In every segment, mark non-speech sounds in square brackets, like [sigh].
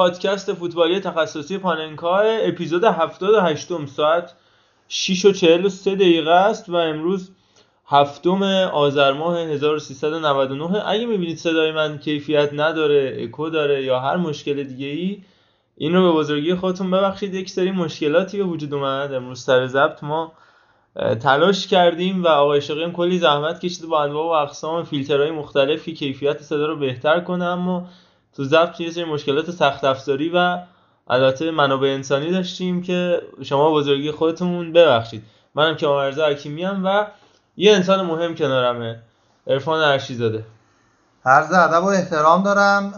پادکست فوتبالی تخصصی پاننکا اپیزود 78 ساعت 6 و 43 دقیقه است و امروز هفتم آذر ماه 1399 اگه می‌بینید صدای من کیفیت نداره اکو داره یا هر مشکل دیگه ای این رو به بزرگی خودتون ببخشید. یک سری مشکلاتی به وجود اومد. امروز سر ضبط ما تلاش کردیم و آقای شقیم کلی زحمت کشید با انواع و اقسام فیلترهای مختلفی. کیفیت صدا رو بهتر کنه اما تو ضبط یه سری مشکلات سخت افزاری و البته منابع انسانی داشتیم که شما بزرگی خودتون ببخشید. منم که آمرزه حکیمی و یه انسان مهم کنارمه عرفان ارشی زاده عرض ادب و احترام دارم.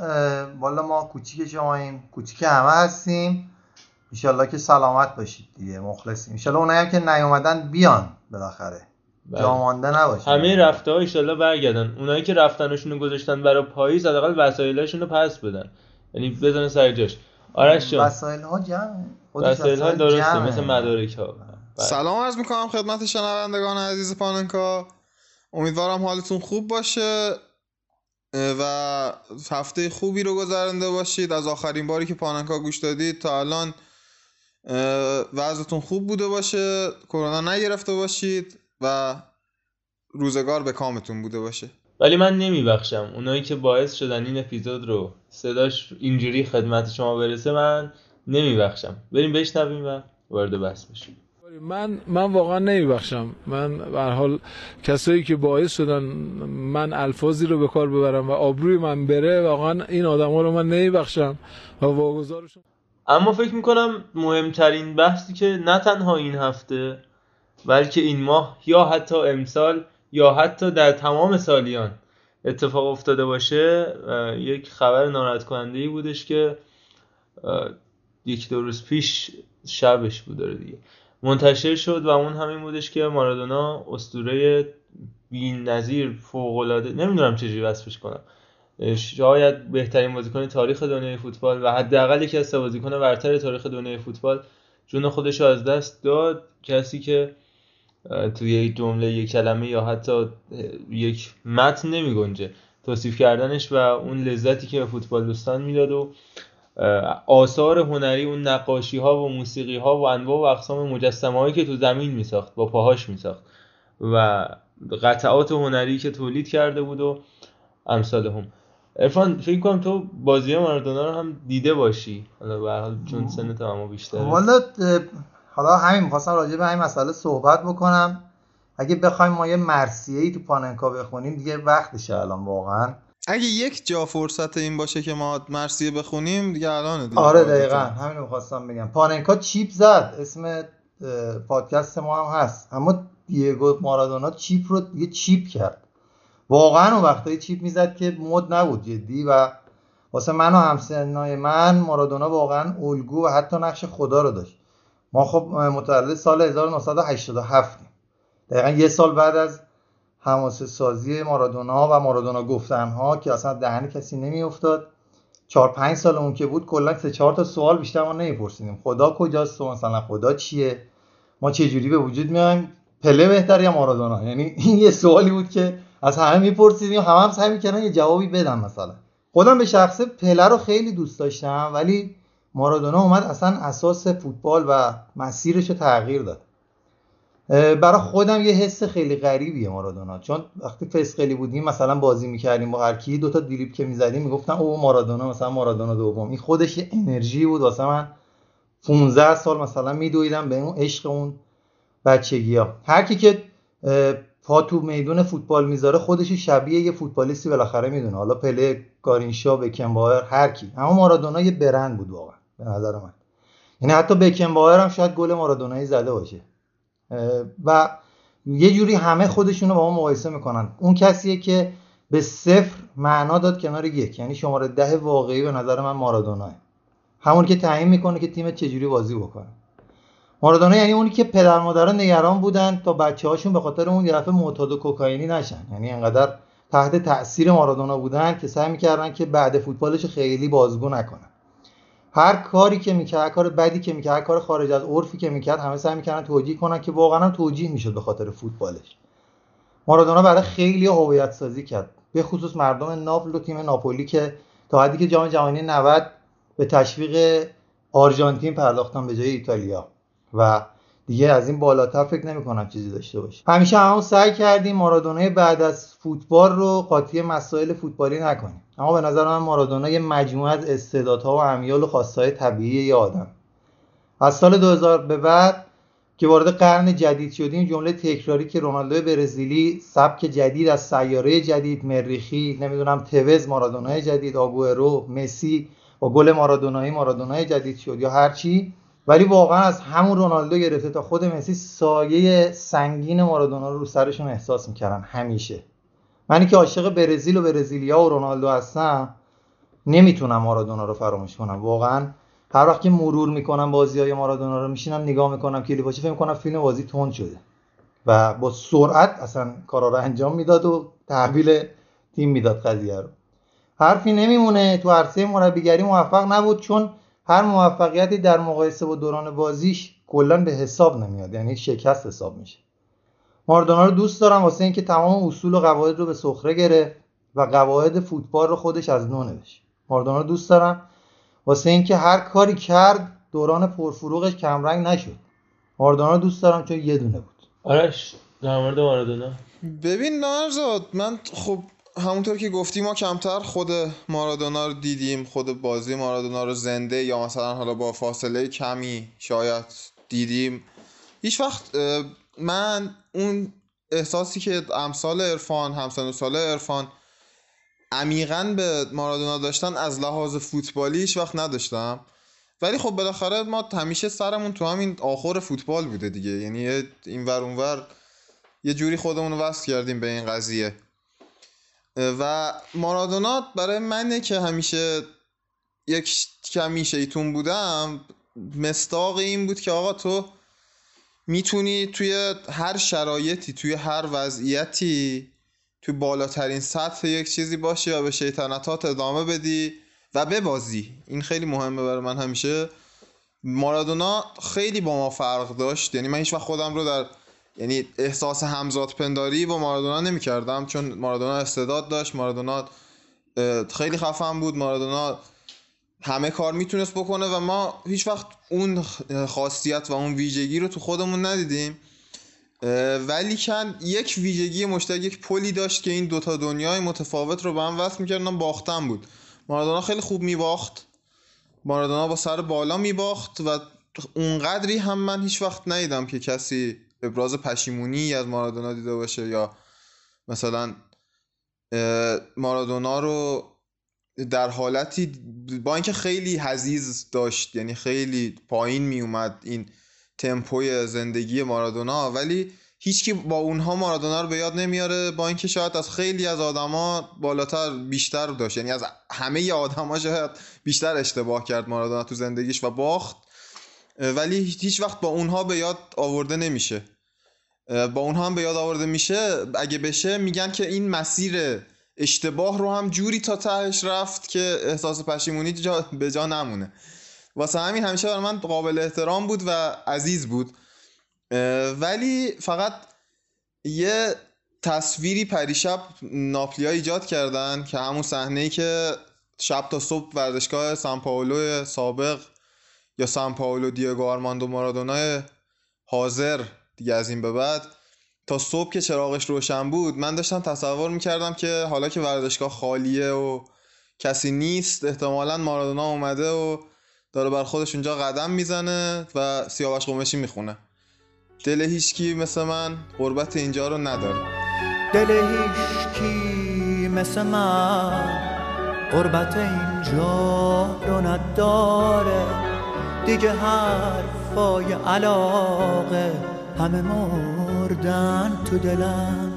والا ما کوچیک شماییم کوچیک همه هستیم. انشالله که سلامت باشید دیگه مخلصیم. انشالله اونایی که نیومدن بیان بالاخره. جا مانده نباشه. همه رفته ها ایشالله برگردن. اونایی که رفتنشون رو گذاشتن برای پاییز حداقل وسایلشون رو پس بدن. یعنی بزنه سر جاش. آرش جان. وسایل ها جمع وسایل ها درسته مثل مدارک ها سلام عرض می‌کنم خدمت شنوندگان عزیز پاننکا امیدوارم حالتون خوب باشه و هفته خوبی رو گذرنده باشید. از آخرین باری که پاننکا گوش دادید تا الان وضعتون خوب بوده باشه. کرونا نگرفته باشید. و روزگار به کامتون بوده باشه. ولی من نمیبخشم. اونایی که باعث شدن این اپیزود رو صداش اینجوری خدمت شما برسه من نمیبخشم. بریم بشنویم و وارد بحث بشیم. من من واقعا نمیبخشم. من به حال کسایی که باعث شدن من الفاظی رو به کار ببرم و آبروی من بره واقعا این آدما رو من نمیبخشم و واگذارشون اما فکر می‌کنم مهمترین بحثی که نه تنها این هفته بلکه این ماه یا حتی امسال یا حتی در تمام سالیان اتفاق افتاده باشه یک خبر ناراحت کننده ای بودش که یک دو روز پیش شبش بود داره دیگه. منتشر شد و اون همین بودش که مارادونا اسطوره بی‌نظیر فوق‌العاده نمی‌دونم چجوری وصفش کنم. شاید بهترین بازیکن تاریخ دنیای فوتبال و حداقل یکی از بازیکن برتر تاریخ دنیای فوتبال جون خودش رو از دست داد. کسی که توی یک جمله یک کلمه یا حتی یک متن نمی گنجه توصیف کردنش و اون لذتی که به فوتبال دوستان می‌داد و آثار هنری اون نقاشی ها و موسیقی ها و انواع و اقسام مجسمه هایی که تو زمین می ساخت با پاهاش می ساخت و قطعات هنری که تولید کرده بود و امثال هم. ارفان فکر کنم تو بازی مارادونا رو هم دیده باشی. حالا به حال چون سن تو بیشتره. والا حالا همین می‌خواستم راجع به همین مسئله صحبت بکنم. اگه بخوایم ما یه مرسیه ای تو پاننکا بخونیم دیگه وقتشه الان واقعا. اگه یک جا فرصت این باشه که ما مرسیه بخونیم دیگه الان دیگه. آره دقیقا. همین رو می‌خواستم بگم. پاننکا چیپ زد. اسم پادکست ما هم هست. اما دیگو مارادونا چیپ رو دیگه چیپ کرد. واقعا اون وقتایی چیپ می‌زد که مد نبود جدی و واسه من و همسنای من مارادونا واقعا الگو و حتی نقش خدا رو داشت. ما خب متولد سال 1987 دقیقا یه سال بعد از حماسه سازی مارادونا و مارادونا گفتنها که اصلا دهن کسی نمیافتاد. چهار پنج سال اون که بود کلا سه چهار تا سوال بیشتر ما نمیپرسیدیم. خدا کجاست؟ و مثلا خدا چیه؟ ما چه جوری به وجود میایم پله بهتر یا مارادونا؟ یعنی [laughs] این یه سوالی بود که از همه میپرسیدیم. همه هم سعی می‌کردن یه جوابی بدن مثلا. خودم به شخصه پله رو خیلی دوست داشتم ولی مارادونا اومد اصلا اساس فوتبال و مسیرش تغییر داد. برای خودم یه حس خیلی غریبیه مارادونا. چون وقتی فسقلی بودیم مثلا بازی می‌کردیم با هر کی دو تا دریبل که می‌زدیم می‌گفتن او مارادونا مثلا مارادونا دوم. این خودش یه انرژی بود واسه من 15 سال مثلا میدویدن به اون عشق اون بچگی ها. هر کی که پا تو میدون فوتبال می‌ذاره خودش شبیه یه فوتبالیستی بالاخره می‌دونه. حالا پله گارینشا بکنبایر هر کی. اما مارادونا یه برند بود واقعا. به نظر من. یعنی حتی بکنبایر هم شاید گل مارادونایی زده باشه. و یه جوری همه خودشون رو با اون مقایسه می‌کنن. اون کسیه که به صفر معنا داد کنار یک. یعنی شماره ده واقعی به نظر من مارادوناه. همون که تعیین می‌کنه که تیم چجوری بازی بکنه. مارادونا یعنی اونی که پدر مادرها نگران بودن تا بچه هاشون به خاطر اون یه معتاد و کوکائینی نشن. یعنی انقدر تحت تاثیر مارادونا بودن که سعی می‌کردن که بعد فوتبالش خیلی بازگو نکنن. هر کاری که می‌کرد هر کار بدی که می‌کرد هر کار خارج از عرفی که می‌کرد همه سعی می‌کردن توجیه کنن که واقعا هم توجیه می‌شد به خاطر فوتبالش. مارادونا برای خیلی هویت سازی کرد. به خصوص مردم ناپل و تیم ناپولی که تا حدی که جام جهانی 90 به تشویق آرژانتین پرداختن به جای ایتالیا. و دیگه از این بالاتر فکر نمی کنم چیزی داشته باشه. همیشه همون سعی کردیم مارادونا بعد از فوتبال رو قاطی مسائل فوتبالی نکنیم. اما به نظر من مارادونا یه مجموعه از استعدادها و امیال و خواستهای طبیعی یه آدم. از سال 2000 به بعد که وارد قرن جدید شدیم جمله تکراری که رونالدو برزیلی سبک جدید از سیاره جدید مریخی نمی‌دونم توز مارادونای جدید آگوئرو مسی با گل مارادونایی مارادونای جدید شد یا هرچی ولی واقعا از همون رونالدو گرفته تا خود مسی سایه سنگین مارادونا رو رو سرشون احساس می‌کردن همیشه. منی که عاشق برزیل و برزیلیا و رونالدو هستم نمی‌تونم مارادونا رو فراموش کنم. واقعا هر وقت که مرور می‌کنم بازی های مارادونا رو میشینم نگاه می‌کنم کلیپاشو فکر کنم فیلم بازی تند شده و با سرعت اصلا کارا رو انجام می‌داد و تحویل تیم می‌داد قضیه رو. حرفی نمیمونه تو عرصه مربیگری موفق نبود چون هر موفقیتی در مقایسه با دوران بازیش کلا به حساب نمیاد یعنی شکست حساب میشه. ماردونا رو دوست دارم واسه اینکه تمام اصول و قواعد رو به سخره گرفت و قواعد فوتبال رو خودش از نو نوشت. ماردونا رو دوست دارم واسه اینکه هر کاری کرد دوران پرفروغش کمرنگ نشد. ماردونا رو دوست دارم چون یه دونه بود. آرش در مورد مارادونا. ببین نارزاد من خب همونطور که گفتی ما کمتر خود مارادونا رو دیدیم خود بازی مارادونا رو زنده یا مثلا حالا با فاصله کمی شاید دیدیم. هیچ وقت من اون احساسی که امثال عرفان همسن و سال عرفان عمیقا به مارادونا داشتن از لحاظ فوتبالی هیچ وقت نداشتم. ولی خب بالاخره ما همیشه سرمون تو همین آخر فوتبال بوده دیگه. یعنی این ور اونور یه جوری خودمون رو وصل کردیم به این قضیه. و مارادونا برای منه که همیشه یک کمی شیطون بودم مستاق این بود که آقا تو می‌تونی توی هر شرایطی توی هر وضعیتی توی بالاترین سطح یک چیزی باشی و به شیطنتات ادامه بدی و ببازی. این خیلی مهمه برای من همیشه. مارادونا خیلی با ما فرق داشت. یعنی من هیچ وقت خودم رو در یعنی احساس همزاد پنداری با مارادونا نمی کردم چون مارادونا استعداد داشت. مارادونا خیلی خفن بود. مارادونا همه کار می‌تونست بکنه و ما هیچ وقت اون خاصیت و اون ویژگی رو تو خودمون ندیدیم. ولی کن یک ویژگی مشترک یک پلی داشت که این دوتا دنیای متفاوت رو به هم وصل می‌کردن باختن بود. مارادونا خیلی خوب میباخت. مارادونا با سر بالا میباخت و اونقدری هم من هیچ وقت ندیدم که کسی ابراز پشیمونی از مارادونا دیده باشه یا مثلا مارادونا رو در حالتی با اینکه خیلی حزیز داشت یعنی خیلی پایین می اومد این تمپوی زندگی مارادونا ولی هیچکی با اونها مارادونا رو به یاد نمیاره با اینکه شاید از خیلی از آدما بالاتر بیشتر داشت. یعنی از همه آدما شاید بیشتر اشتباه کرد مارادونا تو زندگیش و باخت. ولی هیچ وقت با اونها به یاد آورده نمیشه. با اونها هم به یاد آورده میشه. اگه بشه میگن که این مسیر اشتباه رو هم جوری تا تهش رفت که احساس پشیمونی جا به جا نمونه. واسه همین همیشه برای من قابل احترام بود و عزیز بود. ولی فقط یه تصویری پریشب ناپلیا ایجاد کردن که همون صحنه ای که شب تا صبح ورزشگاه سان پائولو سابق یا سان پائولو دیگو آرماندو مارادونا حاضر دیگه از این به بعد تا صبح که چراغش روشن بود من داشتم تصور می‌کردم که حالا که ورزشگاه خالیه و کسی نیست احتمالا مارادونا اومده و داره بر خودش اونجا قدم می‌زنه و سیاوش قمشی می‌خونه. دل هیچکی مثل من غربت اینجا رو نداره. دل هیچکی مثل من غربت اینجا رو نداره. دیگه حرفای علاقه همه مردن تو دلم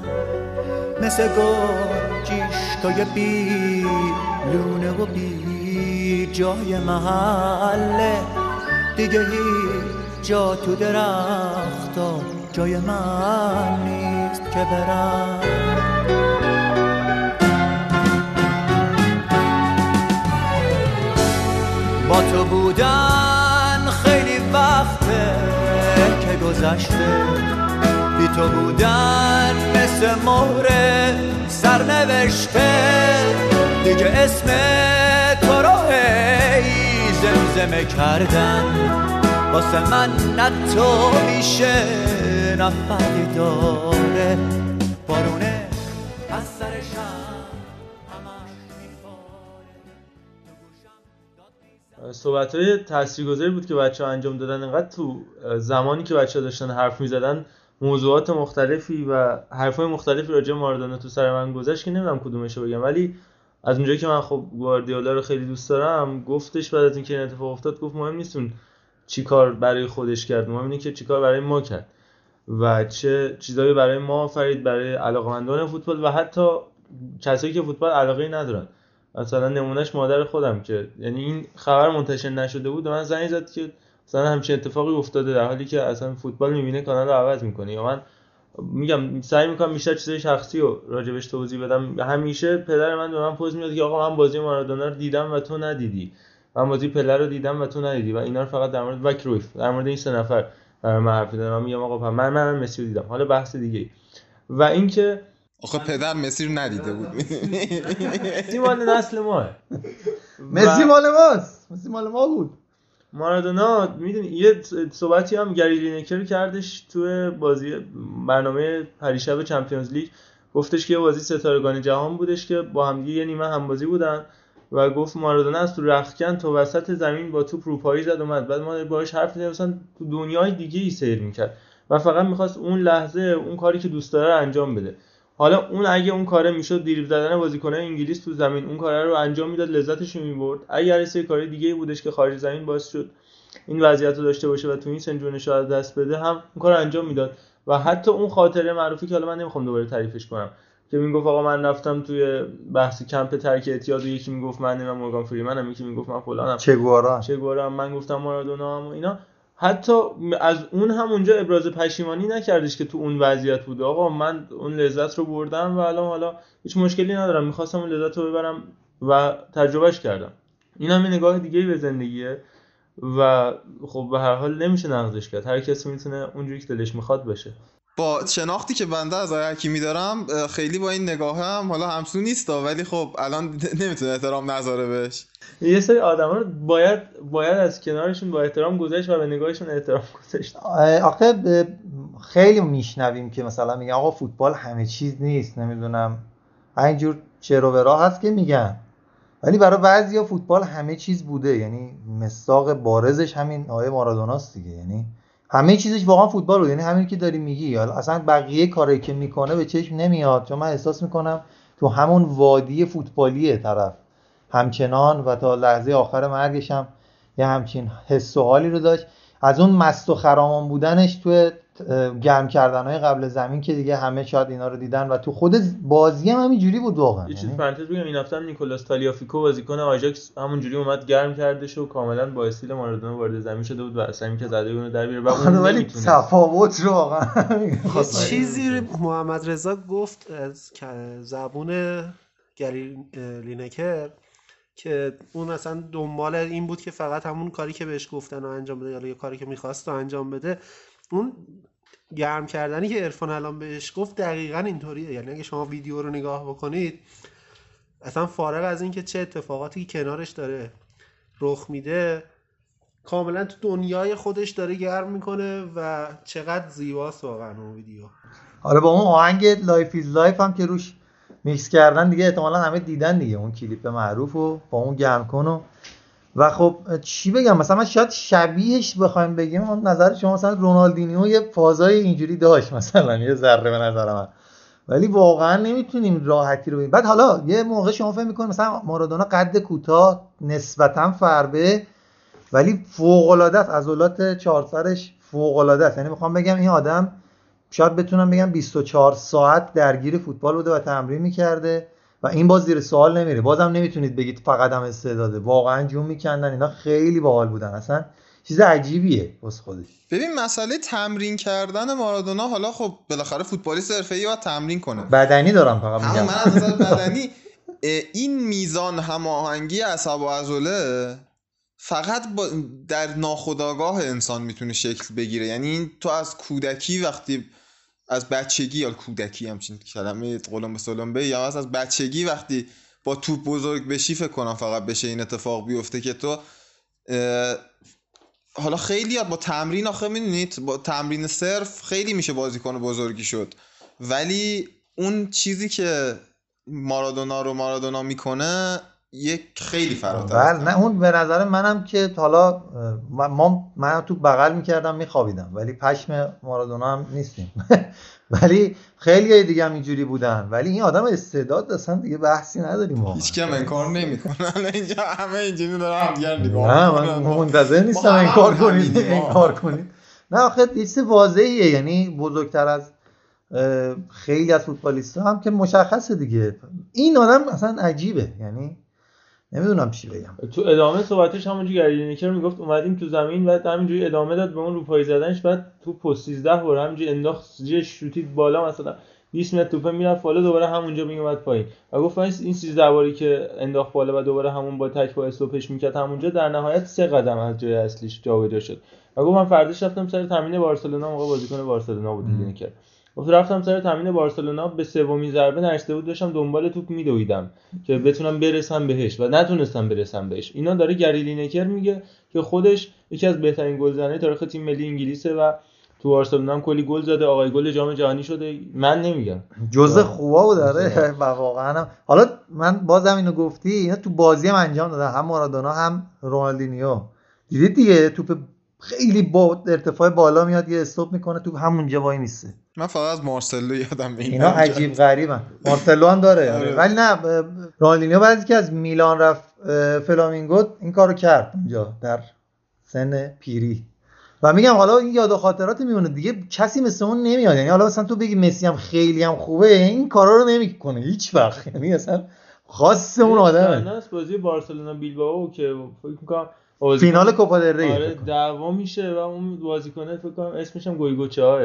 مثل گرجیشکای بی لونه و بی جای محله دیگه هیچ جا تو درختا جای من نیست که برم. با تو بودن خیلی وقته که گذشته. تو بودن مثل مهر سرنوشته. دیگه اسم تو رو هی زمزمه کردن. واسه من نه تو میشه نه داره. بارونه از. صحبت های تاثیرگذاری بود که بچه ها انجام دادن. انقدر تو زمانی که بچه ها داشتن حرف می‌زدن موضوعات مختلفی و حرفای مختلفی راجع به مارادونا تو سر من گذشت که نمی‌دونم کدومشو بگم. ولی از اونجایی که من خب گواردیولا رو خیلی دوست دارم گفتش بعد از اینکه این اتفاق افتاد گفت مهم نیست اون چی کار برای خودش کرد مهم اینه که چی کار برای ما کرد و چه چیزایی برای ما آفرید برای علاقمندان فوتبال و حتی کسایی که فوتبال علاقه ندارن. مثلا نمونهش مادر خودم که یعنی این خبر منتشر نشده بود و من زنگ زد که مثلا همچین اتفاقی افتاده در حالی که اصلا فوتبال می‌بینه کانال رو عوض می‌کنه. یا من میگم سعی می‌کنم بیشتر چیزای شخصی رو راجبش توضیح بدم. همیشه پدر من به من پوز می‌داد که آقا من بازی مارادونا رو دیدم و تو ندیدی. من بازی پله رو دیدم و تو ندیدی و اینا رو فقط در مورد و کرویف در مورد این سه نفر برای من حرف می‌زنم من میگم آقا من من مسی رو دیدم. حالا بحث دیگه و اینکه آخه پدر مسی رو ندیده بود. مسی مال نسل ماه. مسی مال ماست. مسی مال ما بود. مارادونا می‌دونی یه صحبتی هم گری لینکر کردش تو بازی برنامه پریشب چمپیونز لیگ. گفتش که یه بازی ستارگان جهان بودش که با هم یه نیمه هم بازی بودن و گفت مارادونا از تو رختکن تا وسط زمین با توپ روپایی زد اومد. بعد ما باهاش حرف زدیم تو دنیای دیگه ای سیر می‌کرد و فقط می‌خواست اون لحظه اون کاری که دوست داره انجام بده. حالا اون اگه اون کاره می‌شد دریبل زدن بازیکنان انگلیس تو زمین اون کاره رو انجام می‌داد لذتش رو می‌برد. اگر سه کار دیگه بودش که خارج زمین باعث شد این وضعیت رو داشته باشه و تو این سن جونش از دست بده هم اون کار انجام می‌داد. و حتی اون خاطره معروفی که حالا من نمی‌خوام دوباره تعریفش کنم که می‌گفت آقا من رفتم توی بحث کمپ ترک اعتیاد و یکی می‌گفت من نمی‌دونم مورگان فریمن هم یکی می‌گفت من فلانم. چگوارا. چگوارا من گفتم مارادونا هم و اینا. حتی از اون هم اونجا ابراز پشیمانی نکردش که تو اون وضعیت بود آقا من اون لذت رو بردم و الان حالا هیچ مشکلی ندارم. می‌خواستم اون لذت رو ببرم و تجربهش کردم. این هم نگاه دیگه به زندگیه و خب به هر حال نمیشه نقضش کرد. هر کسی می‌تونه اونجوری که دلش می‌خواد بشه با شناختی که بنده از آقای حکیمی دارم خیلی با این نگاه هم حالا همسو نیست ولی خب الان [laughs] نمی‌تونه احترام نذاره بهش. یه سری آدم رو باید باید از کنارشون با احترام گذاشت و به نگاهشون احترام گذاشت. آخه خیلی میشنویم که مثلا میگن آقا فوتبال همه چیز نیست نمی‌دونم. اینجور چرا هست که میگن. ولی برای بعضیا فوتبال همه چیز بوده یعنی مستاق بارزش همین آقای مارادوناست دیگه یعنی همه چیزش واقعا فوتبال بود. یعنی همین که داری میگی. اصلا بقیه کاری که می‌کنه به چشم نمیاد. چون من احساس می‌کنم تو همون وادی فوتبالیه طرف. همچنان و تا لحظه آخر مرگش هم یه همچین حس و حالی رو داشت. از اون مست و خرامان بودنش تو گرم کردن های قبل زمین که دیگه همه شاید اینا رو دیدن و تو خود بازی هم همینجوری بود واقعا. یه چیز یعنی پرانتز بگم این هفته نیکولاس تالیافیکو بازیکن آژاکس همونجوری اومد گرم کردش و کاملا با استیل مارادونا وارد زمین شده بود و اصلا که زده اونو در بیاره. و اون آره، ولی نمی‌تونه. تفاوت رو واقعا یه چیزی محمد رضا گفت از زبون گری لینکر که اون اصلا دنبال این بود که فقط همون کاری که بهش گفتن رو انجام بده یا یه کاری که می‌خواست رو انجام بده. اون گرم کردنی که ارفان الان بهش گفت دقیقا اینطوریه. یعنی اگه شما ویدیو رو نگاه بکنید اصلا فارغ از اینکه چه اتفاقاتی کنارش داره رخ میده کاملا تو دنیای خودش داره گرم می‌کنه و چقدر زیباست واقعا اون ویدیو. حالا با اون آهنگ Live Is Life هم که روش میکس کردن دیگه احتمالا همه دیدن دیگه. اون کلیپ معروف و با اون گرم کن و و خب چی بگم؟ مثلا من شاید شبیهش بخوایم بگیم اون نظر شما مثلا رونالدینیو یه فازای اینجوری داشت مثلا یه ذره به نظر من. ولی واقعا نمی‌تونیم راحتی رو بگیم. بعد حالا یه موقع شما فکر می‌کنید مثلا مارادونا قد کوتاه نسبتا فربه ولی فوق العاده است. عضلات چهار سرش فوق العاده است. یعنی می‌خوام بگم این آدم شاید بتونم بگم 24 ساعت درگیر فوتبال بوده و تمرین می‌کرده. و این باز زیر سوال نمیره. بازم نمی‌تونید بگید فقط هم استعداده. واقعا جون میکندن اینا خیلی باحال بودن. اصلا چیز عجیبیه واسه خودش. ببین مسئله تمرین کردن مارادونا حالا خب بالاخره فوتبالیست حرفه‌ای باید تمرین کنه. بدنی دارم فقط میگم. من از نظر بدنی این میزان هماهنگی عصب و عضله فقط با در ناخودآگاه انسان می‌تونه شکل بگیره. یعنی این تو از کودکی وقتی از بچگی یا کودکی همچین کلمه قلم به سلم به یا از بچگی وقتی با توپ بزرگ بشی فکر کنم فقط بشه این اتفاق بیفته که تو حالا خیلی با تمرین آخه می‌دونید با تمرین صرف خیلی میشه بازیکن بزرگی شد. ولی اون چیزی که مارادونا رو مارادونا می‌کنه یک خیلی فراتر بله نه اون به نظر منم که حالا ما من تو بغل می‌کردم میخوابیدم ولی پشم مارادونا هم نیستیم. [laughs] ولی خیلی دیگه هم اینجوری بودن. ولی این آدم استعداد اصلا دیگه بحثی نداریم واقعا. هیچ کم انکار نمی‌کنن اینجا همه اینجوری دارن هم دیگر نگاه نه من منتظر نیستم ما این هم کار کنید همینیم، این کار کنید نه آخه یه چیز واضحیه یعنی بزرگتر از خیلی از فوتبالیست هم که مشخصه دیگه. این آدم اصلا عجیبه یعنی نمی‌دونم چی بگم. تو ادامه صحبتش همونجوری گری لینکر می‌گفت اومدیم تو زمین بعد همینجوری ادامه داد به اون روپایی زدنش بعد تو پست 13 بار همینجوری انداخت یه شوتید بالا مثلا 20 متر توپه می‌رفت بالا دوباره همونجا میومد پایین. و گفت این 13 باری که انداخت بالا و دوباره همون با تک با استوپش می‌کرد همونجا در نهایت سه قدم از جای اصلیش جابجا شد. و گفت من فرداش رفتم سر تمرین بارسلونا موقع بازیکن بارسلونا بود لینکر گفت رفتم سر تمرین بارسلونا به سومین ضربه نرسیده بود داشتم دنبال توپ میدویدم که بتونم برسم بهش و نتونستم برسم بهش. اینا داره گری لینکر میگه که خودش یکی از بهترین گلزنای تاریخ تیم ملی انگلیسه و تو بارسلونا هم کلی گل زده آقای گل جام جهانی شده. من نمیگم. جزء خوبا بود [laughs] داره و واقعا هم- حالا من بازم اینو گفتی اینا تو بازی هم انجام دادن هم مارادونا هم رونالدینیو. دیدید دیگه توپ خیلی با ارتفاع بالا میاد یه استوب می‌کنه توپ همونجا وای میسته من فقط از مارسلو یادم این اینا. عجیب غریبن. مارسلو هم داره. آره. ولی نه رونالدینیو بعد که از میلان رفت فلامینگو این کارو کرد اونجا در سن پیری. و میگم حالا این یاد و خاطرات میمونه. دیگه کسی مثل اون نمیاد. یعنی حالا مثلا تو بگی مسی هم خیلی هم خوبه این کارا رو نمی‌کنه. هیچ وقت. یعنی اصلا خاص اون آدمه. بازی بارسلونا بیلبائو که فکر می‌کنم فینال کوپا دل ری. آره. دعوا میشه و اون بازیکنه فکر کنم اسمش هم گویگوچه‌اه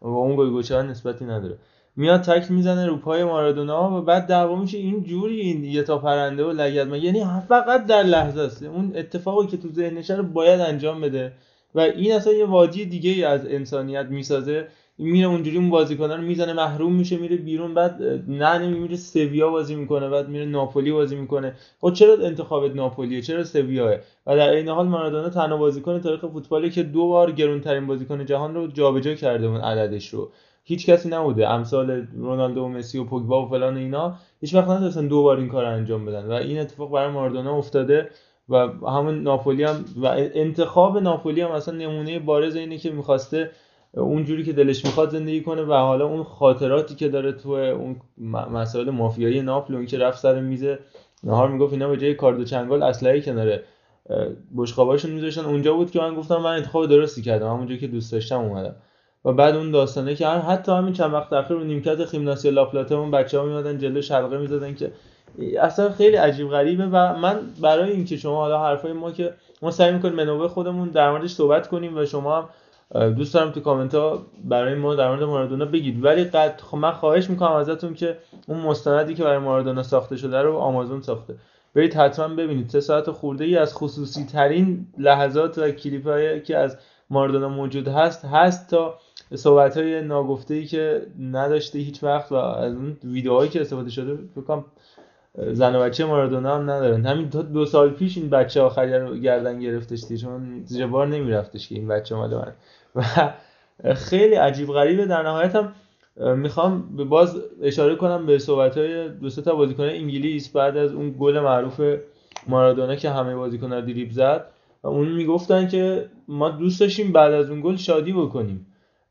و اون گویگوچه نسبتی نداره. میاد تک می‌زنه رو پای مارادونا و بعد دعوا میشه این جوری این یه تا پرنده و لگد من یعنی فقط در لحظه است. اون اتفاقی که تو ذهنشه رو باید انجام بده. و این اصلا یه وادی دیگه ای از انسانیت می‌سازه. میره اونجوری اون بازیکنان رو می‌زنه محروم میشه میره بیرون بعد نه میره سویا بازی می‌کنه بعد میره ناپولی بازی می‌کنه. خب چرا انتخابت ناپولیه؟ چرا سویاه و در این حال مارادونا تنها بازیکن تاریخ فوتبالی که دو بار گرونترین بازیکن جهان رو جابجا کرده اون عددش رو. هیچ کسی نبوده. امثال رونالدو و مسی و پوگبا و فلان اینا هیچ وقت نتونستن دو بار این کار انجام بدن. و این اتفاق برای مارادونا افتاده و همون ناپولی هم و انتخاب ناپولی هم اصلا نمونه بارز اینه که می‌خواسته اونجوری که دلش می‌خواد زندگی کنه و حالا اون خاطراتی که داره تو اون مسائل مافیایی ناپل اون که رفت سر میز نهار می‌گفت اینا به جای کارد و چنگال اسلحه کنار اه، بشقاباشون میذاشتن. اونجا بود که من گفتم من انتخاب درستی کردم. همونجا که دوست داشتم اومدم. و بعد اون داستانه که حتی همین چند وقت اخیر رو نیمکت خیمناسیا لاپلاتا اون بچه‌ها میمدن جلو شلقه می‌زدن که اصلا خیلی عجیب غریبه. و من برای اینکه شما حالا حرفای ما که ما سعی می‌کنیم منوبه خودمون در موردش صحبت کنیم و شما هم دوست دارم تو کامنت ها برای ما در مورد مارادونا بگید. ولی قد خب من خواهش می‌کنم ازتون که اون مستندی که برای مارادونا ساخته شده رو آمازون ساخته. برید حتما ببینید. سه ساعت خورده ای از خصوصی ترین لحظات و کلیپ هایی که از مارادونا موجود هست هست تا صحبت های ناگفته ای که نداشته هیچ وقت و از اون ویدیوهایی که استفاده شده فکر کنم زن و بچه مارادونا هم ندارن. همین تا دو سال پیش این بچه آخری رو گردن گرفتش دیگه چون زیر بار نمیرفتش که این بچه مال من. و خیلی عجیب غریبه. در نهایت هم می‌خوام به باز اشاره کنم به صحبت های دو تا بازیکن انگلیس بعد از اون گل معروف مارادونا که همه بازیکن‌ها دریبل زد. و اون می‌گفتن که ما دوست داشتیم بعد از اون گل شادی بکنیم.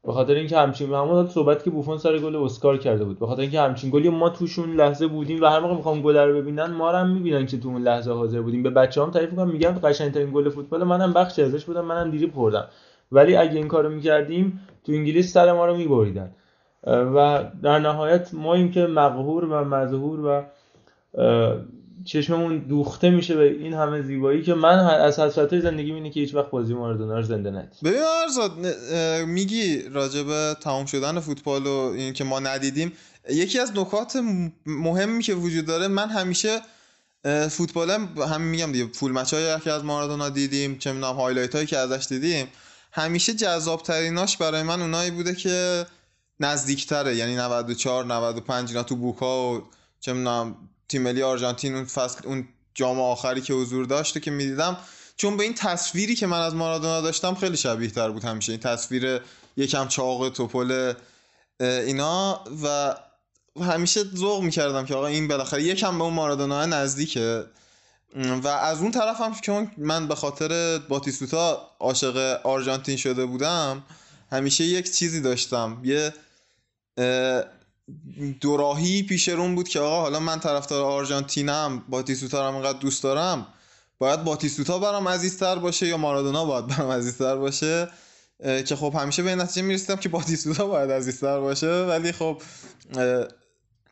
به خاطر اینکه همچین همون صحبت که بوفون سر گل اسکار کرده بود. به خاطر اینکه همچین گلی ما توشون لحظه بودیم و هر موقع می‌خوام گل رو ببینن ما رو هم می‌بینن که تو اون لحظه حاضر بودیم. به بچه‌هام تعریف می‌کنم میگم قشنگترین گل فوتبال. منم بخشی ازش بودم منم دیری خوردم ولی اگه این کارو می‌کردیم تو انگلیس سر ما رو میبریدن. و در نهایت ما این که مقهور و مظهور و چشممون دوخته میشه به این همه زیبایی که من از حسرت زندگی اینه که هیچ وقت بازی مارادونا رو زنده ندید ببین ارزاد میگی راجب تمام شدن فوتبال و این که ما ندیدیم یکی از نکات مهمی که وجود داره من همیشه فوتبال همین میگم دیگه full match هایی که از مارادونا دیدیم چه می‌دونم highlight هایی که ازش دیدیم همیشه جذاب تریناش برای من اونایی بوده که نزدیکتره یعنی 94 95 اینا تو بوکا و چه می‌دونم تیم ملی آرژانتین اون فصل اون جام آخری که حضور داشته که می‌دیدم چون به این تصویری که من از مارادونا داشتم خیلی شبیه تر بود همیشه. این تصویر یکم چاق توپل اینا و همیشه ذوق می‌کردم که آقا این بالاخره یکم به اون مارادونا نزدیکه. و از اون طرف هم که من به خاطر باتیستوتا عاشق آرژانتین شده بودم همیشه یک چیزی داشتم. یه دوراهی پیش رون بود که آقا حالا من طرفدار آرژانتینم باتیستوتا رو انقدر دوست دارم. باید باتیستوتا برام عزیزتر باشه یا مارادونا باید برام عزیزتر باشه؟ که خب همیشه به نتیجه می‌رسیدم که باتیستوتا باید عزیزتر باشه. ولی خب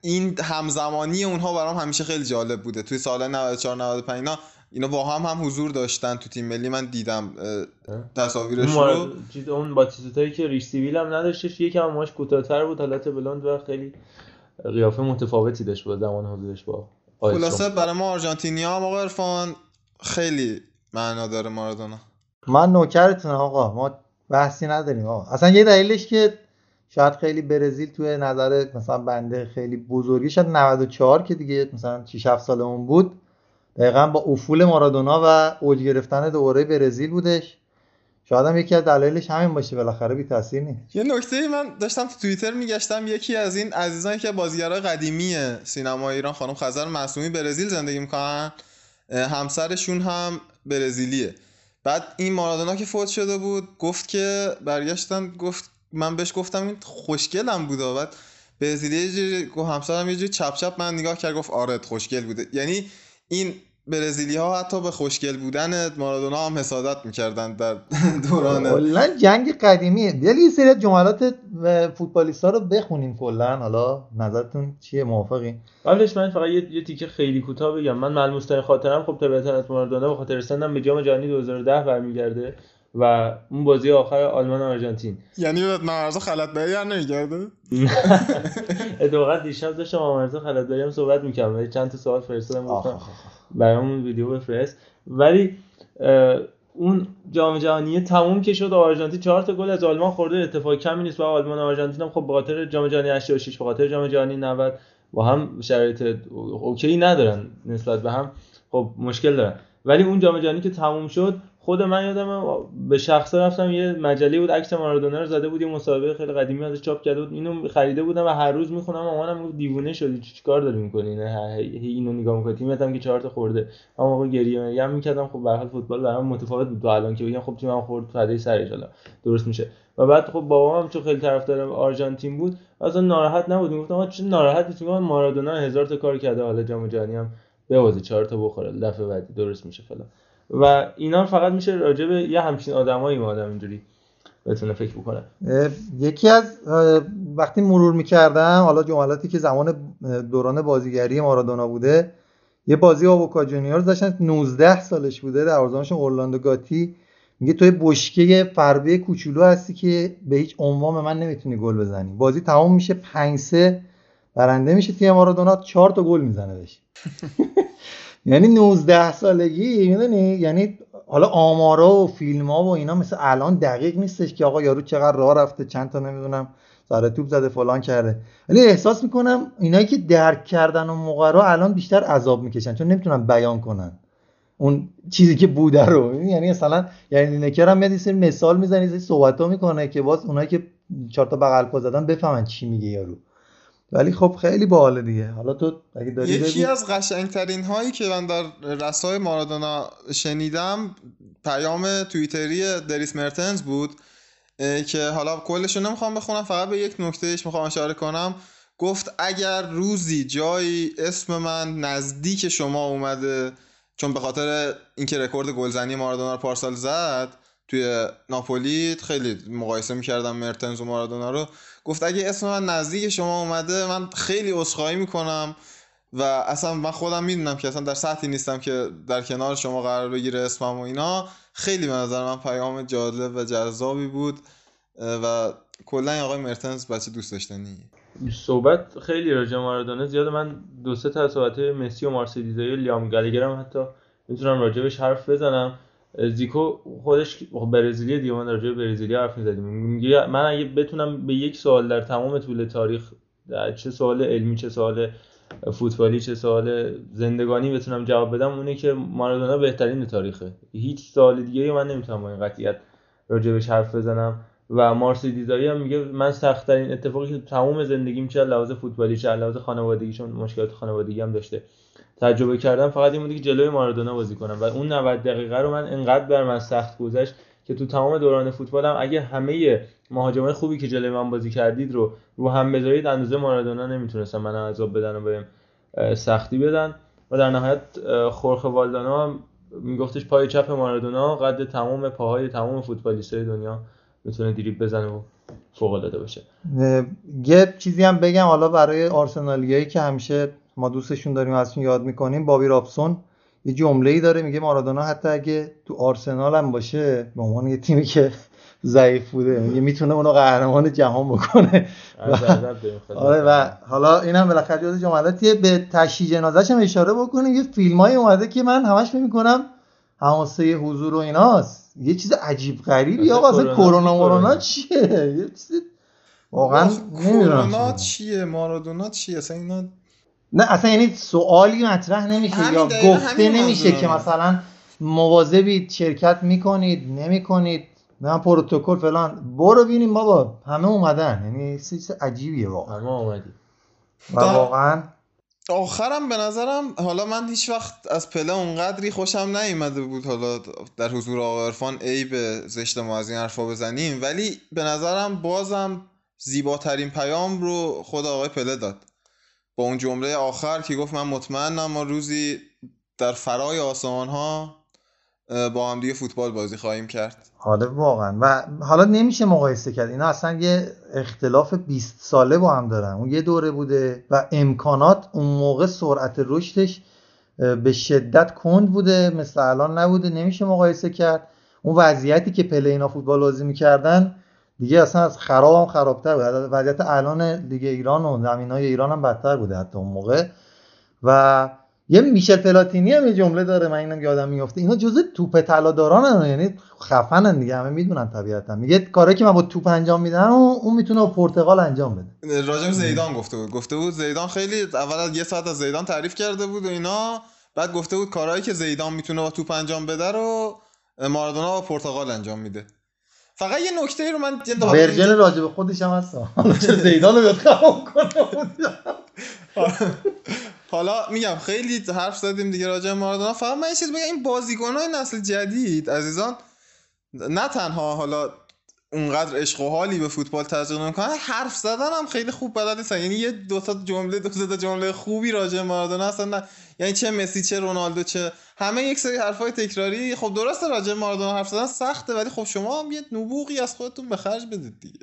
این همزمانی اونها برام همیشه خیلی جالب بوده. توی سال 94 95 اینا اینا با هم هم حضور داشتن تو تیم ملی من دیدم تصاویرش رو چیز اون باتیستوتایی که ریش سیویل هم نداشتش یکم ماش کوتاه‌تر بود حالت بلند و خیلی قیافه متفاوتی داشت با زمان حضورش با خلاصه برای ما آرژانتینیا هم آقا عرفان خیلی معنا داره مارادونا. من نوکرتونم آقا ما بحثی نداریم آقا. اصلا یه دلیلش که شاید خیلی برزیل توی نظر مثلا بنده خیلی بزرگی شد 94 که دیگه مثلا 6 7 سالمون بود. دقیقا با افول مارادونا و اوج گرفتن دوره برزیل بودش. شاید هم یکی از دلایلش همین باشه بالاخره بی تاثیر نیست. یه نکته من داشتم تو توییتر میگشتم یکی از این عزیزانی که بازیگرای قدیمی سینما ایران خانم خزر معصومی برزیل زندگی می‌کنن همسرشون هم برزیلیه. بعد این مارادونا که فوت شده بود گفت که برگشتن گفت من بهش گفتم این خوشگلم بود بعد برزیلی یه جوری همسرم یه جوری چپ چپ من نگاه کرد گفت آره خوشگل بوده. یعنی این برزیلی ها حتی به خوشگل بودن مارادونا هم حسادت می‌کردن در [laughs] دوران. کلا جنگ قدیمیه یه سری جملات فوتبالیستا رو بخونیم کلا. حالا نظرتون چیه؟ موافقی؟ قبلش من فقط یه, یه تیکه خیلی کوتاه بگم. من ملموس ترین خاطرم خب طبیعتا از مارادونا به خاطر سنم به جام جهانی 2010 برمیگرده. و اون بازی آخر آلمان آرژانتین. یعنی مرزا خلطبری هم نمیگرده؟ [laughs] اتفاقا دیشب داشتم با مرزا خلطبری هم صحبت می‌کردم. چند تا سوال فرستادم گفتم برامون ویدیو بفرست. ولی اون جام جهانی تموم که شد آرژانتین چهار تا گل از آلمان خورده. اتفاق کمی نیست و آلمان و آرژانتین هم خب به خاطر جام جهانی 86 به خاطر جام جهانی 90 با هم شرایط اوکی ندارن نسبت به هم. خب مشکل دارن. ولی اون جام جهانی که تموم شد خود من یادم به شخصه رفتم یه مجله بود عکس مارادونا رو زده بود یه مسابقه خیلی قدیمی ازش چاپ کرده بود. اینو خریده بودم و هر روز می‌خونم مامانم گفت دیوونه شدی چیکار داری می‌کنی؟ نه اینو نگاه می‌کنی. تیمت هم که چهار تا خورده. اما موقع گریه میگم می‌کردم؟ خب به فوتبال برام متفاوت بود. الان که بگم خب تیمم خورد فدای سرش حالا درست میشه. و بعد خب بابام هم چون خیلی طرفدار آرژانتین بود اصلا ناراحت نبود. می‌گفتم آقا چه ناراحتی میگم مارادونا هزار تا کار کرده حالا جام جهانی هم بوازه چهار تا بخوره دفعه بعدی درست میشه فلان. و اینا فقط میشه راجع به یه همچین آدمایی ما آدم اینجوری بتونه فکر بکنه. یکی از وقتی مرور می‌کردم حالا جملاتی که زمان دوران بازیگری مارادونا بوده یه بازی آبوکا جونیور داشتن 19 سالش بوده در اورلاندو گاتی. میگه توی بشکه فربه کوچولو هستی که به هیچ عنوان من نمی‌تونی گل بزنی. بازی تمام میشه 5 3 برنده میشه تیم مارادونا 4 تا گل می‌زنه بهش. [laughs] یعنی 19 سالگی می‌دونی؟ یعنی حالا آمارا و فیلم ها و اینا مثل الان دقیق نیستش که آقا یارو چقدر راه رفته چند تا نمی‌دونم سر توپ زده فلان کرده. ولی احساس می‌کنم اینایی که درک کردن و موقع الان بیشتر عذاب می‌کشن چون نمی‌تونن بیان کنن. اون چیزی که بوده رو. یعنی مثلا یعنی نکر هم میاد مثال می‌زنی صحبت ها می‌کنه که باز اونایی که چهار تا بغل زدن بفهمن چی میگه یارو. ولی خب خیلی باحاله دیگه حالا تو اگه داری یکی بگو. از قشنگترین هایی که من در رسای مارادونا شنیدم پیام توییتری دریس مرتنز بود که حالا کلش رو نمی‌خوام بخونم فقط به یک نکتهش می‌خوام اشاره کنم گفت اگر روزی جایی اسم من نزدیک شما اومده چون به خاطر اینکه رکورد گلزنی مارادونا رو پارسال زد توی ناپولی خیلی مقایسه می‌کردم مرتنز و مارادونا رو گفت اگه اسم من نزدیک شما اومده من خیلی عذرخواهی می‌کنم و اصلا من خودم می‌دونم که اصلا در سطحی نیستم که در کنار شما قرار بگیره اسمم و اینا. خیلی به نظر من پیام جالب و جذابی بود و کلا آقای مرتنز بچه دوست داشتنیه. صحبت خیلی راجع به مارادونا زیاد. من دو سه تا صحبت مسی و مارسلیزایی و لیام گالگر هم حتی می‌تونم راجبش حرف بزنم. زیکو خودش برزیلی دیگه من راجع به برزیلی حرف می‌زدیم. میگه من اگه بتونم به یک سوال در تمام طول تاریخ چه سوال علمی چه سوال فوتبالی چه سوال زندگانی بتونم جواب بدم اونه که مارادونا بهترین تاریخه. هیچ سوال دیگه من نمی‌تونم با این قطعیت راجبش حرف بزنم. و مارسی دیزایی هم میگه من سختترین اتفاقی که تمام زندگیم چه لحاظ فوتبالی چه لحاظ خانوادگی چون مشکلات خانوادگی هم داشته. تجربه کردم فقط این بودی که جلوی مارادونا بازی کنم. و اون 90 دقیقه رو من انقدر بر من سخت گذشت که تو تمام دوران فوتبالم اگه همه مهاجمای خوبی که جلوی من بازی کردید رو رو هم بذارید اندازه مارادونا نمی‌تونستم من عذاب بدن و بهم سختی بدن. و در نهایت اه، خورخه والدانا میگفتش پای چپ مارادونا قد تمام پاهای تمام فوتبالیستای دنیا می‌تونه دریبل بزنه و فوق العاده باشه. یه چیزی هم بگم حالا برای آرسنالیایی که همیشه ما دوستشون داریم و ازشون یاد می‌کنیم. بابی رابسون یه جمله ای داره میگه مارادونا حتی اگه تو آرسنال هم باشه به عنوان یه تیمی که ضعیف بوده میگه می‌تونه اونو قهرمان جهان بکنه. خدمت آره و حالا اینم بالاخره جز جملاتی به تشییع جنازش هم اشاره بکنیم. یه فیلمایی اومده که من همش فکر می‌کنم حماسه حضور و ایناست. یه چیز عجیب غریبی آقا اصلا کرونا. کرونا؟ چیه؟ یه چیز واقعا نمی‌دونم کرونا چیه. چیه؟ مارادونا چیه؟ اصلا اینا نه اصلا یعنی سوالی مطرح نمیشه یا گفته نمیشه. که مثلا مواظبید شرکت می‌کنید نمی‌کنید. نه پروتکل فلان. برو ببینیم بابا همه اومدن. یعنی چیز عجیبیه واقعا. همه اومدی. و دا- واقعا آخرم به نظرم حالا من هیچ وقت از پله اونقدری خوشم نیومده بود حالا در حضور آقا عرفان عیب زشت ما از این حرفا بزنیم. ولی به نظرم بازم زیباترین پیام رو خود آقای پله داد. با اون جمله آخر که گفت من مطمئنم ما روزی در فرای آسمان ها با هم دیگه فوتبال بازی خواهیم کرد. آره واقعا. و حالا نمیشه مقایسه کرد. اینا اصلا یه اختلاف 20 ساله با هم دارن. اون یه دوره بوده و امکانات اون موقع سرعت رشدش به شدت کند بوده. مثل الان نبوده. نمیشه مقایسه کرد. اون وضعیتی که پله اینا فوتبال بازی می‌کردن دیگه اصلا از خراب هم خرابتر بود. وضعیت الان لیگ ایران و زمینای ایران هم بدتر بوده حتی اون موقع. و یه میشل پلاتینی هم یه جمله داره من اینم یادم میفته اینا جزء توپ طلا داران یعنی خفنن دیگه همه می‌دونن طبیعتا. میگه کاری که من با توپ انجام میدم اون می‌تونه با پرتغال انجام بده. راجب زیدان گفته بود. گفته بود زیدان خیلی اول از یه ساعت از زیدان تعریف کرده بود و اینا. بعد گفته بود کارهایی که زیدان می‌تونه با توپ انجام بده رو مارادونا با پرتغال انجام میده. فقط یه نکته رو من ورژن راجع به خودش هم هست. حالا چه زیدان رو بیاد خراب کنه؟ حالا میگم خیلی حرف زدیم دیگه راجع به مارادونا. فقط من یه چیز بگم این بازیکنای نسل جدید عزیزان نه تنها حالا اونقدر عشق و حالی به فوتبال تزریق نمی‌کنن حرف زدن هم خیلی خوب بلد نیستن. یعنی یه دو تا جمله دو تا جمله خوبی راجع به مارادونا هستن یعنی چه مسی چه رونالدو چه همه یک سری حرفای تکراری. خب درسته راجع به مارادونا حرف زدن سخته ولی خب شما هم یه نبوغی از خودتون به خرج بدید دیگه.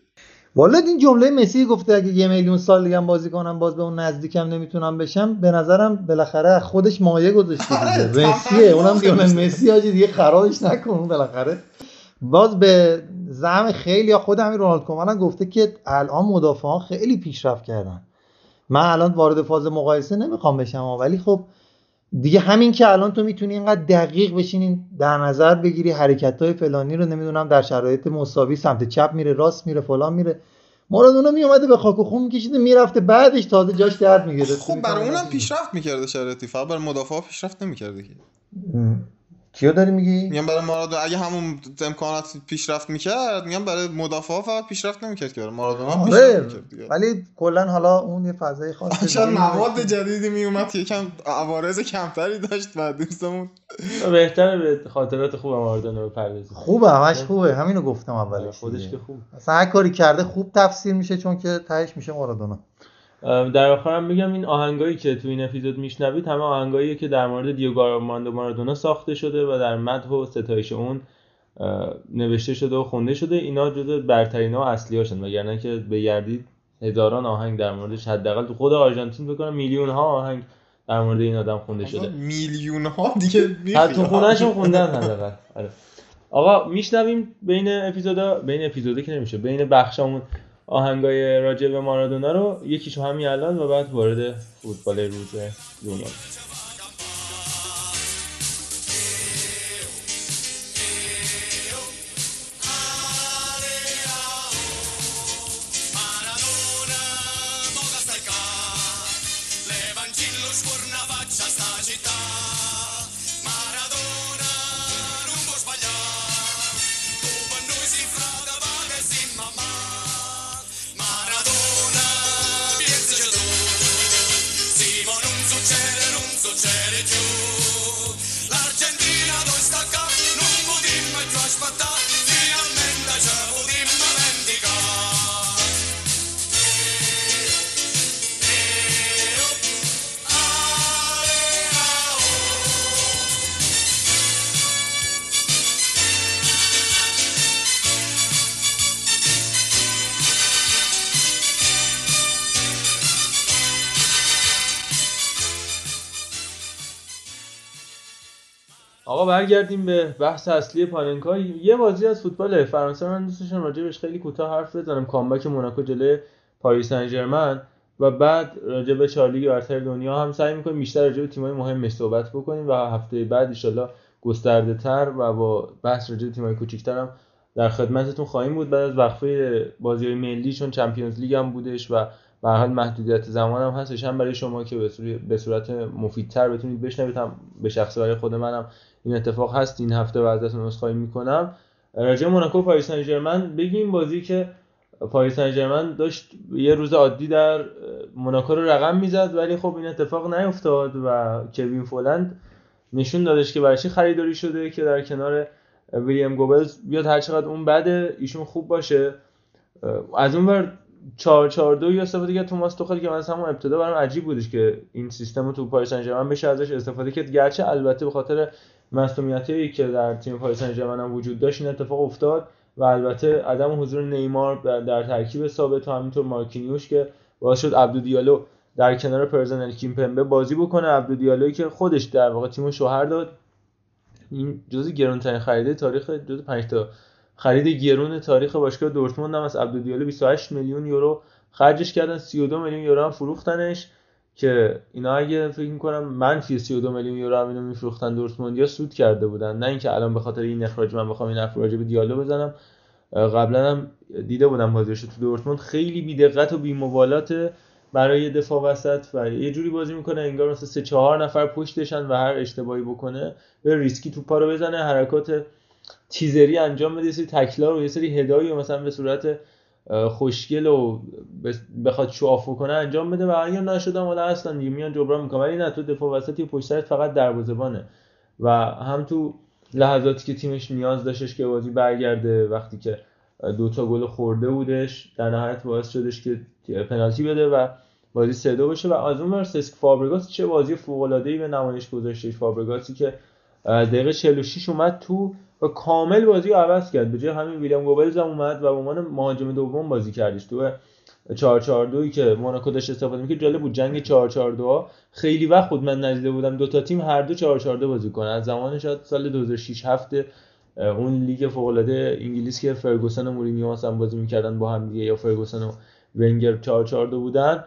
والا این جمله مسی گفته اگه یه میلیون سال دیگه بازی کنم باز به اون نزدیکم نمی‌تونم بشم. به نظرم بالاخره خودش مایه گذاشته آره، دیگه مسیه تفنگ اونم دیگه. مسی آجی دیگه خرابش نکن بالاخره. باز به زعم خیلی یا خود همین رونالد کومن گفته که الان مدافعان خیلی پیشرفت کردن. من الان وارد فاز مقایسه نمی‌خوام بشم ولی خب دیگه همین که الان تو می‌تونی اینقدر دقیق بشینین در نظر بگیری حرکت های فلانی رو نمی‌دونم در شرایط مساوی سمت چپ میره راست میره فلان میره. مارادونا میومده به خاک و خون میکشیده می‌رفته بعدش تازه جاش درد می‌گرفت. خب برای اونم پیشرفت می‌کرده شرایطی فقط برای مدافع پیشرفت نمی‌کرده که. کیو داری میگی؟ میگم برای مارادونا. اگه همون امکانات پیشرفت می‌کرد میگم برای مدافع ها فقط پیشرفت نمی‌کرد که برای مارادونا هم پیشرفت آره می‌کرد دیگه. ولی کلا حالا اون یه فضای خاص شاید مواد جدیدی میومد که یکم عوارض کمتری داشت و دوستمون. بهتره به خاطرات خوب ماردونا بپردازیم خوبه همش خوبه. همینو گفتم اولش خودش دیگه. که خوب. اصلا هر کاری کرده خوب تفسیر میشه چون که تهش میشه مارادونا. در آخرم میگم این آهنگایی که تو این اپیزود میشنوید همه آهنگاییه که در مورد دیوگو آرماندو مارادونا ساخته شده و در مدح و ستایش اون نوشته شده و خونده شده اینا جزو برترین ها و اصلی هاشن وگرنه که بگردید هزاران آهنگ در موردش حداقل تو خود آرژانتین بکنم میلیون ها آهنگ در مورد این آدم خونده شده میلیون ها دیگه. حتی تو خونهشون خوندن حداقل آره. آقا میشنویم بین اپیزودا بین اپیزودا که نمیشه بین بخشامون آهنگای راجع به مارادونا رو یکیشو همین الان و بعد وارد فوتبال روز دنیا برگردیم به بحث اصلی پاننکا یه بازی از فوتبال فرانسه من دوست داشتم راجبش خیلی کوتاه حرف بزنم. کامبک موناکو جلوی پاریس سن و بعد راجع به چارلیگ برتر دنیا هم سعی می‌کنیم بیشتر راجع به تیم‌های مهمش صحبت بکنیم و هفته بعد ان گسترده تر و با بحث راجع به تیم‌های کوچیک‌تر هم در خدمتتون خواهیم بود. بعد از وقفه بازی‌های ملی چون چمپیونز لیگ هم بودش و به حال محدودیت زمان هم هستش هم برای شما که به صورت, مفیدتر بتونید بشنوید هم به شخص برای خود منم این اتفاق هست این هفته ازتون عذرخواهی می‌کنم. راجع موناکو پاریس سن ژرمن بگیم بازی که پاریس سن ژرمن داشت یه روز عادی در موناکو رو رقم می‌زد ولی خب این اتفاق نیفتاد و کوین فولند نشون دادش که برای خریداری شده که در کنار ویلیام گوبلز بیاد هر چقدر اون بده ایشون خوب باشه. از اون ور 4 4 2 یا استفاده کرد توماس توخل که من از همون ابتدا برام عجیب بودش که این سیستم رو تو پاریس سن ژرمن بشه ازش استفاده کرد. گرچه البته به خاطر مسئولیتی که در تیم پاریس سن هم وجود داشت این اتفاق افتاد و البته عدم حضور نیمار در ترکیب ثابت و همینطور مارکینیوش که باعث شد عبدو دیالو در کنار پرزنل کیمپمبه بازی بکنه. عبدو دیالوی که خودش در واقع تیمو شوهر داد. این جزء گرونترین خرید تاریخ جزء 5 تا خرید گرون تاریخ باشگاه دورتموند هم از عبدو دیالو 28 میلیون یورو خرجش کردن. 32 میلیون یورو هم فروختنش. که اینا اگه فکر می‌کنم منفی 32 میلیون یورو هم اینو میفروختن دورتموند یا سود کرده بودن. نه اینکه الان به خاطر این اخراج من بخوام این راجع به دیالو بزنم. قبلا هم دیده بودم بازیش تو دورتموند. خیلی بی‌دقت و بی‌مبالات برای دفاع وسط و یه جوری بازی می‌کنه انگار مثلا سه چهار نفر پشتشن و هر اشتباهی بکنه به ریسکی توپا رو بزنه حرکات تیزری انجام بده یه سری تکلا رو یه سری هدایی مثلا به صورت خوشگل و بخواد show off کنه انجام بده و اگه نشدم ولی اصلا دیگه میان جبران می‌کنه ولی نه تو دفاع وسطی پشت سرت فقط دروازه‌بانه. و هم تو لحظاتی که تیمش نیاز داشتش که بازی برگرده وقتی که دو تا گل خورده بودش در نهایت باعث شدش که پنالتی بده و بازی سه دو بشه. و از اون سسک فابرگاس چه بازی فوق العاده ای به نمایش گذاشتش. فابرگاسی که دقیقه 46 اومد تو و کامل بازی رو عوض کرد. به جای همین ویلیام گوبلز هم اومد و به عنوان مهاجم دوم بازی کردش. تو 4 4 2 که موناکو داشت استفاده می‌کرد جالب بود. جنگ 4 4 2 خیلی وقت خود من ندیده بودم دو تا تیم هر دو 4 4 2 بازی کنن. از زمان شاید سال 2006 هفته اون لیگ فوق العاده انگلیس که فرگوسن و مورینیو هم بازی می‌کردن با هم دیگه یا فرگوسن و ونگر 4 4 2 بودن.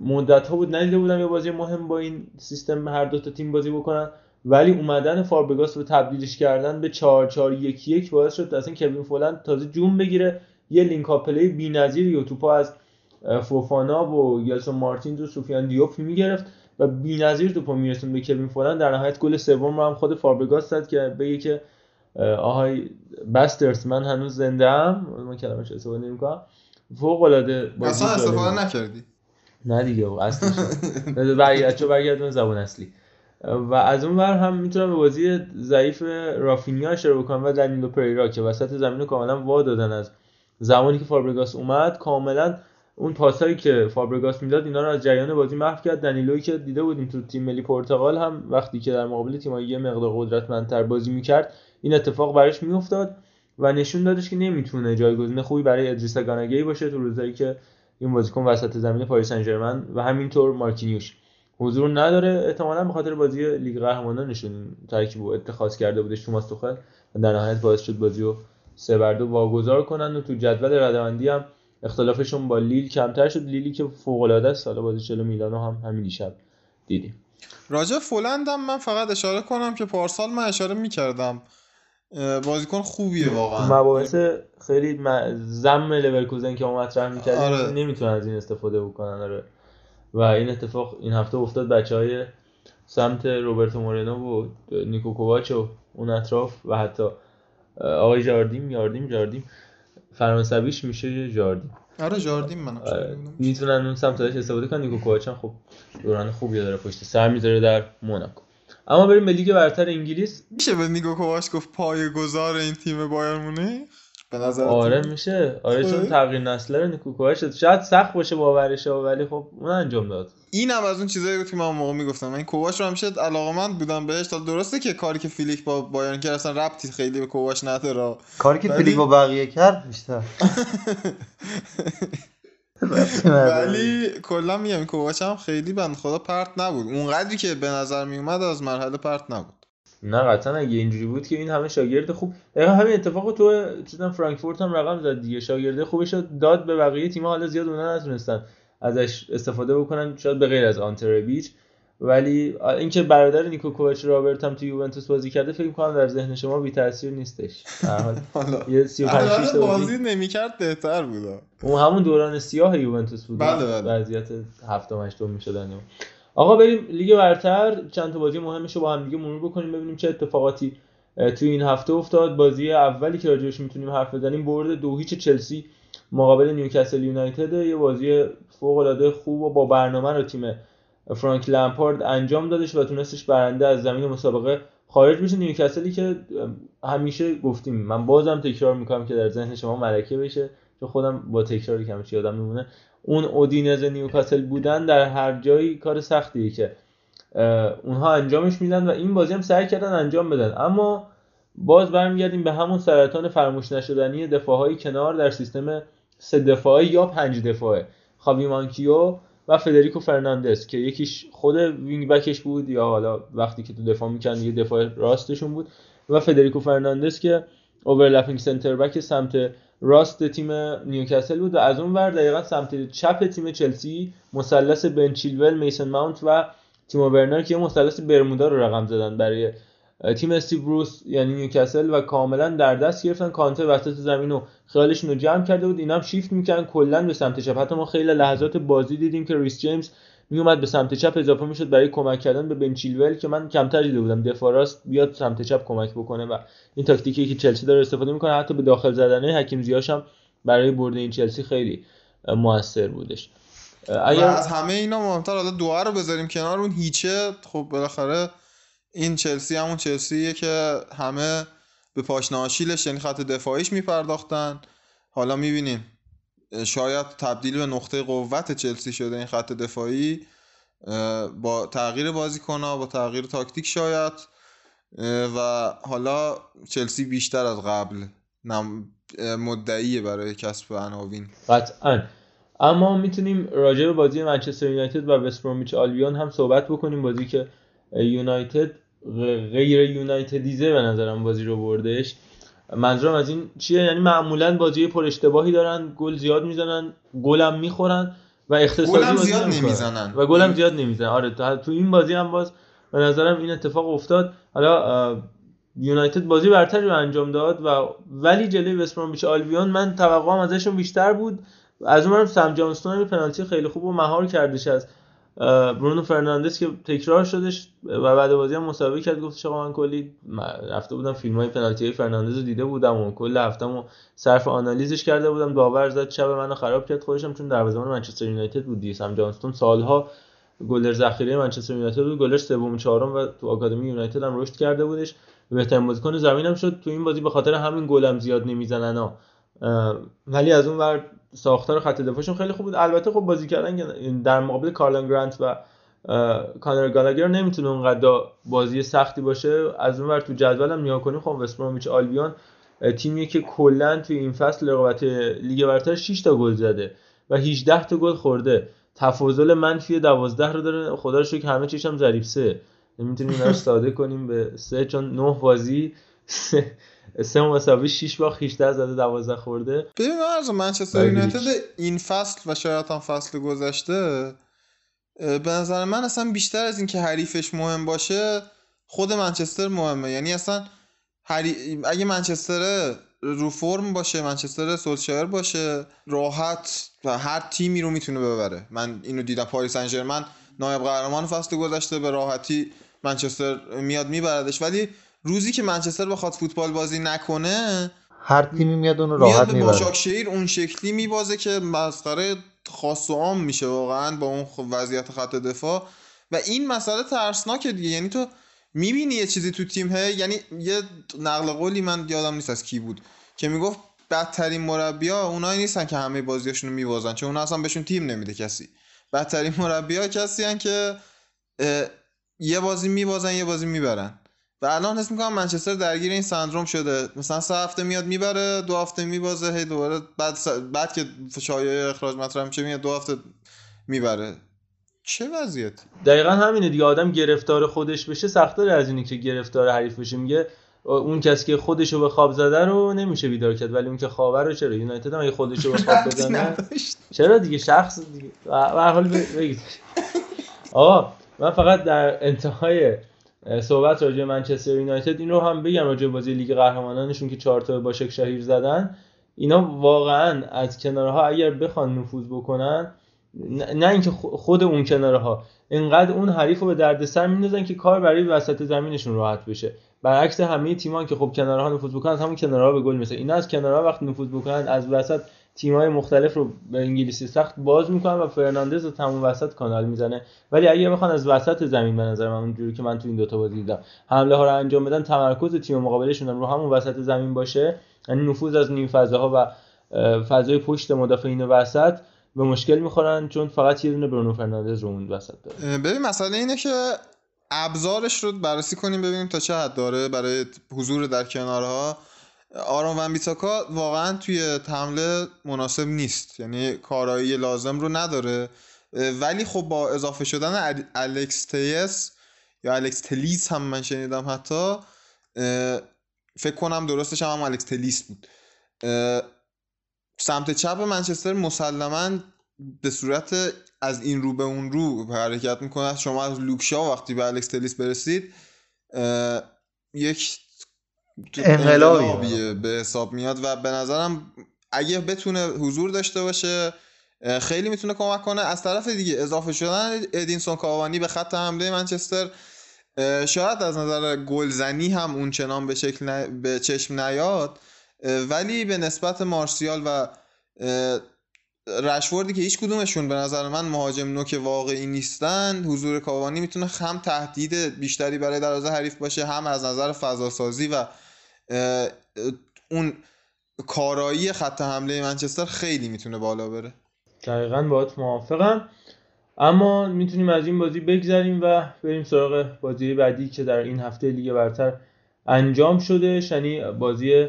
مدت ها بود ندیده بودم یه بازی مهم با این سیستم هر دو تا تیم بازی بکنن. ولی اومدن فابرگاس رو تبدیلش کردن به 4 4 1 1 باعث شد اصلا کوین فولند تازه جون بگیره. یه link play بی‌نظیر و توپا از فوفانا و ژلسون مارتینز و سوفیان دیوپ می‌گرفت و بی‌نظیر توپو میرسون به کوین فولند در نهایت گل سوم رو هم خود فابرگاس زد که بگه که آهای bastards من هنوز زنده ام من کلمش استفاده نمی‌کنم. فوق العاده اصلا استفاده نکردی. نه دیگه اصلا برگرد چون برگردون زبان اصلی. و از اون ور هم می‌تونم به بازی ضعیف رافینیا اشاره بکنم و دنیلو پریرا که وسط زمین کاملا وا دادن از زمانی که فابرگاس اومد کاملا اون پاسایی که فابرگاس می‌داد اینا رو از جریان بازی محو کرد. دنیلوی که دیده بودیم تو تیم ملی پرتغال هم وقتی که در مقابل تیم‌های یه مقدار قدرتمندتر بازی می‌کرد این اتفاق براش میافتاد و نشون دادش که نمی‌تونه جایگزین خوبی برای ادریس گاناگی باشه تو روزایی که این بازیکن وسط زمین پاریس سن و همینطور مارکینیوش. حضور نداره. احتمالا به خاطر بازی لیگ قهرمانانشون ترکیب اتخاذ کرده بودش توماس توخل و در نهایت باعث شد بازی رو سه بر دو واگذار کنن و تو جدول رده‌بندی هم اختلافشون با لیل کمتر شد. لیلی که فوق العاده است. حالا بازی چلو میلانو هم همین دیشب دیدیم. راجع فولندم من فقط اشاره کنم که پارسال من اشاره می‌کردم. بازیکن خوبیه واقعا. مباحث خیلی زمان لورکوزن که ما مطرح می‌کردیم آره. نمی‌تونن از این استفاده بکنن. آره. و این اتفاق این هفته افتاد بچه های سمت روبرتو مورینو و نیکو کوواچ و اون اطراف و حتی آقای جاردیم یاردیم جاردیم. فرانسویش میشه جاردیم. آره جاردیم من آره. می‌تونن اون سمت استفاده کنن. نیکو کوواچ خب دوران خوبی داره پشت سر می‌ذاره در موناکو. اما بریم به لیگ برتر انگلیس. میشه به نیکو کوواچ گفت پایه گذار این تیم بایرن مونیخ؟ به نظر آره میشه. آره چون. تغییر نسله رو نیکو شد. شاید سخت باشه باورش ولی خب اون انجام داد. این هم از اون چیزایی بود که من موقع می‌گفتم. من کوواچ رو همیشه علاقمند بودم بهش. تا درسته که کاری که فلیک با بایرن کرد اصلا ربطی خیلی به کوواش نداره. کاری که فلیک با بقیه کرد بیشتر. [laughs] ولی کلا میگم کوواچ هم خیلی بند خدا پرت نبود. اونقدری که به نظر میومد از مرحله پرت نبود. نه قطعا اگه اینجوری بود که این همه شاگرد خوب. همین اتفاق تو چیزا فرانکفورت هم رقم زد دیگه. شاگرده خوبش داد به بقیه تیم حالا زیاد اونها نتونستن ازش استفاده بکنن شاید به غیر از آنتربیچ ولی اینکه برادر نیکو کوچ رابرت هم تو یوونتوس بازی کرده فکر کنم در ذهن شما بی تاثیر نیستش در حال. [laughs] یه 35 بازی. نمی‌کرد بهتر بود اون همون دوران سیاه یوونتوس بود. بله بله. وضعیت هفتم هشتم می‌شدن. آقا بریم لیگ برتر. چند تا بازی مهمش رو با هم دیگه مرور بکنیم ببینیم چه اتفاقاتی تو این هفته افتاد. بازی اولی که راجعش می‌تونیم حرف بزنیم برد دو هیچ چلسی مقابل نیوکاسل یونایتد. یه بازی فوق العاده خوب و با برنامه رو تیم فرانک لمپارد انجام دادش و تونستش برنده از زمین مسابقه خارج بشه. نیوکاسلی که همیشه گفتیم من بازم تکرار می‌کنم که در ذهن شما ملکه بشه چون خودم با تکراری که همیشه یادم میمونه. اون اودینز نیوکاسل بودن در هر جایی کار سختیه که اونها انجامش میدن و این بازی هم سعی کردن انجام بدن. اما باز برمیگردیم به همون سرطان فراموش نشدنی دفاعهای کنار در سیستم سه دفاعی یا پنج دفاعه. خاوی مانکیو و فدریکو فرناندز که یکیش خود wing back ش بود یا حالا وقتی که تو دفاع می‌کرد یه دفاع راستشون بود و فدریکو فرناندز که overlapping center back سمت راست تیم نیوکاسل بود و از اون ور دقیقا سمت چپ تیم چلسی مثلث بن چیلول میسن ماونت و تیمو ورنر که مثلث برمودا رو رقم زدن برای تیم استیو بروس یعنی نیوکاسل و کاملا در دست گرفتن. کانته وسط زمین و خیالشون رو جمع کرده بود. اینا هم شیفت می‌کنن کلا به سمت چپ. حتی ما خیلی لحظات بازی دیدیم که ریس جیمز میومد به سمت چپ اضافه می‌شد برای کمک کردن به بن چیلول که من کمتر دیده بودم. دفاع راست بیاد سمت چپ کمک بکنه و این تاکتیکی که چلسی داره استفاده می‌کنه حتی به داخل زدن حکیم زیاش هم برای برد این چلسی خیلی موثر بودش. اگر از همه اینا مهمتر حالا دو رو بذاریم کنار اون هیچه. خب بالاخره این چلسی همون چلسیه که همه به پاشناشیلش یعنی خط دفاعیش میپرداختن. حالا می‌بینیم. شاید تبدیل به نقطه قوت چلسی شده این خط دفاعی با تغییر بازیکنها با تغییر تاکتیک شاید و حالا چلسی بیشتر از قبل مدعیه برای کسب عناوین. قطعا. اما می‌تونیم راجع به بازی منچستر یونایتد و وستبرومیچ آلبیون هم صحبت بکنیم. بازی که یونایتد غیر یونایتدیزه به نظرم بازی رو بردش منظورم از این چیه؟ یعنی معمولا بازی پر اشتباهی دارن گل زیاد می‌زنن گلم می‌خورن و اقتصادی گلم زیاد نمی‌زنن. و گلم زیاد نمی‌زنن. آره تو این بازی هم باز به نظرم این اتفاق افتاد. حالا یونایتد بازی برتری رو انجام داد و ولی جلوی وستبرومیچ آلبیون من توقعم ازشون بیشتر بود. از اونم سم جانستون پنالتی خیلی خوب و مهار کردش از برونو فرناندز که تکرار شدش و بعد بازی هم مصاحبه کرد گفتش آقا من کلی رفته بودم فیلم های پنالتی های فرناندز رو دیده بودم و کل هفتم صرف آنالیزش کرده بودم. داور زد شب منو خراب کرد خودشم چون دروازه‌بان منچستر یونایتد بود دیگه. سم جانستون سالها گلر ذخیره منچستر یونایتد بود. گلر سوم چهارم و تو آکادمی یونایتد هم رشد کرده بودش. بهترین بازیکن زمینم شد. تو این بازی به خاطر همین گلم زیاد نمی‌زنن ها. ولی از اون ور ساختار خط دفاعشون خیلی خوب بود. البته خب بازی کردن در مقابل کارلن گرانت و کانر گالاگر نمی‌تونه اونقدر بازی سختی باشه. از اون ور تو جدول هم نگاه کنیم خب وستبرومیچ آلبیون تیمیه که کلا توی این فصل رقابت لیگ برتر 6 تا گل زده و 18 تا گل خورده. تفاضل منفی 12 رو داره. خدا رو شکر همه چیش هم ضریب سه. نمی‌تونیم ساده کنیم به سه چون نه بازی سه, سه مساوی 6 باخت 18 زده 12 خورده. ببین از منچستر یونایتد این فصل و شاید هم فصل گذشته به نظر من اصلا بیشتر از اینکه حریفش مهم باشه خود منچستر مهمه. یعنی اصلا حری... اگه منچستر رو فرم باشه منچستر سولشایر باشه راحت و هر تیمی رو می‌تونه ببره. من اینو دیدم. پاریس سن نایب قهرمان فصل گذشته به راحتی منچستر میاد میبردش. ولی روزی که منچستر بخواد فوتبال بازی نکنه هر تیمی میاد اون راحت میاد به شیر اون شکلی میبازه که مسخره خاص و عام میشه واقعا با اون وضعیت خط دفاع. و این مسئله ترسناکه دیگه. یعنی تو می‌بینی یه چیزی تو تیم هه یعنی یه نقل قولی من یادم نیست از کی بود که می‌گفت بدترین مربیا اونایی نیستن که همه بازیاشونو میبازن چون اونا اصلا بهشون تیم نمیده کسی. بدترین مربیا کسی هن که یه بازی میبازن یه بازی می‌برن. و الان حس می‌کنم منچستر درگیر این سندروم شده. مثلا سه هفته میاد می‌بره دو هفته میبازه هی دوباره بعد س... بعد که شایعه اخراج مطرح میشه میاد دو هفته می‌بره. چه وضعیت؟ دقیقا همینه دیگه آدم گرفتار خودش بشه سخت‌تر از اینی که گرفتار حریف بشه. میگه اون کسی که خودش رو به خواب زده رو نمیشه بیدار کرد ولی اون که خوابه رو چرا؟ یونایتد هم اگه خودش رو به خواب [laughs] بزنه؟ چرا دیگه؟ شخص دیگه. حال بگید. [laughs] آقا من فقط در انتهای صحبت راجع منچستر یونایتد. این رو هم بگم راجع بازی لیگ قهرمانانشون که چهار تا با شهیر زدن. اینا واقعا از کنارها اگر بخوان نفوذ بکنن نه اینکه خود اون کنارها. انقدر اون حریف رو به دردسر میندازن که کار برای وسط زمینشون راحت بشه. برعکس همه تیمان که خب کنارها نفوذ بکنن همون کنارها به گل میسه اینا از کنارها وقت نفوذ بکنن از وسط تیمای مختلف رو به انگلیسی سخت باز می‌کنن و فرناندز رو تموم وسط کانال می‌زنه. ولی اگه بخوان از وسط زمین به نظر من اونجوری که من تو این دوتا بازی دیدم حمله ها رو انجام بدن تمرکز تیم مقابلشون رو همون وسط زمین باشه. یعنی نفوذ از نیم فضاها و فضای پشت مدافعین وسط به مشکل می‌خورن چون فقط یه دونه برونو فرناندز رو اون وسط داره. ببین مسئله اینه که ابزارش رو بررسی کنیم ببینیم تا چه حد داره برای حضور در کنارها. آرون ون بیساکا واقعا توی حمله مناسب نیست. یعنی کارایی لازم رو نداره. ولی خب با اضافه شدن الکس تیس یا الکس تلیس هم من شنیدم حتی فکر کنم درستش هم, هم الکس تلیس بود. سمت چپ منچستر مسلما به صورت از این رو به اون رو حرکت می‌کنه. شما از لوکشا وقتی به الکس تلیس برسید یک انقلابی به حساب میاد و به نظرم اگه بتونه حضور داشته باشه خیلی می‌تونه کمک کنه. از طرف دیگه اضافه شدن ادینسون کاوانی به خط حمله منچستر شاید از نظر گلزنی هم اون چنان به شکل به چشم نیاد. ولی به نسبت مارسیال و رشوردی که هیچ کدومشون به نظر من مهاجم نوک واقعی نیستن حضور کاوانی می‌تونه هم تهدید بیشتری برای دروازه حریف باشه هم از نظر فضاسازی و اون کارایی خط حمله منچستر خیلی می‌تونه بالا بره. دقیقا باید موافقم. اما می‌تونیم از این بازی بگذریم و بریم سراغ بازی بعدی که در این هفته لیگ برتر انجام شده. یعنی بازی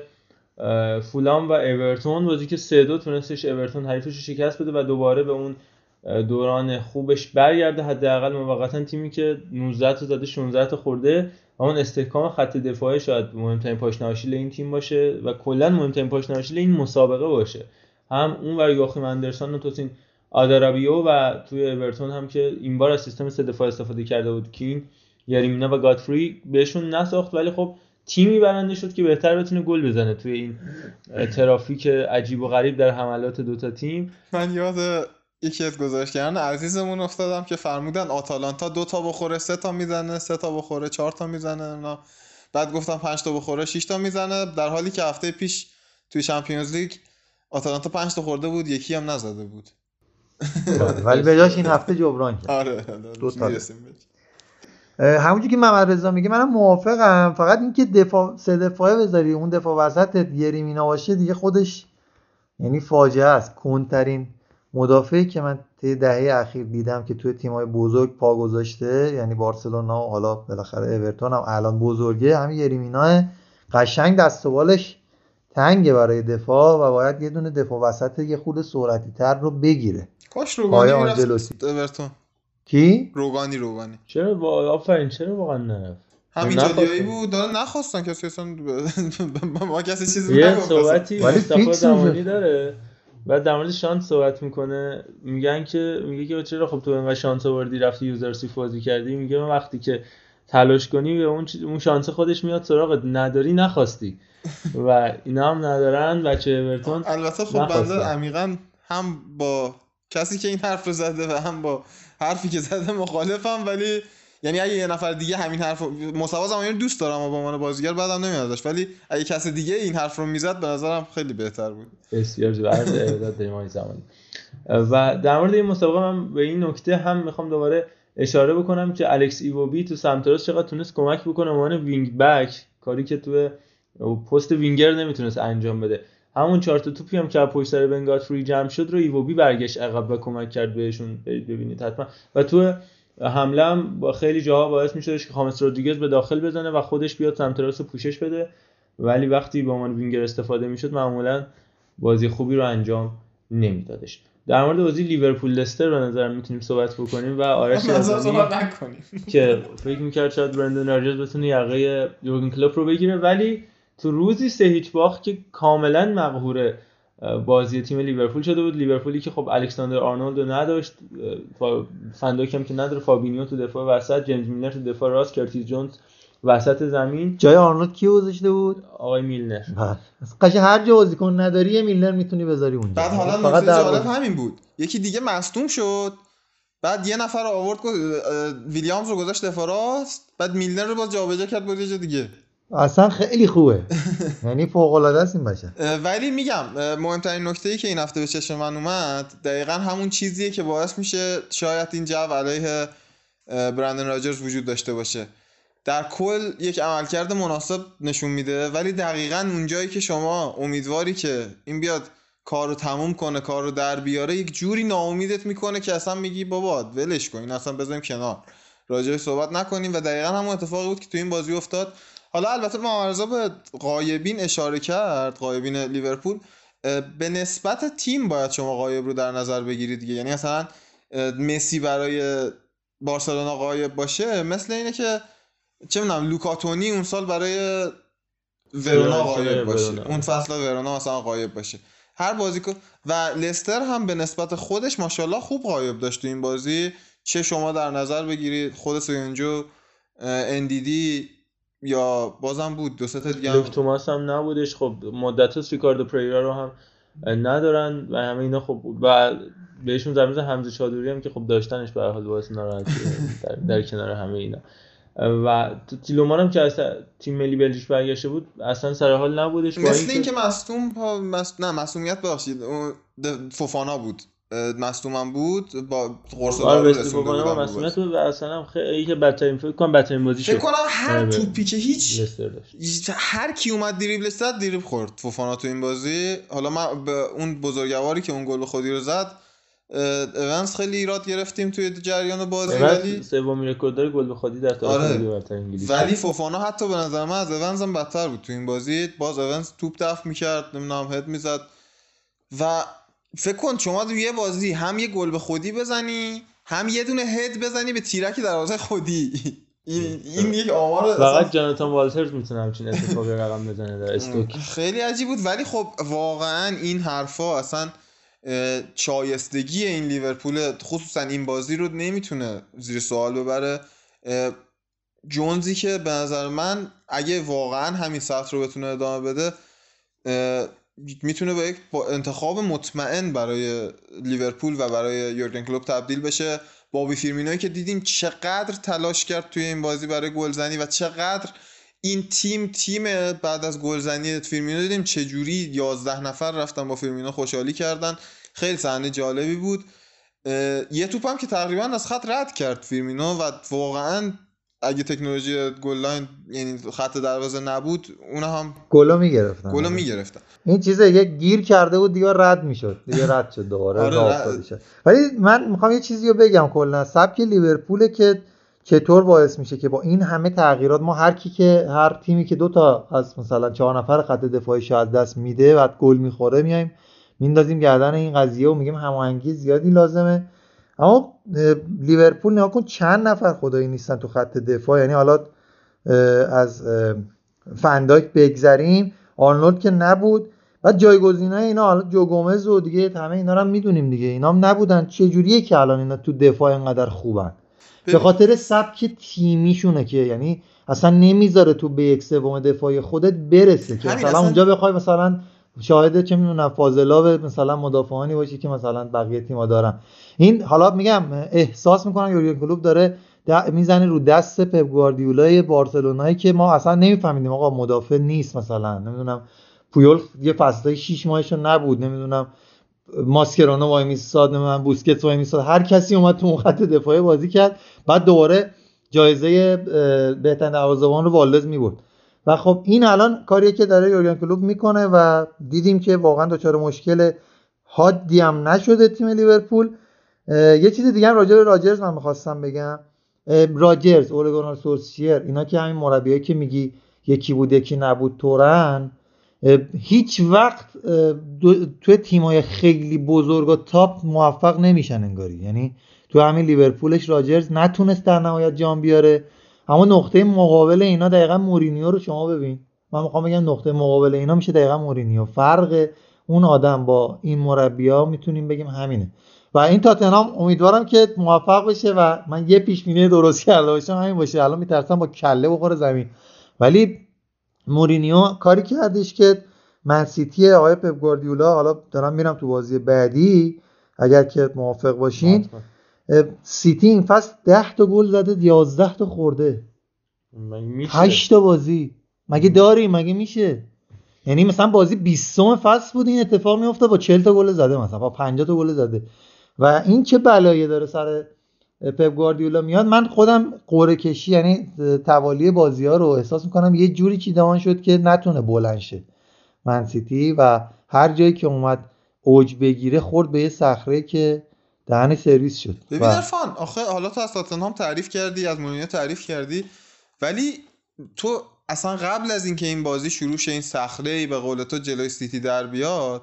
فولام و اورتون. بازی که سه دو تونستش اورتون حریفش رو شکست بده و دوباره به اون دوران خوبش برگرده. حداقل موقتا تیمی که 19 تا زده 16 تا خورده. و اون استحکام خط دفاعی شاید مهمترین پاشنه این تیم باشه و کلا مهمترین پاشنه این مسابقه باشه. هم اون و یاخیم اندرسون و توسین آدارابیو و توی اورتون هم که این بار از سیستم سه دفاع استفاده کرده بود کین یاریمینا و گاتفری بهشون نساخت. ولی خب تیمی برنده شد که بهتر بتونه گل بزنه توی این ترافیک عجیب و غریب در حملات دوتا تیم. من یاد یکی از گزارشگران عزیزمون افتادم که فرمودن آتالانتا دو تا بخوره سه تا می‌زنه سه تا بخوره چهار تا می‌زنه بعد گفتم پنج تا بخوره 6 تا می‌زنه. در حالی که هفته پیش توی چمپیونز لیگ آتالانتا پنج تا خورده بود یکی هم نزده بود. [laughs] ولی به این هفته جبران کرد. آره دو تا. می‌رسیم بهش. اه، همونجور که محمد رضا میگه منم موافقم. فقط اینکه دفاع سه دفاعه بذاری اون دفاع وسط یریمینا باشه دیگه خودش یعنی فاجعه است. کنترین مدافعی که من طی دهه اخیر دیدم که توی تیم‌های بزرگ پا گذاشته یعنی بارسلونا و حالا بالاخره اورتون هم الان بزرگه همین یریمینا قشنگ دست و بالش تنگه برای دفاع و باید یه دونه دفاع وسط یه خود سرعتی تر رو بگیره. کاش روگانی آنجلوسی. می‌رفت اورتون. کی؟ روگانی روگانی. چرا با آفرین چرا واقعا نرفت؟ همین. جالیایی بود. داره نخواستن کسی اصلا [laughs] ما کسی چیزی نگفت. ولی مصطفی فیکس زمانی. داره. بعد در مورد شانس صحبت می‌کنه میگن که میگه که چرا خب تو اینقدر شانس آوردی رفتی یوزرسی بازی کردی میگه من وقتی که تلاش کنی به اون اون شانس خودش میاد سراغت نداری نخواستی [laughs] و اینا هم ندارن بچه اورتون البته خب. بنده عمیقا هم با کسی که این حرف رو زده و هم با حرفی که زده مخالفم ولی یعنی اگه یه نفر دیگه همین حرف مصطفی زمانی دوست دارم و به عنوان بازیگر بعدم نمیادش ولی اگه کس دیگه این حرف رو می‌زد به نظرم خیلی بهتر بود. بسیار آقای زمانی. و در مورد این مسابقه من به این نکته هم می‌خوام دوباره اشاره بکنم که الکس ایووبی تو سمت راست چقدر تونست کمک بکنه. عنوان wing back کاری که تو پست وینگر نمی‌تونست انجام بده. همون چهار تا توپی هم که پشت سر بن گادفری جمع شد رو ایووبی برگشت عقب و کمک کرد بهشون. ببینید حتما. و تو حمله هم با خیلی جاها باعث میشدش که خامس رودریگز به داخل بزنه و خودش بیاد سمت راست پوشش بده. ولی وقتی به عنوان وینگر استفاده می‌شد معمولا بازی خوبی رو انجام نمیدادش. در مورد بازی لیورپول لستر به نظرم می‌تونیم صحبت بکنیم و آرش [laughs] [laughs] که فکر می‌کرد شاید برندن راجرز بتونه یقه یورگن کلوپ رو بگیره. ولی تو روزی سه هیچ باخت که کاملا مقهور بازی تیم لیورپول شده بود. لیورپولی که خب الکساندر آرنولد رو نداشت فن‌دایک هم که نداره فابینیو تو دفاع وسط جیمز میلنر تو دفاع راست کرتیز جونز وسط زمین. جای آرنولد کی گذاشته بود؟ آقای میلنر. بله. قشنگ هر جا بازیکن نداری میلنر می‌تونی بذاری اونجا. بعد حالا فقط جالب. همین بود. یکی دیگه مصدوم شد. بعد یه نفر رو آورد ویلیامز رو گذاشت دفاع راست. بعد میلنر رو باز جابجا کرد بود یه جا دیگه. اصلا خیلی خوبه. [laughs] یعنی فوق العاده است این بچه. اه، ولی میگم مهمترین نکته ای که این هفته به چشم من اومد دقیقا همون چیزیه که باعث میشه شاید این جو علیه برندن راجرز وجود داشته باشه. در کل یک عملکرد مناسب نشون میده ولی دقیقا اونجایی که شما امیدواری که این بیاد کار رو تموم کنه کار رو در بیاره یک جوری ناامیدت می‌کنه که اصلا میگی بابا ولش کن این اصلا بذاریم کنار. راجعش صحبت نکنیم و دقیقا همون اتفاقی بود که تو این بازی افتاد. حالا البته معارضه به قایبین اشاره کرد قایبین لیورپول. به نسبت تیم باید شما قایب رو در نظر بگیرید دیگه. یعنی مثلا مسی برای بارسلونا قایب باشه مثل اینه که چه می‌دونم لوکاتونی اون سال برای ورونا قایب باشه. ورونا. اون فصل ورونا مثلا قایب باشه. هر بازیکن و لستر هم به نسبت خودش ماشاءالله خوب قایب داشت این بازی. چه شما در نظر بگیرید؟ خود سوینجو اندیدی؟ یا بازم بود دو سه تا دیگه هم لوک توماس هم نبودش. خب مدت ریکاردو پریرا رو هم ندارن و همه اینا. خب و بهشون زمین حمزه چادری هم که خب داشتنش به هر حال باعث ناراحتی در, در کنار همه اینا. و تو تیلومان هم که از تیم ملی بلژیک برگشته بود اصلا سر حال نبودش. مثل اینکه مصدوم. نه مصدومیت ببخشید فوفانا بود. مصدومم بود با قرص آره دارو رسونده بازی. بود و اصلا هم خیلی که بدترین فکر کنم بدترین بازی فکر شد. کنم هر آره، توپی که هیچ هر کی اومد دریبل زد دریبل خورد. فوفانا تو این بازی. حالا من به اون بزرگواری که اون گل خودی رو زد اونس خیلی ایراد گرفتیم توی جریان بازی ولی سومین رکورد داره گل به خودی در تاریخ آره. ولی فوفانا حتی به نظر من از اونز هم بدتر بود تو این بازی. باز اونز توپ دفع می‌کرد نمی‌دونم هد می‌زد. و فکر کن شما تو یه بازی هم یه گل به خودی بزنی هم یه دونه هد بزنی به تیرک دروازه خودی. این این یک آمار فقط جاناتان والترز می‌تونه همچین اتفاقی رقم بزنه در استوک. خیلی عجیب بود. ولی خب واقعا این حرفا اصلا اه، شایستگی این لیورپول خصوصا این بازی رو نمی‌تونه زیر سوال ببره. جونزی که به نظر من اگه واقعا همین سطح رو بتونه ادامه بده می‌تونه به یک با انتخاب مطمئن برای لیورپول و برای یورگن کلوپ تبدیل بشه بابی فیرمینوی که دیدیم چقدر تلاش کرد توی این بازی برای گلزنی و چقدر این تیم تیم بعد از گلزنی فیرمینو دیدیم چجوری 11 نفر رفتن با فیرمینو خوشحالی کردن. خیلی صحنه جالبی بود. یه توپ هم که تقریبا از خط رد کرد فیرمینو و واقعا اگه تکنولوژی goal line یعنی خط دروازه نبود اون هم گلو می‌گرفتن. گلو می‌گرفتن. این چیزه یه گیر کرده بود دیگه رد می‌شد. دیگه رد شد دوباره آره، شد. ولی من می‌خوام یه چیزی رو بگم کلا. سبک لیورپوله که چطور باعث میشه که با این همه تغییرات ما هر کی که هر تیمی که دو تا از مثلا چهار نفر خط دفاعیش از دست میده بعد گل می‌خوره میایم میندازیم گردن این قضیه و میگیم هماهنگی زیادی لازمه. اما لیورپول نگاه کن چند نفر خدایی نیستن تو خط دفاع. یعنی حالا از فنداک بگذریم. آرنولد که نبود. بعد جایگزینای اینا حالا جو گومز و دیگه همه اینا رو هم می‌دونیم دیگه. اینا هم نبودن. چه جوریه که الان اینا تو دفاع اینقدر خوبن؟ به خاطر سبک تیمیشونه که یعنی اصلا نمی‌ذاره تو به یک سوم دفاعی خودت برسه که مثلا اصلا- اونجا بخوای مثلا شاهد چه می‌دونم فاضلاب مثلا مدافعانی باشی که مثلا بقیه تیم‌ها دارن. این حالا میگم احساس می‌کنم یورگن کلوپ داره می‌زنه رو دست پپ گواردیولای بارسلونایی که ما اصلا نمیفهمیدیم. آقا مدافع نیست مثلا. نمی‌دونم پویول یه فصلای 6 ماهشو نبود. نمی‌دونم ماسکرانو وای میستاد نمی‌دونم بوسکتس وای میستاد هر کسی اومد تو اون خط دفاعی بازی کرد. بعد دوباره جایزه بهترین دروازه‌بان رو والدز می‌برد. و خب این الان کاریه که داره یورگن کلوپ می‌کنه و دیدیم که واقعا دچار مشکل حادی هم نشده تیم لیورپول. یه چیز دیگه هم راجع به راجرز من می‌خواستم بگم. راجرز اولگونار سورسیر اینا که همین مربیایی که میگی یکی بود یکی نبود تورن. هیچ وقت توی تیمای خیلی بزرگ و تاپ موفق نمیشن انگاری. یعنی تو همین لیورپولش راجرز نتونست در نهایت جام بیاره. اما نقطه مقابل اینا دقیقا مورینیو رو شما ببین. من می‌خوام بگم نقطه مقابل اینا میشه دقیقا مورینیو. فرق اون آدم با این مربیا می‌تونیم بگیم همینه. و این تاتنهام امیدوارم که موفق بشه و من یه پیش بینی درست کرده باشم همین باشه. الان میترسم با کله بخوره زمین. ولی مورینیو کاری کردش که من سیتی آقای پپ گواردیولا حالا دارم میرم تو بازی بعدی اگر که موافق باشین. سیتی این فصل 10 تا گل زده 11 تا خورده. مگه میشه؟ 8 تا بازی. مگه داری؟ مگه میشه؟ یعنی مثلا بازی 20 فصل بود این اتفاق میفته با 40 تا گل زده مثلا با 50 تا گل زده. و این چه بلایی داره سر پپ گواردیولا میاد؟ من خودم قرعه کشی یعنی توالی بازی ها رو احساس می‌کنم یه جوری چیدمان شد که نتونه بلند شه من سیتی و هر جایی که اومد اوج بگیره خورد به یه صخره که دهن سرویس شد. ببین و عرفان آخه حالا تو از تاتنهام تعریف کردی از مورینیو تعریف کردی ولی تو اصلا قبل از اینکه این بازی شروع شه این صخره ای به قول تو جلوی سیتی در بیاد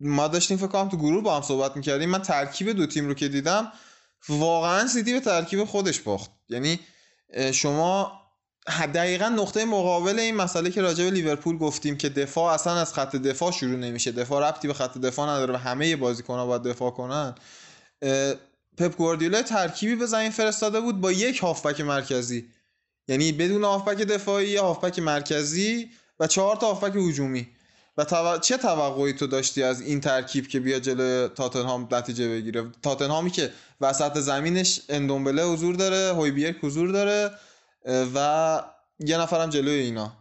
ما داشتیم فکر کنم تو گروه با هم صحبت می‌کردیم. من ترکیب دو تیم رو که دیدم واقعا سیتی به ترکیب خودش باخت. یعنی شما دقیقا نقطه مقابل این مسئله که راجع به لیورپول گفتیم که دفاع اصلا از خط دفاع شروع نمیشه. دفاع ربطی به خط دفاع نداره و همه بازیکن‌ها باید دفاع کنن. پپ گواردیولا ترکیبی به زمین فرستاده بود با یک هافبک مرکزی. یعنی بدون هافبک دفاعی یه هافبک مرکزی و چهار تا هافبک هجومی. و تو... چه توقعی تو داشتی از این ترکیب که بیا جلو تاتنهام نتیجه بگیره؟ تاتنهامی که وسط زمینش اندومبله حضور داره هویبیرک حضور داره و یه نفرم جلوی اینا.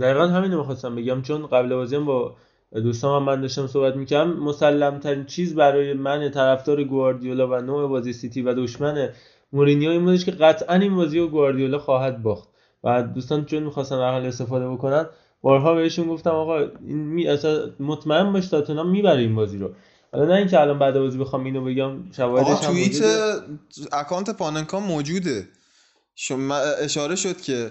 دقیقا همین رو می‌خواستم بگم چون قبل بازی با دوستان هم من داشتم صحبت می‌کردم. مسلم ترین چیز برای من طرفدار گواردیولا و نوع بازی سیتی و دشمن مورینیو این بودش که قطعا این بازی رو گواردیولا خواهد باخت. و دوستان چون می‌خواستن در حال استفاده بکنن بارها بهشون گفتم آقا این می... اصلا مطمئن باش تاتنهام می‌بره این بازی رو حالا نه اینکه الان بعد بازی بخوام اینو بگم شواهدش هم توییت. اکانت پاننکا موجوده شما اشاره شد که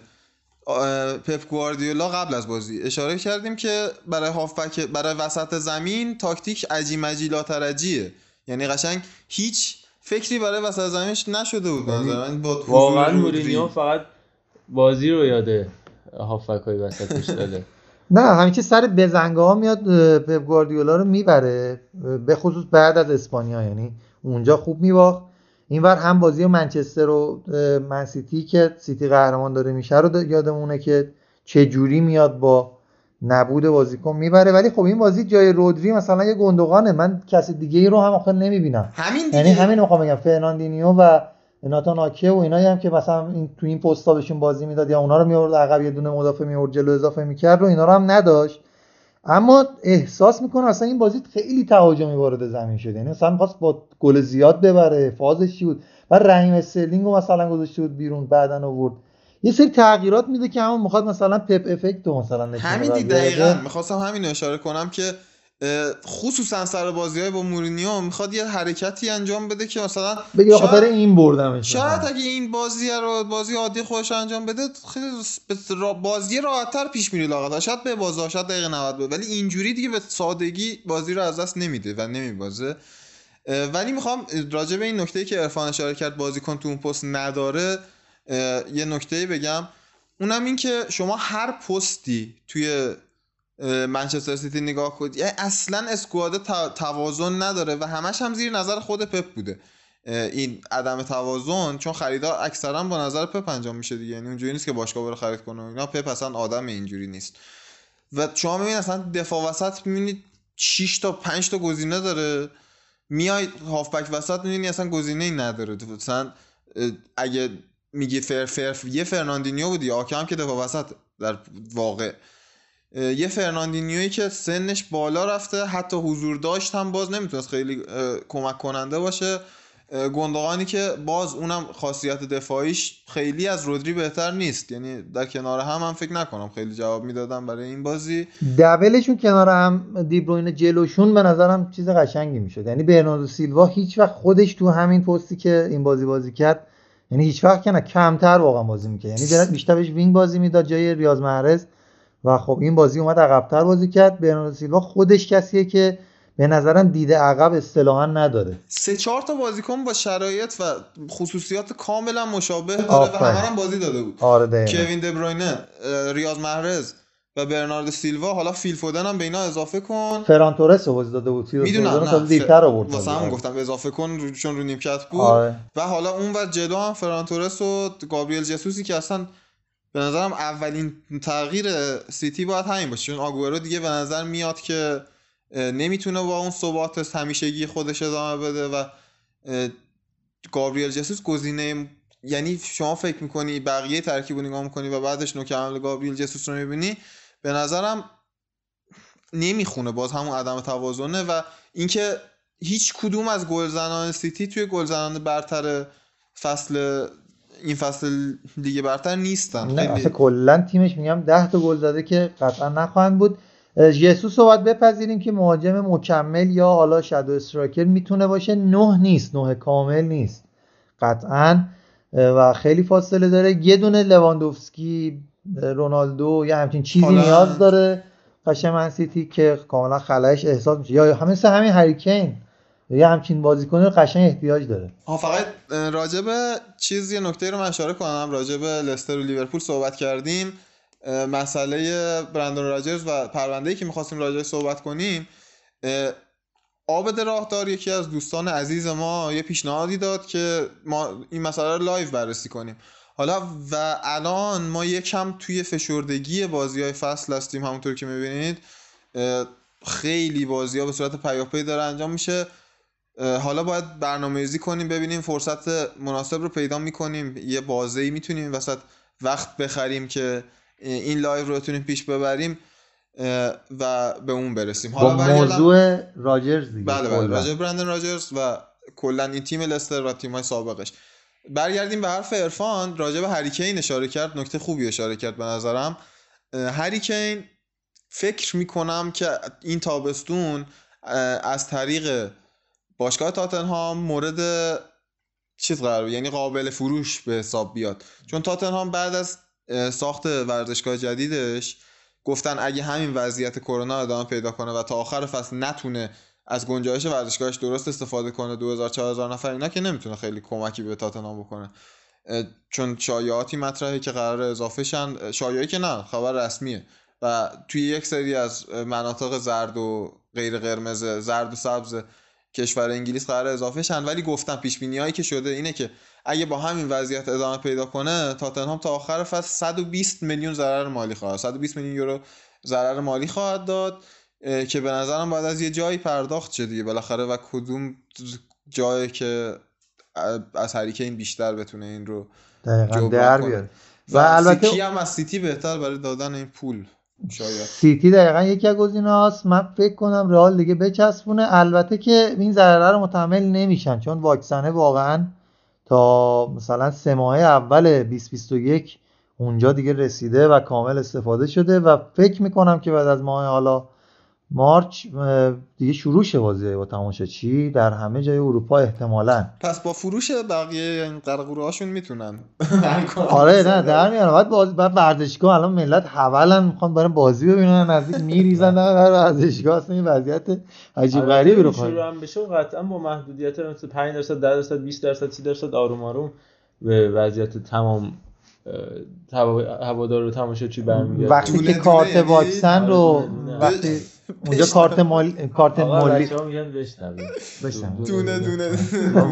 پپ گواردیولا قبل از بازی اشاره کردیم که برای هافبک برای وسط زمین تاکتیک عجی مجی لاترجیه یعنی قشنگ هیچ فکری برای وسط زمینش نشده بود به نظر من با حضور واقعا. مورینیو فقط بازی رو یاده هافبک های وسطش داده [laughs] نه همیشه سر بزنگاه ها میاد پپ گواردیولا رو می‌بره. به خصوص بعد از اسپانیا یعنی اونجا خوب میباخت. اینور هم بازی منچستر و منسیتی که سیتی قهرمان داره میشه رو یادمونه که چه جوری میاد با نبود بازیکن می‌بره. ولی خب این بازی جای رودری مثلا یه گوندوگانه من کسی دیگه ای رو هم آخر نمی‌بینم. همین دیگه. یعنی همین می‌خوام بگم. فرناندینیو و ناتان آکه و اینایی هم که مثلا این تو این پستا بهشون بازی می‌داد یا اونا رو میورد عقب یه دونه مدافع میورد جلو اضافه می‌کرد و اینا رو هم نداشت. اما احساس می‌کنه اصلا این بازی خیلی تهاجمی وارد زمین شده. یعنی مثلا می‌خواست با گل زیاد ببره فازش چی بود؟ و رحیم استرلینگ رو مثلا گذاشته بود بیرون بعدن آورد. یه سری تغییرات میده که همون می‌خواد مثلا پپ effect مثلا همین دقیقا. می‌خواستم همین اشاره کنم که خصوصا سر بازی های با مورینیو می‌خواد یه حرکتی انجام بده که مثلا بگی به خاطر این بردمش شاید اگه این بازی رو بازی عادی خودش انجام بده خیلی بازی راحتتر پیش میره لاغت. شاید به بازه شاید دقیقه 90 بود ولی اینجوری دیگه به سادگی بازی رو از دست نمیده و نمیبازه. ولی می‌خوام راجع به این نکته که عرفان اشاره کرد بازیکن تو اون پست نداره یه نکته بگم. اونم این که شما هر پستی توی منچستر سیتی نگاه کنید یعنی اصلا اسکواد توازن نداره و همش هم زیر نظر خود پپ بوده. این عدم توازن چون خریدار اکثرا با نظر پپ انجام میشه دیگه. یعنی اونجوری نیست که باشگاه بره خرید کنه اینا. پپ اصلا آدم اینجوری نیست. و شما می‌بینید اصلا دفاع وسط می‌بینید 6 تا 5 تا گزینه داره. میای هافبک وسط می‌بینی اصلا گزینه ای نداره. مثلا اگه میگی فر فر یه فرناندینیو بودی آکه هم که دفاع وسط در واقع یه فرناندینیویی که سنش بالا رفته حتی حضور داشت هم باز نمی‌تونست خیلی کمک کننده باشه. گندقانی که باز اونم خاصیت دفاعیش خیلی از رودری بهتر نیست. یعنی در کنار هم هم فکر نکنم خیلی جواب می‌دادم برای این بازی. دبلشون کنار هم دیبروین جلوشون به نظرم چیز قشنگی می‌شد. یعنی برناردو سیلوا هیچ وقت خودش تو همین پستی که این بازی بازی کرد یعنی هیچ وقت که نه کمتر واقعا بازی می‌کرد. یعنی بیشتر بهش وینگ بازی می‌داد جای ریاض محرز و خب این بازی اومد عقبتر بازی کرد برناردو سیلوا خودش کسیه که به نظرم دیده عقب اصطلاحا نداره سه چهار تا بازیکن با شرایط و خصوصیات کاملا مشابه داره و. همه هم بازی داده بود آره. کوین دبروینه ریاض محرز و برنارد سیلوا حالا فیل فودن هم به اینا اضافه کن فران تورس بازی داده بود می‌دونم نه دیرتر آورد واسه آره. گفتم اضافه کن چون رو نیمکت بود آره. و حالا اون و جلو هم فران تورس و گابریل جسوسی که اصلا به نظرم اولین تغییر سیتی باید همین باشه. چون آگورو دیگه به نظر میاد که نمی‌تونه با اون ثبات همیشگی خودش ادامه بده و گابریل جسوس گزینه یعنی شما فکر می‌کنی بقیه ترکیب رو نگاه می‌کنی و بعدش نوک حمله گابریل جسوس رو می‌بینی؟ به نظرم نمی‌خونه باز همون عدم توازنه و اینکه هیچ کدوم از گلزنان سیتی توی گلزنان برتر فصل این فصل دیگه برتر نیستن. نه خیلی. اصلا کلا تیمش میگم 10 تا گل زده که قطعا نخواهند بود. ژسوس رو باید بپذیریم که مهاجم مکمل یا حالا shadow striker می‌تونه باشه. نه نیست نه کامل نیست. قطعا. و خیلی فاصله داره. یه دونه لواندوفسکی رونالدو یا همچین چیزی. نیاز داره. قشنگ من سیتی که کاملا خلایش احساس میشه. یا همین مثل همین هری کین. یا همچین بازیکنی رو قشنگ احتیاج داره. ها فقط راجب چیز یه نکته رو من اشاره کنم. راجب لستر و لیورپول صحبت کردیم. مسئله برندون راجرز و پرونده‌ای که می‌خواستیم راجعش صحبت کنیم عابد راهدار یکی از دوستان عزیز ما یه پیشنهادی داد که ما این مسئله رو live بررسی کنیم. حالا و الان ما یکم توی فشردگی بازی های فصل هستیم همونطور که می‌بینید خیلی بازی ها به صورت پیاپی داره انجام میشه. حالا باید برنامه ریزی کنیم ببینیم فرصت مناسب رو پیدا می‌کنیم. یه بازه ای می‌تونیم وسط وقت بخریم که این live رو بتونیم پیش ببریم و به اون برسیم. با حالا برگردم- موضوع راجرز دیگه بله بله به برندن راجرز و کلا این تیم لستر و تیم‌های سابقش. برگردیم به حرف عرفان. راجع به هریکین اشاره کرد. نکته خوبی اشاره کرد به نظرم. هریکین فکر می‌کنم که این تابستون از طریق باشگاه تاتنهام مورد چیز قرار یعنی قابل فروش به حساب بیاد. چون تاتنهام بعد از ساخت ورزشگاه جدیدش گفتن اگه همین وضعیت کرونا ادامه پیدا کنه و تا آخر فصل نتونه از گنجایش ورزشگاهش درست استفاده کنه 2000 4000 نفر اینا که نمی‌تونه خیلی کمکی به تاتنهام بکنه. چون شایعاتی مطرحه که قرار اضافه شن اه، شایعی که نه خبر رسمیه. و توی یک سری از مناطق زرد و غیر قرمز زرد و سبز کشور انگلیس قرار اضافه شن. ولی گفتم پیش بینی هایی که شده اینه که اگه با همین وضعیت ادامه پیدا کنه تاتنهام تا آخر فصل 120 میلیون ضرر مالی خواهد 120 میلیون یورو ضرر مالی خواهد داد که به نظرم باید از یه جایی پرداخت شه دیگه بالاخره و کدوم جایی که از هریکین بیشتر بتونه این رو دقیقا در. بیاره. و, و البته سیتی هم از سیتی بهتر برای دادن این پول. سیتی دقیقا یکی از گزینه‌هاست. من فکر کنم رئال دیگه بچسبونه. البته که این ضرره رو متحمل نمیشن چون واکسنه واقعا تا مثلا سه ماه اول 2021 اونجا دیگه رسیده و کامل استفاده شده و فکر می‌کنم که بعد از ماه حالا مارچ دیگه شروع شه بازی با تماشاچی. در همه جای اروپا احتمالاً. پس با فروش بقیه این قرقوره هاشون می‌تونن. [laughs] آره نه در میارم بعد باز بعد ورزشگاه الان ملت حولن می‌خوان برن بازی ببینن نزدیک میریزن در ورزشگاه اصلا این وضعیت عجیب غریبی رو شروع خواهیم. هم بشه و قطعا با محدودیت مثل 5 درصد 10 درصد 20 درصد 30 درصد آروم آروم به وضعیت تمام هوادار و تماشاچی برمیگرده. وقتی دونه که کارت یعنی- واکسن رو آره،. وقتی [laughs] اونجا کارت مال کارت آقا مالی بچه‌ها میگن بشنوید بشنوید. دونه دونه.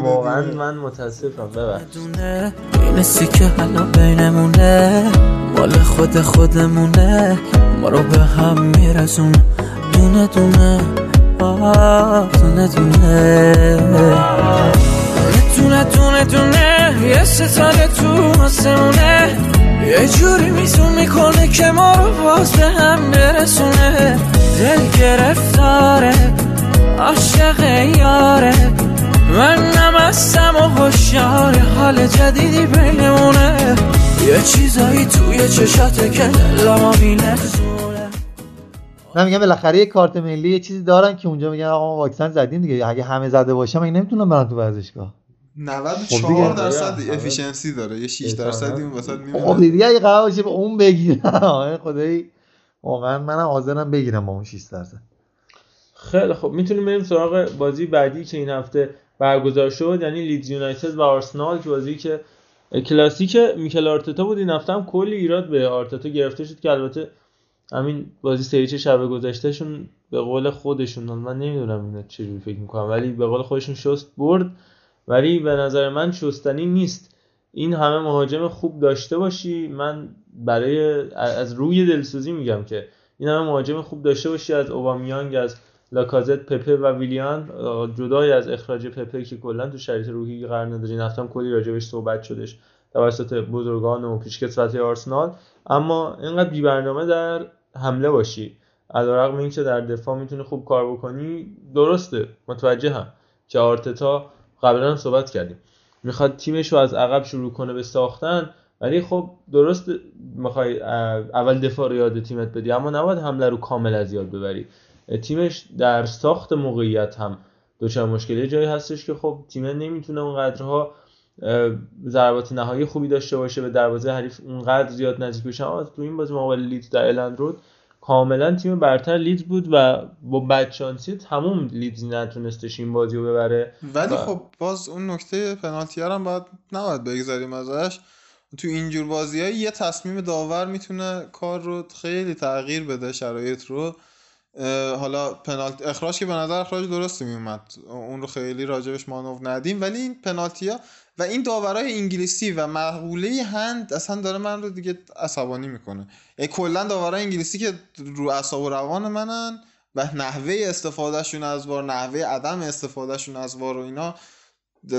واقعا من متاسفم ببخشید. دونه. این سیکه حالا بینمونه مال خود خودمونه. ما رو به هم میرسونه دونه دونه. آه، دونه دونه. دونه دونه دونه. یه ستاره تو آسمونه. یه جوری میزون می‌کنه که ما رو باز به هم برسونه. دل گرفتاره عاشق یاره. من نمستم و هوشیار حال جدیدی بینمونه. یه چیزایی توی چشاته که دلمو میلرزونه من میگم بالاخره یه کارت ملی یه چیزی دارن که اونجا میگن آقا ما واکسن زدیم دیگه. اگه همه زده باشه مگه نمی‌تونن برن تو ورزشگاه. 94 دیگه. درصد افیشنسی داره. یه 6 احتمالاً. درصدی اون وسط خب میمونه دیگه اگه قرار باشه به اون بگیرم. آره خدایی. واقعا منم حاضرم بگیرم با اون 6 درصد. خیلی خب. می‌تونیم بریم سراغ بازی بعدی که این هفته برگزار شد. یعنی لیدز یونایتد و آرسنال که بازی که کلاسیک میکل آرتتا بود. این هفته هم کلی ایراد به آرتتا گرفته شد که البته همین بازی سریچ شب گذشتهشون به قول خودشون من نمی‌دونم اینا چجوری فکر می‌کنم ولی به قول خودشون شست برد. ولی به نظر من شستنی نیست. این همه مهاجم خوب داشته باشی. من برای از روی دلسوزی میگم که این همه مهاجم خوب داشته باشی. از اوبامیانگ از لاکازت پپه و ویلیان. جدای از اخراج پپه که کلا تو شرایط روحی قرار هفته هم کلی راجبش صحبت شدش. توسط بزرگان و پیشکسوت آرسنال. اما اینقدر بی برنامه در حمله باشی. علیرغم اینکه در دفاع می‌تونی خوب کار بکنی درسته. متوجهم. که آرتتا قبلا هم صحبت کردیم. می‌خواد تیمش رو از عقب شروع کنه به ساختن ولی خب درست می‌خوای اول دفاع رو یاد تیمت بدی اما نباید حمله رو کامل از یاد ببری. تیمش در ساخت موقعیت هم دچار مشکلی جایی هستش که خب تیم نمی‌تونه اونقدرها ضربات نهایی خوبی داشته باشه به دروازه حریف اونقدر زیاد نزدیک اما تو این بازی مقابل لیدز در الند رود کاملا تیم برتر لیدز بود و با بدشانسی تموم لیدز نتونستش این بازی رو ببره. ولی و- خب باز اون نکته پنالتی ها هم باید نباید بگذاریم ازش. تو اینجور بازی یه تصمیم داور می‌تونه کار رو خیلی تغییر بده شرایط رو. حالا پنالتی اخراج که به نظر اخراج درستی میومد اون رو خیلی راجبش مانور ندیم. ولی این پنالتی ها و این داورای انگلیسی و مقوله هند اصلا داره من رو دیگه عصبانی می‌کنه. کلا داورای انگلیسی که رو اعصاب و روان منن و نحوه استفادهشون از وار نحوه عدم استفادهشون از وار و اینا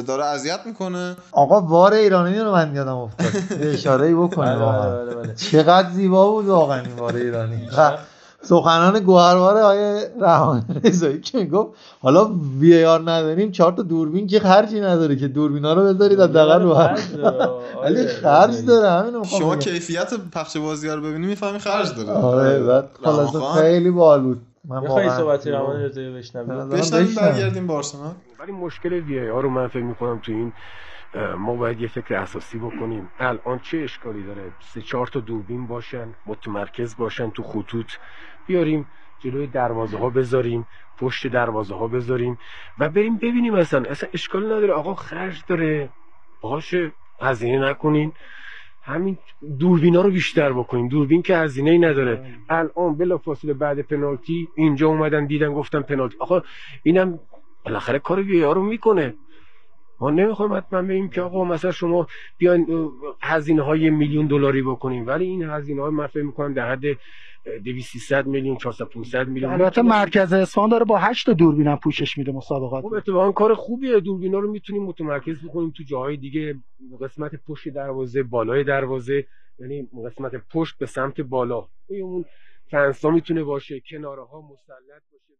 داره اذیت می‌کنه. آقا وار ایرانی رو من یادم افتاد. اشاره ای بکنیم بله، واقعا. بله، بله،. چقدر زیبا بود واقعا این وار ایرانی. سخنان گوهروار آقای رحمان رضایی که می‌گفت حالا وی آر نداریم چهار تا دوربین که خرجی نداره که دوربینا رو بذارید حداقل رو [laughs] ولی آره، خرج داره همین رو می‌خوام شما. کیفیت پخش بازی رو ببینی می‌فهمی خرج داره. آره بعد خلاصه رحمان خیلی باحال بود. من می‌خوای واقعا صحبتی روان رضایی بشنویم بشنویم. برگردیم آرسنال. ولی مشکل وی ای رو من فکر می‌کنم تو این ما باید یه فکر اساسی بکنیم. الان چه اشکالی داره؟ سه چهار تا دوربین باشن متمرکز باشن تو خطوط. بیاریم جلوی دروازه ها بذاریم پشت دروازه ها بذاریم و بریم ببینیم اصلا اصلا اشکالی نداره. آقا خرج داره. باشه هزینه نکنین. همین دوربینا رو بیشتر بکنیم دوربین که هزینه ای نداره الان بلا فاصله بعد پنالتی اینجا اومدن دیدن گفتن پنالتی. آقا اینم بالاخره کار وی رو می‌کنه. ما نمی‌خوایم حتما بگیم که آقا مثلا شما بیاین هزینه های میلیون دلاری بکنیم ولی این هزینه های من فکر می‌کنم در حد 200 میلیون 400 500 میلیون. البته مرکز اصفهان داره با 8 تا دوربین هم پوشش میده مسابقات. خب اتفاقا کار خوبیه. دوربینا رو می‌تونیم متمرکز بکنیم تو جاهای دیگه. قسمت پشت دروازه بالای دروازه. یعنی قسمت پشت به سمت بالا. اون فنسا می‌تونه باشه کناره ها مسلط باشه.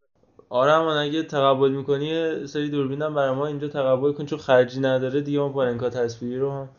آره من اگه تقبل می‌کنی سری دوربینم برای ما اینجا تقبل کن چون خرجی نداره. دیگه ما پارنکا تصویری رو هم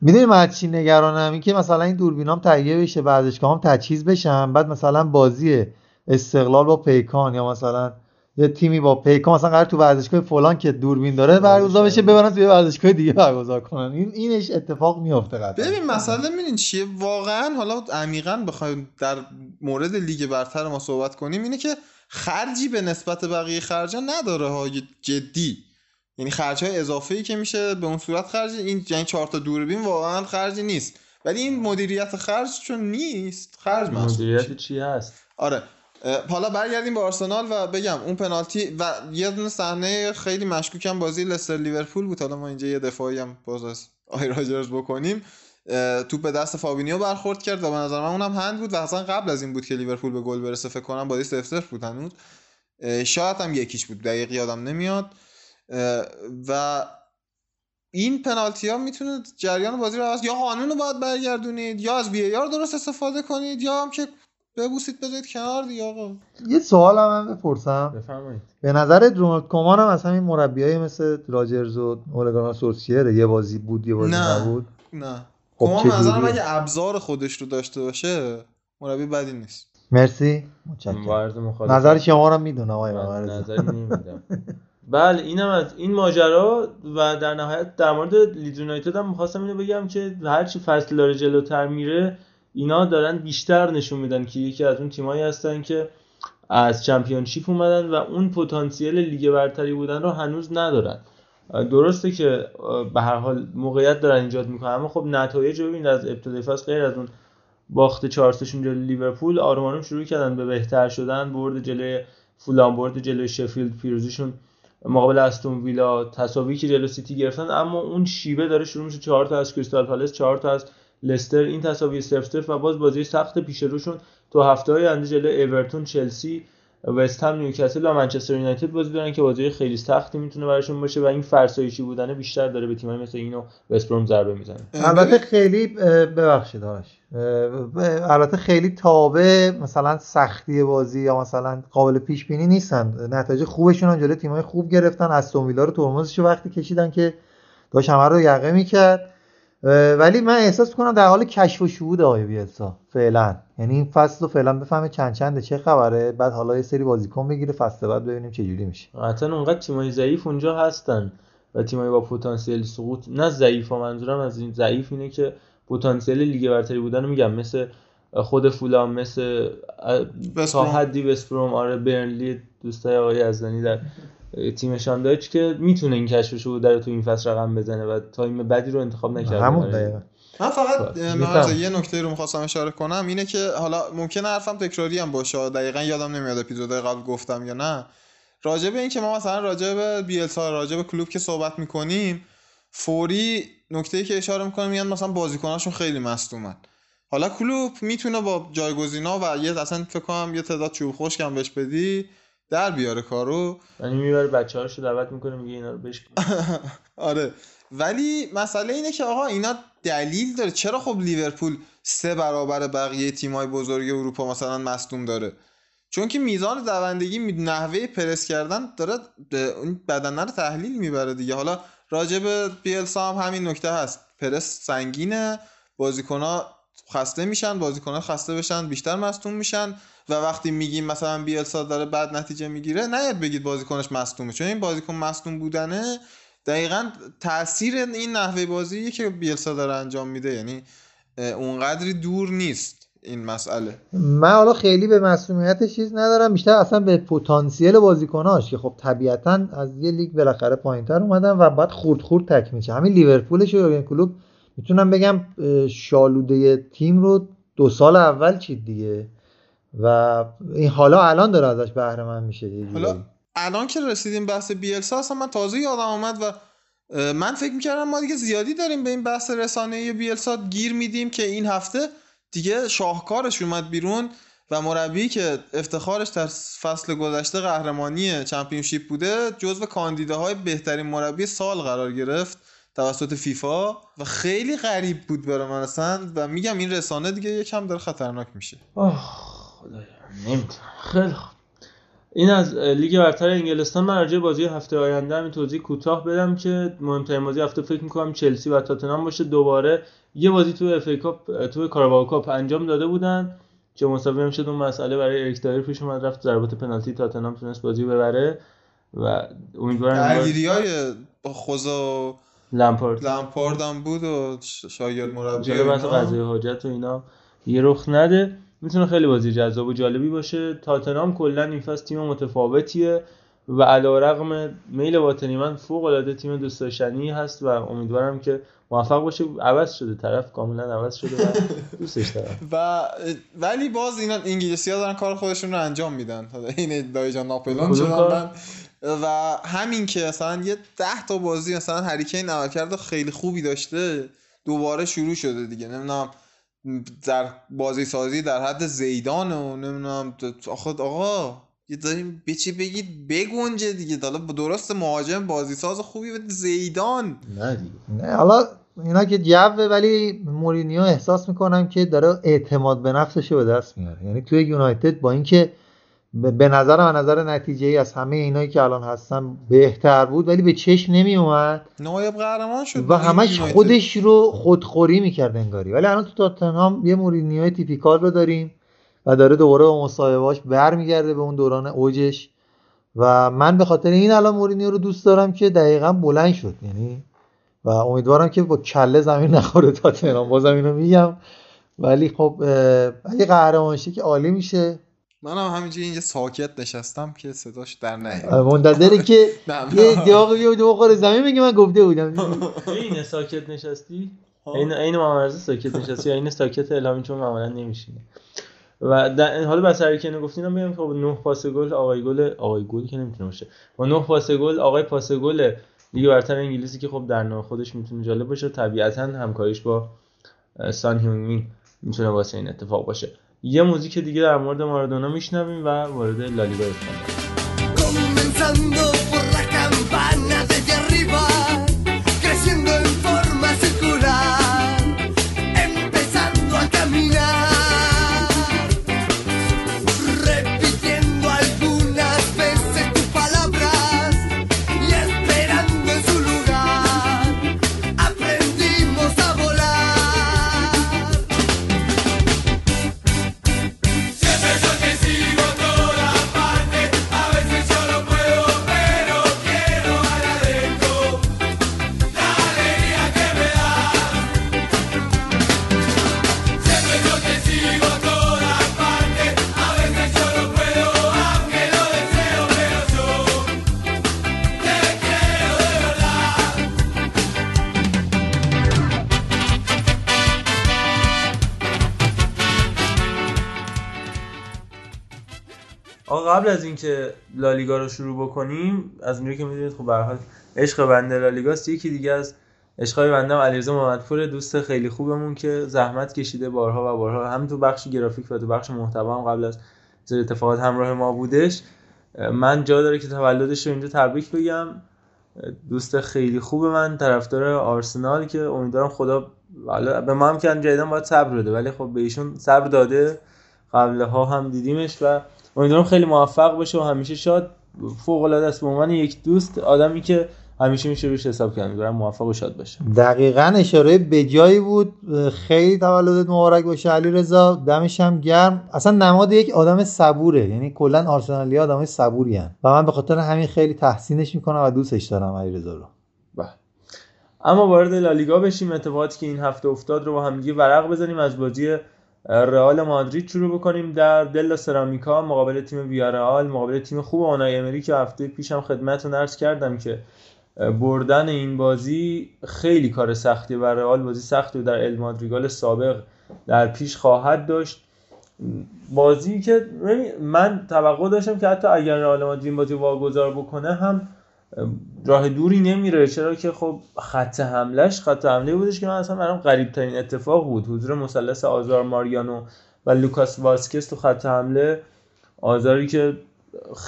می‌دونی من چی نگرانم؟ این که مثلا این دوربینام تهیه بشه ورزشگاه هم تجهیز بشن بعد مثلا بازی استقلال با پیکان یا مثلا یه تیمی با پیکان مثلا قرار تو ورزشگاه فلان که دوربین داره برگزار بشه ببرن توی ورزشگاه دیگه برگزار کنن. این اینش اتفاق میفته قطعا. ببین مسئله میدین چیه؟ واقعا حالا عمیقا بخوایم در مورد لیگ برتر ما صحبت کنیم اینه که خرجی به نسبت بقیه خرجا نداره های جدی. یعنی خرج های اضافه ای که میشه به اون صورت خرج این یعنی چهار تا دوربین واقعا خرجی نیست. ولی این مدیریت خرج چون نیست خرج مدیریت چی هست؟ آره. حالا برگردیم به آرسنال و بگم اون پنالتی و یه دونه صحنه خیلی مشکوکم بازی لستر لیورپول بود. حالا ما اینجا یه دفاعی هم باز از آی راجرز بکنیم. توپ به دست فابینیو برخورد کرد و به نظر من اونم هند بود و اصلا قبل از این بود که لیورپول به گل برسه. فکر کنم بازی 0 0 بود هنوز. شاید هم یکیش بود. دقیق یادم نمیاد. و این پنالتی ها می‌تونه جریان بازی رو عوض یا قانون رو باید برگردونید یا از وی آر درست استفاده کنید یا هم که ببوسید بذارید کنار دیگه آقا. یه سوال هم من بپرسم. بفرمایید. به نظر رونالد کومان هم از همین مربیای مثل راجرز و اولگانا سورسیر یه بازی بود یه بازی نه. نبود. نه. خب کمان چجوریه؟ نظرم اگه ابزار خودش رو داشته باشه مربی بدی نیست. مرسی. متشکرم نظر شما رو می‌دونم آقای من. نظری نمیدم. [laughs] بله اینم از این ماجرا و در نهایت در مورد لیدز یونایتد هم می‌خواستم اینو بگم که هرچی فصل داره جلوتر میره اینا دارن بیشتر نشون میدن که یکی از اون تیمایی هستن که از چمپیونشیپ اومدن و اون پتانسیل لیگ برتری بودن رو هنوز ندارن. درسته که به هر حال موقعیت دارن ایجاد می‌کنن اما خب نتایج رو ببینید از ابتدای فصل غیر از اون باخت 4 شون جلوی لیورپول آروم شروع کردن به بهتر شدن برد جلوی فولام برد جلوی شفیلد پیروزیشون مقابل استون ویلا تساوی که جلو سیتی گرفتن اما اون شیبه داره شروع میشه 4 تا از کریستال پالاس 4 تا از لستر این تساوی 0 0 و باز بازی سخت پیش روشون. تو هفته های آینده جلو اورتون چلسی وست هم نیوکاسل و منچستر یونایتد بازی دارن که بازی خیلی سختی می‌تونه براشون باشه و این فرسایشی بودنه بیشتر داره به تیمایی مثل اینو وست بروم ضربه می‌زنه. البته خیلی ببخشید اه، البته خیلی تابع مثلا سختی بازی یا مثلا قابل پیش بینی نیستن. نتایج خوبشون جلوی تیمای خوب گرفتن. استون ویلا رو ترمزش وقتی کشیدن که داشت همه رو یقه می‌کرد. ولی من احساس کنم در حال کشف و شهود آقای بیلسا فعلا یعنی این فصل رو فعلا بفهمه چند چنده چه خبره بعد حالا یه سری بازیکن بگیره فصل بعد ببینیم چه جوری میشه قطعا اونقدر تیمای ضعیف اونجا هستن و تیمایی با پتانسیل سقوط نه ضعیف منظورم از این ضعیف اینه که پتانسیل لیگ برتری بودن میگم مثل خود فولام مثل تا. حدی وستبروم آره برنلی دوستای آقای یزدانی در تیمشان داشت که می‌تونه این کشفش رو در تو این فصل رقم بزنه و تیم بدی رو انتخاب نکرده. همون برای- دقیقا. من فقط خب،. مهاجم یه نکته رو می‌خواستم اشاره کنم اینه که حالا ممکنه حرفم تکراری هم باشه دقیقا یادم نمیاد اپیزودهای قبل گفتم یا نه. راجع به این که ما مثلا راجع به بیلسا راجع به کلوب که صحبت می‌کنیم فوری نکته که اشاره می‌کنم میگن مثلا بازیکناشون خیلی مصدومن. حالا کلوب می‌تونه با جایگزینا و یه اصلا فکر کنم یه تعداد چوب خشک هم بهش بدی در بیاره کارو. یعنی می‌بره بچه رو دعوت می‌کنه میگه اینا رو بشکن [laughs] آره. ولی مسئله اینه که آقا اینا دلیل داره. چرا خب لیورپول سه برابر بقیه تیمای بزرگ اروپا مثلا مصدوم داره؟ چون که میزان دوندگی نحوه پرس کردن داره اون بدنه رو تحلیل می‌بره دیگه. حالا راجع به بیلسا هم همین نکته هست. پرس سنگینه بازیکنها خسته میشن بازیکنها خسته بشن بیشتر مصدوم میشن. و وقتی میگیم مثلا بیلسا داره بد نتیجه می‌گیره نه بگید بازیکنش مصدومه. چون این بازیکن مصدوم بودنه دقیقا تاثیر این نحوه بازی که بیلسا داره انجام میده. یعنی اونقدری دور نیست این مسئله. من حالا خیلی به مسئولیتش چیز ندارم بیشتر اصلا به پتانسیل بازیکناش که خب طبیعتا از یه لیگ بالاخره پایینتر اومدن و بعد خورد خورد تک میشه. همین لیورپولش یورگن کلوب می‌تونم بگم شالوده تیم رو دو سال اول چید دیگه. و این حالا الان داره ازش بهره مند میشه. حالا الان که رسیدیم بحث بیلسا اصلا من تازه یادم آمد و من فکر می‌کردم ما دیگه زیادی داریم به این بحث رسانه بیلسا گیر میدیم که این هفته دیگه شاهکارش اومد بیرون و مربی که افتخارش در فصل گذشته قهرمانی چمپیونشیپ بوده جزو کاندیداهای بهترین مربی سال قرار گرفت توسط فیفا و خیلی غریب بود برای من اصلا و میگم این رسانه دیگه یکم داره خطرناک میشه آه خدایا. نمی‌تونم خیلی خوب. این از لیگ برتر انگلستان من راجع بازی هفته آینده همین توضیح کوتاه بدم که مهمترین بازی هفته فکر می‌کنم چلسی و تاتنهام باشه. دوباره یه بازی تو FA Cup تو Carabao Cup انجام داده بودن. که مساوی هم شد اون مسئله برای اریک دایر پیش اومد رفت ضربات پنالتی تاتنهام تونست بازی ببره و امیدوارم با خوزا لمپارد لمپارد هم بود و ش- شاگرد مربی. قضای حاجت و اینا یه رخ نده. می‌تونه خیلی بازی جذاب و جالبی باشه. تاتنهام کلا این فصل تیم متفاوتیه و علیرغم میل باطنی من فوق العاده تیم دوست داشتنی هست و امیدوارم که موفق باشه. عوض شده طرف کاملا عوض شده و دوستش دارم. [laughs] و ولی باز اینا انگلیسی ها دارن کار خودشون رو انجام میدن. این دایجان ناپلون شدن و همین که مثلا یه ده تا بازی مثلا هریکین عملکرد خیلی خوبی داشته دوباره شروع شده دیگه. نمی‌دونم در بازی سازی در حد زیدان و نمی‌دونم آخه آقا یه داریم به چی بگید؟ بگنجه دیگه. حالا درست مهاجم بازی ساز خوبی بده زیدان. نه دیگه. نه حالا اینا که جوه ولی مورینیو احساس می‌کنم که داره اعتماد به نفسش به دست میاره. یعنی توی یونایتد با اینکه به به نظر من نظر نتیجه ای از همه اینایی که الان هستن بهتر بود ولی به چشم نمی اومد نایب قهرمان شد. و همش. خودش رو خودخوری می‌کرد انگاری. ولی الان تو تاتنهام یه مورینیو تیپیکال رو داریم و داره دوباره با مصاحبهاش برمیگرده به اون دوران اوجش. و من به خاطر این الان مورینیو رو دوست دارم که دقیقا بلند شد یعنی و امیدوارم که با کله زمین نخوره تاتنهام. بازم اینو میگم. ولی خب اگه قهرمان که عالی میشه. من هم همینجوری اینجا ساکت نشستم که صداش در نیاد. منتظره که [laughs] نه، یه نه. دیاقی بیاد بخوره زمین میگه من گفته بودم. [laughs] این ساکت نشستی؟ این این محمد ساکت نشستی یا این ساکت اعلامی؟ چون معمولا نمیشینه. و در حالا بس هر که گفتینم بگم که با 9 پاس گل آقای گل آقای گل که نمی‌تونه باشه. با 9 پاس گل آقای پاس گل لیگ برتر انگلیسی که خب در نوع خودش می‌تونه جالب باشه طبیعتا همکاریش با سان هیونگ می‌تونه واسه این اتفاق باشه. یه موزیک دیگه در مورد مارادونا میشنویم و وارد لالیگا اسپانیا. قبل از اینکه لالیگا رو شروع بکنیم از اونجایی که می‌دونید خب به حال عشق بنده لالیگاست. یکی دیگه از عشقای بنده هم علیرضا محمدپور دوست خیلی خوبمون که زحمت کشیده بارها و بارها. هم تو بخش گرافیک و تو بخش محتوا هم قبل از زیر اتفاقات همراه ما بودش. من جا داره که تولدش رو اینجا تبریک بگم. دوست خیلی خوب من طرفدار آرسنال که امیدوارم خدا به ما هم که جدیدن باید صبر بده ولی خب به ایشون صبر داده. قبلها هم دیدیمش و امیدوارم خیلی موفق باشه و همیشه شاد فوق العاده است. به عنوان یک دوست آدمی که همیشه میشه روش حساب کرد. امیدوارم موفق و شاد باشه. دقیقا اشاره به جایی بود. خیلی تولدت مبارک باشه علی رضا دمش هم گرم. اصلا نماد یک آدم صبوره. یعنی کلا آرسنالی آدم صبوری هن. و من به خاطر همین خیلی تحسینش می‌کنم و دوستش دارم علی رضا رو. بله. اما وارد لالیگا بشیم. اتفاقاتی که این هفته افتاد رو با هم دیگه ورق بزنیم. از بازی رئال مادرید شروع بکنیم در دل سرامیکا مقابل تیم ویارئال مقابل تیم خوب اونای امری که هفته پیشم خدمتتون عرض کردم که بردن این بازی خیلی کار سختی و رئال بازی سختی و در ال مادریگال سابق در پیش خواهد داشت. بازی که من توقع داشتم که حتی اگر رئال مادرید این بازی واگذار بکنه هم راه دوری نمیره. چرا که خب خط حملش خط حمله بودش که من اصلا برام غریب ترین اتفاق بود. حضور مثلث آزار ماریانو و لوکاس واسکس تو خط حمله. هازاری که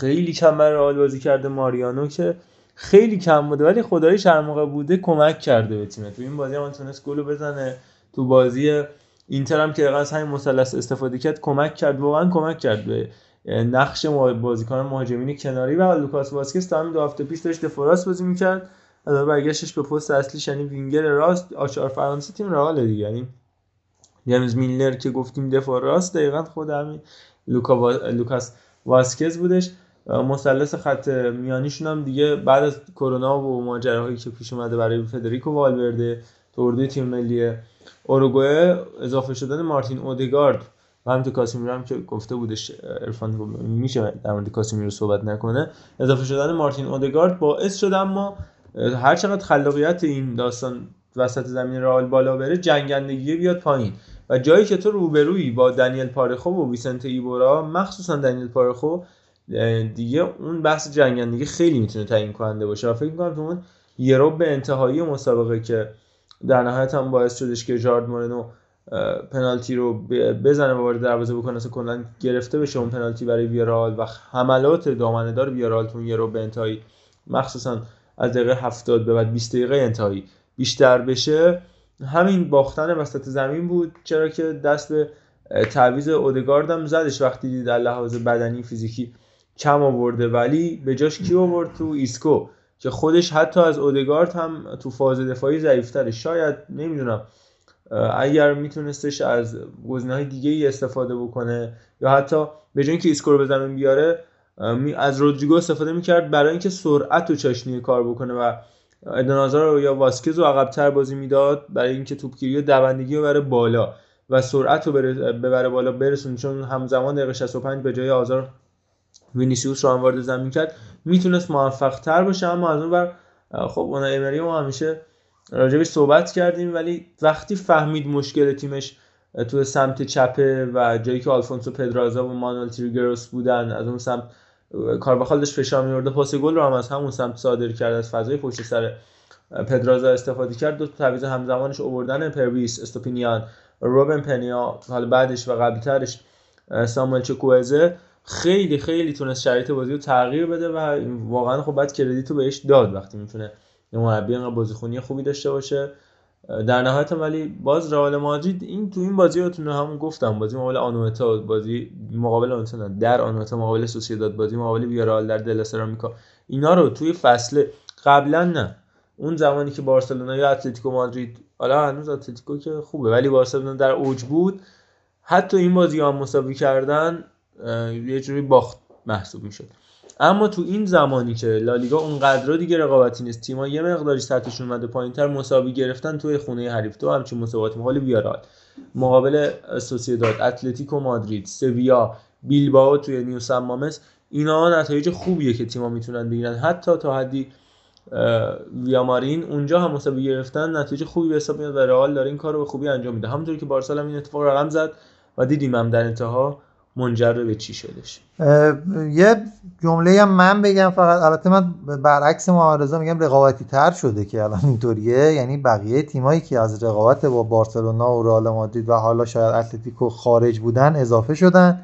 خیلی کم برای رئال بازی کرده ماریانو که خیلی کم بوده ولی خدایی هر موقع بوده کمک کرده به تیم تو این بازی هم تونست گل بزنه. تو بازی اینتر هم که از همین مثلث استفاده کرد کمک کرد. واقعا کمک کرد به نقش بازیکن مهاجمین کناری و لوکاس واسکس تا همین دو هفته پیش داشت دفاع راست بازی می‌کرد. از برگشتش به پست اصلیش یعنی وینگر راست. آچار فرانسه تیم رئال دیگه. یعنی جیمز میلنر که گفتیم دفاع راست دقیقا خود همین لوکا. لوکاس واسکز بودش. مثلث خط میانیشون هم دیگه بعد از کرونا و ماجراهایی که پیش اومده برای فدریکو والورده تو تیم ملی اوروگوئه اضافه شدن مارتین اودگارد و همینطور کاسیمیرو هم که گفته بودش ارفان میشه در مورد کاسیمیرو صحبت نکنه اضافه شدن مارتین اودگارد باعث شد اما هر چقدر خلاقیت این داستان وسط زمین رئال بالا بره جنگندگی بیاد پایین. و جایی که تو روبرویی با دنیل پارخو و ویسنت ایبورا مخصوصا دنیل پارخو دیگه اون بحث جنگندگی خیلی می‌تونه تعیین کننده باشه. و فکر می‌کنم تو اون یه به انتهایی مسابقه که در نهایت هم باعث شدش که جارد مورنو پنالتی رو بزنه وارد دروازه بکنه اصلا کلا گرفته بشه اون پنالتی برای ویارال و حملات دامنه دار ویارال تو یه رو به انتهایی مخصوصا از دقیقه 70 به بعد 20 دقیقه انتهایی بیشتر بشه. همین باختن وسط زمین بود چرا که دست به تعویض اودگارد هم زدش وقتی در لحاظ بدنی فیزیکی کم آورده. ولی به جاش کی آورد؟ تو ایسکو که خودش حتی از اودگارد هم تو فاز دفاعی ضعیفتره. شاید نمی‌دونم. اگر میتونستش از گزینه های دیگه ای استفاده بکنه یا حتی به جای اینکه ایسکو رو زمین بیاره از رودریگو استفاده می‌کرد برای اینکه سرعت و چاشنی کار بکنه و ادن هازارد یا واسکز رو عقبتر بازی می‌داد برای اینکه توپگیری و دوندگی رو بره بالا و سرعت رو ببره بالا برسون چون همزمان دقیقه 65 به جای هازارد وینیسیوس رو هم وارد زمین کرد. می‌تونست موفق تر باشه اما از اون بر خب اونای امری ما همیشه راجبش صحبت کردیم ولی وقتی فهمید مشکل تیمش تو سمت چپه و جایی که آلفونسو پدرازا و مانوئل تریگروس بودن از اون سمت کارباخال داشت فشار میورده پاس گل رو هم از همون سمت صادر کرد از فضای پشت سر پدرازا استفاده کرد. دو تعویض همزمانش آوردن پرویس استوپینیان روبن پنیا حالا بعدش و قبلترش ساموئل چکوزه خیلی خیلی تونست شرایط بازی رو تغییر بده و واقعا خب باید credit رو بهش داد وقتی می‌تونه یه مربی بازیخونی خوبی داشته باشه. در نهایت ولی باز رئال مادرید این تو این بازی رو همون گفتم بازی مقابل آنوتا بازی مقابل آنوتا در آنوتا مقابل سوسیداد بازی مقابل ویارال در دل سرامیکا. اینا رو توی فصل قبلا نه. اون زمانی که بارسلونا یا اتلتیکو مادرید حالا هنوز اتلتیکو که خوبه ولی بارسلونا در اوج بود. حتی این بازی هم مساوی کردن یه جوری باخت محسوب می‌شد. اما تو این زمانی که لالیگا اونقدر دیگه رقابتی نیست تیم‌ها یه مقداری سطحشون اومده پایینتر مساوی گرفتن توی خونه حریف تو همچین مسابقات مقابل بیارال مقابل سوسیداد اتلتیکو مادرید سویا بیلبائو توی نیو مامس اینا نتایج خوبیه که تیم‌ها می‌تونن بگیرن. حتی تا حدی ویامارین اونجا هم مساوی گرفتن نتیجه خوبی به حساب میاد و رئال داره این کارو به خوبی انجام میده. همونطوری که بارسا هم این اتفاق رقم زد و دیدیم هم در انتها. منجر به چی شدش؟ یه جمله هم من بگم فقط البته من برعکس معارضه میگم رقابتی تر شده که الان اینطوریه. یعنی بقیه تیمایی که از رقابت با بارسلونا و رئال مادرید و حالا شاید اتلتیکو خارج بودن اضافه شدن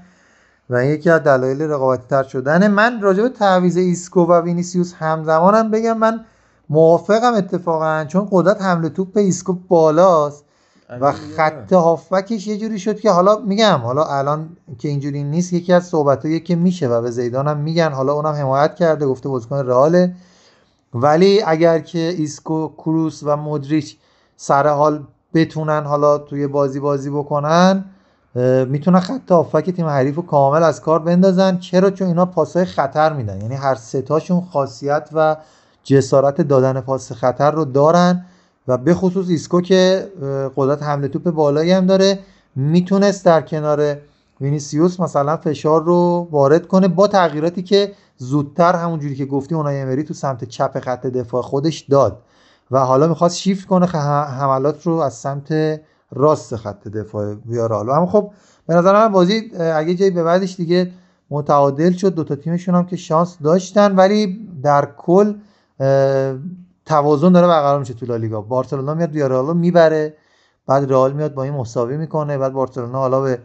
و یکی از دلایل رقابتی تر شدن من راجع به تعویض ایسکو و وینیسیوس همزمانم بگم من موافقم اتفاقا چون قدرت حمل توپ به ایسکو بالاست. و خط هافبکش یه جوری شد که حالا میگم حالا الان که اینجوری نیست یکی از صحبتایی که میشه و به زیدان هم میگن. حالا اونم حمایت کرده گفته بازیکن رئاله. ولی اگر که ایسکو کروس و مودریچ سر حال بتونن حالا توی بازی بازی بکنن می‌تونن خط هافبک تیم حریف رو کامل از کار بندازن. چرا؟ چون اینا پاسهای خطر میدن. یعنی هر ستاشون خاصیت و جسارت دادن پاس خطر رو دارن. و به خصوص ایسکو که قدرت حمل توپ بالایی هم داره می‌تونست در کنار وینیسیوس مثلا فشار رو وارد کنه با تغییراتی که زودتر همونجوری که گفتی اونای امری تو سمت چپ خط دفاع خودش داد. و حالا می‌خواست شیفت کنه حملات رو از سمت راست خط دفاع بیاره. حالا اما خب به نظر من بازی اگه جایی به بعدش دیگه متعادل شد دوتا تیمشون هم که شانس داشتن ولی در کل توازن داره برقرار میشه تو لالیگا بارسلونا میاد ویارالو می‌بره بعد رئال میاد با این مساوی می‌کنه بعد بارسلونا حالا به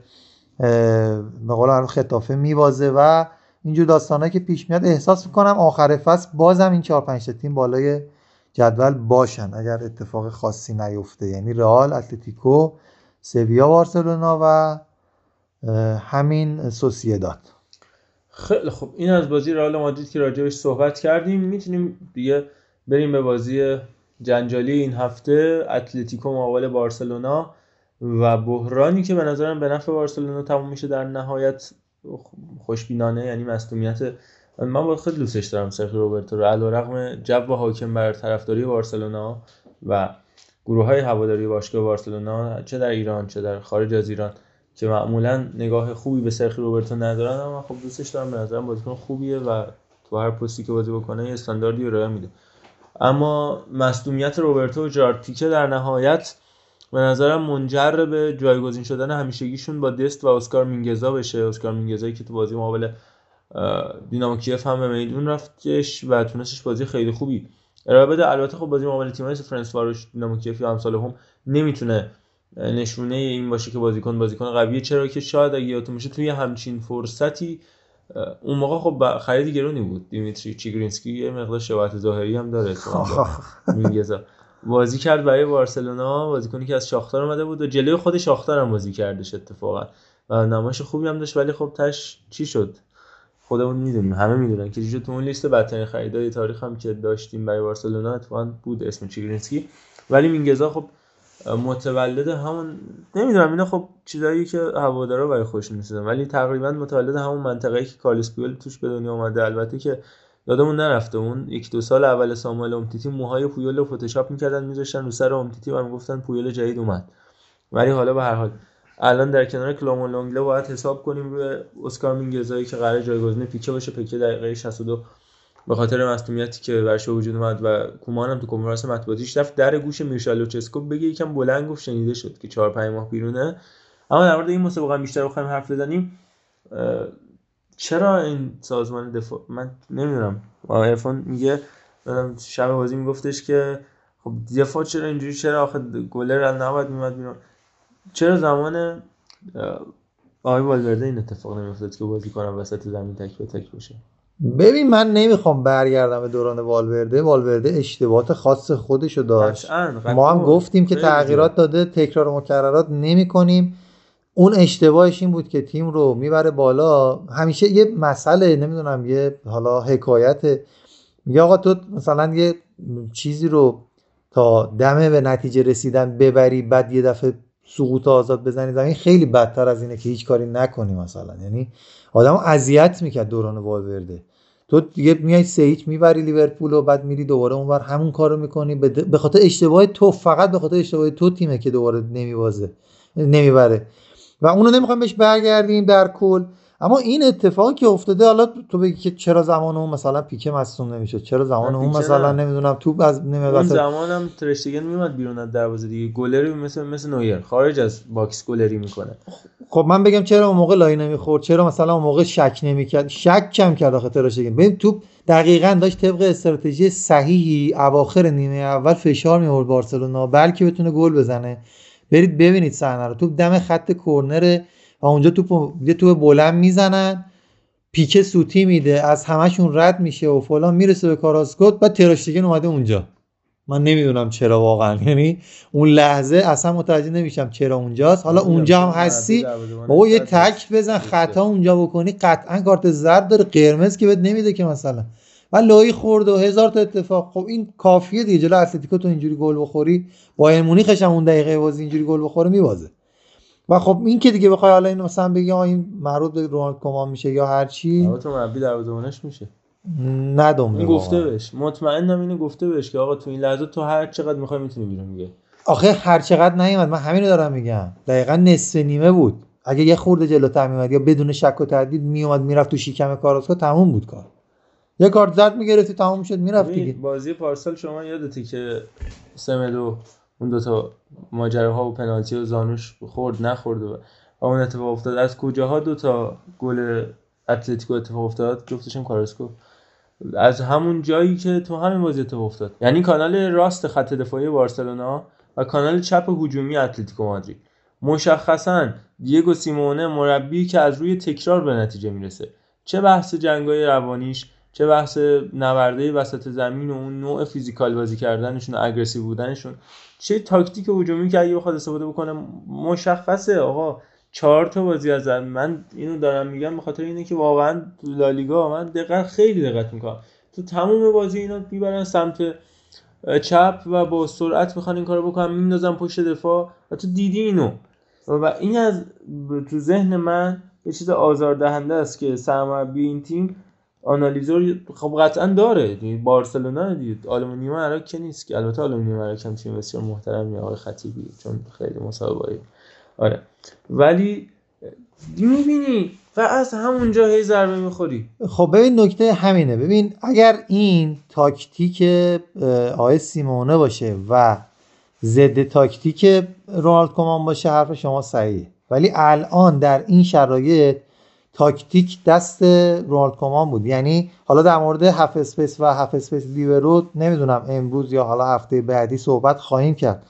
به قول خطافه میوازه و اینجور داستانهایی که پیش میاد احساس می‌کنم آخر فصل بازم این چهار پنج تیم بالای جدول باشن. اگر اتفاق خاصی نیفته یعنی رئال اتلتیکو سویا بارسلونا و همین سوسیداد. خیلی خوب. این از بازی رئال مادرید که راجبش صحبت کردیم. می‌تونیم دیگه بریم به بازی جنجالی این هفته اتلتیکو مقابل بارسلونا و بحرانی که به نظرم به نفع بارسلونا تموم میشه در نهایت خوشبینانه یعنی مصونیت من با خیلی دوستش دارم سرخی روبرتو رو علیرغم جو حاکم بر طرفداری بارسلونا و گروه های هواداری باشگاه بارسلونا چه در ایران چه در خارج از ایران که معمولا نگاه خوبی به سرخی روبرتو ندارن اما خب دوستش دارم به نظرم بازیکن خوبیه و تو هر پستی که بازی بکنه یه استانداردی رو میده. اما مصدومیت روبرتو و جارد پیکه در نهایت به نظرم منجر به جایگزین شدن همیشگیشون با دست و اسکار مینگزا بشه. اسکار مینگزایی که تو بازی مقابل دینامو کیف هم به میدون رفتش و تونستش بازی خیلی خوبی ارائه بده. البته خب بازی مقابل تیم‌های فرانس واروش دینامو کیف یا امثال هم نمی‌تونه نشونه این باشه که بازیکن بازیکن قویه. چرا که شاید اگه یادتون توی همچین فرصتی اون موقع خب خرید گرونی بود. دیمیتری چیگرینسکی یه مقدار شباهت ظاهری هم داره [laughs] مینگزا بازی کرد برای بارسلونا بازیکنی که از شاختار اومده بود و جلوی خود شاختار هم بازی کردش اتفاقا. و نمایش خوبی هم داشت ولی خب تهش چی شد؟ خودمون می‌دونیم همه می‌دونن که چی تو اون لیست بدترین خریدای تاریخ هم که داشتیم برای بارسلونا اتفاقا بود اسم چیگرینسکی. ولی مینگزا خب متولد همون نمی‌دونم اینا خب چیزایی که هوادارا برای خودشون می‌سازن ولی تقریبا متولد همون منطقه‌ای که کارلوس پیول توش به دنیا اومده. البته که یادمون نرفته اون یک دو سال اول ساموئل امتیتی موهای پویول رو فتوشاپ می‌کردن میذاشتن رو سر امتیتی و می‌گفتن پویول جدید اومد. ولی حالا به هر حال الان در کنار کلامون لونگله باید حساب کنیم روی اسکار مینگزایی که قرار جایگزین پیکه باشه پیکه دقیقه 62 به خاطر مصونیتی که برش وجود اومد و کومان هم تو کنفرانس مطبوعاتیش رفت در گوش میشل لوچسکو بگه یکم بلند گفت شنیده شد که 4 5 ماه بیرونه. اما در مورد این مسابقه بیشتر بخوایم حرف بزنیم. چرا این سازمان دفاع من نمی‌دونم. عرفان میگه شب بازی میگفتش که خب دفاع چرا اینجوری؟ چرا آخه گلر نباید میمد بیرون؟ چرا زمان آقای والورده این اتفاق نمیافتاد که بازی کنم وسط زمین تک به تک باشه؟ ببین من نمی‌خوام برگردم به دوران والورده. والورده اشتباهات خاص خودشو داشت. ما هم گفتیم که تغییرات داده تکرار و مکررات نمی کنیم اون اشتباهش این بود که تیم رو می‌بره بالا. همیشه یه مسئله نمی‌دونم یه حالا حکایت. میگه آقا تو مثلا یه چیزی رو تا دمه به نتیجه رسیدن ببری بعد یه دفعه سقوط آزاد بزنی زمین خیلی بدتر از اینه که هیچ کاری نکنی مثلا. یعنی آدم اذیت می‌کرد دوران والورده. تو دیگه میای سه هیچ می‌بری لیورپول و بعد میری دوباره اونور همون کارو می‌کنی. به خاطر اشتباه تو فقط به خاطر اشتباه تو تیمه که دوباره نمیبازه نمی‌بره. و اونو نمی‌خوام بهش برگردیم در کل. اما این اتفاقی که افتاده حالا تو بگی که چرا زمان اون مثلا پیکه مصدوم نمیشه چرا زمان اون مثلا نمی‌دونم تو از نمیاد اون زمانم ترشتگن میومد بیرون از دروازه دیگه. گلری مثل مثل نویر خارج از box گلری می‌کنه. خب من بگم چرا اون موقع لایی نمی‌خورد؟ چرا مثلا اون موقع شک نمی‌کرد؟ شک کم کرد آخه ترشتگن. ببین تو دقیقا داشت طبق استراتژی صحیحی اواخر نیمه اول فشار میورد بارسلونا بلکه بتونه گل بزنه. برید ببینید صحنه رو. توپ دم خط کرنر و اونجا توپ یه توپ بلند می‌زنن پیکه سوتی میده از همشون رد میشه و فلان می‌رسه به کاراسکوت بعد تراشتگن اومده اونجا. من نمی‌دونم چرا واقعا. [laughs] یعنی اون لحظه اصلا متوجه نمیشم چرا اونجاست. حالا اونجا هم هستی؟ بابا یه تک بزن خطا اونجا بکنی قطعا کارت زرد داره. قرمز که بهت نمیده که مثلا. و لایی خورد و هزار تا اتفاق. خب این کافیه دیگه. جلو اتلتیکو تو اینجوری گل بخوری با مونیخش هم اون دقیقه بازی اینجوری گل بخوره میبازه. و خب این که دیگه بخوای حالا این مثلا بگی این مربوط به رونالد میشه یا هر چی. تو مربی دروازه‌بانش میشه. ندم این گفته بهش. مطمئنم اینو گفته بهش که آقا تو این لحظه تو هر چقدر می‌خوای می‌تونی بیرون میگه آخه هر چقدر نیومد. من همینو دارم میگم. دقیقا نصف نیمه بود. اگه یه خورده جلوتر میومد یا بدون شک و تردید میومد می‌رفت تو شیکم کاراسکو تموم بود کار. یه کارت زرد می‌گرفتی تمام شد می‌رفت دیگه. بازی پارسال شما یادته که سمدو اون دوتا ماجراها و پنالتی و زانوش خورد نخورد و اون اتفاق افتاد. از کجاها دوتا گل اتلتیکو اتفاق افتاد؟ جفتشون کارسکو از همون جایی که تو همین بازی اتفاق افتاد. یعنی کانال راست خط دفاعی بارسلونا و کانال چپ هجومی اتلتیکو مادرید. مشخصا دیگو سیمونه مربی که از روی تکرار به نتیجه می‌رسه. چه بحث جنگای روانیش چه بحث نبرد وسط زمین و اون نوع physical بازی کردنشون و aggressive بودنشون. چه تاکتیک هجومی که اگه بخواد استفاده بکنه مشخصه. آقا چهار تا بازی از من اینو دارم میگم به خاطر اینه که واقعا لالیگا من دقت خیلی دقت می‌کنم. تو تمام بازی اینا می‌برن سمت چپ و با سرعت می‌خوان این کارو بکنن میندازن پشت دفاع و تو دیدی اینو. و این از تو ذهن من یه چیز آزاردهنده است که سرمربی این تیم آنالیزور خب قطعا داره. بارسلونا دید آلومینیوم عراق که نیست که. البته آلومینیوم عراق هم تیم بسیار محترمی آقای خطیبی چون خیلی مسابقه آره. ولی می‌بینی و از همونجا هی ضربه می‌خوری. خب ببین نکته همینه. ببین اگر این تاکتیک آقای سیمونه باشه و ضد تاکتیک رونالد کومان باشه حرف شما صحیحه. ولی الان در این شرایط تاکتیک دست رونالد کومان بود. یعنی حالا در مورد half space و half space لیبرو نمی‌دونم امروز یا حالا هفته بعدی صحبت خواهیم کرد.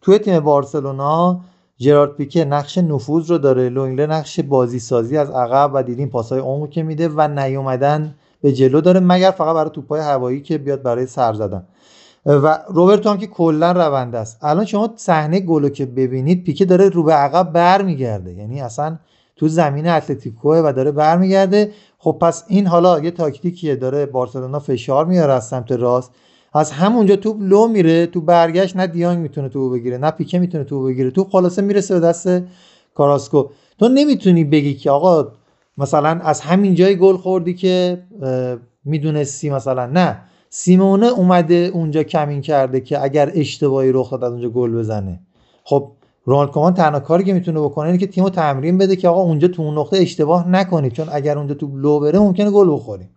توی تیم بارسلونا جرارد پیکه نقش نفوذ رو داره. لونگله نقش بازی سازی از عقب و دیدیم پاسای عمق که میده و نیومدن به جلو داره مگر فقط برای توپای هوایی که بیاد برای سر زدن. و روبرتو هم که کلا رونده است. الان شما صحنه گلو که ببینید پیکه داره رو به عقب برمیگرده. یعنی اصلا تو زمین اتلتیکو و داره برمیگرده. خب پس این حالا یه تاکتیکیه داره بارسلونا فشار میاره از سمت راست. از همونجا توپ لو میره تو برگشت نه دیانگ می‌تونه تو بگیره نه پیکه می‌تونه تو بگیره. تو خلاصه می‌رسه به دست کاراسکو. تو نمی‌تونی بگی که آقا مثلا از همین جای گل خوردی که می‌دونستی مثلا. نه. سیمونه اومده اونجا کمین کرده که اگر اشتباهی رخ داد از اونجا گل بزنه. خب رونالد کومان تنها کاری که می‌تونه بکنه اینه که تیمو تمرین بده که آقا اونجا تو اون نقطه اشتباه نکنید چون اگر اونجا تو لو بره ممکنه گل بخوریم.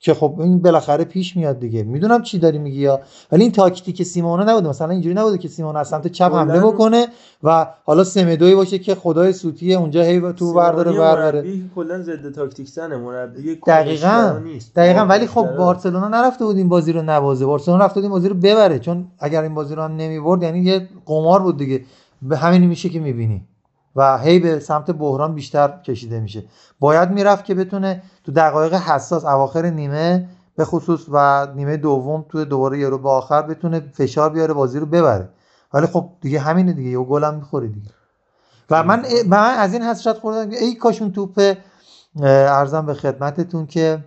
که خب این بالاخره پیش میاد دیگه. می‌دونم چی داری میگی یا؟ ولی این تاکتیک سیمونه نبوده. مثلا اینجوری نبوده که سیمونه از سمت چپ حمله بکنه و حالا سمدوی باشه که خدای سوتی اونجا هی تو برداره برداره کلا ضد تاکتیک زنه. مربی دقیقاً دقیقاً. ولی خب بارسلونا نرفته بود این بازی رو نوازه بارسلونا رفته بود این بازی رو ببره. چون اگر این بازی رو هم نمی‌برد یعنی یه قمار بود دیگه. به همین میشه که می‌بینی. و هی به سمت بحران بیشتر کشیده میشه. باید می‌رفت که بتونه تو دقایق حساس اواخر نیمه به خصوص و نیمه دوم تو دوباره یورو به آخر بتونه فشار بیاره بازی رو ببره. ولی خب دیگه همینه دیگه یه گل هم می‌خوری دیگه. و من من از این حسرت خوردم ای کاشون توپ ارزم به خدمتتون که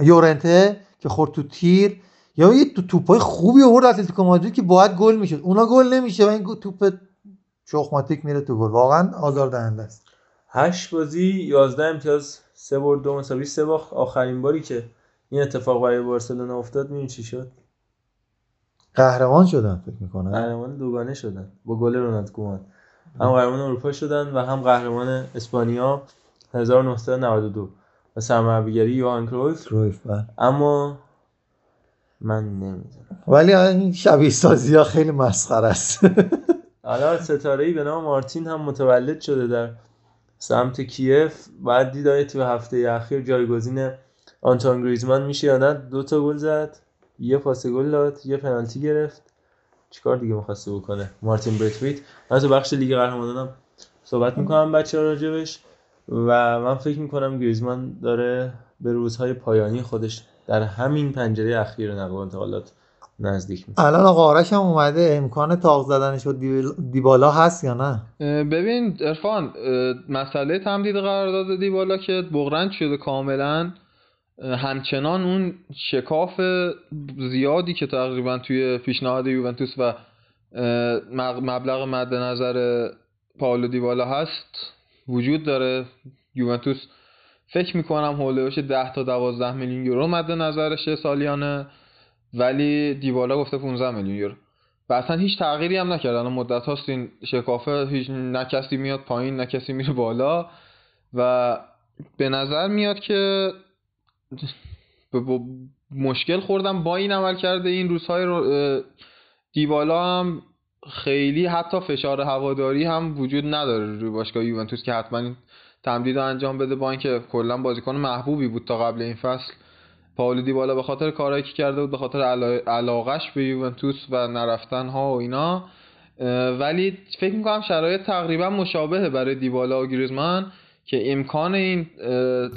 یورنته که خورد تو تیر یا یه تو توپای خوبی آورد اتلتیکو مادرید که باید گل می‌شد. اونا گل نمیشه و این توپ چخماتیک میره تو گل. واقعا آزاردهنده است. هشت بازی 11 امتیاز سه برد دو مساوی سه باخت. آخرین باری که این اتفاق برای بارسلونا افتاد می‌دونی چی شد؟ قهرمان شدن فکر می‌کنم. قهرمان دوگانه شدن. با گل رونالد کومان. هم قهرمان اروپا شدن و هم قهرمان اسپانیا 1992 و سرمربیگری یوهان کرویف بله. اما من نمی‌دونم. ولی این شبیه سازی ها خیلی مسخره است. [laughs] حالا ستاره ای به نام مارتین هم متولد شده در سمت کیف. بعد دیدای تو هفته اخیر جایگزین آنتون گریزمان میشه یا نه؟ دو تا گل زد. یه پاس گل داد یه پنالتی گرفت. چیکار دیگه می‌خواسته بکنه مارتین بریتویت من تو بخش لیگ قهرمانانم صحبت می‌کنم بچه ها راجبش و من فکر می‌کنم گریزمان داره به روزهای پایانی خودش در همین پنجره اخیر نقل و انتقالات نزدیک میشه. الان آقا آرش هم اومده امکان تاق زدنش و دیبالا هست یا نه؟ ببین ارفان مسئله تمدید قرارداد دیبالا که بغرند شده کاملا همچنان اون شکاف زیادی که تقریبا توی پیشنهاد یوونتوس و مبلغ مد نظر پاولو دیبالا هست وجود داره. یوونتوس فکر می‌کنم هولوش 10 تا 12 میلیون یورو مد نظرشه سالیانه ولی دیبالا گفته 15 میلیون یورو. و اصلا هیچ تغییری هم نکرد. الان مدت هاست این شکافه هیچ نه کسی میاد پایین نه کسی میره بالا. و به نظر میاد که مشکل خوردم با این عمل کرده این روزهای رو دیبالا هم خیلی حتی فشار هواداری هم وجود نداره روی باشگاه یوونتوس که حتما تمدید انجام بده با اینکه کلا بازیکن محبوبی بود تا قبل این فصل. پاولو دیبالا به خاطر کارهایی که کرده بود به خاطر علاقش به یوونتوس و نرفتن ها و اینا ولی فکر می‌کنم شرایط تقریبا مشابهه برای دیبالا و گریزمان که امکان این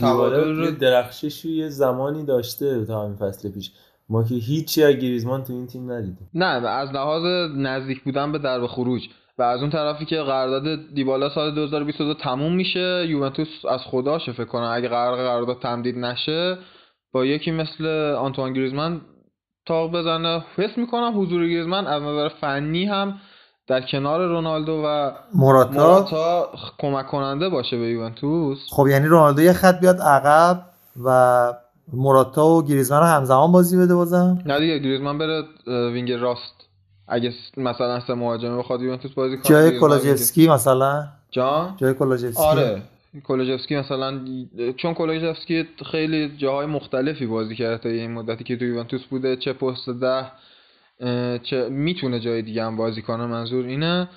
تبادل رو درخشش یه زمانی داشته تا همین فصل پیش. ما که هیچی از گریزمان تو این تیم ندیدیم. نه از لحاظ نزدیک بودن به درب خروج. و از اون طرفی که قرارداد دیبالا سال 2022 تموم میشه یوونتوس از خداشه فکر کنم اگه قرار قرارداد تمدید نشه با یکی مثل آنتوان گریزمان تاق بزنه. حس می‌کنم حضور گریزمان از نظر فنی هم در کنار رونالدو و موراتا, موراتا کمک کننده باشه به یوونتوس. خب یعنی رونالدو یه خط بیاد عقب و موراتا و گریزمان رو همزمان بازی بده بازم؟ نه دیگه گریزمان بره وینگ راست. اگه مثلا سه مهاجمه بخواد یوونتوس بازی کنه جای کولوجفسکی مثلا؟ جان؟ جای کولوجفسکی آره. کولوجفسکی مثلا چون کولوجفسکی خیلی جاهای مختلفی بازی کرده تا این مدتی که تو یوونتوس بوده چه پست ده چه می‌تونه جای دیگه هم بازی کنه منظور اینه.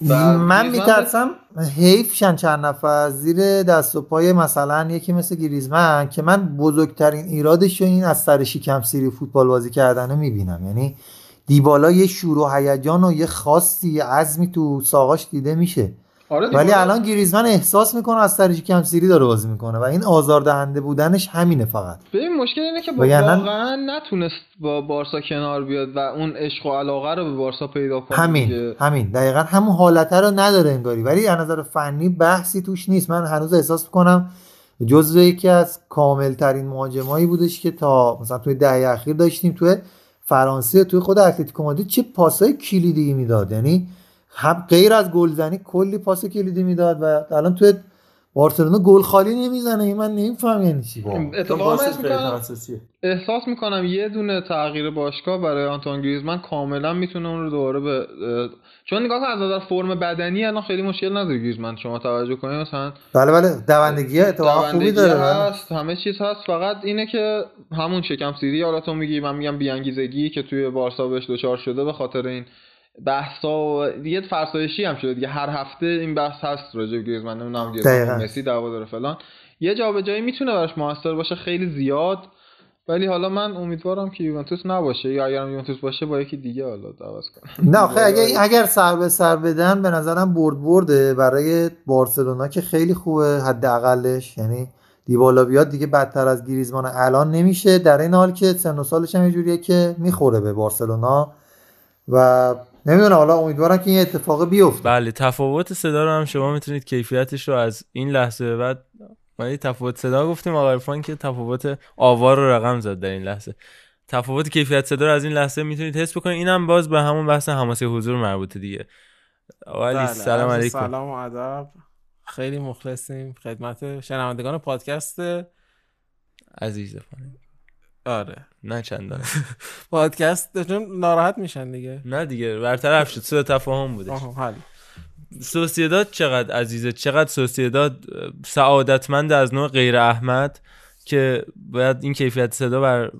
من میترسم حیف شن چند نفر زیر دست و پای مثلا یکی مثل گریزمن که من بزرگترین ایرادش این از سر شکم سیری فوتبال بازی کردنه می‌بینم. یعنی دیبالا یه شور و هیجان و یه خاصی یه عزمی تو ساقاش دیده میشه. آره ولی الان گریزمن احساس می‌کنه از سر شکم سیری داره بازی می‌کنه و این آزاردهنده بودنش همینه فقط. ببین مشکل اینه که با واقعا نتونست با بارسا کنار بیاد و اون عشق و علاقه رو به بارسا پیدا کنه همین دیگه. همین. دقیقا همون حالته رو نداره انگاری. ولی از نظر فنی بحثی توش نیست. من هنوز احساس می‌کنم جزو یکی از کامل ترین مهاجمایی بودش که تا مثلا توی دهه اخیر داشتیم توی فرانسه توی خود اتلتیکو مادرید چه پاسای کلیدی می‌داد. یعنی هم غیر از گلزنی کلی پاس کلیدی می‌داد و الان توی بارسلونا گل خالی نمی‌زنه. این من نمیفهم یعنی چی. احساس می‌کنم- تخصصیه. احساس می‌کنم یه دونه تغییر باشگاه برای آنتوان گریزمان کاملا می‌تونه اون رو دوباره به چون نگاه کن از نظر فرم بدنی الان خیلی مشکل نداره گریزمان شما توجه کنید مثلا بله بله. دوندگی اتفاقا خوبی داره. بله. هست همه چیز هست. فقط اینه که همون شکم سیری حالا تو میگی من میگم بیانگیزگی که توی بارسا بهش دچار شده به خاطر این بحثا و دیگه فرسایشی هم شده. دیگه هر هفته این بحث هست. راجع به گریزمان نمی‌دونم. گریزمان مسی دعوا داره فلان. یه جابجایی می‌تونه براش موثر باشه خیلی زیاد. ولی حالا من امیدوارم که یوونتوس نباشه. یا اگرم یوونتوس باشه با یکی دیگه حالا عوض کنه نه آخه اگر, اگر سر به سر بدن به نظرم برد برده. برای بارسلونا که خیلی خوبه حداقلش. یعنی دیبالا بیاد دیگه بدتر از گریزمان الان نمیشه. در این حال که سن و سالش هم یه جوریه که می‌خوره به بارسلونا. و نمی‌دونم حالا امیدوارم که این اتفاق بیفته. بله تفاوت صدا رو هم شما می‌تونید کیفیتش رو از این لحظه به بعد ولی تفاوت صدا گفتیم آقا عرفان که تفاوت آوار رو رقم زد در این لحظه. تفاوت کیفیت صدا رو از این لحظه می‌تونید حس بکنید. اینم باز به همون بحث حماسه حضور مربوطه دیگه. بله، سلام علیکم. سلام و ادب. خیلی مخلصیم خدمت شنوندگان پادکست عزیز دفانه. آره. نه چندان [laughs] پادکست چون ناراحت میشن دیگه. نه دیگه برطرف شد سوء تفاهم بودش. حل. سوسیداد چقدر عزیزه؟ چقدر سوسیداد سعادتمند از نوع غیر احمد که باید این کیفیت صدا بر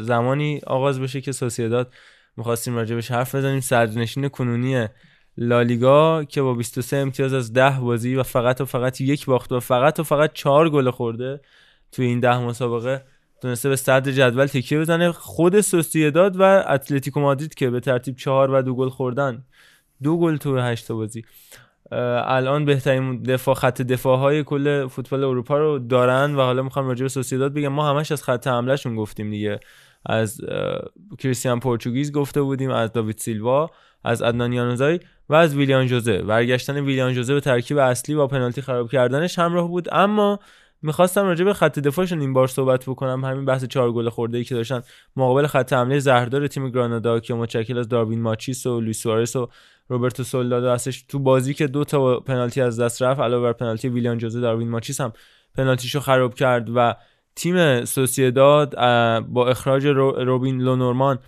زمانی آغاز بشه که سوسیداد می‌خواستیم راجبش حرف بزنیم. صدرنشین کنونی لالیگا که با 23 امتیاز از 10 بازی و فقط و فقط یک باخت و فقط و فقط 4 گل خورده توی این ده مسابقه. تونسته به صدر جدول تکیه بزنه. خود سوسیداد و اتلتیکو مادرید که به ترتیب چهار و دو گل خوردن. دو گل تو هشت بازی. الان بهترین دفاع خط دفاع های کل فوتبال اروپا رو دارن و حالا می‌خوام راجع به سوسیداد بگم. ما همش از خط حملهشون گفتیم دیگه. از کریستیان پورتوگیز گفته بودیم از داوید سیلوا از ادنان یانوزای و از ویلیان جوزه. برگشتن ویلیان جوزه به ترکیب اصلی با پنالتی خراب کردنش همراه بود. اما می‌خواستم راجع به خط دفاعشون این بار صحبت بکنم. همین بحث چهار گل خورده ای که داشتن. مقابل خط حمله زهردار تیم گرانادا که متشکل از داروین ماچیس و لوئیس سوارز و روبرتو سولدادو هستش تو بازی که دو تا پنالتی از دست رفت علاوه بر پنالتی ویلیان جوزه داروین ماچیس هم پنالتیشو خراب کرد و تیم سوسیداد با اخراج روبین لونورمان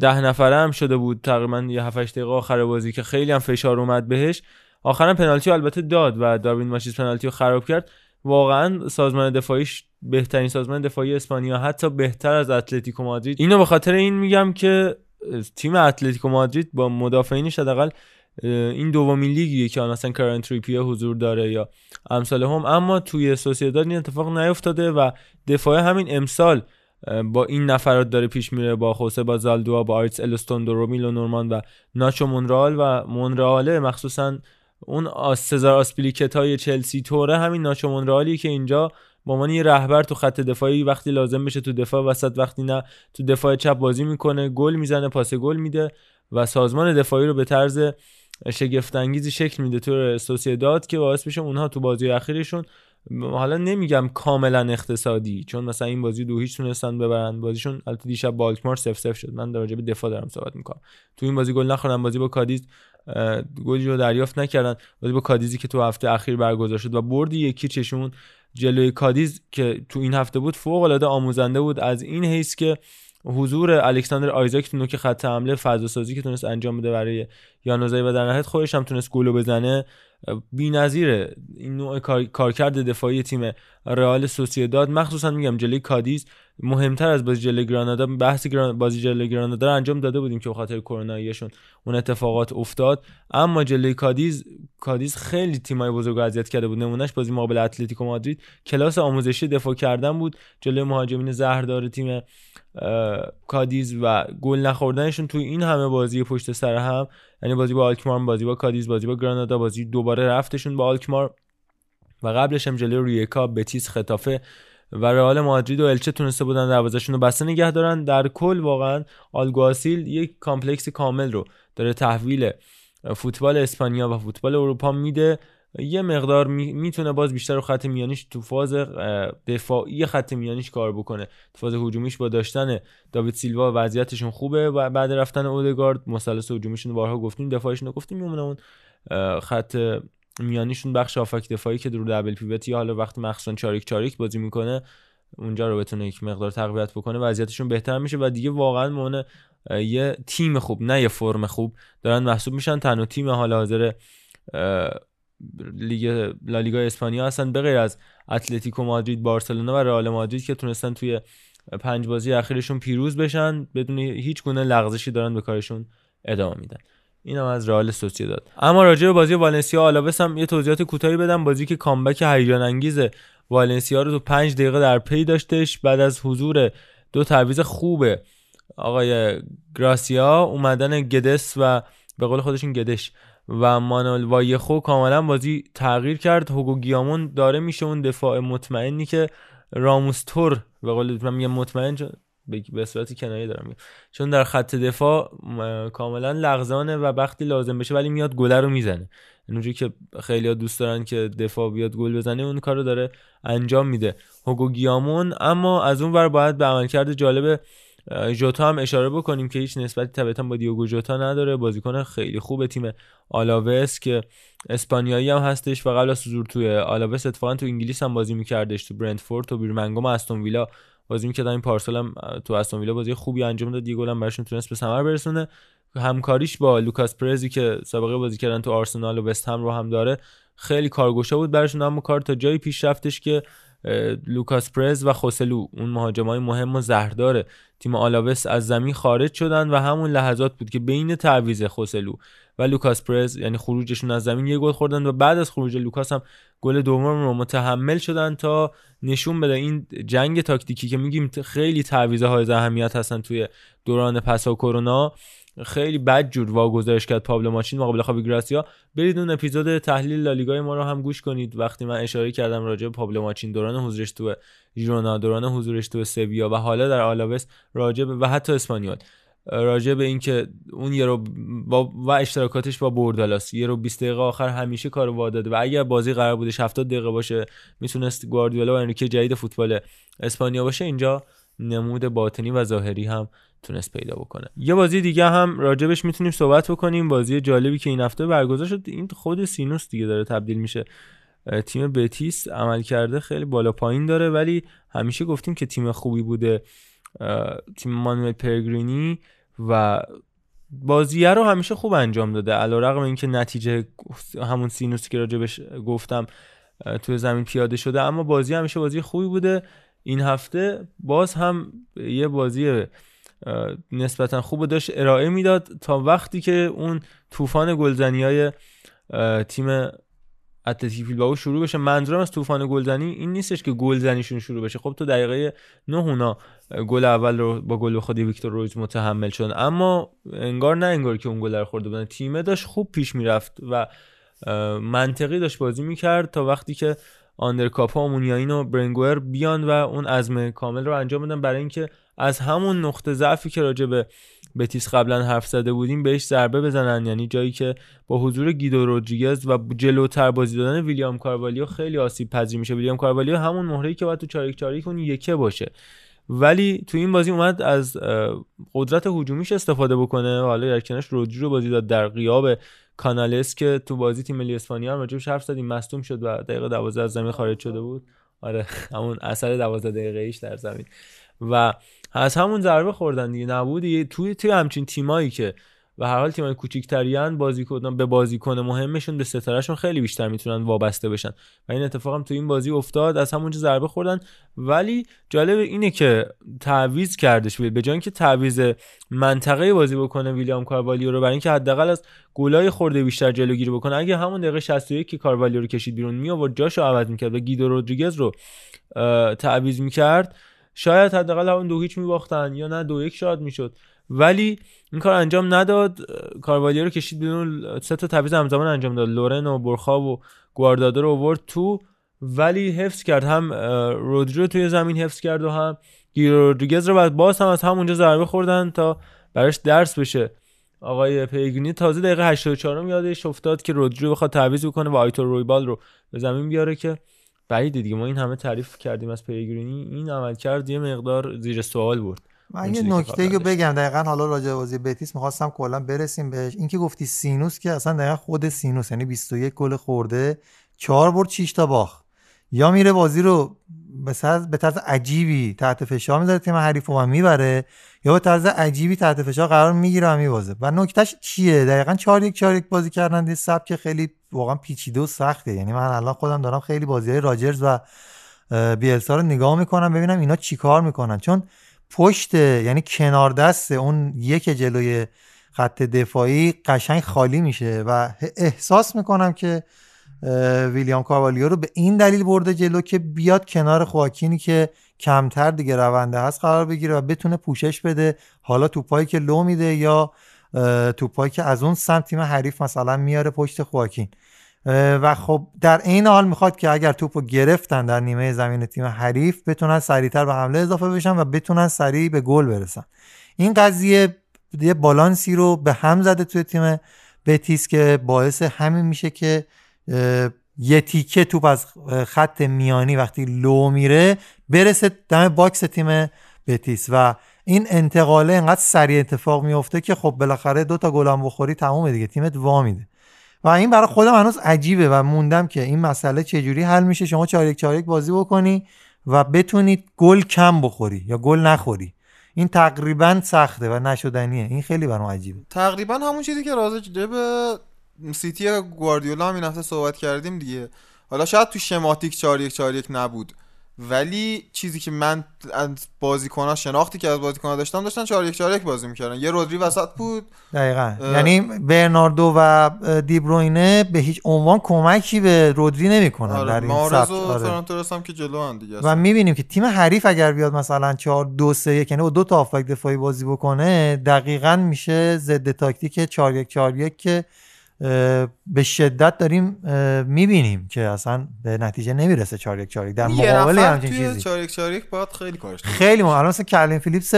ده نفره هم شده بود. تقریبا یه 7 دقیقه آخر بازی که خیلی هم فشار اومد بهش. آخرا پنالتی البته داد و داروین ماچیس پنالتی رو خراب کرد. واقعا سازمان دفاعیش بهترین سازمان دفاعی اسپانیا حتی بهتر از اتلتیکو مادرید. اینو به خاطر این میگم که تیم اتلتیکو مادرید با مدافعینش حداقل این دومین لیگیه که مثلا کیرن تریپیه حضور داره یا امثالهم. اما توی سوسیداد این اتفاق نیفتاده و دفاع همین امسال با این نفرات داره پیش میره با خوسبا زالدوا با آریتس الوستوندو روبین لو نورمان و ناچو مونرال و مونراله مخصوصا اون سزار آسپلیکت های چلسی توره همین مونرالی که اینجا با عنوان یه رهبر تو خط دفاعی وقتی لازم بشه تو دفاع وسط وقتی نه تو دفاع چپ بازی می‌کنه گل می‌زنه پاس گل میده و سازمان دفاعی رو به طرز شگفت انگیزی شکل میده تو سوسیداد که باعث بشه اونها تو بازی اخیرشون حالا نمیگم کاملا اقتصادی چون مثلا این بازی دو هیچ تونستن ببرن. بازیشون البته دیشب بالتمور سف سف شد. من در به دفاع دارم صحبت می‌کنم. تو این بازی گل نخوردن بازی با کادیز گلی رو دریافت نکردن. بازی با کادیزی که تو هفته اخیر برگزار شد و برد یک هیچشون جلوی کادیز که تو این هفته بود فوق العاده آموزنده بود. از این حیث که حضور الکساندر آیزاک تو نوک خط حمله فضا سازی که تونست انجام بده برای یانوزای و در نهایت خودش هم تونست گل بزنه بی‌نظیره. این نوع کارکرد دفاعی تیم رئال سوسیداد مخصوصا میگم جلوی کادیز مهمتر از بازی جلوی گرانادا بحث بازی جلوی گرانادا رو انجام داده بودیم که خاطر کروناییشون اون اتفاقات افتاد. اما جلوی کادیز کادیز خیلی تیمای بزرگ اذیت کرده بود. نمونهش بازی مقابل اتلتیکو مادرید. کلاس آموزشی دفاع کردن بود. جلوی مهاجمین زهردار تیم کادیز و گل نخوردنشون توی این همه بازی پشت سر هم یعنی بازی با آلکمار بازی با کادیز بازی با گرانادا بازی دوباره رفتشون با آلکمار و قبلش هم جلوی ریکا بتیس ختافه و رئال مادرید و الچه تونسته بودن دروازهشون رو بسته نگه دارن. در کل واقعا آلگواسیل یک complex کامل رو داره تحویل فوتبال اسپانیا و فوتبال اروپا میده. یه مقدار می‌تونه باز بیشتر رو خط میانیش تو فاز دفاعی خط میانیش کار بکنه. تو فاز هجومیش با داشتن داوید سیلوا وضعیتشون خوبه و بعد رفتن اودگارد مثلث هجومیشون بارها گفتیم دفاعشون رو گفتیم میمونه اون خط میانیشون بخش آفک دفاعی که رو دبل پیوتی حالا وقتی مخصوصا چاریک چاریک بازی می‌کنه اونجا رو بتونه یک مقدار تقویت بکنه وضعیتشون بهتر میشه و دیگه واقعا مونه یه تیم خوب نه یه فرم خوب دارن محسوب میشن. تنها تیم حال حاضر لیگ لالیگا اسپانیا هستن. به غیر از اتلتیکو مادرید بارسلونا و رئال مادرید که تونستن توی پنج بازی اخیرشون پیروز بشن بدون هیچ گونه لغزشی دارن به کارشون ادامه میدن. اینم از رئال داد اما راجع به بازی والنسیا آلاوس هم یه توضیحات کوتاهی بدم. بازی که کامبک هیجان انگیز والنسیا رو تو پنج دقیقه در پی داشتش. بعد از حضور دو تعویض خوبه آقای گراسیا اومدن گدس و به قول خودشون گدش و مانول وایخو کاملا بازی تغییر کرد. هوگو گیامون داره میشه اون دفاع مطمئنی که راموستور به قول من میگم مطمئن به صورت کنایه دارم میگم. چون در خط دفاع کاملا لغزانه و وقتی لازم بشه ولی میاد گله رو می‌زنه. اونجوری که خیلی ها دوست دارن که دفاع بیاد گل بزنه اون کار داره انجام میده. هوگو گیامون اما از اون ور باید به عملکرد جالب جوتا هم اشاره بکنیم که هیچ نسبتی طبیعتا با دیوگو جوتا نداره. بازیکن خیلی خوب تیم آلاوس که اسپانیایی هم هستش و قبل از حضور توی آلاوس اتفاقا تو انگلیس هم بازی میکردش تو برنتفورد تو بیرمنگام استون ویلا بازی می‌کرد. این پارسال هم تو استون ویلا بازی خوبی انجام داد. یه گل هم براشون تونست به ثمر برسونه. همکاریش با لوکاس پرزی که سابقه بازی کردن تو آرسنال و وست هم رو هم داره خیلی کارگشا بود براشون. اما کار تا جایی پیش رفتش که لوکاس پرز و خوسلو. اون مهاجمای مهم و زهردار تیم آلاوس از زمین خارج شدن و همون لحظات بود که بین تعویض خوسلو و لوکاس پرز یعنی خروجشون از زمین یه گل خوردن و بعد از خروج لوکاس هم گل دوم رو متحمل شدن تا نشون بده. این جنگ تاکتیکی که میگیم خیلی تعویض های اهمیت هستن توی دوران پسا کرونا. خیلی بد جور واگذارش کرد پابلو ماچین مقابل خاوی گراسیا. برید اون اپیزود تحلیل لالیگای ما رو هم گوش کنید. وقتی من اشاره کردم راجع به پابلو ماچین دوران حضورش تو ژیرونا دوران حضورش تو سویا و حالا در آلاوس راجع به و حتی اسپانیول راجع به اینکه اون یه رو با و اشتراکاتش با بوردالاس. یه رو 20 دقیقه آخر همیشه کارو واداده و اگر بازی قرار بودش 70 دقیقه باشه می‌تونست گواردیولا و انریکه جدید فوتبال اسپانیا باشه اینجا نمود باطنی و ظاهری هم تونست پیدا بکنه. یه بازی دیگه هم راجبش می‌تونیم صحبت بکنیم. بازی جالبی که این هفته برگزار شد. این خود سینوس دیگه داره تبدیل میشه. تیم بتیس عمل کرده خیلی بالا پایین داره. ولی همیشه گفتیم که تیم خوبی بوده. تیم مانوئل پرگرینی و بازیه رو همیشه خوب انجام داده. علیرغم اینکه نتیجه همون سینوسی که راجبش گفتم توی زمین پیاده شده. اما بازی همیشه بازی خوبی بوده. این هفته باز هم یه بازی نسبتا خوب داشت ارائه می‌داد تا وقتی که اون طوفان گلزنی های تیم اتلتیک بیلبائو شروع بشه. منظورم از طوفان گلزنی این نیستش که گلزنیشون شروع بشه. خب تو دقیقه نه اونا گل اول رو با گل خودی ویکتور رویز متحمل شدن. اما انگار نه انگار که اون گل رو خورده بودن. تیمه داشت خوب پیش می‌رفت و منطقی داشت بازی می‌کرد تا وقتی که آندرکاپا اومونیاین و برنگوئر بیان و اون عزم کامل رو انجام بدن. برای اینکه از همون نقطه ضعفی که راجع به بتیس قبلا حرف زده بودیم بهش ضربه بزنن. یعنی جایی که با حضور گیدو رودریگز و جلوتر بازی دادن ویلیام کاروالیو خیلی آسیب پذیر میشه. ویلیام کاروالیو همون مهره که باید تو چاریک چاریک اون یکه باشه. ولی تو این بازی اومد از قدرت هجومیش استفاده بکنه. حالا در کنارش رودری رو بازی داد در غیاب کانالس که تو بازی تیم ملی اسپانیا هم راجبش حرف زدیم. مصدوم شد و دقیقه 12 از زمین خارج شده بود. آره همون اثر 12 دقیقه ایش در زمین. و از همون ضربه خوردن دیگه نبود. دیگه توی توی همچین تیمایی که و هر حال تیمای کوچیک‌ترین بازیکن به بازیکن مهمشون به ستارهشون خیلی بیشتر می‌تونن وابسته بشن. و این اتفاق هم تو این بازی افتاد. از همونجا ضربه خوردن. ولی جالب اینه که تعویض کردش. به جای اینکه تعویض منطقه بازی بکنه ویلیام کاروالیو رو برای اینکه حداقل از گلای خورده بیشتر جلوگیری بکنه اگه همون دقیقه 61 که کاروالیو رو کشید بیرون می آورد جاشو عوض می‌کرد و گیدو رودریگز رو تعویض می‌کرد. شاید حداقل اون دو هیچ میباختن یا نه دو یک شاد می‌شد. ولی این کار انجام نداد. کاروالیو رو کشید بدون سه تا تعویض همزمان انجام داد. لورن و برخا و گواردادو رو آورد تو ولی حفظ کرد. هم رودری رو توی زمین حفظ کرد و هم گیدو رودریگز رو بعد باز هم از همونجا ضربه خوردن تا براش درس بشه. آقای پلگرینی تازه دقیقه 84 یادش افتاد که رودری بخواد تعویض بکنه و آیتور رویبال رو به زمین بیاره که بعید دیگه ما این همه تعریف کردیم از پلگرینی این عمل کرد یه مقدار زیر سوال بود من یه نکته رو بگم. دقیقا حالا راجع بازی بتیس می‌خواستم کلا برسیم بهش. اینکه گفتی سینوس که اصلا دقیقا خود سینوس یعنی 21 گل خورده 4 برد 6 تا باخت. یا میره بازی رو به طرز عجیبی تحت فشار می‌ذاره تیم حریف و می‌بره. یا به طرز عجیبی تحت فشار قرار می‌گیره و میبازه. و نکتهش چیه؟ دقیقا 4 1 4 1 بازی کردن یه سبک خیلی واقعا پیچیده و سخته. یعنی من الان خودم دارم خیلی بازی های راجرز و بیلسا رو نگاه می‌کنم ببینم اینا چیکار می‌کنن. چون پشت یعنی کنار دست اون یک جلوی خط دفاعی قشنگ خالی میشه و احساس می‌کنم که ویلیام کاروالیو رو به این دلیل برده جلو که بیاد کنار خواکینی که کمتر دیگه رونده هست قرار بگیره و بتونه پوشش بده. حالا توپایی که لو میده یا توپایی که از اون سمت تیم حریف مثلا میاره پشت خواکین. و خب در این حال می‌خواد که اگر توپو گرفتن در نیمه زمین تیم حریف بتونن سریعتر به حمله اضافه بشن و بتونن سریع به گل برسن. این قضیه یه بالانسی رو به هم زده توی تیم بتیس که باعث همین میشه که یه تیکه توپ از خط میانی وقتی لو میره برسه دم box تیم بتیس و این انتقاله انقدر سریع اتفاق میفته که خب بالاخره دو تا گلم بخوری تمومه دیگه تیمت وا میده و این برای خودم هنوز عجیبه و موندم که این مسئله چجوری حل میشه. شما چهار یک چهار یک بازی بکنی و بتونید گل کم بخوری یا گل نخوری. این تقریبا سخته و نشدنیه. این خیلی برام عجیبه. تقریبا همون چیزی که راجع به سیتی گواردیولا همین هفته صحبت کردیم دیگه. حالا شاید تو شماتیک 4 1 4 1 نبود. ولی چیزی که من از بازیکن‌ها شناختی که از بازیکن‌ها داشتم داشتن 4 1 4 1 بازی می‌کردن. یه رودری وسط بود. دقیقا. یعنی برناردو و دیبروینه به هیچ عنوان کمکی به رودری نمی‌کنن آره. در این سبک. آره. هم که جلو هم دیگه و می‌بینیم که تیم حریف اگر بیاد مثلا 4 2 3 1 یعنی با دو تا هافبک دفاعی بازی بکنه دقیقا میشه ضد تاکتیک 4 1 4 1 که به شدت داریم می‌بینیم که اصلا به نتیجه نمی‌رسه 4 1 4 در مقابل همچین چیزی. 4 1 4 1 باید خیلی کارش خیلی مهم. الان مثلا کلین فیلیپس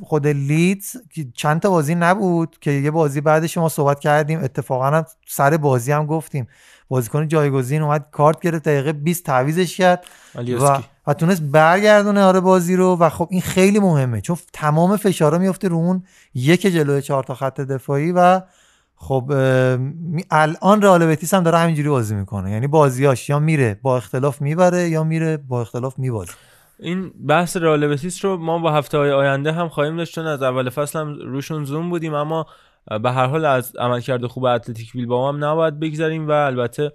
خود لیدز چند تا بازی نبود که یه بازی بعدش ما صحبت کردیم اتفاقا هم سر بازی هم گفتیم. بازیکن جایگزین اومد کارت گرفت دقیقه 20 تعویزش کرد و و تونست برگردونه آره بازی رو و خب این خیلی مهمه. چون تمام فشارا میفته رو اون یک جلوی چهار تا خط دفاعی و خب الان رئال بتیس هم داره همینجوری بازی می‌کنه. یعنی بازیاش یا میره با اختلاف می‌بره یا میره با اختلاف میبازه. این بحث رئال بتیس رو ما با هفته های آینده هم خواهیم داشت چون از اول فصل هم روشون زوم بودیم اما به هر حال از عملکرد خوب اتلتیک بیلبائو هم نباید بگذریم و البته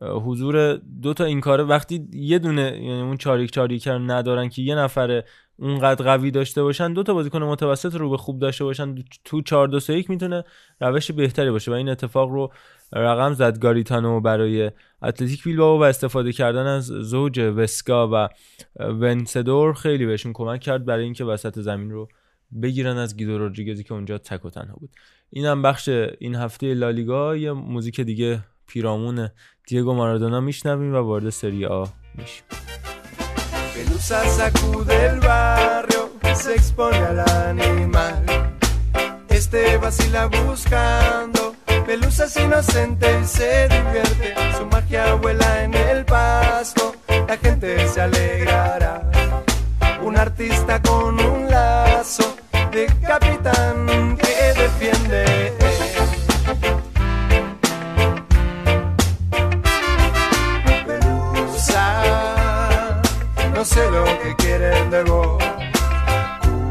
حضور دو تا این کاره وقتی یه دونه یعنی اون چاریک چاریک ندارن که یه نفر اونقدر قوی داشته باشن دو تا بازیکن متوسط رو به خوب داشته باشن. تو 4 2 3 1 می‌تونه روش بهتری باشه و این اتفاق رو رقم زد گاریتانو برای اتلتیک بیلبائو و استفاده کردن از زوج وسکا و ونسدور خیلی بهشون کمک کرد برای اینکه وسط زمین رو بگیرن از گیدو رودریگزی که اونجا تک و تنها بود. اینم بخش این هفته لالیگا یه موزیک دیگه پیرامون دیگو مارادونا میشنویم و وارد سری آ میشیم. Pelusa sacude el barrio, se expone al animal. Este vacila buscando pelusas inocente y se divierte. Su magia vuela en el pasto, la gente se alegrará. Un artista con un lazo de capitán que defiende. No sé lo que quieren de vos.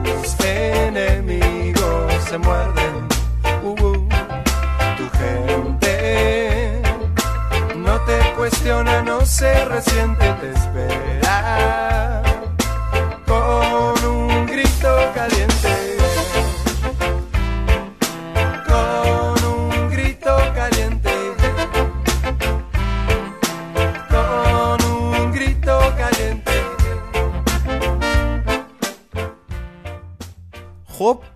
Tus enemigos se muerden. Uh, uh. Tu gente no te cuestiona, no se resiente, te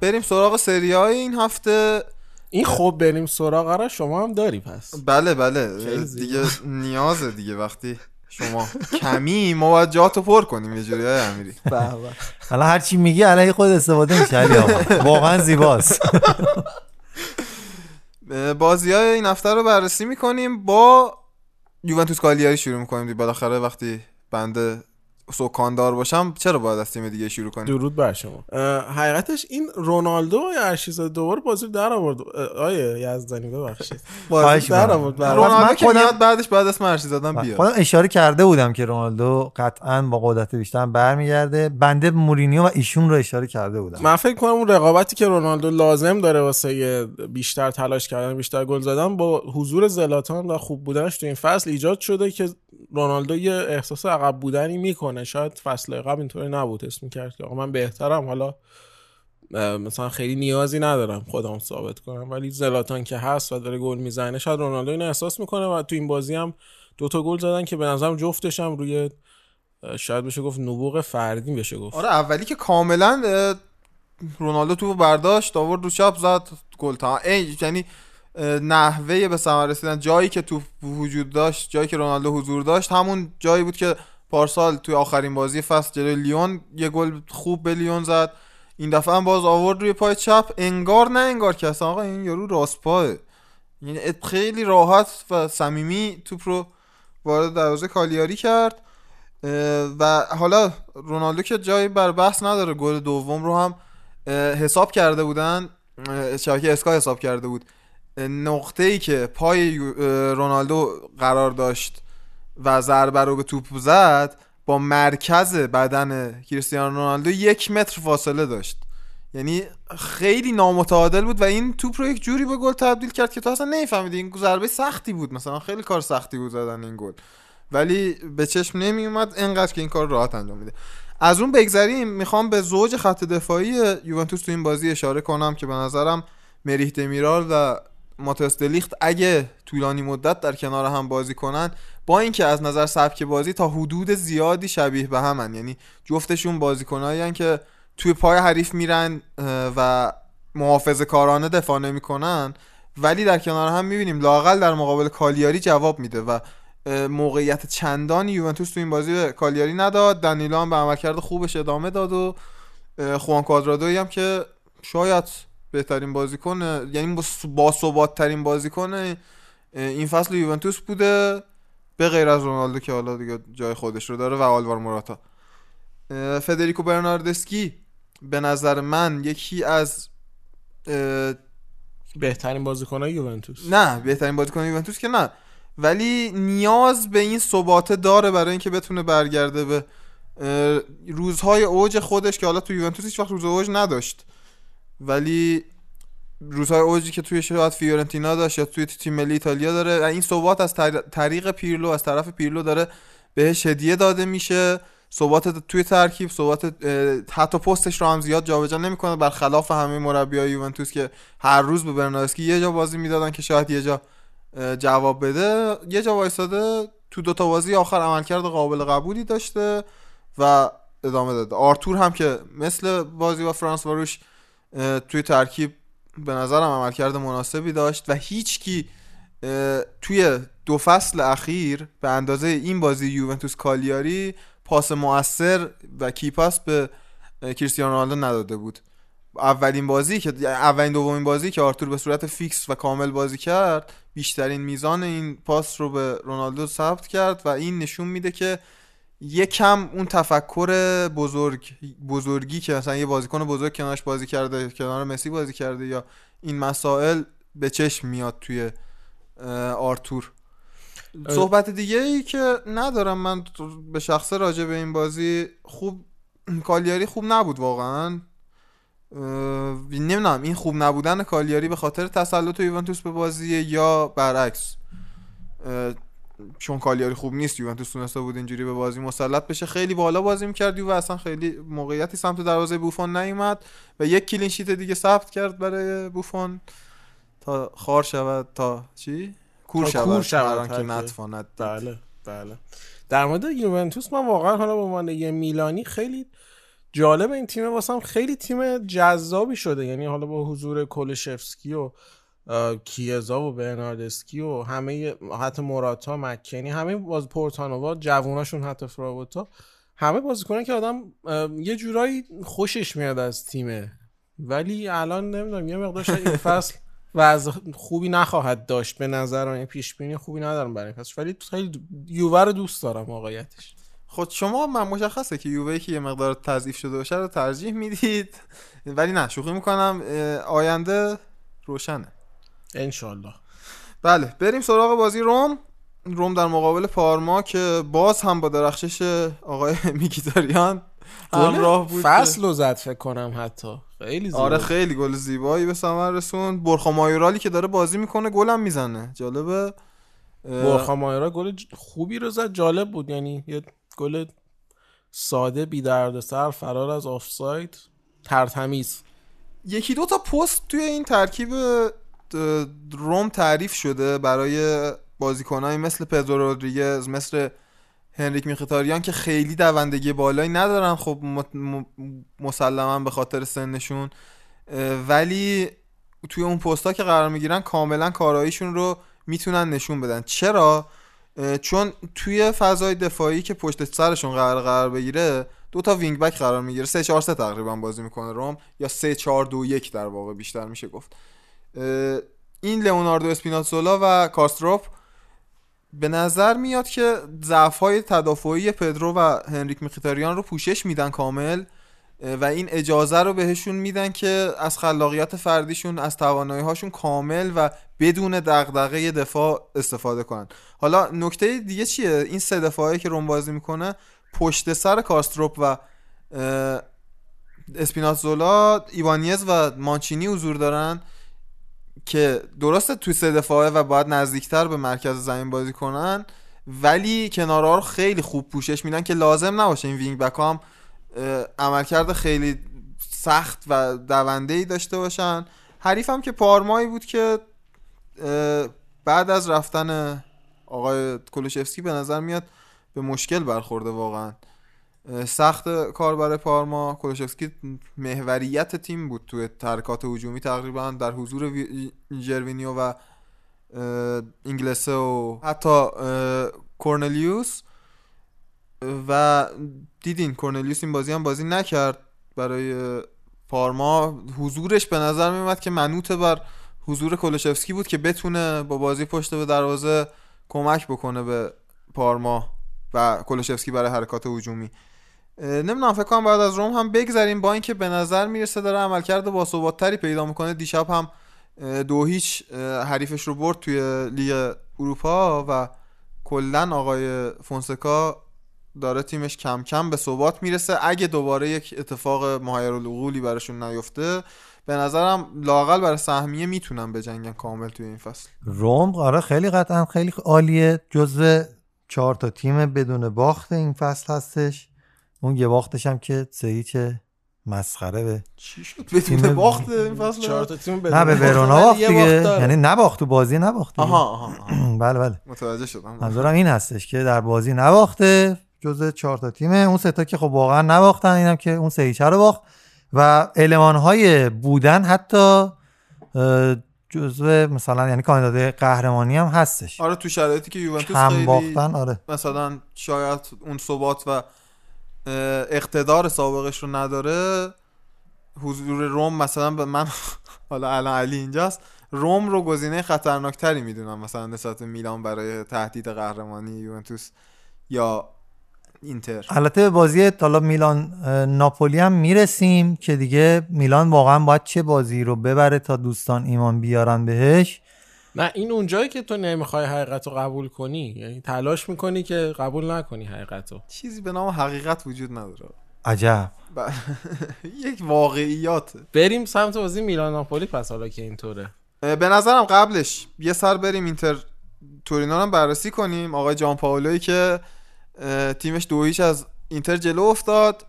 بریم سراغ سری های این هفته. این خب بریم سراغ را شما هم داری پس. بله بله. دیگه نیازه دیگه وقتی شما [laughs] کمی ما باید جاتو پر کنیم یه جوری های امیری؟ [laughs] حالا هر چی میگی علیه خود استفاده میشه علی آقا. [laughs] واقعا زیباست. بازی های این هفته رو بررسی می‌کنیم. با یوونتوس کالیاری شروع می‌کنیم. دیگه بالاخره وقتی بنده سکاندار باشم چرا باید از تیم دیگه شروع کنیم؟ درود بر شما. حقیقتش این رونالدو یا هرچیز دوباره بازی رو در آورد. آیه یزدانی ببخشید. [laughs] بازی در. آورد رونالدو خودم- بعدش بعد اسم زدن خودم بیاد. اشاره کرده بودم که رونالدو قطعا با قدرت بیشتر برمیگرده. بنده مورینیو و ایشون رو اشاره کرده بودم. من فکر کنم اون رقابتی که رونالدو لازم داره واسه بیشتر تلاش کردن بیشتر گل زدن با حضور زلاتان و خوب بودنش تو این فصل ایجاد شده که رونالدو یه احساس عقب بودنی می‌کنه. شاید فصل قبل اینطوری نبود. اسم می‌کرد که آقا من بهترم. حالا مثلا خیلی نیازی ندارم خودم ثابت کنم. ولی زلاتان که هست و داره گل می‌زنه شاید رونالدو اینو احساس می‌کنه و تو این بازی هم دوتا گل زدن که به نظرم جفتش هم روی شاید بشه گفت نبوغ فردی بشه گفت. آره اولی که کاملا رونالدو تو برداشت آورد رو چپ زد گل تا یعنی نحوه به ثمر رسیدن. جایی که تو وجود داشت جایی که رونالدو حضور داشت همون جایی بود که پارسال توی آخرین بازی فصل جلوی لیون یه گل خوب به لیون زد. این دفعه هم باز آورد روی پای چپ. انگار نه انگار که اصلا. آقا این یارو راست پاه یعنی خیلی راحت و صمیمی توپ رو وارد دروازه کالیاری کرد. و حالا رونالدو که جایی بر بحث نداره گل دوم رو هم حساب کرده بودن. شبکه اسکای حساب کرده بود. نقطه ای که پای رونالدو قرار داشت و ضربه رو به توپ زد با مرکز بدن کریستیانو رونالدو یک متر فاصله داشت. یعنی خیلی نامتعادل بود و این توپ رو یک جوری به گل تبدیل کرد که تو اصلا نمیفهمیدی. این ضربه سختی بود. مثلا خیلی کار سختی بود زدن این گل. ولی به چشم نمی اومد انقدر که این کار راحت انجام میده. از اون بگذریم می‌خوام به زوج خط دفاعی یوونتوس تو این بازی اشاره کنم که به نظرم مریح دمیرال و ماتئوس دلیخت اگه طولانی مدت در کنار هم بازی کنن با اینکه از نظر سبک بازی تا حدود زیادی شبیه به همن. یعنی جفتشون بازیکنایی که توی پای حریف میرن و محافظه کارانه دفاع نمی‌کنن ولی در کنار هم می‌بینیم لاقل در مقابل کالیاری جواب میده و موقعیت چندانی یوونتوس تو این بازی به کالیاری نداد. دنیلو هم به عملکرد خوبش ادامه داد و خوان کوادرادوی هم که شاید بهترین بازیکن یعنی با ثبات ترین بازیکن این فصل یوونتوس بوده به غیر از رونالدو که حالا دیگه جای خودش رو داره و آلوار موراتا. فدریکو برناردسکی به نظر من یکی از بهترین بازیکنای یوونتوس. نه بهترین بازیکن یوونتوس که نه. ولی نیاز به این ثباته داره برای اینکه بتونه برگرده به روزهای اوج خودش که حالا تو یوونتوس هیچ وقت روز اوج نداشت. ولی روزهای اوجی که توی شاید فیورنتینا داشت یا توی تیم ملی ایتالیا داره این ثبات از طر- طریق پیرلو از طرف پیرلو داره بهش هدیه داده میشه. ثبات توی ترکیب ثبات حتی پستش رو هم زیاد جابجا نمی‌کنه. برخلاف همه مربیای یوونتوس که هر روز به برناردسکی یه جا بازی می‌دادن که شاید یه جا جواب بده یه جا وایساده تو دو تا بازی آخر عملکرد قابل قبولی داشته و ادامه داده. آرتور هم که مثل بازی با فرانس واروش توی ترکیب به نظرم عملکرد مناسبی داشت و هیچکی توی دو فصل اخیر به اندازه این بازی یوونتوس کالیاری پاس مؤثر و key pass به کریستیانو رونالدو نداده بود. اولین بازی که اولین دومین بازی که آرتور به صورت فیکس و کامل بازی کرد بیشترین میزان این پاس رو به رونالدو ثبت کرد و این نشون میده که یکم اون تفکر بزرگ بزرگی که مثلا یه بازیکن بزرگ کنارش بازی کرده کنار مسی بازی کرده یا این مسائل به چشم میاد توی آرتور. صحبت دیگه ای که ندارم من به شخصه راجع به این بازی خوب کالیاری خوب نبود واقعا. نمی‌دونم این خوب نبودن کالیاری به خاطر تسلط یوونتوس به بازی یا برعکس. چون کالیاری خوب نیست یوونتوس تونسته بود اینجوری به بازی مسلط بشه. خیلی بالا بازی می‌کرد و اصلا خیلی موقعیتی سمت دروازه بوفون نیومد و یک کلین شیت دیگه ثبت کرد برای بوفون. تا خار شود تا چی؟ کور شود. کور شود که نتواند بله بله. در مورد یوونتوس من واقعا حالا به عنوان یه میلانی خیلی جالب این تیم واسم خیلی تیم جذابی شده. یعنی حالا با حضور کولشفسکی و کیزا و برناردسکی و همه حتی موراتا مکنی همه باز پورتانووا جووناشون حتی فراوتا همه بازیکنان که آدم یه جورایی خوشش میاد از تیمه. ولی الان نمی‌دونم یه مقدار این فصل [laughs] و خوبی نخواهد داشت به نظر من پیش بینی خوبی ندارم برای فصل. ولی خیلی یووه رو دوست دارم واقعیتش. خود شما من مشخصه که یووه که یه مقدار تضعیف شده باشه رو ترجیح می‌دید. ولی نه شوخی می‌کنم آینده روشنه. انشالله. بله بریم سراغ بازی روم. روم در مقابل پارما که باز هم با درخشش آقای [laughs] میکیتاریان همراه بود فصل رو زد فکر کنم حتی. خیلی زیبا آره خیلی گل زیبایی به ثمر رسوند. برخا مایورالی که داره بازی می‌کنه گلم می‌زنه. جالبه. برخا مایورا گل خوبی رو زد جالب بود. یعنی یه گل ساده بی سر فرار از آفساید ترتمیز. یکی دو تا پست توی این ترکیب روم تعریف شده برای بازیکنایی مثل پدرو رودریگز مثل هنریک میخیتاریان که خیلی دوندگی بالایی ندارن خب مسلما به خاطر سنشون. ولی توی اون پستا که قرار می‌گیرن کاملا کاراییشون رو می‌تونن نشون بدن. چرا؟ چون توی فضای دفاعی که پشت سرشون قرار قرار بگیره دو تا وینگ بک قرار می‌گیره. 3 4 3 تقریبا بازی می‌کنه روم یا 3 4 2 1 در واقع بیشتر میشه گفت. این لئوناردو اسپیناتزولا و کاستروپ به نظر میاد که ضعف های تدافعی پدرو و هنریک میخیتاریان رو پوشش میدن کامل و این اجازه رو بهشون میدن که از خلاقیت فردیشون از توانایی هاشون کامل و بدون دغدغه دفاع استفاده کنن. حالا نکته دیگه چیه؟ این سه دفاعی که بازی می‌کنه پشت سر کاستروپ و اسپیناتزولا ایبانیز و مانچینی حضور دارن. که درسته توی سه دفاعه و باید نزدیکتر به مرکز زمین بازی کنن ولی کنارها رو خیلی خوب پوشش میدن که لازم نباشه این wing back هم عملکرد خیلی سخت و دونده ای داشته باشن. حریفم که پارمایی بود که بعد از رفتن آقای کولوسفسکی به نظر میاد به مشکل برخورده واقعا. سخت کار برای پارما. کولوشفسکی محوریت تیم بود توی ترکات هجومی تقریبا در حضور جروینیو و انگلسه و حتی کورنلیوس. و دیدین کورنلیوس این بازی هم بازی نکرد برای پارما. حضورش به نظر میومد که منوط بر حضور کولوشفسکی بود که بتونه با بازی پشت به دروازه کمک بکنه به پارما و کولوشفسکی برای حرکات هجومی. نمی‌دونم فکر کنم بعد از روم هم بگذریم. با اینکه به نظر می‌رسه داره عملکرد با تری پیدا می‌کنه. دیشب هم دو هیچ حریفش رو برد توی لیگ اروپا و کلا آقای فونسکا داره تیمش کم کم به ثبات می‌رسه. اگه دوباره یک اتفاق العقولی براشون نیفته به نظرم لاقل برای سهمیه می‌تونن بجنگن کامل توی این فصل. روم آره خیلی قطعا خیلی عالیه. جزو چهار تا تیم بدون باخت این فصل هستش. اون یه باختش هم که سه هیچ مسخره به چی شد؟ بدون تیم- باخت این فصل؟ چهار تا تیم نه به ورونا باخت دیگه. یعنی نباخت تو بازی نباخت. آها آها. [clears throat] بله بله. متوجه شدم. منظورم این هستش که در بازی نباخته جز چهار تا تیمه. اون سه تا که خب واقعا نباختن اینم که اون سه هیچ رو باخت. و المان های بودن حتی جزو مثلا یعنی کاندیدای قهرمانی هم هستش. آره تو شرایطی که یوونتوس خیلی باختن آره. مثلا شاید اون ثبات و اقتدار سابقش رو نداره. حضور روم مثلا به من حالا الان علی اینجاست. روم رو گزینه خطرناکتری می‌دونم مثلا نسبت میلان برای تهدید قهرمانی یوونتوس یا اینتر. البته به بازی حالا میلان ناپولی هم می‌رسیم که دیگه میلان واقعا باید چه بازی رو ببره تا دوستان ایمان بیارن بهش. نه این اونجایی که تو نمی‌خوای حقیقت رو قبول کنی یعنی تلاش می‌کنی که قبول نکنی حقیقت رو. چیزی به نام حقیقت وجود نداره. عجب. ب- [laughs] یک واقعیاته بریم سمت بازی میلان ناپولی پس حالا که اینطوره. به نظرم قبلش یه سر بریم اینتر تورینو رو هم بررسی کنیم. آقای جان پاولوی که تیمش دو هیچ از اینتر جلو افتاد.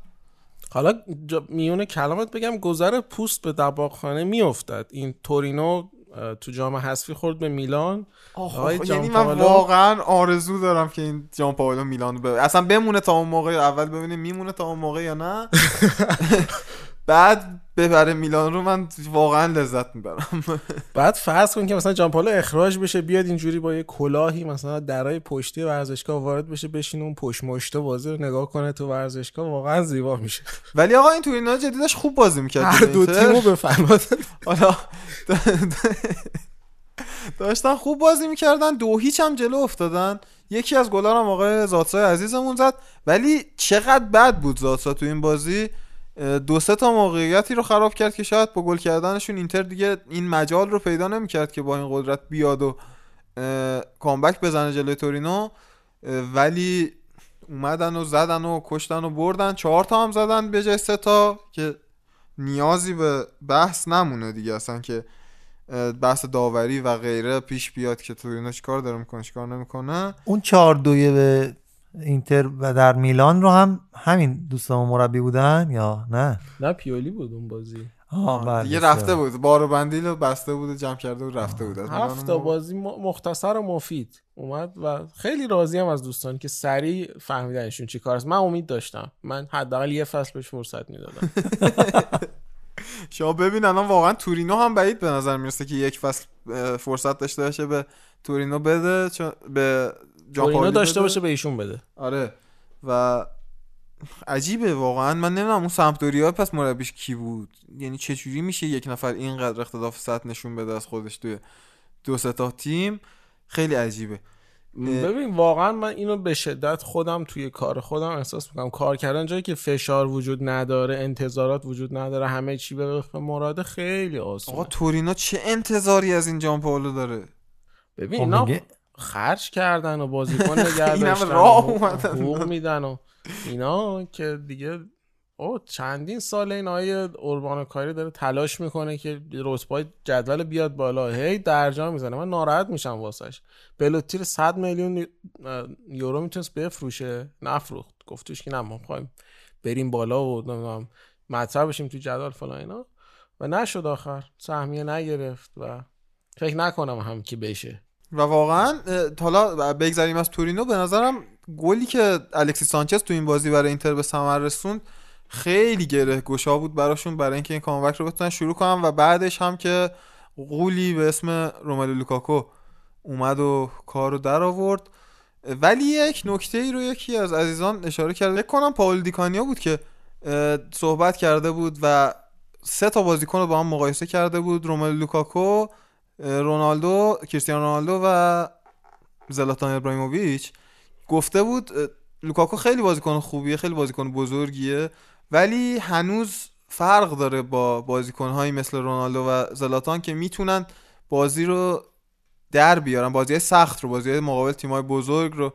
حالا جا میون کلامت بگم گذر پوست به دباغخانه میافتد. این تورینو تو جام حذفی خورد به میلان. جان یعنی من پاولو- واقعا آرزو دارم که این جان پاولو میلان رو ببینه اصلا بمونه تا اون موقع اول ببینیم میمونه تا اون موقع یا نه. [laughs] بعد ببره میلان رو من واقعا لذت می‌برم. بعد فرض کن که مثلا جانپالو اخراج بشه بیاد اینجوری با یه کلاهی مثلا درای پشتی ورزشگاه وارد بشه بشینه اون پشت مشته بازی رو نگاه کنه تو ورزشگاه واقعا زیبا میشه. ولی آقا این تورینو جدیدش خوب بازی می‌کرد هر دو تیمو بفرماد حالا داشتن خوب بازی می‌کردن دو هیچ هم جلو افتادن. یکی از گلا هم آقای زاتسای عزیزمون زد. ولی چقدر بد بود زاتسا تو این بازی؟ دو سه تا موقعیتی رو خراب کرد که شاید با گل کردنشون اینتر دیگه این مجال رو پیدا نمی‌کرد که با این قدرت بیاد و کامبک بزنه جلوی تورینو. ولی اومدن و زدن و کشتن و بردن. چهار تا هم زدن به جای سه تا که نیازی به بحث نمونه دیگه. اصلا که بحث داوری و غیره پیش بیاد که تورینو چیکار داره می‌کنه چیکار نمی‌کنه. اون چهار دوی به اینتر و در میلان رو هم همین دوستان مربی بودن یا نه؟ نه پیولی بود اون بازی. آه بله دیگه. رفته بود. بار و بندیل رو بسته بود و جمع کرده بود رفته بود. هفت بازی مختصر و مفید اومد و خیلی راضی هم از دوستان که سریع فهمیدنشون چی کار است. من امید داشتم. من حداقل یه فصل بهش فرصت می‌دادم. [laughs] شما ببین الان واقعا تورینو هم بعید به نظر می‌رسه که یک فصل فرصت داشته باشه به تورینو بده چون به پائولی داشته. باشه به ایشون بده. آره. و عجیبه واقعا. من نمی‌دونم اون سمپدوریا پس مربیش کی بود. یعنی چه جوری میشه یک نفر اینقدر اختلاف سطح نشون بده از خودش توی دو سه تا تیم؟ خیلی عجیبه. ببین واقعا من اینو به شدت خودم توی کار خودم احساس می‌کنم. کار کردن جایی که فشار وجود نداره انتظارات وجود نداره همه چی به وفق مراده خیلی آسونه. آقا تورینو چه انتظاری از این جان پاولو داره؟ ببین خب اینا میگه- خرج کردن و بازیکن [laughs] نگه همه داشتن راه و اومدن. حقوق میدن و اینا که دیگه او چندین سال این آیه اوربانو کاری داره تلاش می‌کنه که رتبه جدول بیاد بالا. هی درجا می‌زنه. من ناراحت میشم واسش. بلوتیر 100 میلیون یورو می‌تونست بفروشه. نفروخت. گفتش که نه ما می‌خوایم بریم بالا و نمی‌دونم مطرح بشیم تو جدول فلان اینا. و نشد آخر. سهمیه نگرفت و فکر نکنم هم که بشه. و واقعا حالا بگذریم از تورینو به نظرم گلی که الکسی سانچز تو این بازی برای اینتر به ثمر رسوند خیلی گره گشا بود براشون برای اینکه این comeback رو بتونن شروع کنن و بعدش هم که غولی به اسم روملو لوکاکو اومد و کار رو در آورد. ولی یک نکته ای رو یکی از عزیزان اشاره کرده فکر کنم پائولو دی کانیو بود که صحبت کرده بود و سه تا بازیکن رو با هم مقایسه کرده بود روملو لوکاکو. رونالدو کریستیانو رونالدو و زلاتان ابراهیموویچ گفته بود لوکاکو خیلی بازیکن خوبیه خیلی بازیکن بزرگیه ولی هنوز فرق داره با بازیکنهایی مثل رونالدو و زلاتان که می‌تونن بازی رو در بیارن بازی سخت رو بازی مقابل تیمای بزرگ رو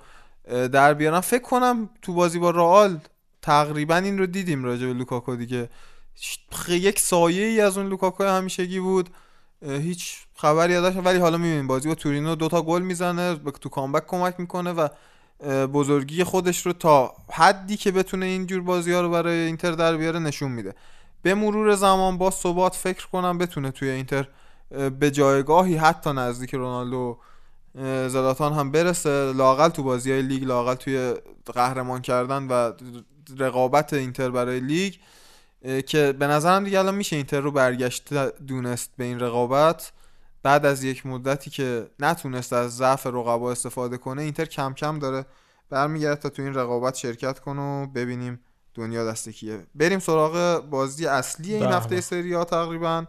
در بیارن. فکر کنم تو بازی با رئال تقریبا این رو دیدیم راجع به لوکاکو دیگه. یک سایه ای از اون لوکاکو همیشگی بود. هیچ خبری ازش ولی حالا می‌بینیم. بازی با تورینو دوتا گل می‌زنه تو comeback کمک می‌کنه و بزرگی خودش رو تا حدی که بتونه اینجور بازی ها رو برای اینتر در بیاره نشون میده. به مرور زمان با ثبات فکر کنم بتونه توی اینتر به جایگاهی حتی نزدیک رونالدو زلاتان هم برسه. لاقل تو بازی های لیگ لاقل توی قهرمان کردن و رقابت اینتر برای لیگ. که به نظرم دیگه الان میشه اینتر رو برگشت دونست به این رقابت. بعد از یک مدتی که نتونست از ضعف رقبا استفاده کنه اینتر کم کم داره برمیگرده تا تو این رقابت شرکت کنه و ببینیم دنیا دست کیه. بریم سراغ بازی اصلی این بله. هفته سری ها تقریبا.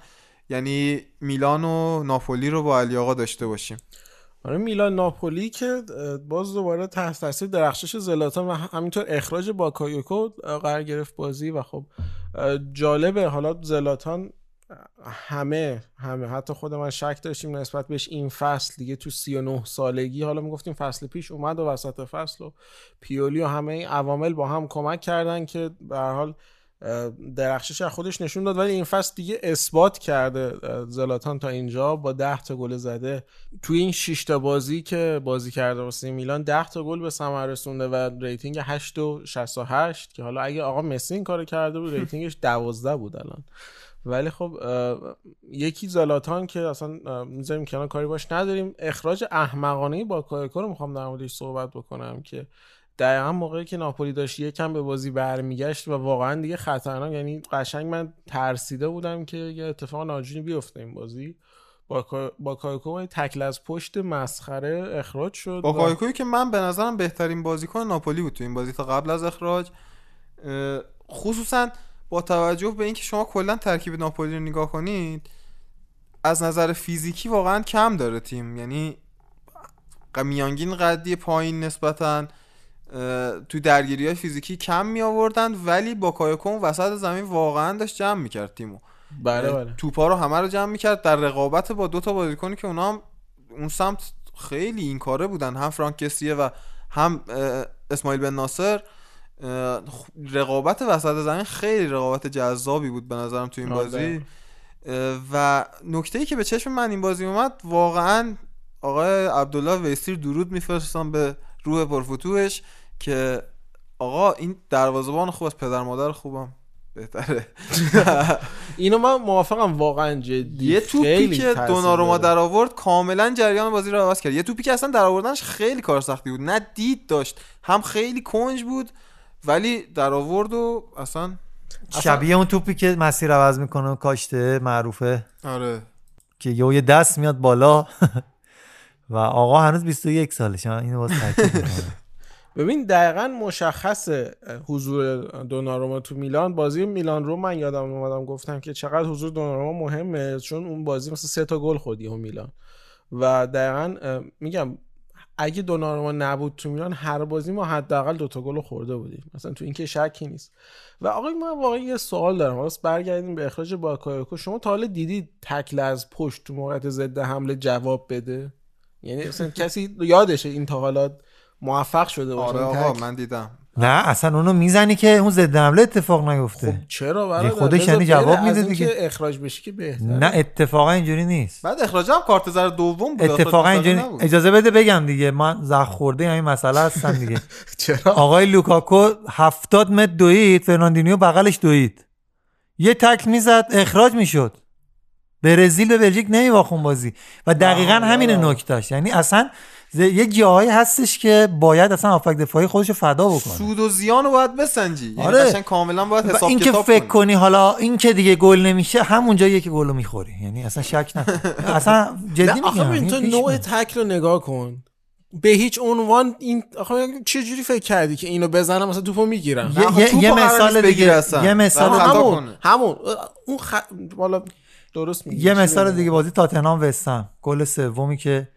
یعنی میلان و ناپولی رو با علی آقا داشته باشیم. آره میلان ناپولی که باز دوباره تحت تاثیر درخشش زلاتان و همینطور اخراج باکایوکو قرار گرفت بازی و خب جالبه. حالا زلاتان همه همه حتی خود من شک داشتیم نسبت بهش این فصل دیگه تو 39 سالگی. حالا می‌گفتیم فصل پیش اومد و وسط فصل و پیولی و همه این عوامل با هم کمک کردن که به هر حال درخشش از خودش نشون داد ولی این فصل دیگه اثبات کرده زلاتان تا اینجا با 10 تا گل زده. توی این 6 تا بازی که بازی کرده واسه میلان 10 تا گل به ثمر رسونده و rating 8 و 68 که حالا اگه آقا مسی این کارو کرده بود rating ش 12 بود الان. ولی خب یکی زلاتان که اصلا می‌ذاریم کنار کاری باش نداریم. اخراج احمقانه با رو می‌خوام در موردش صحبت بکنم که دقیقا موقعی که ناپولی داشت یکم به بازی برمیگشت و واقعا دیگه خطرناک. یعنی قشنگ من ترسیده بودم که یه اتفاق ناجوری بیفته این بازی. با کا- با کایکو تکل از پشت مسخره اخراج شد با کایکوی که من به نظرم بهترین بازیکن ناپولی بود تو این بازی تا قبل از اخراج. خصوصا با توجه به اینکه شما کلا ترکیب ناپولی رو نگاه کنید از نظر فیزیکی واقعا کم داره تیم. یعنی میانگین قدی پایین نسبتا. تو درگیری های فیزیکی کم می آوردن ولی با کایکون وسط زمین واقعا داشت جمع می‌کرد تیمو. بله بله. توپا رو همه رو جمع می‌کرد. در رقابت با دو تا بازیکنی که اونا هم اون سمت خیلی این کاره بودن. هم فرانک کسیه و هم اسماعیل بن ناصر. رقابت وسط زمین خیلی رقابت جذابی بود به نظرم تو این آره. بازی. و نکته ای که به چشم من این بازی اومد واقعا آقای عبدالله ویسیر درود میفرستم به روح پرفتوهش که آقا این دروازه‌بان خوب از پدر مادر خوبم. بهتره. [laughs] اینو من موافقم واقعا جدی. یه توپی که دوناروما. در آورد کاملا جریان بازی رو عوض کرد. یه توپی که اصلا در آوردنش خیلی کار سختی بود. نه دید داشت هم خیلی کنج بود ولی در آورد و اصلا شبیه اون توپی که مسیر عوض می‌کنه و کاشته معروفه. آره. که یه یه دست میاد بالا. [laughs] و آقا هنوز 21 سالشه من اینو باز تاکید می‌کنم. ببین دقیقا مشخص حضور دوناروما تو میلان. بازی میلان رو من یادم اومدم گفتم که چقدر حضور دوناروما مهمه چون اون بازی مثلا سه تا گل خورد یهو میلان. و دقیقا میگم اگه دوناروما نبود تو میلان هر بازی ما حداقل دو تا گل خورده بودیم. مثلا تو این که شکی نیست. و آقای من واقعا یه سوال دارم. واسه برگردیم به اخراج باکایوکو شما تا حالا دیدید تکل از پشت تو موقعیت ضد حمله جواب بده؟ یعنی مثلا کسی یادشه این تا حالا موفق شده باشه. آره این آقا تکل؟ من دیدم. نه اصلا اونو می‌زنی که اون ضد حمله اتفاق نیفته. چرا دیگه برادر خودش یعنی جواب میده اینکه دیگه. اخراج بشی که بهتره. نه اتفاقا اینجوری نیست. بعد اخراج هم کارت زرد دوم بود اتفاقا اینجوری. اجازه بده بگم دیگه من زخم خورده همین مسئله هستم دیگه. [laughs] چرا؟ آقای لوکاکو 70 متر دوید فرناندینیو بغلش دوید یه تکل می‌زد اخراج می‌شد. برزیل به بلژیک نمیباخت اون بازی. و دقیقا همین. نکتهش یعنی اصلا یه جاهایی هستش که باید اصلا آفک دفاعی خودش رو فدا بکنه سود و زیان رو باید بسنجی یعنی آره. قشنگ کاملا باید حساب این که کتاب فکر کنی. کنی حالا این که دیگه گل نمیشه همون جاییه که گل رو می‌خوری یعنی اصلا شک نکن [laughs] اصلا جدی میگم این تو نوع. تکل رو نگاه کن به هیچ عنوان این آخه چه جوری فکر کردی که اینو بزنم مثلا توپو می‌گیرم یه- یه- مثال دیگه-. یه مثال همون. همون اون خ... والا درست میگی یه مثال؟ دیگه بازی تاتنهام وستهم گل سومی که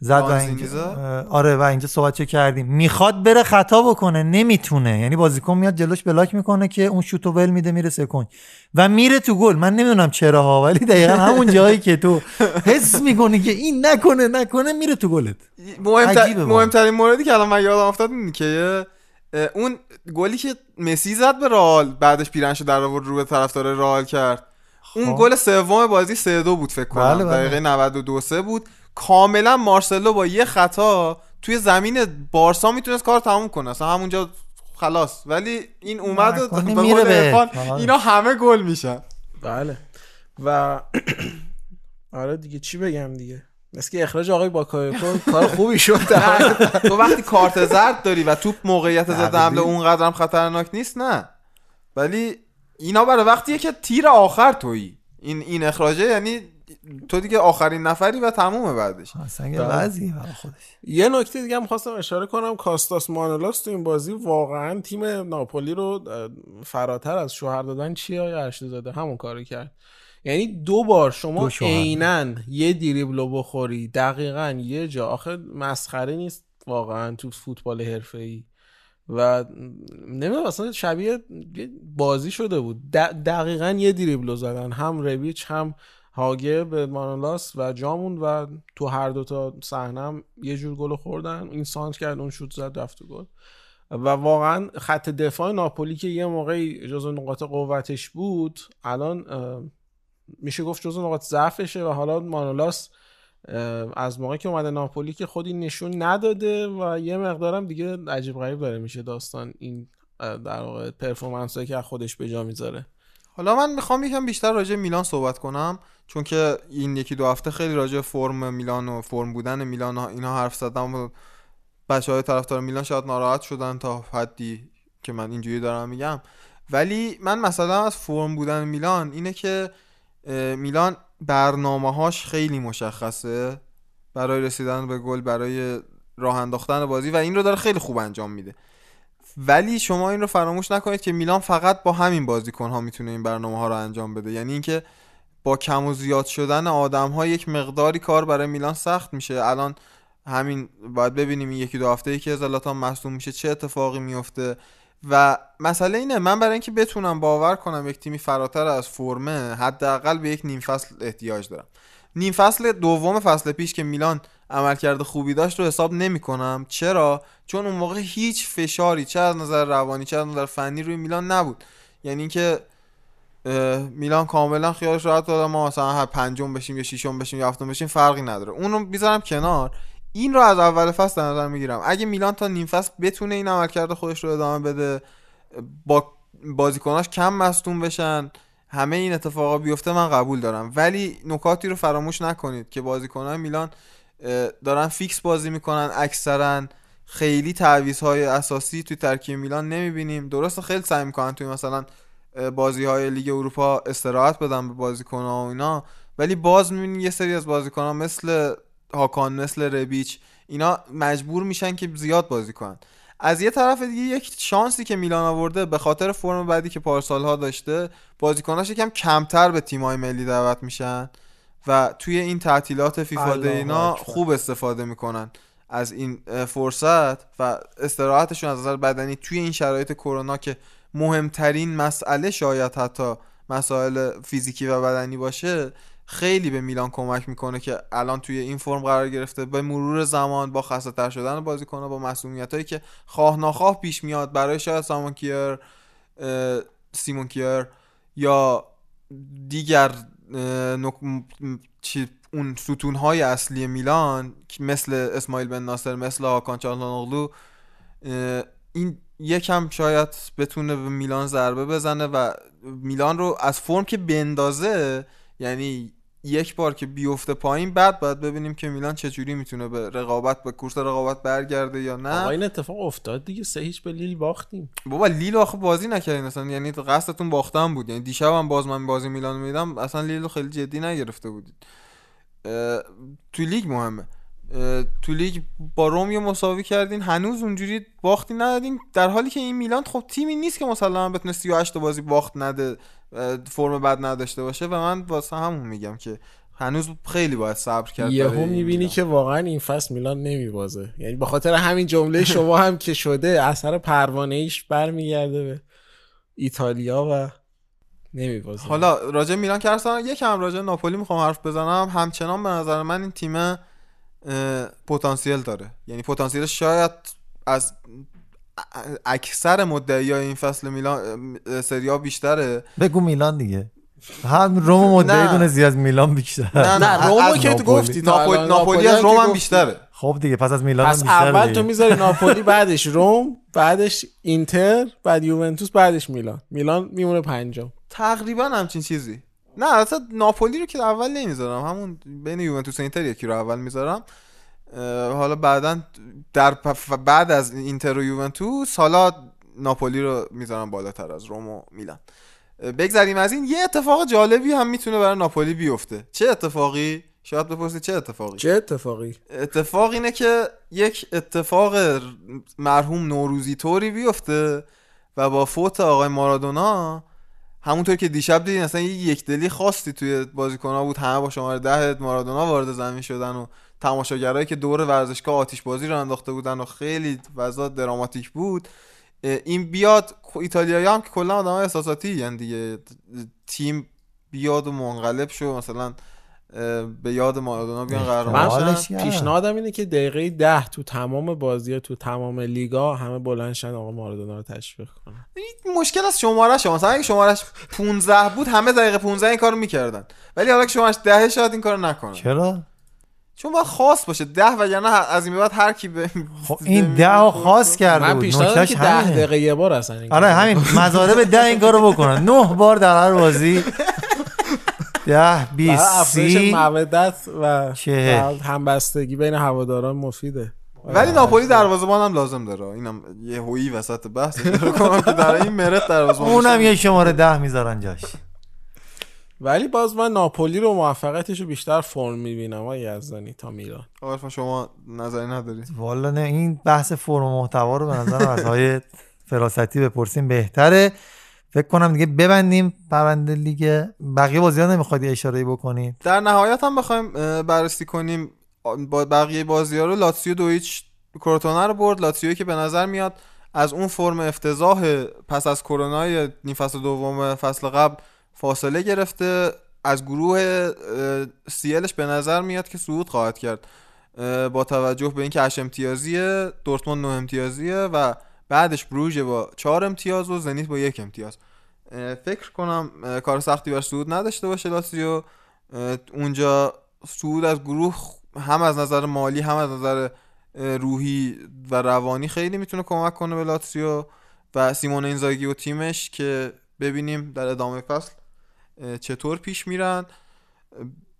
زد و اینجا؟ آره و اینجا صحبت چه کردیم می‌خواد بره خطا بکنه نمی‌تونه. یعنی بازیکن میاد جلوش بلاک می‌کنه که اون شوتو ول میده میره سکون و میره تو گل. من نمی‌دونم چرا ها ولی دقیقا همون جایی که تو حس می‌کنی که این نکنه نکنه میره تو گلت. مهمتر... مهمترین موردی که الان من یادم افتاد اینه که اون گلی که مسی زد به رئال بعدش پیرهنشو در آورد رو به طرفدار رئال کرد. اون خب. گل سوم بازی 3 2 بود فکر کنم. بله، بله. دقیقه 92 3 بود. کاملا مارسلو با یه خطا توی زمین بارسا می‌تونست کار تموم کنه. اصلا همونجا خلاص. ولی این اومد و به. اینا همه گل میشن. بله. و [clears throat] آره دیگه چی بگم دیگه؟ مثل که اخراج آقای باکایوکو [laughs] کار خوبی شد. تو وقتی کارت زرد داری و توپ موقعیت ضد تقریبی. حمله اونقدر هم خطرناک نیست نه. ولی اینا برای وقتیه که تیر آخر تویی. این این اخراجه یعنی تو دیگه آخرین نفری و تمومه بعدش. وضعی برای خودش. یه نکته دیگه هم خواستم اشاره کنم. کاستاس مانولاس تو این بازی واقعا تیم ناپولی رو فراتر از شوهر دادن چیه یا ارشد زاده؟ همون کارو کرد. یعنی دو بار شما. عینا یه دریبلو بخوری دقیقا یه جا. آخه مسخره نیست واقعا تو فوتبال حرفه‌ای. و نمی‌دونم اصلا شبیه یه بازی شده بود. دقیقا یه دریبلو زدن. هم رویچ هم هاگه به مانولاس و جامون و تو هر دوتا صحنه هم یه جور گل خوردن. این سانت کرد اون شوت زد رفت گل. و واقعا خط دفاع ناپولی که یه موقعی جزو نقاط قوتش بود الان میشه گفت جزو نقاط ضعفشه و حالا مانولاس از موقعی که اومده ناپولی که خودی نشون نداده و یه مقدارم دیگه عجیب غریب داره میشه داستان این در واقع پرفورمنس که خودش به جا می‌ذاره. حالا من می‌خوام یکم بیشتر راجع میلان صحبت کنم چون که این یکی دو هفته خیلی راجع فرم میلان و فرم بودن میلان اینا حرف زدم و بچه های طرفدار میلان شاید ناراحت شدن تا حدی که من اینجوری دارم میگم. ولی من مثلا از فرم بودن میلان اینه که میلان برنامه هاش خیلی مشخصه برای رسیدن به گل برای راه انداختن بازی و این رو داره خیلی خوب انجام میده. ولی شما این رو فراموش نکنید که میلان فقط با همین بازیکن ها می‌تونه این برنامه ها رو انجام بده. یعنی اینکه با کم و زیاد شدن آدم ها یک مقداری کار برای میلان سخت میشه. الان همین باید ببینیم این یکی دو هفته ای که زلاتان مصدوم میشه چه اتفاقی میفته. و مسئله اینه من برای اینکه بتونم باور کنم یک تیمی فراتر از فرمه حداقل به یک نیم فصل احتیاج دارم. نیم فصل دوم فصل پیش که میلان عملکرد خوبی داشت رو حساب نمی کنم چرا؟ چون اون موقع هیچ فشاری چه از نظر روانی چه از نظر فنی روی میلان نبود. یعنی اینکه میلان کاملا خیالش راحت داد ما مثلا هر پنجم بشیم یا ششم بشیم یا هفتم بشیم فرقی نداره. اون رو بیذارم کنار. این رو از اول فصل در نظر می‌گیرم. اگه میلان تا نیم فصل بتونه این عملکرد خودش رو ادامه بده با بازیکناش کم مصدوم بشن همه این اتفاقا بیفته من قبول دارم. ولی نکاتی رو فراموش نکنید که بازیکنان میلان دارن فیکس بازی می‌کنن اکثرا خیلی تعویض اساسی توی ترکیب میلان نمی‌بینیم. درسته خیلی سعی می‌کنن توی مثلا بازی های لیگ اروپا استراحت بدن به بازیکن ها و اینا ولی باز می‌بینی یه سری از بازیکن ها مثل هاکان مثل ربیچ اینا مجبور میشن که زیاد بازی کنن. از یه طرف دیگه یک شانسی که میلان آورده به خاطر فرم بعدی که پارسال ها داشته بازیکناش یکم کمتر به تیمای ملی دعوت میشن. و توی این تعطیلات فیفا اکبر. خوب استفاده می‌کنن از این فرصت و استراحتشون از نظر بدنی توی این شرایط کرونا که مهمترین مسئله شاید حتی مسائل فیزیکی و بدنی باشه خیلی به میلان کمک می‌کنه که الان توی این فرم قرار گرفته به مرور زمان با خسته تر شدن بازیکن‌ها با مسئولیت هایی که خواه ناخواه پیش میاد برای شاید سامون کیر سیمون کیر یا دیگر اون ستون های اصلی میلان مثل اسماعیل بن ناصر مثل هاکان چالهانوغلو اه، این یکم شاید بتونه به میلان ضربه بزنه و میلان رو از فرم که بندازه یعنی یک بار که بیفته پایین بعد باید ببینیم که میلان چجوری می‌تونه به رقابت به کورس رقابت برگرده یا نه. آقا این اتفاق افتاد دیگه. سه هیچ به لیل باختیم. بابا لیل آخه بازی نکردین اصلا. یعنی قصدتون باختن بود. یعنی دیشب هم باز من بازی میلان میدم اصلا لیل رو خیلی جدی نگرفته بودید. تو لیگ مهمه. تو لیگ با روم یه مساوی کردین. هنوز اونجوری باختی ندادین. در حالی که این میلان خب تیمی نیست که مثلا بتونه 38 تا بازی باخت نده. فرم بد نداشته باشه و من واسه همون میگم که هنوز خیلی باید صبر کرد یهو برای این می‌بینی. که واقعا این فصل میلان نمیبازه. یعنی به خاطر همین جمله شما هم که شده اثر پروانه ایش برمیگرده به ایتالیا و نمیبازه. حالا راجع میلان که اصلا یکم راجع ناپولی می‌خوام حرف بزنم. همچنان به نظر من این تیم پتانسیل داره. یعنی پتانسیل شاید از اکثر مدعی این فصل میلان سریا بیشتره بگو میلان دیگه هم روم مدعی نه. دونستی از میلان بیشتر نه نه از که تو. گفتی ناپولی. ناپولی از روم هم. بیشتره خب دیگه پس از میلان هم پس بیشتر اول. تو می‌ذاری ناپولی بعدش روم بعدش اینتر بعد یوونتوس بعدش میلان میلان میمونه پنجم تقریبا همچین چیزی نه اصلا ناپولی رو که اول نمی‌ذارم همون بین یوونتوس و اینتر یکی رو اول می‌ذارم حالا بعدا در بعد از اینتر و یوونتوس حالا ناپولی رو می‌ذارم بالاتر از روم و میلان. بگذریم از این. یه اتفاق جالبی هم می‌تونه برای ناپولی بیفته. چه اتفاقی؟ شاید بپرسید چه اتفاقی؟ چه اتفاقی؟ اتفاق اینه که یک اتفاق مرحوم نوروزی طوری بیفته و با فوت آقای مارادونا همونطور که دیشب دیدین اصلا یک دلی خاصی توی بازیکن‌ها بود. همه با شماره ده مارادونا وارد زمین شدن و تماشاگرایی که دور ورزشگاه آتیش بازی رو انداخته بودن و خیلی وضع دراماتیک بود این بیاد ایتالیایی هم که کلا آدمای احساساتی یعنی دیگه. تیم بیاد و منقلب شو مثلا به یاد مارادونا بیان من شن. پیشنهادم اینه که دقیقه ده تو تمام بازی تو تمام لیگا همه بلندشن آقا مارادونا رو تشویق کنن. این مشکل از شماره شما مثلا اگه شمارش 15 بود همه دقیقه 15 این کارو می‌کردن. ولی حالا که شمارش 10 شاید این کارو نکنن. چرا؟ چون باید خاص باشه. 10 وگرنه از این بعد هر کی به خب این ده ها خاص کرده من نکتهش که ده. دقیقه یه بار اصلا این آره همین. مزارب ده این کارو بکنن نه بار در هر بازی. ده افزایش سی مودت و همبستگی بین هواداران مفیده. ولی ناپولی دروازه‌بان هم لازم داره. اینم یه هویی وسط بحث. کنم که در این مرت دروازه‌بان اونم. یه شماره ده می‌ذارن جاش. ولی باز من ناپولی رو موفقیتش رو بیشتر فرم می‌بینم آقای یزدانی تا میلان. آقا شما نظری نداری؟ والا نه این بحث فرم و محتوا رو به نظرم از های فراستی بپرسیم بهتره. فکر کنم دیگه ببندیم پرونده لیگ. بقیه بازی ها نمی‌خواد اشاره بکنید در نهایت هم بخوایم بررسی کنیم. با بقیه بازی ها رو لاتسیو دو هیچ کروتونه رو برد. لاتسیو که به نظر میاد از اون فرم افتضاح پس از کرونای نیم فصل دوم فصل قبل فاصله گرفته از گروه سیلش به نظر میاد که صعود خواهد کرد. با توجه به اینکه 8 امتیازیه دورتموند 9 امتیازیه و بعدش بروژ با 4 امتیاز و زنیت با یک امتیاز. فکر کنم کار سختی بر صعود نداشته باشه لاتزیو. اونجا صعود از گروه هم از نظر مالی هم از نظر روحی و روانی خیلی می‌تونه کمک کنه به لاتزیو و سیمون اینزاگی و تیمش که ببینیم در ادامه فصل چطور پیش میرن؟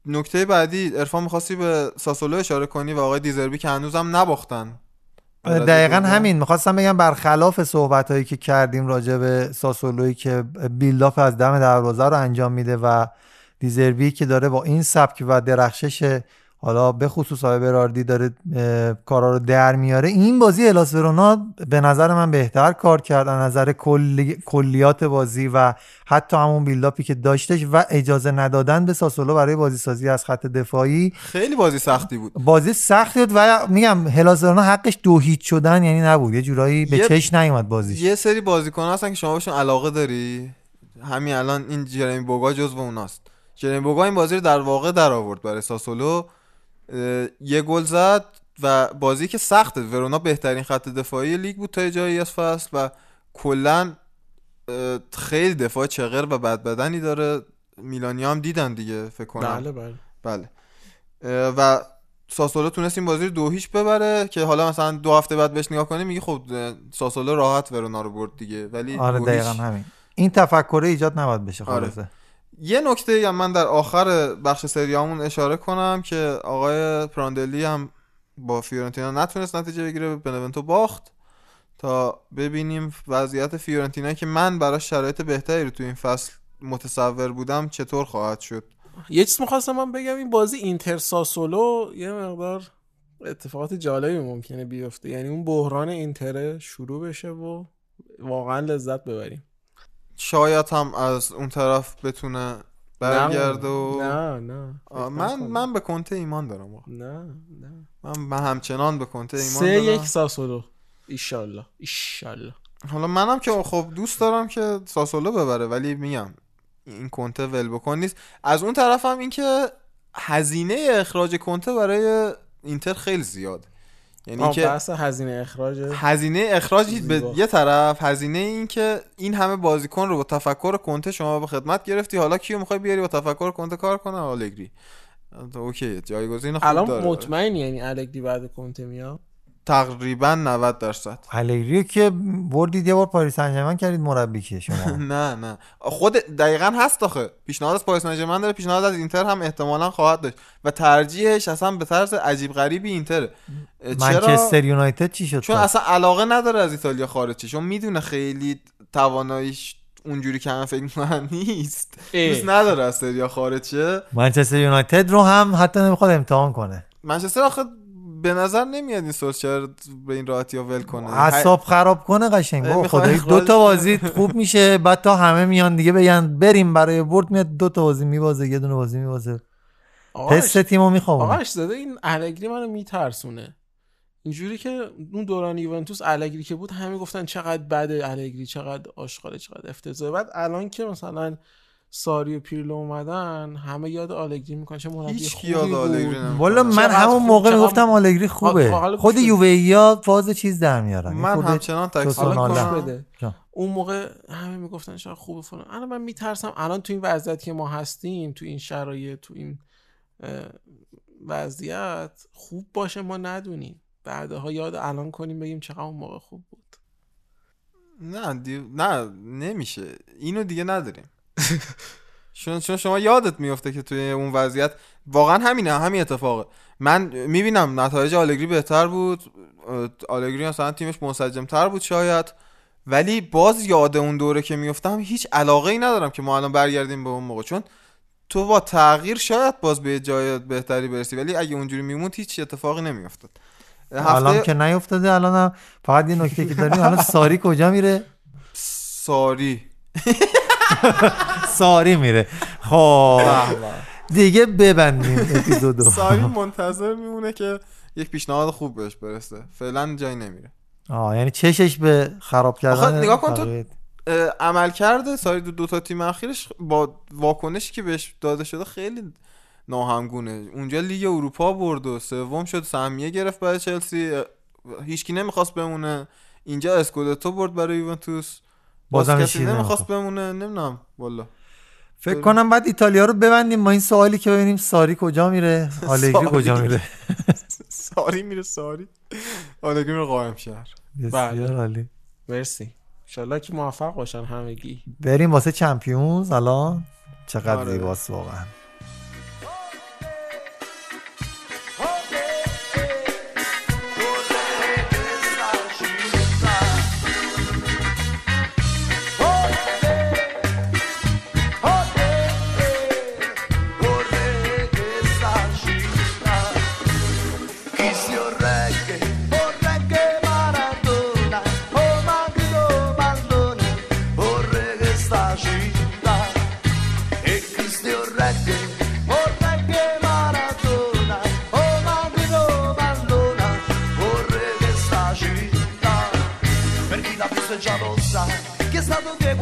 نکته بعدی ارفان می‌خواستی به ساسولو اشاره کنی و آقای دیزربی که هنوزم نباختن. دقیقا همین. می‌خواستم بگم برخلاف صحبت هایی که کردیم راجع به ساسولوی که بیلداپ از دم دروازه رو انجام میده و دیزربی که داره با این سبک و درخشش حالا به خصوص آقای براردی داره کارا رو در میاره. این بازی الاس ورونا به نظر من بهتر کار کرد. از نظر کلی... کلیات بازی و حتی همون بیلداپی که داشتش و اجازه ندادن به ساسولو برای بازی سازی از خط دفاعی. خیلی بازی سختی بود. بازی سختی بود و میگم هلاس ورونا حقش دو هیچ شدن یعنی نبود. یه جورایی به یه- چش نیومد بازیش. یه سری بازیکن هستن که شما بهشون علاقه داری. همین الان این جرمی بوگا جزو اوناست. جرمی بوگا این بازی رو در واقع در آورد برای ساسولو. یه گل زد و بازی که سخته. ورونا بهترین خط دفاعی لیگ بود تا جایی از فصل و کلا خیلی دفاع چغر و بد بدنی داره. میلانی هم دیدن دیگه فکر کنم. بله بله. بله. و ساسولو تونست این بازی رو دو هیچ ببره که حالا مثلا دو هفته بعد بهش نگاه کنی میگی خب ساسولو راحت ورونا رو برد دیگه. ولی آره دقیقا همین. این تفکره ایجاد نباید بشه آره. یه نکته هم من در آخر بخش سریامون اشاره کنم که آقای پراندلی هم با فیورنتینا نتونست نتیجه بگیره بنونتو باخت تا ببینیم وضعیت فیورنتینا که من براش شرایط بهتری رو تو این فصل متصور بودم چطور خواهد شد. یه چیز می‌خواستم من بگم این بازی اینتر ساسولو یه مقدار اتفاقات جالبی ممکنه بیفته. یعنی اون بحران اینتر شروع بشه و واقعا لذت ببریم. شاید هم از اون طرف بتونه برگرده و نه نه. من من به کنته ایمان دارم واقعا. نه نه. من, من همچنان به کنته ایمان سه دارم. یک ساسولو. ایشالله. ایشالله. حالا منم که خب دوست دارم که ساسولو ببره ولی میگم این کنته ول بکن نیست. از اون طرف هم این که هزینه اخراج کنته برای اینتر خیلی زیاد یعنی که بحث هزینه اخراج. هزینه اخراج به. یه طرف هزینه این که این همه بازیکن رو با تفکر کنته شما به خدمت گرفتی. حالا کیو می‌خوای بیاری با تفکر کنته کار کنه؟ آلگری. okay جایگزین خوب الان داره. مطمئنی یعنی الگری بعد کنته میاد؟ تقریبا 90 درصد. الگریو که بردید یه بار پاریس سن کردید مربی که شما. [laughs] نه نه. خود دقیقا هست آخه. پیشنهاد از پاریس سن داره پیشنهاد از اینتر هم احتمالا خواهد داشت. و ترجیحش اصلا به طرز عجیب غریبی اینتره. چرا؟ منچستر یونایتد چی شد؟ چون؟ اصلا علاقه نداره از ایتالیا خارج شه. چون می‌دونه خیلی تواناییش اونجوری که همه فکر می‌کنن نیست. دوست نداره از سریا خارج شه. منچستر یونایتد رو هم حتی نمی‌خواد امتحان کنه. منچستر آخه به نظر نمیاد این سولشر به این راحتی ول کنه. اعصاب خراب کنه قشنگ. بابا خدایی دو تا. بازی خوب میشه بعد تا همه میان دیگه بگن بریم برای برد میاد دو تا بازی میبازه یه دونه بازی میبازه. تست تیمو می‌خوام آقا زاده این الگری منو میترسونه. اینجوری که اون دوران یوونتوس الگری که بود همه گفتن چقدر بده الگری چقدر آشغاله چقدر افتضاحه. بعد الان که مثلا ساری و پیرلو اومدن همه یاد آلگری می‌کنن. چه مربی هیچ یاد آلگری. والا من همون موقع می‌گفتم آلگری خوبه. خود بده. یوویا فاز چیز در میارن. من همچنان جان. اون موقع همه می‌گفتن چقدر خوبه فلان. الان من میترسم. الان تو این وضعیت که ما هستیم تو این شرایط تو این وضعیت خوب باشه ما ندونیم. بعدها یاد الان کنیم بگیم چقدر اون موقع خوب بود. نه دی... نه نمیشه. اینو دیگه نداریم. [laughs] چون چون شما یادت میفته که توی اون وضعیت واقعا همینه همین اتفاقه. من می‌بینم نتایج آلگری بهتر بود آلگری مثلا تیمش منسجم تر بود شاید ولی باز یاد اون دوره که میفتم هیچ علاقه ای ندارم که ما الان برگردیم به اون موقع. چون تو با تغییر شاید باز به جای بهتری برسی ولی اگه اونجوری میموند هیچ اتفاقی نمیافتاد. الان که نیافتاده الان فقط یه نکته که داریم الان ساری کجا میره؟ ساری. [laughs] ساری میره. خب. دیگه ببندیم اپیزودو ساری منتظر میمونه که یک پیشنهاد خوب بهش برسه. فعلا جایی نمیره. آه یعنی چشش به خراب کردن نگاه کن تو عمل کرده ساری دو, دو تا تیم اخیرش با واکنشی که بهش داده شده خیلی ناهمگونه. اونجا لیگ اروپا برد و سوم شد سهمیه گرفت برای چلسی. هیچکی نمی‌خواست بمونه. اینجا اسکودتو برد برای یوونتوس. بازم کسی نمی‌خواست بمونه نمی‌دونم والا. فکر کنم بعد ایتالیا رو ببندیم با این سوالی که ببینیم ساری کجا میره؟ [laughs] آلگری. کجا میره؟ [laughs] ساری میره ساری. آلگری میره قائم شهر. بسیار عالی. مرسی. انشالله که موفق باشن همگی. بریم واسه چمپیونز الان؟ چقدر آره. زیباست واقعا.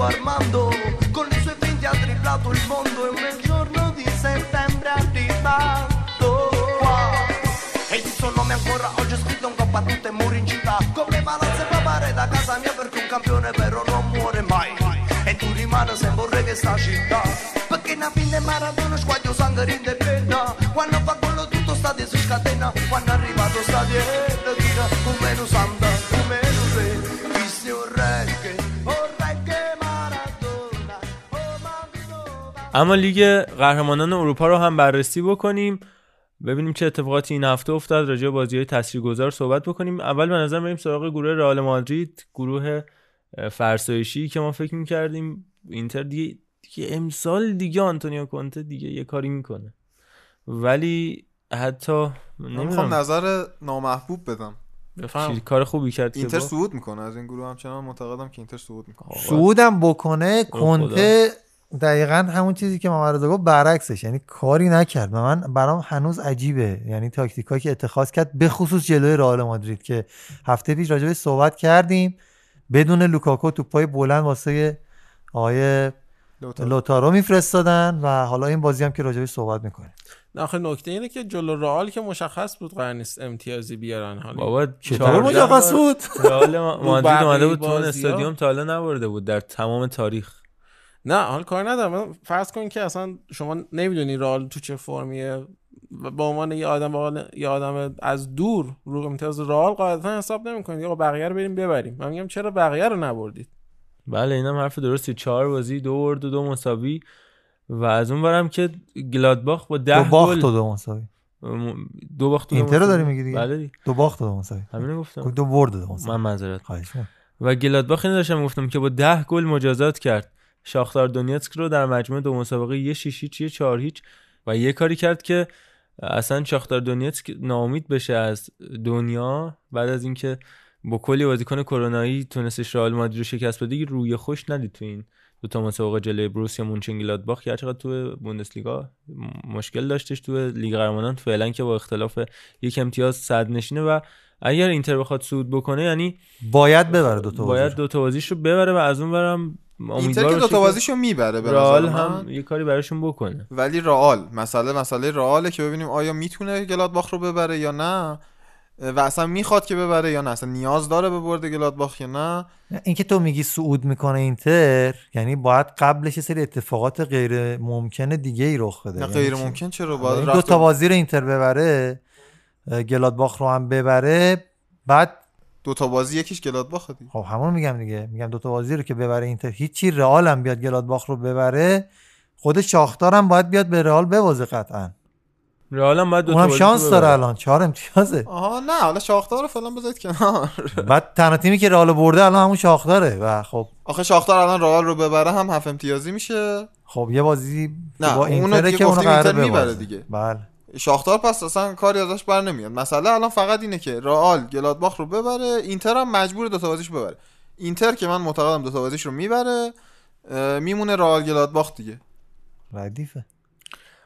Armando Con i suoi 20 ha dribblato il mondo E un giorno di settembre è arrivato qua. E il suo nome ancora oggi è scritto un coppa tutte muri in città. Come palazzo e papare da casa mia Perché un campione vero non muore mai. E tu rimani un re che sta città. Perché na fine Maradona squaglio sangue rinde penna Quando fa quello tutto sta di si scatena. Quando è arrivato sta dietro tira Un meno santa, اما لیگ قهرمانان اروپا رو هم بررسی بکنیم. ببینیم چه اتفاقاتی این هفته افتاد. راجع به بازی های تاثیرگذار صحبت بکنیم. اول به نظر بریم سراغ گروه رئال مادرید گروه فرسایشی که ما فکر می‌کردیم. اینتر دیگه, دیگه امسال دیگه آنتونیو کونته دیگه یه کاری می‌کنه. ولی حتی من می‌خوام نمی‌دونم نظر نامحبوب بدم. چی- کار خوبی کرد که اینتر با- صعود می‌کنه. از این گروه همچنان معتقدم که اینتر صعود می‌کنه. سعودم بکنه. کنته دقیقا همون چیزی که رضا گفت برعکسش. یعنی کاری نکرد. و من برام هنوز عجیبه. یعنی تاکتیکایی که اتخاذ کرد به خصوص جلوی رئال مادرید که هفته پیش راجع بهش صحبت کردیم. بدون لوکاکو توپای بلند واسه آقای لوتارو. میفرستادن و حالا این بازی هم که راجبش صحبت می‌کنیم. نه آخه نکته اینه که جلو رئال که مشخص بود قرار نیست امتیازی بیارن حالا. بابا چطور مشخص بود؟ رئال مادرید [laughs] اومده بود تو. استادیوم تا حالا نبرده بود در تمام تاریخ. نه حال کار ندارم. فرض کن که اصلا شما نمی‌دونی رئال تو چه فرمیه و به عنوان یه آدم به یه آدم از دور رو امتیاز رئال قاعدتا حساب نمی‌کنید. آقا بقیه رو بریم ببریم. من میگم چرا بقیه رو نبردید؟ بله اینم حرف درستی. چهار بازی دو برد و دو مساوی. و از اون برم که گلادباخ با ده دو باخت و دو مساوی. دو باخت و دو اینتر رو مساوی. داری میگی دیگه بله دیگه. دو باخت و دو مساوی. همینو گفتم. دو برد و دو مساوی. من معذرت خواهش. و گلادباخ اینو داشتم گفتم که با ده گل مجازات کرد. شاختار دونیتسک رو در مجموع دو مسابقه یه شیش هیچ یه چهار هیچ و یه کاری کرد که اصلا شاختار دونیتسک ناامید بشه از دنیا بعد از اینکه با کلی بازیکن کرونایی تونستش رئال مادرید رو شکست بده روی خوش ندید تو این دو تا مسابقه جلوی بروسیا مونچنگلادباخ که چقدر تو بوندسلیگا مشکل داشتش تو لیگ قهرمانان فعلا که با اختلاف یک امتیاز صد نشینه و اگر اینتر بخواد صعود بکنه یعنی باید ببره دو تا باید دو تا رو ببره و از اون برم اینتر که دو باشه تا بازیشو می‌بره به رئال هم. یه کاری براشون بکنه. ولی رئال مسئله مسئله رئاله که ببینیم آیا می‌تونه گلادباخ رو ببره یا نه. و اصلا می‌خواد که ببره یا نه. اصلا نیاز داره به برد گلادباخ یا نه. اینکه تو میگی صعود می‌کنه اینتر یعنی باید قبلش یه سری اتفاقات غیر ممکن دیگه ای رخ بده. نه یعنی غیر؟ ممکن چرا؟ یعنی باید دو تا بازی رو اینتر ببره گلادباخ رو هم ببره بعد دو تا بازی یکیش گلادباخ دیگه خب همون میگم دیگه. میگم دو تا بازی رو که ببره اینتر هیچی رئال هم بیاد گلادباخ رو ببره خود شاختار هم باید بیاد به رئال ببازه قطعا. رئال هم باید دو تا اونم بازیش شانس داره ببره. الان. چهار امتیازه. آها نه حالا شاختار رو فعلا بذارید کنار. [laughs] بعد تنها تیمی که رئال برده الان همون شاختاره و خب. آخه شاختار الان رئال رو ببره هم هفت امتیازی میشه. خب یه بازی نه، با اینتره دیگه که اونو قراره اینتر ببازه. دیگه. بله. شاختار پس اصلا کاری ازش بر نمیاد. مسئله الان فقط اینه که رئال گلادباخ رو ببره اینتر هم مجبور دو تا بازیش ببره. اینتر که من معتقدم دو تا بازیش رو می‌بره میمونه رئال گلادباخ دیگه. ردیفه.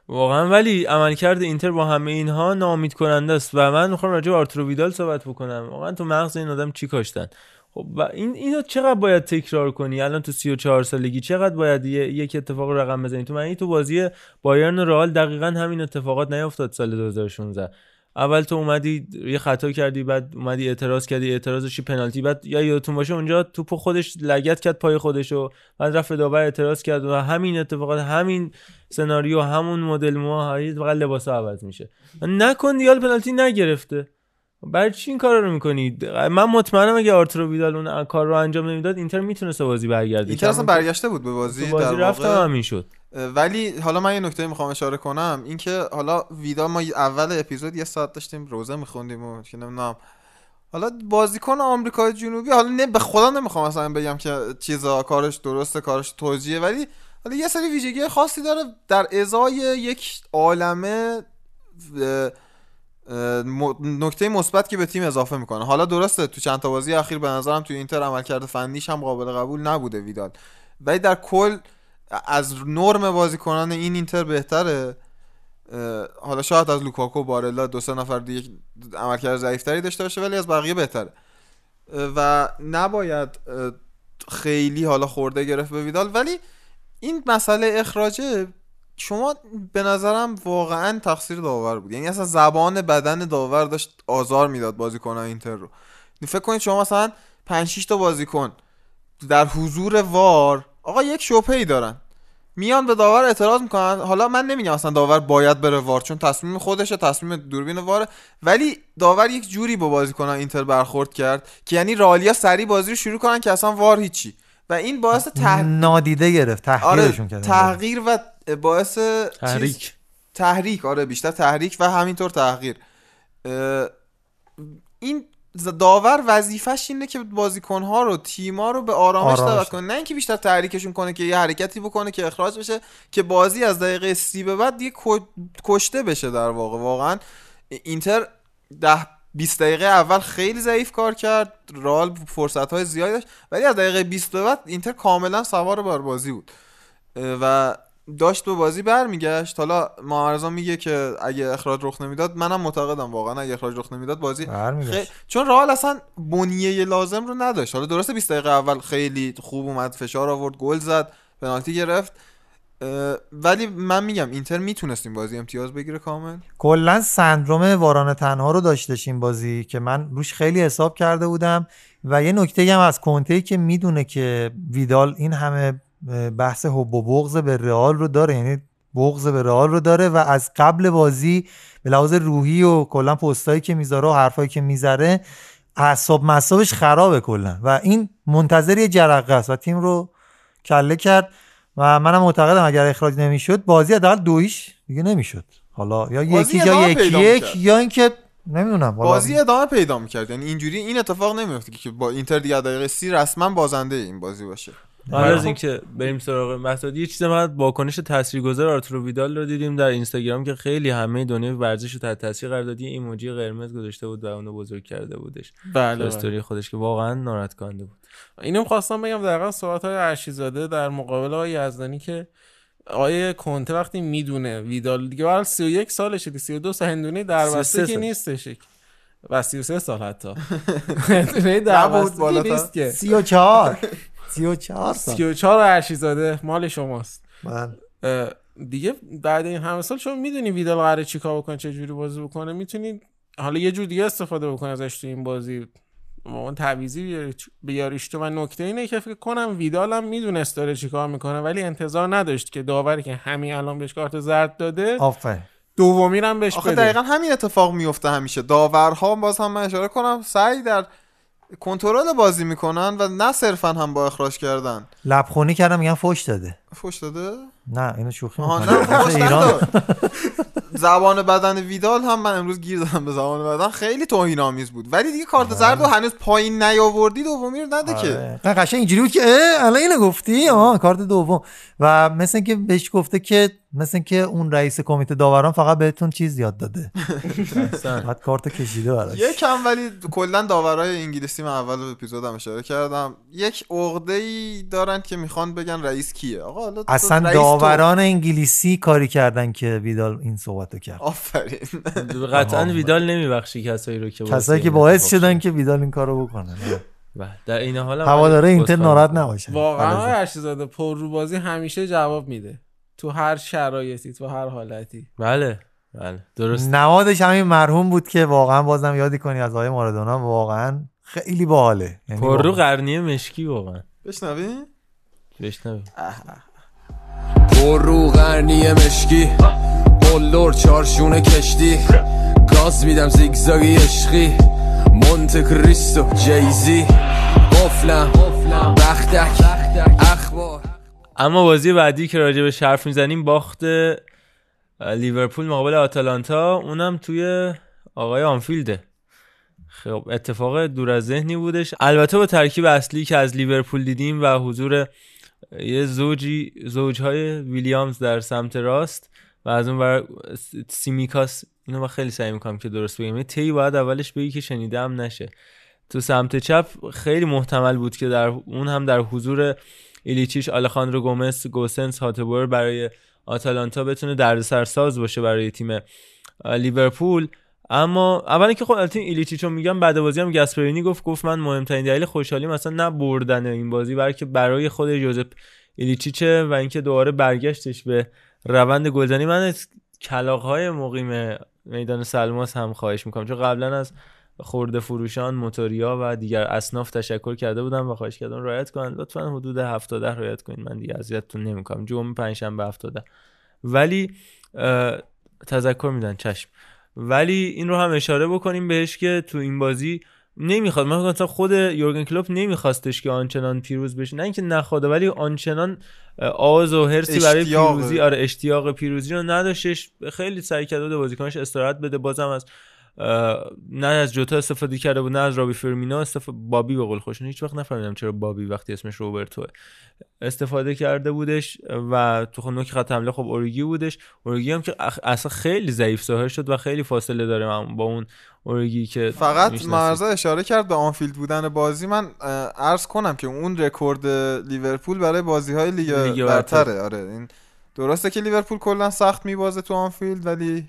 واقعا ولی عملکرد اینتر با همه اینها ناامید کننده است و من می‌خوام راجع به آرتورو ویدال صحبت بکنم. واقعا تو مغز این آدم چی کاشتن؟ خب و این اینو چقدر باید تکرار کنی؟ الان تو 34 سالگی چقدر باید یه- یک اتفاق رقم بزنی؟ تو من تو بازی بایرن و رئال دقیقا همین اتفاقات نیفتاد سال 2016 اول تو اومدی یه خطا کردی بعد اومدی اعتراض کردی اعتراضش پنالتی. بعد یا یادتون باشه اونجا توپو خودش لگت کرد پای خودشو بعد رفت داور اعتراض کرد و همین اتفاقات همین سناریو همون مدل ما فقط لباسا عوض میشه. نکن دیال پنالتی نگرفته. برای چی این کارا رو می‌کنید من مطمئنم اگه آرتورو ویدال اون کار رو انجام نمی‌داد اینتر می‌تونست بازی برگرده اینتر اصلا برگشته بود به بازی تو بازی واقع. همین شد. ولی حالا من یه نکته می‌خوام اشاره کنم اینکه حالا ویدا ما اول اپیزود یه ساعت داشتیم روزه میخوندیم و که نمی‌دونم. حالا بازیکن آمریکای جنوبی حالا نه به خدا نمی‌خوام مثلا بگم که چیزا کارش درسته کارش توجیه ولی حالا یه سری ویژگی خاصی داره در ازای یک عالمه نکته مثبت که به تیم اضافه می‌کنه. حالا درسته تو چند تا بازی اخیر به نظرم تو اینتر عملکرد فنیش هم قابل قبول نبوده ویدال. ولی در کل از نرم بازیکنان این اینتر بهتره. حالا شاید از لوکاکو بارلا دو سه نفر دیگه عملکرد ضعیفتری داشته باشه ولی از بقیه بهتره. و نباید خیلی حالا خورده گرفت به ویدال. ولی این مسئله اخراجه. شما به نظرم واقعا تقصیر داور بود. یعنی اصلا زبان بدن داور داشت آزار می‌داد بازیکنان اینتر رو. فکر کنید شما مثلا 5 6 تا بازیکن در حضور وار آقا یک شوپی دارن. میان به داور اعتراض می‌کنن. حالا من نمیگم اصلا داور باید بره وار چون تصمیم خودشه تصمیم دوربین واره. ولی داور یک جوری با بازیکنان اینتر برخورد کرد که یعنی رالیا سری بازی رو شروع کنن که اصلا وار هیچی. و این باعث ته... نادیده گرفت آره تحقیرشون کرد تغییر و باعث تحریک. چیز- تحریک آره بیشتر تحریک و همینطور تغییر اه، این داور وظیفش اینه که بازیکنها رو تیما رو به آرامش آرامش. دعوت کنه نه اینکه بیشتر تحریکشون کنه که یه حرکتی بکنه که اخراج بشه که بازی از دقیقه سی به بعد دیگه کشته بشه در واقع واقعا اینتر ده 20 دقیقه اول خیلی ضعیف کار کرد رال فرصت های زیادی داشت ولی از دقیقه 20 به بعد اینتر کاملا سوار بر بازی بود. و داشت به بازی برمیگشت. حالا معرضا میگه که اگه اخراج رخ نمی‌داد منم معتقدم واقعا اگه اخراج رخ نمی‌داد بازی. خی... چون رئال اصلا بنیه لازم رو نداشت. حالا درسته 20 دقیقه اول خیلی خوب اومد فشار آورد گل زد پنالتی گرفت. ولی من میگم اینتر می‌تونست این بازی امتیاز بگیره کامل. کلا سندروم واران تنها رو داشتش این بازی که من روش خیلی حساب کرده بودم. و یه نکته هم از کنته که می‌دونه که ویدال این همه بحث حب و بغض به رئال رو داره یعنی بغض به رئال رو داره و از قبل بازی به لحاظ روحی و کلا پستایی که می‌ذاره و حرفایی که می‌ذاره اعصاب مصابش خرابه کلا. و این منتظر یه جرقه است و تیم رو کله کرد. و منم معتقدم اگر اخراج نمی‌شد بازی حداقل دویش دیگه نمی‌شد. حالا یا یکی یا ادامه یک. یا اینکه نمی‌دونم بازی ادامه پیدا می‌کرد. یعنی اینجوری این اتفاق نمیفته که با اینتر دیگه دقیقه سی رسما بازنده این بازی باشه. حالا از اینکه بریم سراغ مسعود یه چیز من واکنش تاثیرگذار آرتورو ویدال رو دیدیم در اینستاگرام که خیلی همه دنیای ورزش رو تحت تاثیر قرار داد ایموجی قرمز گذاشته بود و اونو بزرگ کرده بودش. بله، تو استوری خودش که واقعا ناراحت کننده بود. اینو خواستم بگم دقیقا صحبت های ارشیزاده در مقابل آقای یزدانی که آقای کنته وقتی می‌دونه ویدال دیگه برای 31 سالشه دیگه 32 سال هندونه در 33 بسته که. نیستش و 33 سال حتی. [laughs] هندونه در بسته که. نیست که. 34 34 [laughs] سال. 34 ارشیزاده مال شماست. بله. اه، دیگه بعد این همه سال شما می‌دونی ویدال قراره چیکار بکنه چه جوری بازی بکنه می‌تونی حالا یه جور دیگه استفاده بکنه ازش تو این بازی. تعویضی بیاری- بیاریش تو. و نکته اینه که فکر کنم ویدال هم می‌دونست داره چیکار می‌کنه ولی انتظار نداشت که داوری که همین الان بهش کارت زرد داده آفرین. دومی هم بهش آخه بده. دقیقا همین اتفاق میفته همیشه. داورها باز هم من اشاره کنم سعی در کنترل بازی می‌کنن و نه صرفا هم با اخراج کردن. لبخونی کردم میگن فوش داده. فوش داده؟ نه اینو شوخی نه، فوش ایران. نداد. [laughs] زبان بدن ویدال هم من امروز گیر دادم به زبان بدن. خیلی توهین آمیز بود. ولی دیگه کارت زرد رو هنوز پایین نیاوردی دومی رو نده که. آره. نه قشنگ اینجوری بود که اه الان اینو گفتی؟ آه کارت دوم. و مثل اینکه بهش گفته که مثل اینکه اون رئیس کمیته داوران فقط بهتون چیز یاد داده. بعد کارت کشیده براش. یکم ولی کلا داورای انگلیسی من اول اپیزودم اشاره کردم. یک عقده ای دارن که می‌خوان بگن رئیس کیه. آقا اصلا. داوران انگلیسی کاری کردن که ویدال این صحبتو کرد. آفرین. قطعا ویدال نمیبخشی کسایی رو که کسایی که این باعث شدن که ویدال این کارو بکنه. بله. در این حال هم هواداره اینتر ناراحت. نباشه. واقعا. آقای ارشیزاده پر رو بازی همیشه جواب میده. تو هر شرایطی تو هر حالتی. بله. بله. درست. نمادش همین مرحوم بود که واقعا بازم یادی کنی از آقای مارادونا واقعا خیلی باحاله. یعنی پر رو. قرنیه مشکی واقعا. بشنوی؟ بشنویم. پر رو غرنی مشکی. قلدر چارشون کشتی. گاز میدم زیگزاگی عشقی. مونت کریستو جیزی. قفلم. بختک. اخبار. اما بازی بعدی که راجع به حرف می‌زنیم باخت لیورپول مقابل آتالانتا. اونم توی آقای آنفیلده. خب اتفاق دور از ذهنی بودش. البته با ترکیب اصلی که از لیورپول دیدیم و حضور یه زوجی زوجهای ویلیامز در سمت راست. و از اون بر سیمیکاس اینو من خیلی سعی می‌کنم که درست بگم. تی باید اولش بگی که شنیدم نشه. تو سمت چپ خیلی محتمل بود که در اون هم در حضور ایلیچیش آلخاندرو گومز گوسنس هاتبوئر برای آتالانتا بتونه دردسر ساز باشه برای تیم لیورپول. اما اولا که خب البته ایلیچیچ رو میگم بعد بازی هم گاسپرینی گفت گفت من مهمترین دلیل خوشحالی مثلا نه بردن این بازی بلکه برای خود جوزپ ایلیچیچه و اینکه دوباره برگشتش به روند گلزنی من از کلاغ‌های مقیم میدان سلماس هم خواهش می‌کنم. چون قبلا از خورده فروشان موتوریا و دیگر اصناف تشکر کرده بودم و خواهش کردم رعایت کنن لطفا حدود 70 رعایت کنید. من دیگه اذیتتون نمی‌کنم. جمعه پنجشنبه 70 ولی تذکر میدن. چشم. ولی این رو هم اشاره بکنیم بهش که تو این بازی نمی‌خواد. من مثلا خود یورگن کلوپ نمیخواستش که آنچنان پیروز بشه. نه اینکه نخواده ولی آنچنان آز و هرسی برای. پیروزی آره اشتیاق پیروزی رو نداشتش. خیلی سعی کرده بود بازیکنش استراحت بده. بازم از نه از جوتا استفاده کرده بود نه از رابی فرمینو استفاده بابی به قول خوشون هیچ وقت نفهمیدم چرا بابی وقتی اسمش روبرتوه. استفاده کرده بودش و تو خود نوک خط حمله خب اوریگی بودش. اوریگی هم که اصلا خیلی ضعیف ظاهر شد و خیلی فاصله داره. با اون اوریگی که فقط. مرزا اشاره کرد به آنفیلد بودن بازی من عرض کنم که اون رکورد لیورپول برای بازی های لیگ برتره برتر. آره این درسته که لیورپول کلا سخت میبازه تو آنفیلد ولی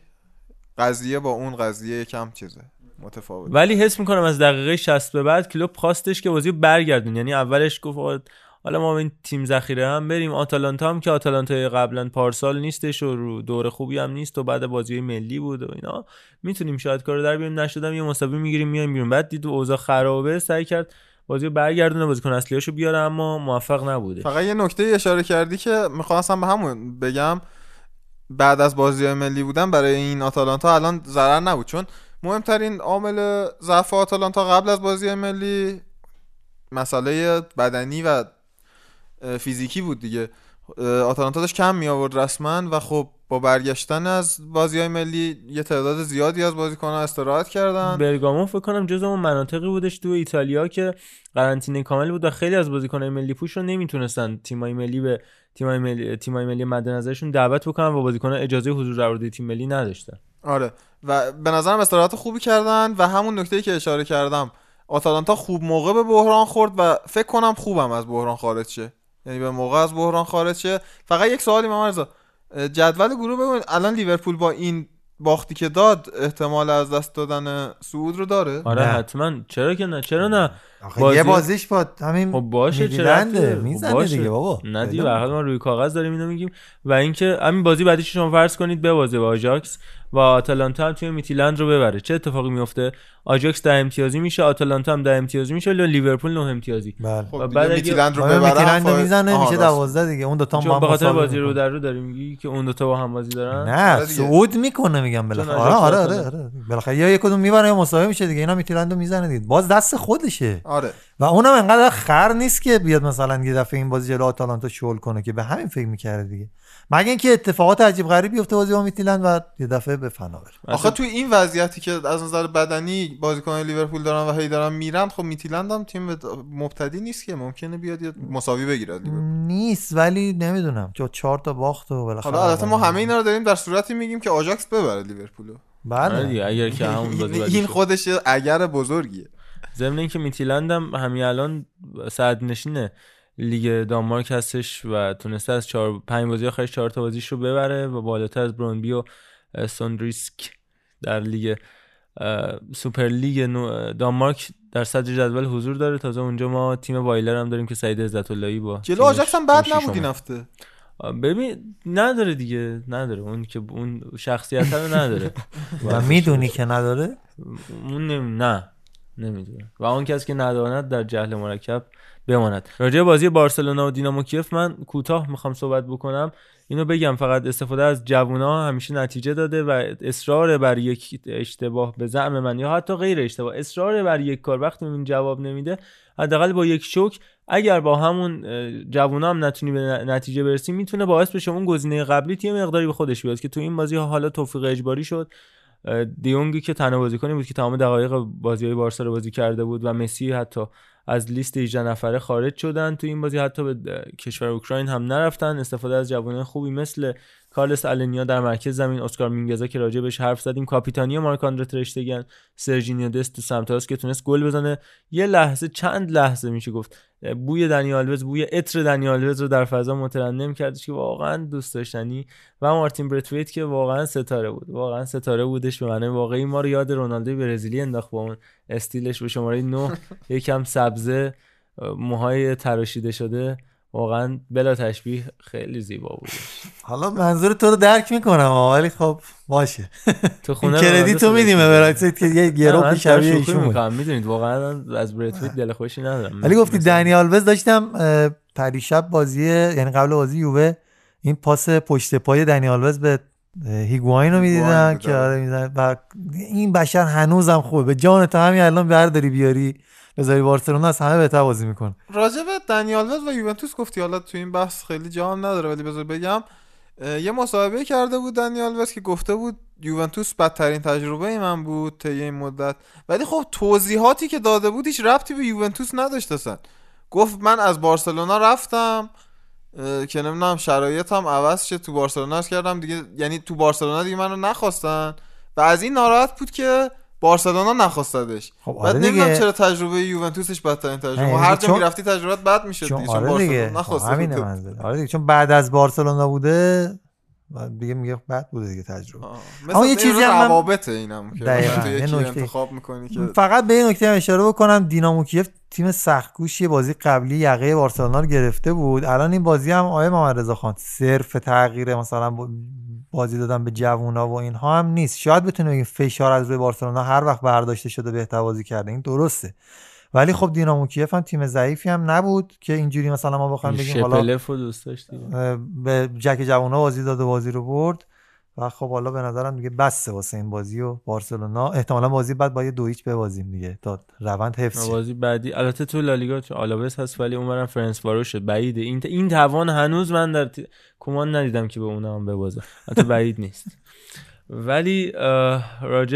قضیه با اون قضیه کم چیزه متفاوت ولی حس می‌کنم از دقیقه 60 به بعد کلوب خواستش که بازی برگردون یعنی اولش گفت حالا ما این تیم ذخیره هم بریم. آتالانتا هم که آتالانتا قبلا پارسال نیستش و رو دور خوبی هم نیست و بعد بازی ملی بود و اینا. می‌تونیم شاید کارو در بیاریم. نشدم یه مساوی می‌گیریم میایم بیرون. بعد دید اوضاع خرابه سعی کرد بازی رو برگردونه. بازیکن اصلیاشو بیاره اما موفق نبوده. فقط یه نکته اشاره کردی که می‌خواستم به همون بگم. بعد از بازی ملی بودن برای این آتالانتا الان ضرر نبود. چون مهمترین عامل ضعف آتالانتا قبل از بازی ملی مسئله بدنی و فیزیکی بود دیگه. آتالانتا داشت کم می آورد رسما و خب با برگشتن از بازی های ملی یه تعداد زیادی از بازیکن‌ها استراحت کردن. برگامو فکر کنم جز اون مناطقی بودش تو ایتالیا که قرنطینه کامل بود و خیلی از بازیکن‌های ملی پوش رو نمی‌تونستن تیمای ملی به تیمای ملی تیمای ملی مد نظرشون دعوت بکنن و بازیکن‌ها اجازه حضور در تیم ملی نداشتن. آره. و به نظرم استراحت خوبی کردن و همون نکته‌ای که اشاره کردم آتالانتا خوب موقع به بحران خورد و فکر کنم خوبم از بحران خارج شه. یعنی به موقع از بحران خارج شه. فقط یک سوالی من جدول گروه ببین الان لیورپول با این باختی که داد احتمال از دست دادن سعود رو داره؟ آره نه. حتما. چرا که نه؟ چرا نه؟ بازی... یه بازیش با همین خب باشه چرا می‌زنه خب دیگه بابا. نه دیگه به ما روی کاغذ داریم اینو میگیم. و اینکه همین بازی بعدیش شما فرض کنید ببازه با آژاکس و آتالانتا هم توی میتیلند رو ببره. چه اتفاقی میفته؟ آژاکس ده امتیازی میشه آتالانتا هم ده امتیازی میشه لیورپول نه امتیازی. بله. خب بعد میتیلند رو ببره میتیلند رو می‌زنه میشه 12 دیگه. اون دو تا هم به خاطر بازی رو در رو داریم میگی که اون دو تا با هم بازی دارن؟ نه صعود می‌کنه میگم بالاخره. آره آره آره, آره. بالاخره یا یک کدوم می‌بره یا مساوی میشه دیگه اینا میتیلند رو می‌زنه دیگه. باز دست خودشه. آره. و اونم انقدر خر نیست که بیاد مثلا یه دفعه این بازی جلو آتالانتا شول کنه که به همین فکر می‌کرده دیگه. مگه اینکه اتفاقات عجیب غریبی بیفته بازی با میتیلند و یه دفعه به فنا بره آخه تو این وضعیتی که از نظر بدنی بازیکن لیورپول دارن و هی دارن میرن خب میتیلند هم تیم مبتدی نیست که. ممکنه بیاد یه مساوی بگیره نیست ولی نمی‌دونم. چون چهار تا باخت و بالاخره حالا البته ما همه اینا رو داریم در صورتی میگیم که آژاکس ببره لیورپولو. بله. اگر که [laughs] همون بازی این خودش اگر بزرگیه. ضمن اینکه میتیلند هم همین الان صدر نشینه لیگ دانمارک هستش و تونسته از چهار پنج بازی آخرش چهار تا بازیش رو ببره و بالاتر از برونبی و سوندریسک در لیگ سوپر لیگ دانمارک در صدر جدول حضور داره. تازه اونجا ما تیم وایله هم داریم که سعید عزت اللهی با جلو آژاکس هم بد نبود این هفته. ببین نداره دیگه نداره. اون که اون شخصیت رو نداره. [laughs] و می‌دونی که نداره؟ اون نه. نمی‌دونه و اون کسی که نداند در جهل مرکب بماند. راجع بازی بارسلونا و دینامو کیف من کوتاه می‌خوام صحبت بکنم. اینو بگم فقط استفاده از جوونا همیشه نتیجه داده و اصرار بر یک اشتباه به زعم من یا حتی غیر اشتباه اصرار بر یک کار وقتی این جواب نمیده حداقل با یک شوک اگر با همون جوونا هم نتونی به نتیجه برسی می‌تونه باعث بشه اون گزینه قبلی تیم مقداری به خودش بیاد که تو این بازی حالا توفیق اجباری شد. دیونگی که تنها بازیکنی بود که تمام دقایق بازی های بارسا رو بازی کرده بود و مسی حتی از لیست 18 نفره خارج شدن تو این بازی حتی به کشور اوکراین هم نرفتن. استفاده از جوانان خوبی مثل کارلس النیا در مرکز زمین اسکار مینگزا که راجع بهش حرف زدیم کاپیتانی مارک آندره ترشتگن سرجینیو دست تو سمت که تونست گل بزنه. یه لحظه چند لحظه میشه گفت بوی دنی آلوز بوی عطر دنی آلوز رو در فضا مترنم کردش که واقعا دوست داشتنی و مارتین برتویت که واقعا ستاره بود. واقعا ستاره بودش به معنی واقعی. ما رو یاد رونالدو برزیلی انداخت با اون استیلش به شماره 9 [laughs] یکم سبزه موهای تراشیده شده. واقعا بلا تشبیه خیلی زیبا بود حالا منظور تو رو درک می‌کنم ولی خب باشه. تو خونه کردیت تو میدیم برایت که یه گرو شبیه ایشون می‌کنم می‌دونید واقعا از برتویت دل خوشی ندارم. ولی گفتی دنیال وز داشتم پریشب بازی یعنی قبل بازی یووه این پاس پشت پای دنیال وز به هیگواین رو می‌دیدن که آره میدن و این بشر هنوزم خوبه. به جان تو همین الان برداری بیاری. بذاری بارسلونا از همه بهتر بازی می‌کنه. راجع به دنیال و یوونتوس گفتی حالا تو این بحث خیلی جام نداره ولی بذار بگم یه مصاحبه کرده بود دنیال که گفته بود یوونتوس بدترین تجربه من بود طی این مدت. ولی خب توضیحاتی که داده بود هیچ ربطی به یوونتوس نداشت اصلا. گفت من از بارسلونا رفتم که نمی‌دونم شرایطم عوض شه تو بارسلونا کردم دیگه یعنی تو بارسلونا دیگه منو نخواستن. و از این ناراحت بود که بارسلونا نخواستدش. خب بعد آره نمی‌دونم دیگه. چرا تجربه یوونتوسش بدترین تجربه. نه، هر جا چون- می‌رفتی تجربت بد می‌شد چون دیگه چون آره بارسلونا دیگه نخواسته آره دیگه چون بعد از بارسلونا بوده و دیگه میگه بد بوده دیگه تجربه. مثلا یه چیزی هم روابط اینم که. تو. انتخاب می‌کنی که فقط به این نکته هم اشاره بکنم دینامو کیف تیم سختگوش یه بازی قبلی یقه بارسلونا رو گرفته بود. الان این بازی هم آیه محمد رضا خان صرف تغییر مثلا با- بازی دادن به جوونا و اینها هم نیست. شاید بتونه بگیم فشار از روی بارسلونا هر وقت برداشته شده بهتر بازی کرده. این درسته. ولی خب دینامو کیف هم تیم ضعیفی هم نبود که اینجوری مثلا ما بخوایم بگیم حالا دوست به جک جوونا بازی داد و بازی رو برد و خب حالا به نظرم دیگه بسته واسه این بازی و بارسلونا. احتمالا بازی بعد با یه دو هیچ ببازیم دیگه تا روند حفظ. بازی بعدی. البته تو لالیگا چه آلاوس هست ولی اونورم فرانس واروشه بعیده. این این توان هنوز من در ت... کمان ندیدم که به اونها هم ببازه. حتی بعید نیست. [laughs] ولی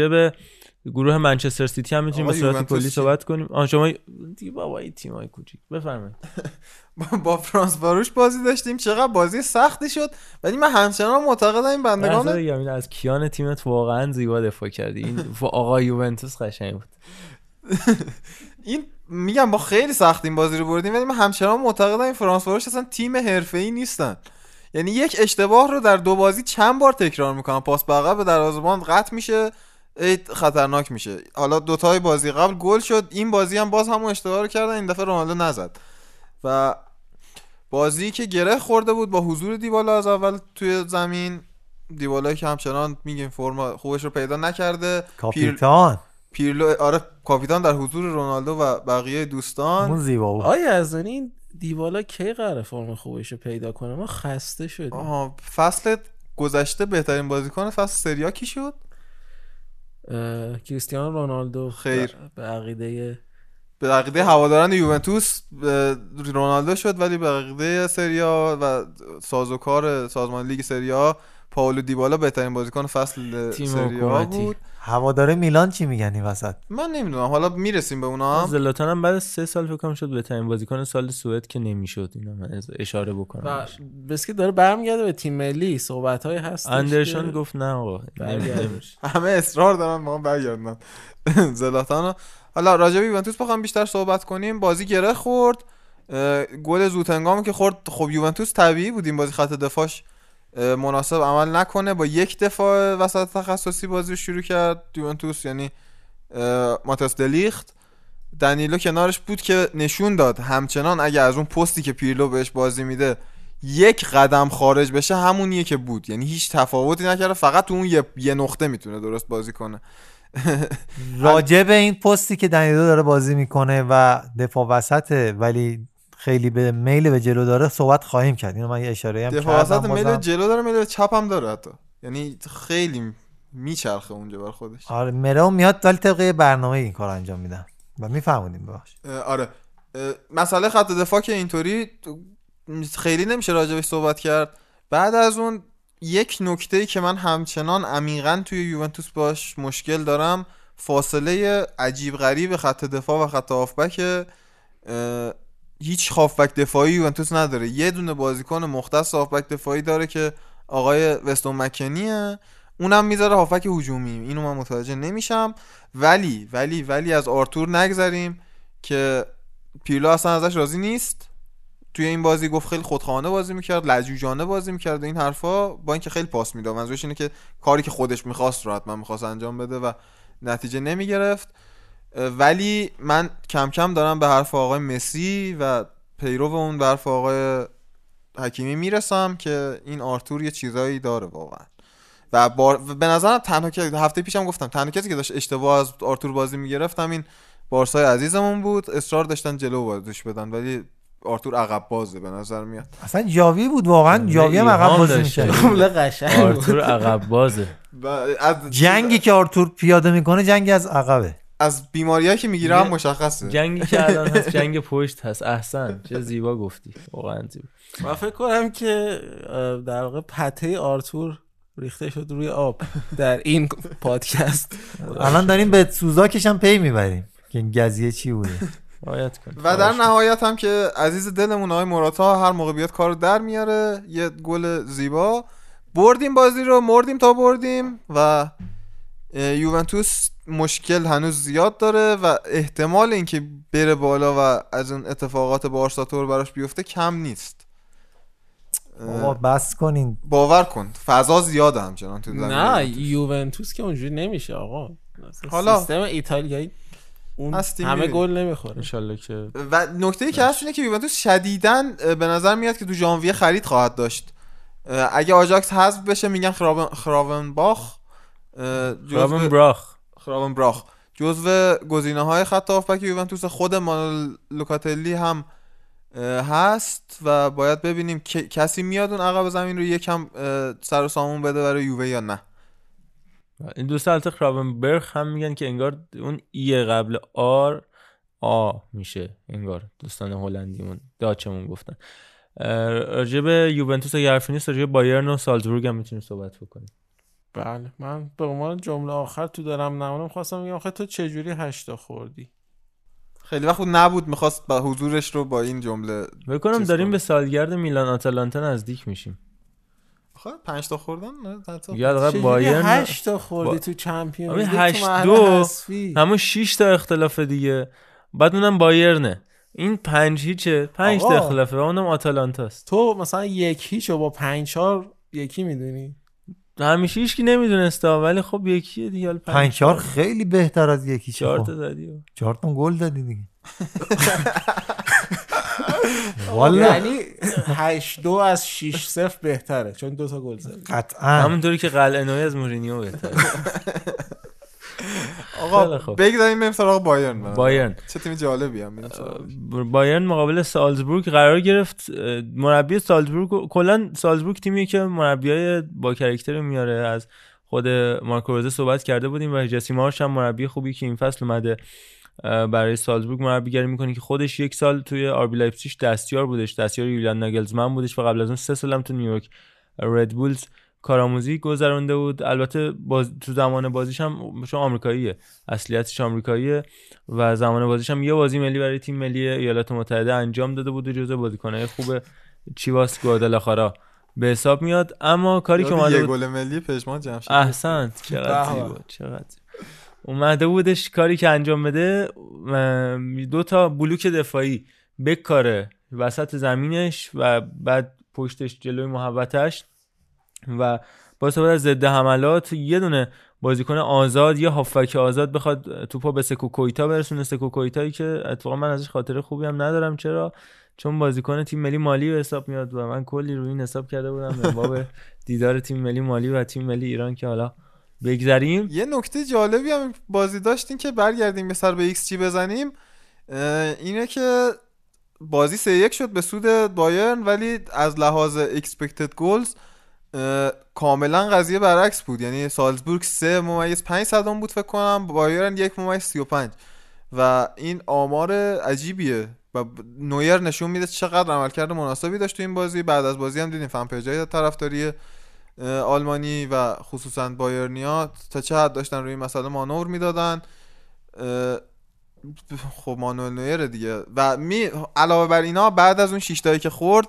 به گروه منچستر سیتی هم می‌تونیم به صورت کلی؟ صحبت کنیم. آن شما دیگه بابا این تیمای کوچیک. بفرمایید. [laughs] با- فرانس باروش بازی داشتیم. چقدر بازی سختی شد. ولی من همچنان معتقدم این بندگان این از کیان تیمت واقعا زیبا دفاع کردی. این [laughs] آقا یوونتوس قشنگ بود. [laughs] این میگم با خیلی سخت این بازی رو بردیم ولی من همچنان معتقدم این فرانس باروش اصلا تیم حرفه‌ای نیستن. یعنی یک اشتباه رو در دو بازی چند بار تکرار می‌کنن. پاس به عقب به دروازه‌بان قطع میشه. خطرناک میشه. حالا دوتای بازی قبل گل شد این بازی هم باز همون اشتباه رو کردن این دفعه رونالدو نزد. و بازی که گره خورده بود با حضور دیبالا از اول توی زمین. دیبالا که همچنان میگیم فرم خوبش رو پیدا نکرده. پیر... کاپیتان. پیرلو آره کاپیتان در حضور رونالدو و بقیه دوستان. اون زیبا بود. آیا از این دیوالا کی قراره فرم خوبش رو پیدا کنه؟ ما خسته شدیم. آها فصل گذشته بهترین بازیکن فصل سریا کی شد؟ کریستیانو رونالدو خیر. به عقیده به عقیده هواداران یوونتوس رونالدو شد ولی به عقیده سریا و سازوکار سازمان لیگ سریا پاولو دیبالا بهترین بازیکن فصل سریا. بود هواداره میلان چی میگن این وسط؟ من نمی‌دونم. حالا می‌رسیم به اونا. زلاتان هم بعد از سه سال فکر کنم شد بهترین بازیکن سال سوئد که نمی‌شد. اینو من اشاره بکنم. و بهش. بسکه داره برمیگرده به تیم ملی. صحبت های هست اندرسون گفت نه آقا. همه اصرار دارن ما برگردن. [laughs] زلاتان حالا راجع به یوونتوس بخوام بیشتر صحبت کنیم. بازی گره خورد. گل زوتنگام که خورد. خب یوونتوس طبیعی بود این بازی خط دفاعش. مناسب عمل نکنه با یک دفاع وسط تخصصی بازی رو شروع کرد یوونتوس یعنی اه، ماتاس دلیخت. دنیلو کنارش بود که نشون داد همچنان اگه از اون پستی که پیرلو بهش بازی میده یک قدم خارج بشه همونیه که بود. یعنی هیچ تفاوتی نکرده فقط تو اون یه, یه نقطه می‌تونه درست بازی کنه. [laughs] راجع به این پستی که دنیلو داره بازی می‌کنه و دفاع وسطه ولی خیلی به میل به جلو داره صحبت خواهیم کرد. اینو من یه اشاره هم کردم میل بازم. جلو داره میل چپ هم داره حتی. یعنی خیلی میچرخه اونجا بر خودش. آره مرو میاد ولی طبق برنامه این کار انجام میدن و میفهمونیم اه، آره. مسئله خط دفاع که اینطوری خیلی نمیشه راجبش صحبت کرد. بعد از اون یک نکته ای که من همچنان عمیقا توی یوونتوس باش مشکل دارم فاصله عجیب غریب خط دفاع و خط اه، هیچ هافبک دفاعی یوونتوس نداره. یه دونه بازیکن مختص هافبک دفاعی داره که آقای وستون مکنیه. اونم می‌ذاره هافبک هجومی. اینو من متوجه نمیشم. ولی ولی ولی از آرتور نگذریم که پیرلو اصلا ازش راضی نیست. توی این بازی گفت خیلی خودخواهانه بازی می‌کرد لجوجانه بازی می‌کرد این حرفا با اینکه خیلی پاس می‌داد. منظورش اینه که کاری که خودش می‌خواست رو حتما می‌خواست انجام بده و نتیجه نمی‌گرفت. ولی من کم کم دارم به حرف آقای مسی و پیرو اون به حرف آقای حکیمی می‌رسم که این آرتور یه چیزایی داره واقعا. و بار... و به نظرم تنها که هفته پیشم گفتم تنها کسی که داشت اشتباه از آرتور بازی می‌گرفت همین بارسای عزیزمون بود. اصرار داشتن جلو بازیش بدن ولی آرتور عقب بازه به نظر میاد. اصلا جاوی بود واقعا جاوی هم عقب بازی [laughs] قشنگ بود. آرتور عقب بازه. از جنگی که آرتور پیاده می‌کنه جنگی از عقبه. از بیماریایی که می‌گیره هم مشخصه. جنگی که الان هست [laughs] جنگ پشت هست. احسن چه زیبا گفتی. واقعا زیبا. من فکر کنم که در واقع پته آرتور ریخته شد روی آب در این پادکست. [laughs] الان داریم به سوزاکش هم پی می‌بریم که گزیه چی بوده. و در نهایت هم که عزیز دلمون آقای موراتا هر موقع بیاد کارو در میاره. یه گل زیبا. بردیم بازی رو مردیم تا بردیم و یوونتوس مشکل هنوز زیاد داره و احتمال اینکه بره بالا و از اون اتفاقات بارسا تور براش بیفته کم نیست. بابا بس کنین. باور کن فضا زیاده همچنان تو زمین نه یوونتوس. که اونجوری نمیشه آقا. حالا- سیستم ایتالیایی اون هستیم همه. گل نمی‌خوره. انشالله که و نکته ای که هست اینه که یوونتوس شدیداً به نظر میاد که تو ژانویه خرید خواهد داشت. اگه آژاکس حذف بشه میگن خراونباخ اه، جزو- خرابن براخ. خرابن براخ. جزو گزینه های خط هافبک یوونتوس خود مانول لوکاتلی هم هست و باید ببینیم که- کسی میاد اون عقب زمین رو یکم سر و سامون بده برای یووه یا نه. این دوست البته کرابنبرگ هم میگن که انگار اون ای قبل آر آ میشه انگار. دوستان هلندیمون داچمون گفتن. به یوونتوس اگه حرفی نیست به بایرن و سالزبورگ هم می‌تونیم صحبت بکنیم. بله من به عنوان جمله آخر تو دارم نمونم خواستم بگم آخه تو چجوری هشتا خوردی؟ خیلی وقت نبود می‌خواست با حضورش رو با این جمله بکنم داریم کنه. به سالگرد میلان آتالانتا نزدیک میشیم. آخه پنج تا خوردن؟ نه حتی. یا حداقل چجوری بایرن هشتا خوردی با- تو چمپیون هشت دو. همون 6 تا اختلاف دیگه. بعد اونم بایرنه. این پنج هیچه. پنج تا. اختلافه. و اونم آتالانتاست. تو مثلا یک هیچ و با پنج چهار یکی می‌دونی؟ همیشه هیچکی نمی‌دونسته ولی خب یکیه دیگه حالا پنج چهار خیلی بهتر از یکی چهار چهار تا زدی و- چهار تا گل دادی دیگه. [laughs] والا. یعنی هشت دو از 6 صفر بهتره چون دو تا گل زدی. قطعا. همونطوری که قلعه نوعی از مورینیو بهتره. [laughs] آقا. بگذاریم بریم سراغ بایرن بایرن. چه تیم جالبی هم. بایرن مقابل سالزبورگ قرار گرفت مربی سالزبورگ کلا سالزبورگ تیمیه که مربیای با کرکتر میاره از خود مارکو روزه صحبت کرده بودیم و جسی مارش هم مربی خوبی که این فصل اومده برای سالزبورگ مربیگری می‌کنه که خودش یک سال توی آربی لایپزیگ دستیار بودش دستیار یولیان ناگلزمن بودش و قبل از اون سه سال هم تو نیویورک ردبولز کارآموزی گذرونده بود. البته باز... تو زمان بازیش هم چون آمریکاییه اصلیتش آمریکاییه و زمان بازیش هم یه بازی ملی برای تیم ملی ایالات متحده انجام داده بود و جزو بازیکنهای خوب چیواس گوادالاخارا به حساب میاد. اما کاری که اومده بود گل ملی پشمان جمشید احسنت چقدر به. زیبا چقدر اومده بودش کاری که انجام بده دو تا بلوک دفاعی بکاره وسط زمینش و بعد پشتش جلوی محوطش و با استفاده از ضد حملات یه دونه بازیکن آزاد یا هافک آزاد بخواد توپا به سکو کویتا برسونه. سکو کویتایی که اتفاقا من ازش خاطره خوبی هم ندارم. چرا؟ چون بازیکن تیم ملی مالی به حساب میاد و من کلی روی این حساب کرده بودم. باب دیدار تیم ملی مالی و تیم ملی ایران که حالا بگذریم. یه نکته جالبی هم بازی داشتیم که برگردیم یه سر به XG بزنیم. اینه که بازی سه یک شد به سود بایرن ولی از لحاظ goals اه، کاملا قضیه برعکس بود. یعنی سالزبورگ سه ممیز پنج صدم بود فکر کنم بایرن یک ممیز سی و پنج. و این آمار عجیبیه. و نویر نشون میده چقدر عملکرد مناسبی داشت تو این بازی. بعد از بازی هم دیدیم فن پیجای طرفداری آلمانی و خصوصا بایرنیا. تا چه حد داشتن روی این مسئله مانور می‌دادن؟ خب مانوئل نویر دیگه. و می علاوه بر اینا بعد از اون شیشتایی که خورد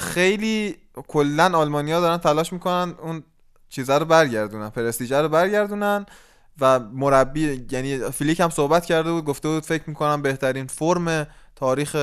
خیلی کلا آلمانیا دارن تلاش می‌کنن اون چیزا رو برگردونن پرستیژه رو برگردونن و مربی یعنی فلیک هم صحبت کرده بود گفته بود فکر می‌کنم بهترین فرم تاریخ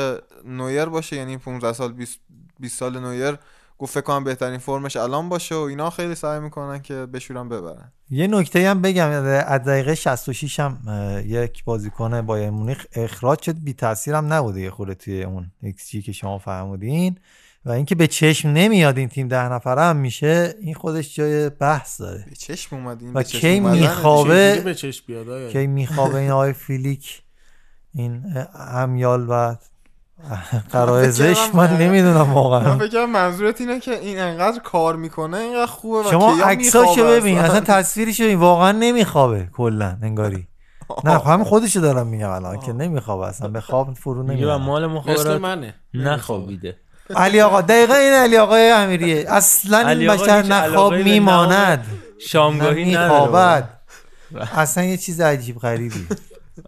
نویر باشه یعنی 15 سال 20 20 سال نویر گفت فکر کنم بهترین فرمش الان باشه و اینا خیلی سعی می‌کنن که بشورن ببرن. یه نکته هم بگم از دقیقه 66 هم یک بازیکن بایرن مونیخ اخراج شد. بی تاثیر هم نبوده یه خورده توی اون XG که شما فرمودین. و اینکه به چشم نمیاد این تیم ده نفره هم میشه این خودش جای بحث داره. به چشم اومد این و به چشم کی میخوابه به چشم بیاد؟ کی میخوابه این آقای فیلیک این امیال و قرائزش من نمی‌دونم من واقعا. فکر کنم منظورت اینه که این انقدر کار می‌کنه اینقدر خوبه و شما عکساشو ببین اصلا تصویرشو ببین واقعا نمیخوابه کلا انگاری. نه خب همین خودشو دارم میگم الان که نمیخوابه اصلا به خواب فرو نمیره مال مخابرات منه. نخوابیده. علی آقا دقیقا این علی آقای امیریه. اصلا این بشر نخواب میماند. شامگاهی نداره. میخوابد. اصلا یه چیز عجیب غریبی.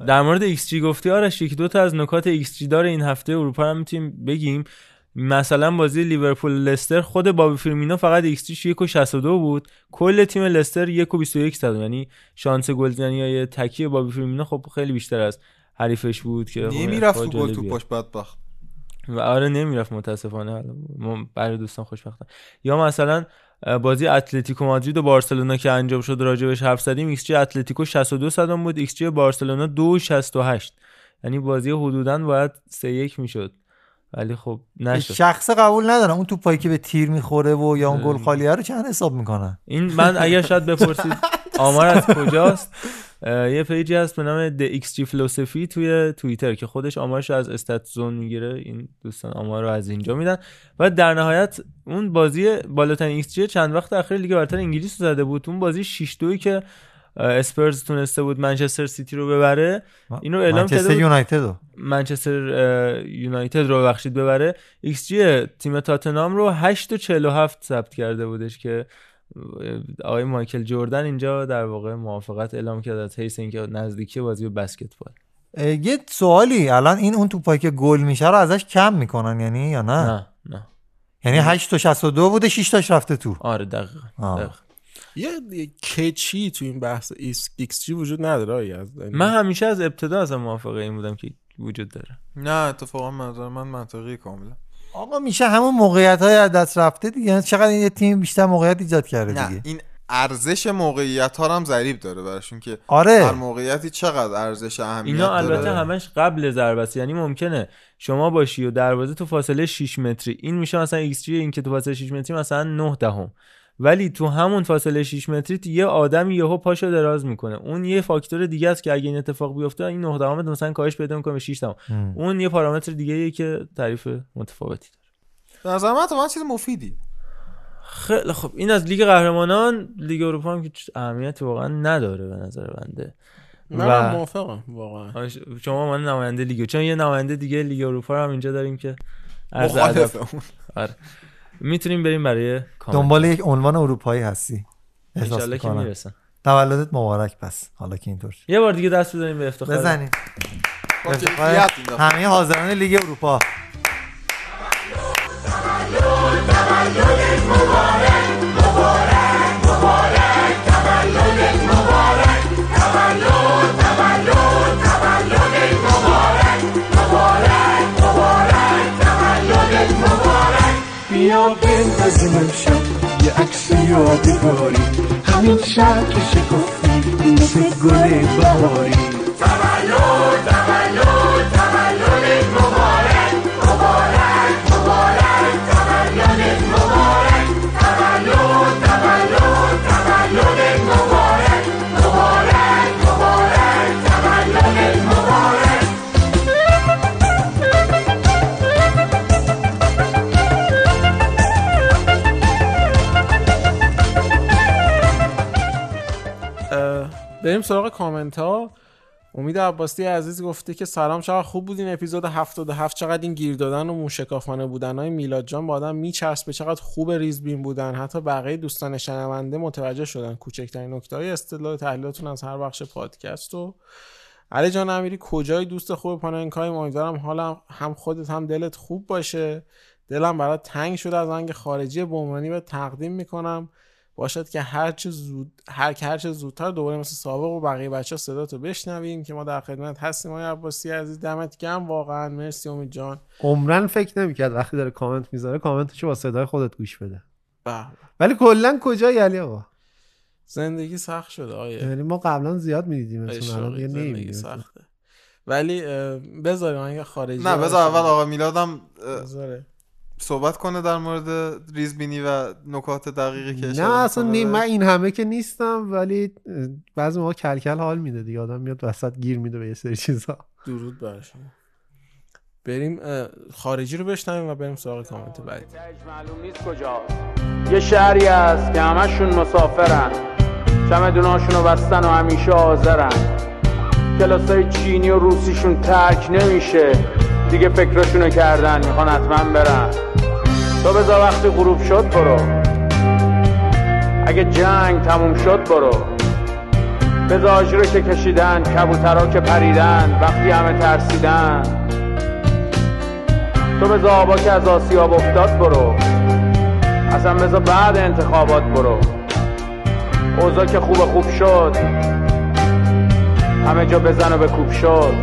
در مورد XG گفتی آرش یک دو تا از نکات XG دار این هفته اروپا رو هم می‌تونیم بگیم. مثلا بازی لیورپول لستر خود بابی فیرمینو فقط XG ش 1 و 62 بود. کل تیم لستر 1 و 21 زد یعنی شانس گلزنی های تکی بابی فیرمینو خب خیلی بیشتر از حریفش بود که نمی‌رفت گل تو. پاش بدبخت. و آره نمی‌رفت متاسفانه. برای دوستان خوشبختم یا مثلا بازی اتلتیکو مادرید و بارسلونا که انجام شد راجبش حرف زدیم XG اتلتیکو 62 صدم بود XG بارسلونا 2.68 یعنی بازی حدودا باید 3 1 می‌شد. ولی خب نشد. شخص قبول ندارم. اون توپایی که به تیر می‌خوره و یا اون گل خالیه رو چند حساب می‌کنن؟ این من اگر شاید بپرسید [laughs] آمار از کجاست؟ یه page ی هست به نام The XG Philosophy توی توییتر که خودش آمارش از Stats Zone می‌گیره. این دوستان آمار رو از اینجا میدن. و در نهایت اون بازی بالاترین XG چند وقت اخیر لیگ برتر انگلیس رو زده بود. اون بازی 6 2 که اسپرز تونسته بود منچستر سیتی رو ببره اینو اعلام کرده منچستر یونایتد رو. منچستر یونایتد رو بخشید ببره. XG تیم تاتنام رو 8 و 47 ثبت کرده بودش که آقای مایکل جردن اینجا در واقع موافقت اعلام کرد از حیث اینکه نزدیکی بازی به بسکتبال. یه سوالی الان این اون توپایی که گل میشه رو ازش کم می‌کنن یعنی یا نه؟ نه نه. یعنی 8 تا 62 بوده 6 تاش رفته تو. آره دقیقاً. دقیقاً. یه یه catch ی تو این بحث XG وجود نداره یزدانی؟ من همیشه از ابتدا اصلا موافقه این بودم که وجود داره. نه اتفاقا منظر من منطقی کاملا. آقا میشه همون موقعیت های از دست رفته دیگه. یعنی چقدر این یه تیم بیشتر موقعیت ایجاد کرده نه دیگه؟ این ارزش موقعیت ها هم ضریب داره براشون که آره. هر موقعیتی چقدر ارزش اهمیت اینا داره. البته همش قبل ضربه است. یعنی ممکنه شما باشی و دروازه تو فاصله 6 متری این میشه مثلا XG این که تو فاصله 6 متری مثلا 9 دهم. ولی تو همون فاصله 6 متری یه آدم یهو پاشو دراز می‌کنه. اون یه فاکتور دیگه است که اگه این اتفاق بیفته این 9 دهم مثلا کاهش پیدا می‌کنه به 6 دهم هم. اون یه پارامتر دیگه ایه که تعریف متفاوتی داره. به نظر من چیز مفیدی. خیلی خب. این از لیگ قهرمانان لیگ اروپا هم که اهمیتی واقعا نداره به نظر بنده. نه من موافقم واقعا. شما من نماینده لیگ چون یه نماینده دیگه لیگ اروپا رو هم اینجا داریم که مخالفه. آره. می‌تونیم بریم برای کامنت. دنبال یک عنوان اروپایی هستی. احساس انشالله که می‌کنم. می‌رسن تولدت مبارک پس حالا که اینطور. یه بار دیگه دست بزنیم به افتخار. بزنیم. همه حاضران لیگ اروپا. بیا بندازیم امشب. یه عکس یادگاری. همین شب که شکفتی مثل گل بهاری. تولد بریم سراغ کامنت ها امید عباسی عزیز گفته که سلام چقدر خوب بود این اپیزود 77 چقدر این گیر دادن و موشکافانه بودن های میلاد جان با آدم میچسبه. چقدر خوب ریزبین بودن. حتی بقیه دوستان شنونده متوجه شدن کوچکترین نکته های اصطلاح تحلیلاتون از هر بخش پادکست و علی جان امیری کجای دوست خوب پاننکای امیدوارم حالم هم خودت هم دلت خوب باشه. دلم برات تنگ شده از آهنگ خارجی بومانی به تقدیم می‌کنم. باشد که هر چه زود هر که هر چه زودتر دوباره مثل سابق و بقیه بچه صدا تو بشنویم که ما در خدمت هستیم. آقای عباسی عزیز دمت گرم. واقعا مرسی امید جان. عمرن فکر نمی‌کرد وقتی داره کامنت می‌ذاره کامنتشو با صدای خودت گوش بده. بله. ولی کلا کجایی علی آقا؟ زندگی سخت شده آیه یعنی ما قبلا زیاد می‌دیدیم الان. سخته. ولی بذاریم آهنگ خارجی نه بذار اول آقا میلادم بذاره. صحبت کنه در مورد ریزبینی و نکات دقیقی که نه اصلا نی... من این همه که نیستم ولی بعضی موقع کلکل حال میده دیگه. آدم میاد وسط گیر میده به یه سری چیزا. درود بر شما. بریم خارجی رو بشنویم و بریم سراغ کامنت بعدی. معلوم نیست کجاست یه شهری هست که همشون مسافرن. چمدوناشون رو بستن و همیشه حاضرن. کلاسای چینی و روسیشون ترک نمیشه. دیگه فکراشونو کردن می‌خوان حتما برن. تو بذار وقتی غروب شد برو. اگه جنگ تموم شد برو. بذار آجی رو که کشیدن کبوترها که پریدن وقتی همه ترسیدن. تو بذار آبا که از آسیاب افتاد برو. اصلا بذار بعد انتخابات برو. اوضاع که خوب خوب شد. همه جا بزن و بکوب شد.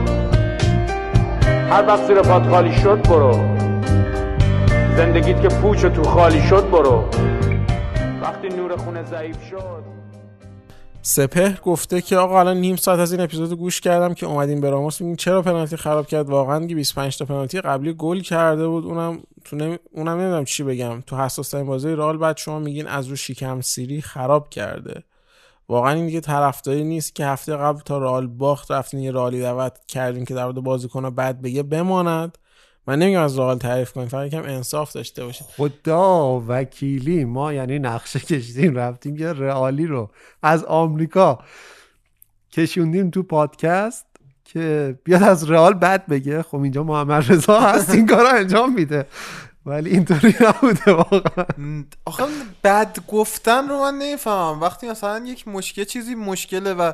هر وقت زیر پات خالی شد برو. زندگیت که پوچ تو خالی شد برو. وقتی نور خونه ضعیف شد. سپهر گفته که آقا الان نیم ساعت از این اپیزود گوش کردم که اومدیم به راموس. میگیم چرا پنالتی خراب کرد؟ واقعا دیگه 25 تا پنالتی قبلی گل کرده بود. اونم تو نمی... اونم نمی‌دونم چی بگم. تو حساس ترین بازی رئال بعد شما میگین از رو شیکم سیری خراب کرده. واقعا این دیگه طرفداری نیست که هفته قبل تا رئال باخت رفتین یه رئالی دعوت کردین که در مورد بازیکن بعد بگه بماند. من نمیگم از رئال تعریف کنیم فقط یکم انصاف داشته باشید. خدا وکیلی ما یعنی نقشه کشیدیم رفتیم یه رئالی رو از آمریکا کشوندیم تو پادکست که بیاد از رئال بد بگه. خب اینجا محمد رضا هست این کار انجام میده. ولی اینطوری نبوده واقعا. آخه بد گفتن رو من نمی‌فهمم. وقتی مثلا یک مشکل چیزی مشکله و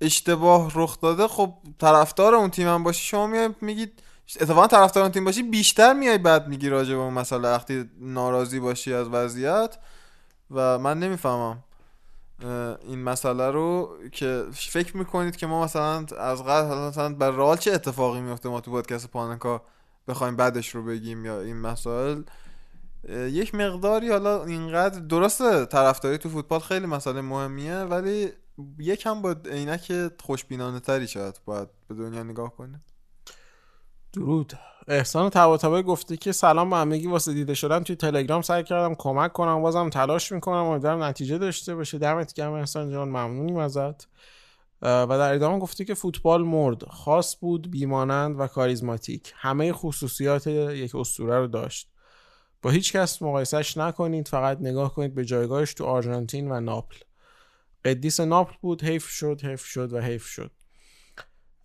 اشتباه رخ داده خب طرفدار اون تیم هم باشی شما میای میگید اتفاقا طرفدار اون تیم باشی بیشتر میای بعد میگی راجع به اون مسئله وقتی ناراضی باشی از وضعیت. و من نمی‌فهمم این مسئله رو که فکر می‌کنید که ما مثلا از قبل مثلا بر رئال چه اتفاقی میفته ما تو پادکست پاننکا بخوایم بعدش رو بگیم یا این مسائل یک مقداری حالا اینقدر درسته طرفداری تو فوتبال خیلی مسئله مهمیه ولی یکم با عینک خوشبینانه تری شاید باید به دنیا نگاه کنیم. درود. احسان طباطبایی گفته که سلام به همگی واسه دیده شدن توی تلگرام سعی کردم کمک کنم بازم تلاش می‌کنم امیدوارم نتیجه داشته باشه. دمت گرم احسان جان ممنونیم ازت. و در ادامه گفته که فوتبال مرد خاص بود بیمانند و کاریزماتیک. همه خصوصیات یک اسطوره رو داشت. با هیچ کس مقایسش نکنید فقط نگاه کنید به جایگاهش تو آرژانتین و ناپل. قدیس ناپل بود حیف شد حیف شد و حیف شد.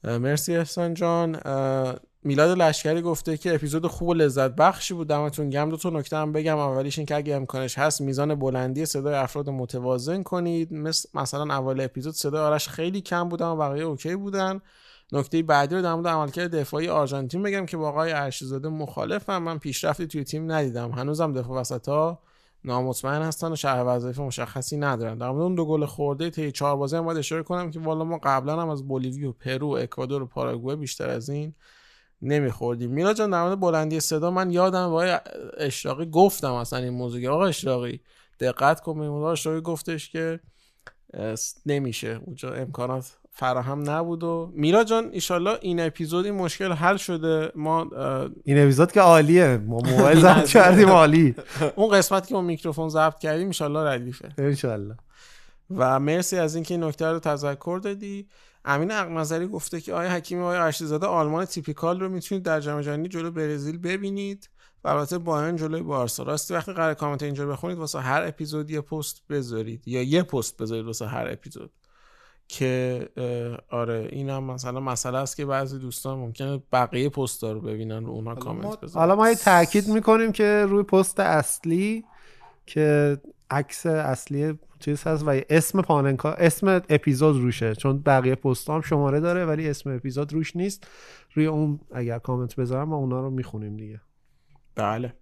مرسی احسان جان. میلاد لشکری گفته که اپیزود خوب و لذت بخشی بود. دمتون گرم دو تا نکته هم بگم. اولیش این که اگه امکانش هست میزان بلندی صدای افراد متوازن کنید. مثل مثلا اول اپیزود صدای آرش خیلی کم بود اما بقیه OK بودن. نکته بعدی رو در مورد عملکرد دفاعی آرژانتین بگم که با آقای ارشیزاده مخالفم. من پیشرفتی توی تیم ندیدم. هنوزم دفاع وسطا نامطمئن هستن و شهر وظایف مشخصی ندارن. در مورد اون دو گل خورده طی چهار بازی هم باید اشاره کنم که والا ما قبلا هم از بولیوی و پرو و اکوادور و پاراگوئه بیشتر از این نمیخوردیم. میلا جان در مورد بلندی صدا من یادم با اشراقی گفتم اصلا این موضوع. آقا اشراقی دقت کن به اشراقی گفتش که نمیشه. اونجا امکانات فراهم نبود و میلا جان ایشالله این اپیزود این مشکل حل شده. ما این اپیزود که عالیه. ما موبایل ضبط کردیم عالی. اون قسمت که ما میکروفون ضبط کردیم ایشالله ردیفه. انشالله و مرسی از اینکه این نکته رو تذکر دادی. امین نظری گفته که آیا حکیمی آیا ارشیزاده آلمان تیپیکال رو می‌تونید در جام جهانی جلو برزیل ببینید و البته بایرن جلوی بارسا. راستی وقتی قرار کامنت اینجا بخونید واسه هر اپیزود یه پست بذارید. یا یه پست بذارید واسه هر اپیزود. که آره این هم مثلا مسئله است که بعضی دوستان ممکنه بقیه پست رو ببینن رو اونها کامنت بذارن. حالا ما تاکید می‌کنیم که روی پست اصلی که عکس اصلی چیز هست و اسم پاننکا اسم اپیزود روشه چون بقیه پست هم شماره داره ولی اسم اپیزود روش نیست. روی اون اگر کامنت بذارم ما اونا رو می‌خونیم دیگه. بله.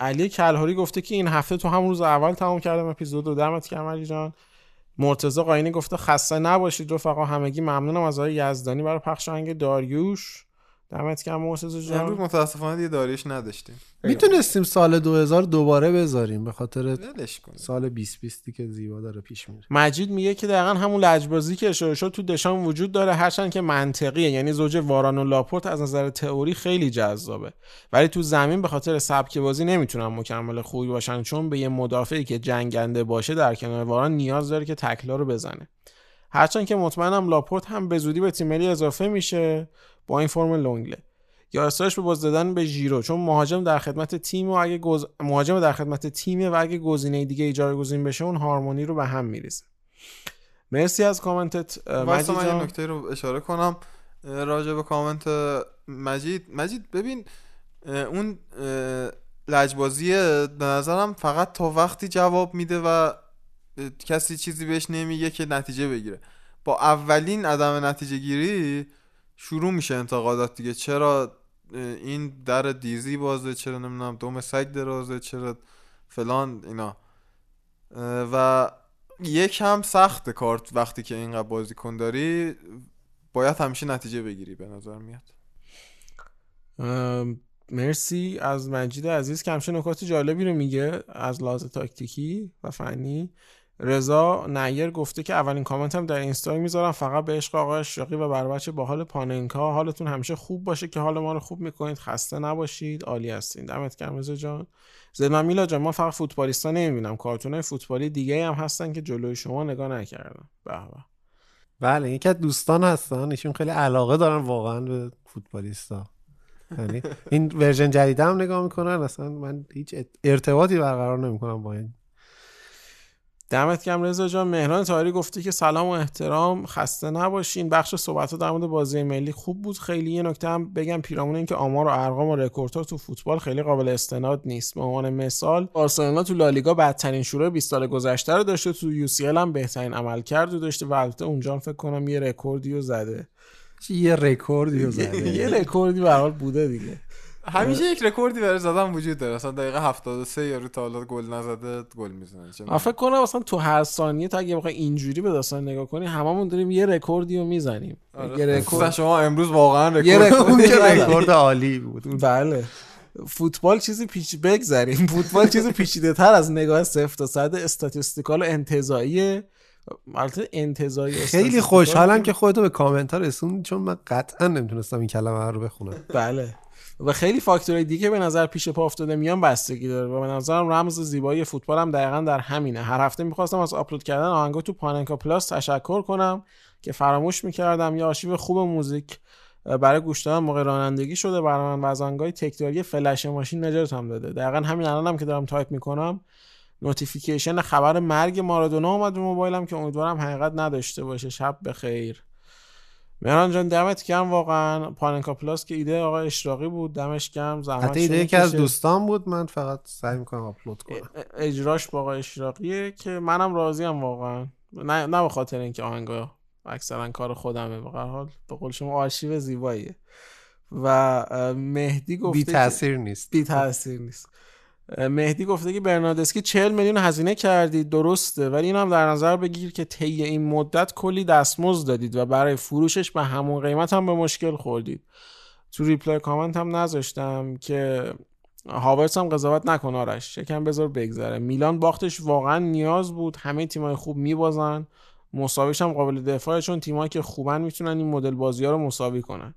علی کلهاری گفته که این هفته تو همون روز اول تمام کردم اپیزود رو. دمت گرم علی جان. مرتضی قاینی گفته خسته نباشید رفقا همگی ممنونم از آقای یزدانی برای پخش آهنگ داریوش. دمت گرم مرتضی جان. امروز متاسفانه دیگه داریوش نداشتیم. می‌تونستیم سال 2000 دوباره بذاریم به خاطر سال 2020 که زیبا داره پیش میره. مجید میگه که دقیقا همون لجبازی که اشاره شد تو دشان وجود داره هرچند که منطقیه. یعنی زوج واران و لاپورت از نظر تئوری خیلی جذابه. ولی تو زمین به خاطر سبک بازی نمی‌تونن مکمل خوبی باشن چون به یه مدافعی که جنگنده باشه در کنار واران نیاز داره که تکلا رو بزنه. هرچند که مطمئنم لاپورت هم به زودی به تیم ملی اضافه میشه. با این فرم لونگله. یا اصلاش به باز دادن به ژیرو چون مهاجم در خدمت تیم و اگه گز... مهاجم در خدمت تیمه و اگه گزینه دیگه ایجاد گزین بشه اون هارمونی رو به هم میریزه. مرسی از کامنتت مجید من نکته رو اشاره کنم. راجع به کامنت مجید. مجید ببین اون لجبازی به نظرم فقط تا وقتی جواب میده و کسی چیزی بهش نمیگه که نتیجه بگیره. با اولین عدم نتیجه گیری شروع میشه انتقادات دیگه. چرا این در دیزی بازه چرا نمی‌دونم دوم سگ درازه چرا فلان اینا. و یک هم سخت کارت وقتی که اینقدر بازیکن داری باید همیشه نتیجه بگیری به نظر میاد. مرسی. از مجید عزیز که همچه نکات جالبی رو میگه از لحاظ تاکتیکی و فنی. رضا نیر گفته که اولین کامنت هم در اینستا می‌ذارم. فقط به عشق آقای اشراقی و بر بچه باحال پاننکا. حالتون همیشه خوب باشه که حال ما رو خوب می‌کنید. خسته نباشید. عالی هستین. دمت گرم رضا جان. زدن میلا جان من فقط فوتبالیستا نمی‌بینم. کارتونای فوتبالی دیگه هم هستن که جلوی شما نگاه نکردم. به به. بله یکی از دوستان هستن. ایشون خیلی علاقه دارن واقعا به فوتبالیستا. یعنی این ورژن جدید هم نگاه می‌کنن. اصلا من هیچ ارتباطی برقرار نمی‌کنم با این دمت گرم رضا جان. مهران تاری گفته که سلام و احترام. خسته نباشین. بخش صحبت ها در مورد بازی ملی خوب بود. خیلی یه نکته هم بگم. پیرامون این که آمار و ارقام و رکوردها تو فوتبال خیلی قابل استناد نیست. به عنوان مثال بارسا تو لالیگا بدترین شروع 20 سال گذشته رو داشته. تو UCL هم بهترین عملکرد داشته و البته اونجا هم فکر کنم یه رکوردی رو زده. یه رکوردی رو [laughs] زده؟ یه رکوردی به حال بوده دیگه. همیشه یک رکوردی برای زدن وجود داره. مثلا دقیقه 73 یارو تا حالا گل نزده گل می‌زنه. فکر کنم مثلا تو هر ثانیه تا اگه بخوای اینجوری به داستان نگاه کنی هممون داریم یه رکوردی رو می‌زنیم. آره. یه رکورد شما امروز واقعا رکورد یه رکورد. رکورد عالی بود. بله. فوتبال چیزی پیچ بگذریم. فوتبال چیزی پیچیده تر از نگاه صفر تا صد statistical و انتزاعی البته انتزاعی خیلی خوشحالم که خودتو به کامنت ها رسوند چون من قطعا نمی‌تونستم این کلمه رو بخونم. بله. و خیلی فاکتورهای دیگه به نظر پیش پا افتاده. میان بستگی داره و به نظرم رمز زیبایی فوتبال هم دقیقا در همینه. هر هفته می‌خواستم از آپلود کردن آهنگا تو پاننکا پلاس تشکر کنم که فراموش می‌کردم. یه آرشیو خوب موزیک برای گوش دادن موقع رانندگی شده. برای من و از آهنگای تکراری فلش ماشین نجات هم داده. دقیقا همین الانم هم که دارم تایپ می‌کنم notification خبر مرگ مارادونا اومد رو موبایلم که امیدوارم حقیقت نداشته باشه. شب بخیر. مهران جان دمت گرم واقعا. پاننکا پلاس که ایده آقای اشراقی بود دمش گرم. زحمت حتی ایده یکی از دوستان بود من فقط سعی می‌کنم آپلود کنم. اجراش با آقای اشراقیه که منم راضیم واقعا. نه نه به خاطر اینکه آهنگا اکثرا کار خودمه به هر حال. به قول شما آرشیو زیباییه. و مهدی گفته بی تاثیر نیست. بی تاثیر نیست. مهدی گفته که برناردسکی رو 40 میلیون هزینه کردید درسته. ولی این هم در نظر بگیر که طی این مدت کلی دستمزد دادید و برای فروشش به همون قیمت هم به مشکل خوردید. تو reply comment هم نذاشتم که هاورس هم قضاوت نکن آرش. شکم بذار بگذره. میلان باختش واقعا نیاز بود. همه تیمای خوب میبازن. مساویش هم قابل دفاعه چون تیمایی که خوبن می‌تونن این مدل بازی ها رو مساوی کنن.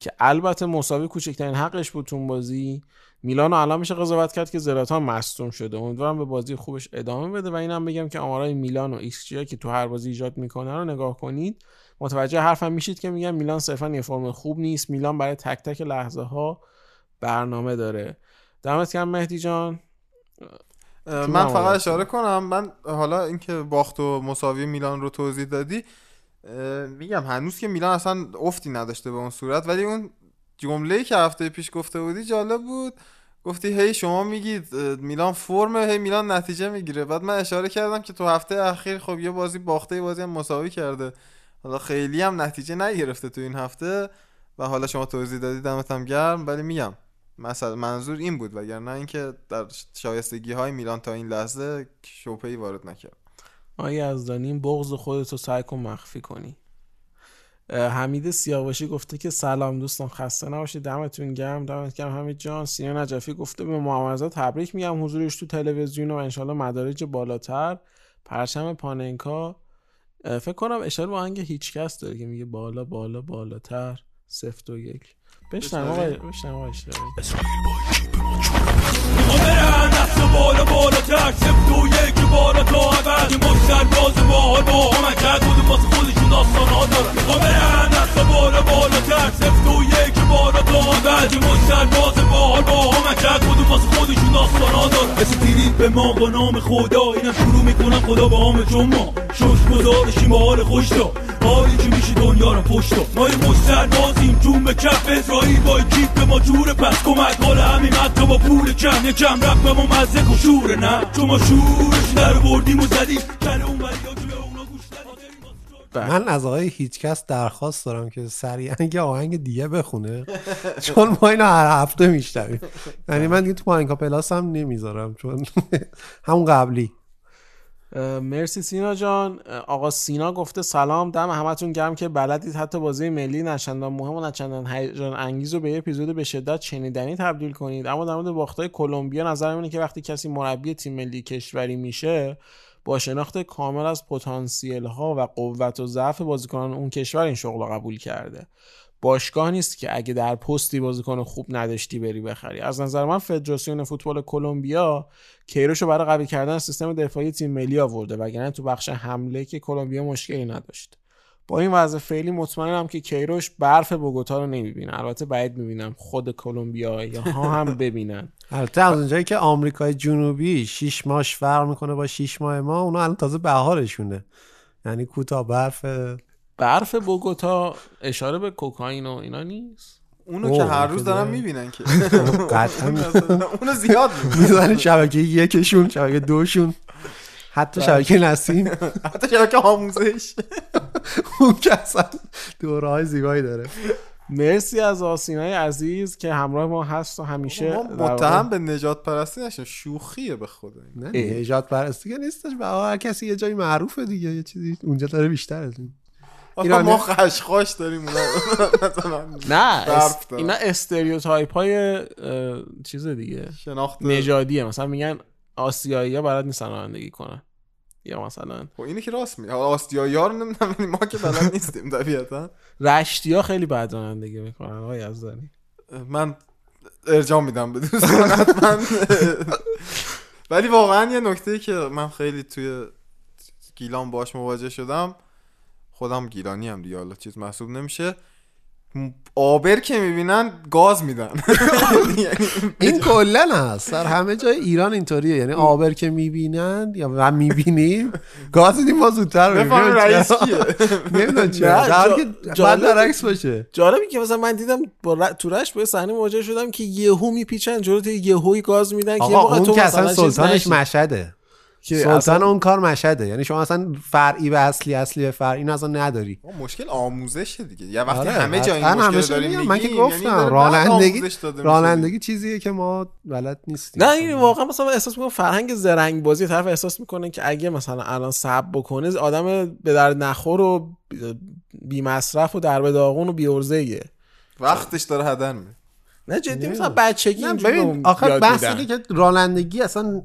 که البته مساوی کوچکترین حقش بود تو بازی. میلان الان میشه قضاوت کرد که زلاتان مصدوم شده. امیدوارم به بازی خوبش ادامه بده و اینم بگم که آمارای میلان و ایکس که تو هر بازی ایجاد می‌کنه رو نگاه کنید. متوجه حرفم میشید که میگم میلان صرفا یه فرم خوب نیست. میلان برای تک تک لحظه ها برنامه داره. دمت گرم مهدی جان. من فقط اشاره کنم. من حالا اینکه باخت و مساوی میلان رو توضیح دادی میگم هنوز که میلان اصلا افتی نداشته به اون صورت ولی اون جمله که هفته پیش گفته بودی جالب بود. گفتی هی شما میگید میلان فرمه هی میلان نتیجه می‌گیره. بعد من اشاره کردم که تو هفته اخیر خب یه بازی باخته یه بازی هم مساوی کرده. حالا خیلی هم نتیجه نگرفته تو این هفته و حالا شما توضیح دادی دمتم گرم. ولی میگم مثلا منظور این بود وگرنه اینکه در شایستگی های میلان تا این لحظه شوپه ای وارد نکرد. آیا از دانیم بغض خودتو سعی کن مخفی کنی. حمید سیاوشی گفته که سلام دوستان خسته نباشید. دمتون گرم. دمت گرم. حمید جان سینا نجفی گفته به محمد تبریک میگم. حضورش تو تلویزیون و انشالله مدارج بالاتر. پرچم پاننکا فکر کنم اشاره با آهنگ هیچکس داره که میگه بالا بالا بالاتر. سفت و یک. بشنم آقای بشنم آقای بالا بالا تر سفت و یک بالا تا عبد یه مش سرباز باحال با هم کرد بود واسه خودشون داستان ها دارن میخوا برن. دست بالا بالا تر. سفت و یک بالا تا عبد یه مش سرباز باحال با هم کرد. بود واسه خودشون داستان ها دارن رسیدید به ما با نام خدا. اینم شروع می‌کنم خدا با هم چون ما شش گذارشیم با حال خوش دا حالی که میشه دنیا رو پشت ما یه مش سربازیم جون به کف اسرائیل با کیف به ما جور پس کمک حال همین حتی با پول کم. یکم رفت به ما مزه و شوره نه. چون ما شورش در بردیم و زدیم. کل اون من از آقای هیچکس درخواست دارم که سریعا [laughs] یه آهنگ دیگه بخونه چون ما اینو هر هفته میشنویم. یعنی من دیگه تو پانینکا پلاس هم نمی‌ذارم چون [laughs] همون قبلی. مرسی سینا جان. آقا سینا گفته سلام دم همتون گرم که بلدید حتی بازی ملی نچندان مهم و نچندان هیجان انگیز رو به یه اپیزود به شدت شنیدنی تبدیل کنید. اما در مورد باختای کلمبیا نظرم اینه که وقتی کسی مربی تیم ملی کشوری میشه با شناخت کامل از پتانسیل ها و قوت و ضعف بازیکنان اون کشور این شغل رو قبول کرده. باشگاه نیست که اگه در پستی بازیکن خوب نداشتی بری بخری. از نظر من فدراسیون فوتبال کلمبیا کیروش رو برای قوی کردن سیستم دفاعی تیم ملی آورده وگرنه تو بخش حمله که کلمبیا مشکلی نداشت. با این وضع فعلی مطمئنم که کیروش برف بوگوتا رو نمی‌بینه. البته بعید می‌بینم خود کلمبیا ها هم [laughs] ببینن. البته از اونجایی که آمریکای جنوبی شیش ماش فرق می‌کنه با شیش ماه ما اونا الان تازه بهارشونه. یعنی کوتاه برف برف بوگوتا اشاره به کوکائین و اینا نیست؟ اونو که هر روز دارن. می‌بینن که. [laughs] قطعا. [laughs] اونو زیاد می‌زنه شبکه یکشون شبکه دوشون. حتی شبکه نسیم. [laughs] حتی شبکه آموزش. [laughs] اون که اصلا دوره های زیبایی داره. مرسی از آسینای عزیز که همراه ما هست و همیشه ما متهم به نجات پرستی نشیم. شوخیه به خدا. نه نجات پرستی که نیستش. و هر کسی یه جایی معروفه دیگه یه چیزی اونجا داره بیشتر از این. ما خشخاش داریم. [laughs] نه. اینا استریوتایپ های چیز دیگه. شناخت نژادیه. مثلا میگن آسیایی ها بلد نیستن رانندگی کنن. یا مثلا خب اینو که راست میگه آسیایی ها رو نمی‌دونم ما که بلد نیستیم طبیعتا. رشتی ها خیلی بد رانندگی می‌کنن آقای یزدانی من ارجاع میدم به دوستان حتما. ولی واقعا یه نکته که من خیلی توی گیلان باش مواجه شدم خودم گیلانی هم دیگه حالا چیز محسوب نمیشه. آبر که می‌بینن گاز میدن. [laughs] این کلا هست در همه جای ایران اینطوریه. یعنی آبر که می‌بینن یا و می‌بینیم گاز میدیم ما زودتر می‌بینیم. رئیس کیه. نمی‌دونم چرا. که جالب- برعکس باشه. جالبی که مثلا من دیدم با ر... تو رشت با یه صحنه مواجه شدم که یهو میپیچن جلوت یهوی گاز میدن که اون که اصلا سلطانش. مشهده. که سلطان اصلا- اون کار مشهده. یعنی شما اصلا فرعی به اصلی اصلی به فرعی اینو اصلا نداری. مشکل آموزشه دیگه. یا وقتی آره، همه جا این مشکل داریم من که یعنی گفتم بعد رانندگی رانندگی چیزیه که ما بلد نیستیم. نه این واقعا مثلا احساس می‌کنم فرهنگ زرنگ بازی طرف احساس می‌کنه که اگه مثلا الان صبر بکنه آدم به در نخور و بی مصرف و در به داغون و بی ارزه‌ایه. وقتش داره هدر میره نه جدی مثلا بچگی نه ببین یاد بحث. اینه که رانندگی اصلا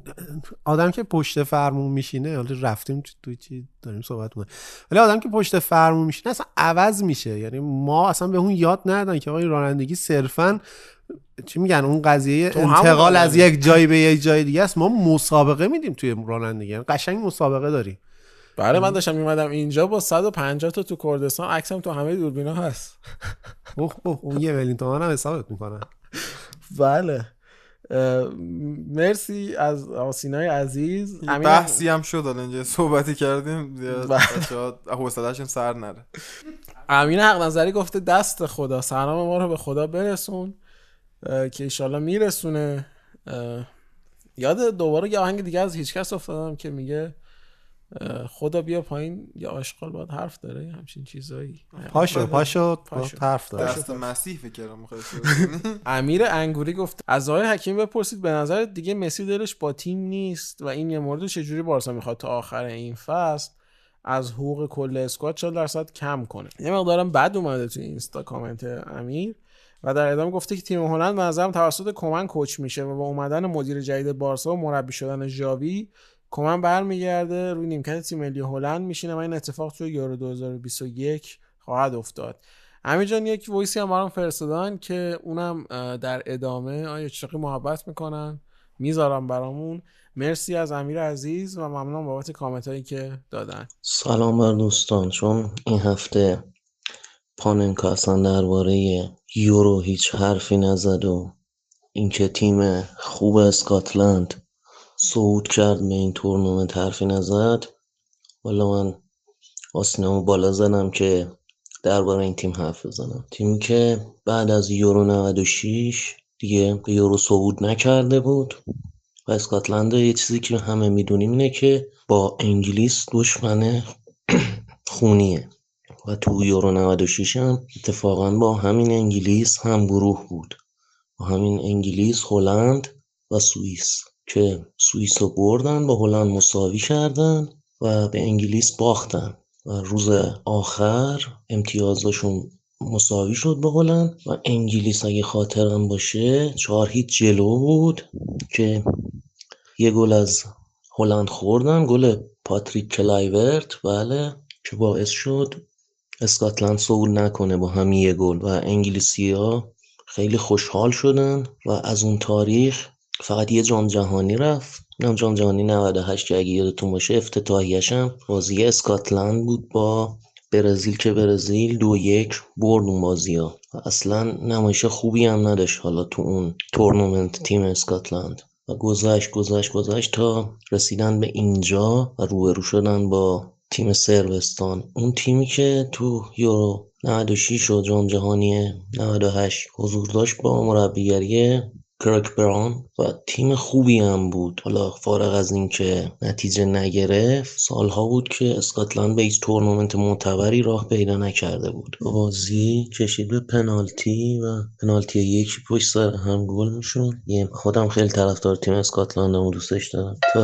آدم که پشت فرمون میشینه حالا رفتیم تو- چی داریم صحبت می‌کنیم. ولی آدم که پشت فرمون میشینه اصلا عوض میشه. یعنی ما اصلا به اون یاد ندادن که آقا این رانندگی صرفا چی میگن اون قضیه انتقال از. یک جایی به یک جای دیگه است. ما مسابقه میدیم توی رانندگی. یعنی قشنگ مسابقه داریم. بله من داشتم میمدم اینجا با 150 تا تو کردستان. عکسم تو همه دوربینا هست. اوه اوه اون یه میلیون تومن هم حسابت می‌کنن بله. مرسی از آسینای عزیز. بحثی هم شد حالا اینجا صحبتی کردیم. بله. بچه‌ها حوصله‌شون سر نره. امین حق نظری گفته دست خدا سلام ما رو به خدا برسون که ایشالله میرسونه. یاد دوباره یه آهنگ دیگه از هیچکس افتادم که میگه خدا بیا پایین یا آشغال باید حرف داره همچین چیزایی. پاشو پاشو پاشو. حرف داره. دست مسیح فکر [laughs] [laughs] امیر انگوری گفت از آقای حکیم بپرسید به نظر دیگه مسی دلش با تیم نیست و این یه مورد چجوری بارسا می‌خواد تا آخر این فصل از حقوق کل اسکواد 40 درصد کم کنه؟ یه مقدارم بد اومده توی اینستا کامنت امیر و در ادامه گفته که تیم هلند به نظرم توسط کمن کوچ میشه و با اومدن مدیر جدید بارسا و مربی شدن ژاوی کمن برمیگرده روی نیمکت تیم ملی هلند میشینه و این اتفاق توی یورو 2021 خواهد افتاد. امیر جان یک وایسی هم برام فرستادن که اونم در ادامه آیا چقدر محبت می‌کنن؟ می‌ذارم برامون. مرسی از امیر عزیز و ممنون بابت کامنت هایی که دادن. سلام بر دوستان. چون این هفته پاننکا اصلا درباره یورو هیچ حرفی نزد و اینکه تیم خوب اسکاتلند صعود کرد به این تورنمنت حرفی نزد. والا من آسینامو بالا زدم که درباره این تیم حرف بزنم. تیمی که بعد از یورو 96 دیگه به یورو صعود نکرده بود و اسکاتلند یه چیزی که همه می‌دونیم اینه که با انگلیس دشمن [clears throat] خونیه و تو یورو 96 هم اتفاقا با همین انگلیس هم گروه بود. با همین انگلیس هلند و سوئیس. که سوئیس رو بردن با هلند مساوی کردن و به انگلیس باختن. و روز آخر امتیازشون مساوی شد به هلند. و انگلیس اگه خاطرم باشه چهار هیچ جلو بود که یه گل از هلند خوردن گل پاتریک کلایورت. بله که باعث شد اسکاتلند صعود نکنه با همین یه گل. و انگلیسی ها خیلی خوشحال شدن و از اون تاریخ فقط یه جام جهانی رفت. اونم جام جهانی 98 که اگه یادتون باشه افتتاحیش هم بازی اسکاتلند بود با برزیل که برزیل دو یک برد اون بازی ها و اصلا نمایش خوبی هم نداشت حالا تو اون تورنمنت تیم اسکاتلند. و گذشت گذشت گذشت تا رسیدن به اینجا و روبرو شدن با تیم سربستان اون تیمی که تو یورو 96 و جام جهانی 98 حضور داشت با مربیگری کرک براون و تیم خوبی هم بود. حالا فارغ از اینکه نتیجه نگرفت سالها بود که اسکاتلند به هیچ تورنمنت معتبری راه پیدا نکرده بود. بازی کشید به پنالتی و پنالتی یکی پشت سر هم گل می‌شد. یه خودم خیلی طرفدار تیم اسکاتلندم و دوستش دارم تا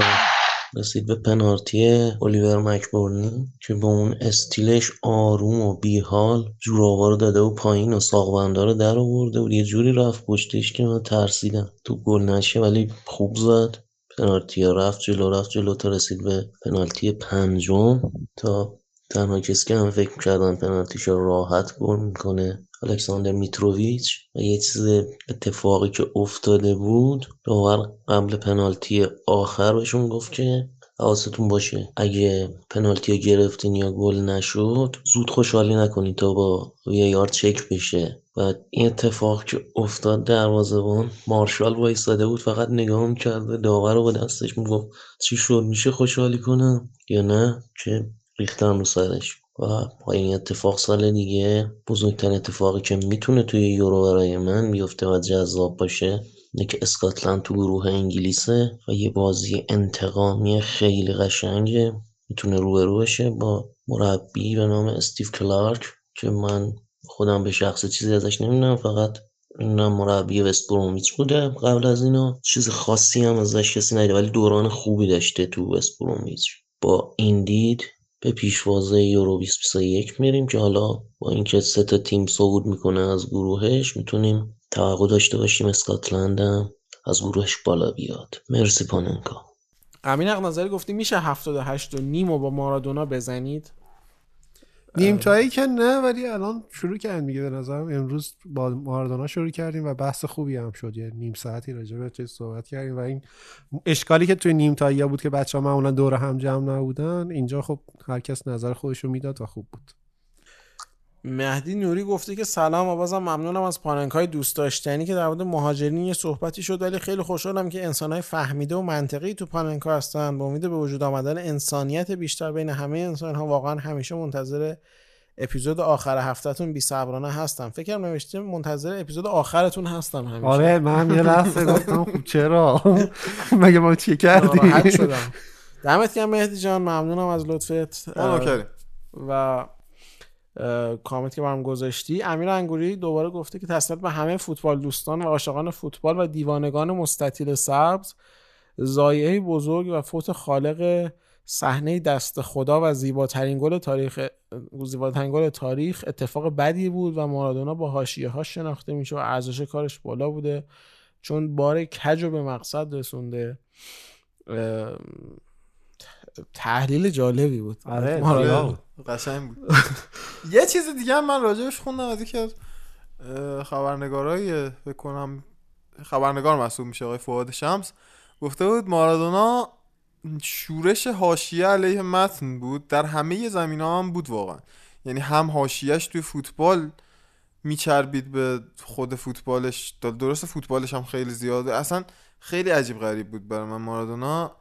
رسید به پنالتی الیور مکبورنی که با اون استیلش آروم و بیحال جوراوا رو داده و پایین و ساقبندا رو در آورده بود. یه جوری رفت پشتش که من ترسیدم. تو گل نشه ولی خوب زد. پنالتی رفت جلو رفت جلو تا رسید به پنالتی پنجم. تا تنها کسی که هم فکر می‌کردن پنالتیش راحت گل می‌کنه. الکساندر میتروویچ و یه چیز اتفاقی که افتاده بود داور قبل پنالتی آخر بهشون گفت که حواستون باشه اگه پنالتی رو گرفتین یا گل نشد زود خوشحالی نکنید تا با وی یار چک بشه. و این اتفاق که افتاد دروازه‌بان مارشال وایستاده بود فقط نگاه می‌کرده داور رو با دستش می‌گفت چی شد؟ میشه خوشحالی کنم؟ یا نه؟ که ریختن رو سرش. و این اتفاق سال دیگه بزرگترین اتفاقی که می‌تونه توی یورو برای من بیفته و جذاب باشه اینه که اسکاتلند تو گروه انگلیسه و یه بازی انتقامی خیلی قشنگه. می‌تونه روبرو بشه با مربی به نام استیو کلارک که من خودم به شخص چیزی ازش نمی‌دونم فقط نه مربی وست برومیچ بوده. قبل از اینا چیز خاصی هم ازش کسی ندیده ولی دوران خوبی داشته تو وست برومیچ. با این دید به پیشوازه یورو 2021 میریم که حالا با اینکه سه تا تیم صعود می‌کنه از گروهش می‌تونیم توقع داشته باشیم اسکاتلند از گروهش بالا بیاد. مرسی پاننکا. امین نظری گفتی میشه 78 و نیم و با مارادونا بزنید؟ نیم تایی که نه ولی الان شروع کردیم دیگه به نظرم. امروز با مارادونا شروع کردیم و بحث خوبی هم شد. یه نیم ساعتی راجع به چیز صحبت کردیم و این اشکالی که توی نیم تایی بود که بچه ها معمولا دور هم جمع نبودن اینجا خب هر کس نظر خودش رو می‌داد و خوب بود. مهدی نوری گفته که سلام و بازم ممنونم از پاننکای دوست داشتنی که در مورد مهاجرین یه صحبتی شد ولی خیلی خوشحالم که انسانهای فهمیده و منطقی تو پاننکا هستن. با امید به وجود آمدن انسانیت بیشتر بین همه انسان ها واقعا همیشه منتظر اپیزود آخر هفتهتون بی صبرانه هستم. فکرم نوشته منتظر اپیزود آخرتون هستم همیشه. آره من هم یه لحظه گفتم خب چرا؟ [laughs] مگه ما چی کردیم؟ دمت گرم مهدی جان ممنونم از لطفت. و کامنت که برام گذاشتی. امیر انگوری دوباره گفته که تسلیت به همه فوتبال دوستان و عاشقان فوتبال و دیوانگان مستطیل سبز زایعه بزرگ و فوت خالق صحنه دست خدا و زیباترین گل تاریخ زیباترین گل تاریخ اتفاق بدی بود و مارادونا با حاشیه ها شناخته میشه و ارزش کارش بالا بوده. چون بار کج رو به مقصد رسونده تحلیل جالبی بود. آره،. قشنگ بود. [laughs] یه چیز دیگه من راجبش خوندم از اه، خبرنگارای بکنم خبرنگار محسوب میشه آقای فؤاد شمس. گفته بود مارادونا شورش حاشیه علیه متن بود. در همه زمین ها هم بود واقعا. یعنی هم حاشیهش توی فوتبال میچربید به خود فوتبالش. درست فوتبالش هم خیلی زیاده. اصلا خیلی عجیب غریب بود برای من مارادونا.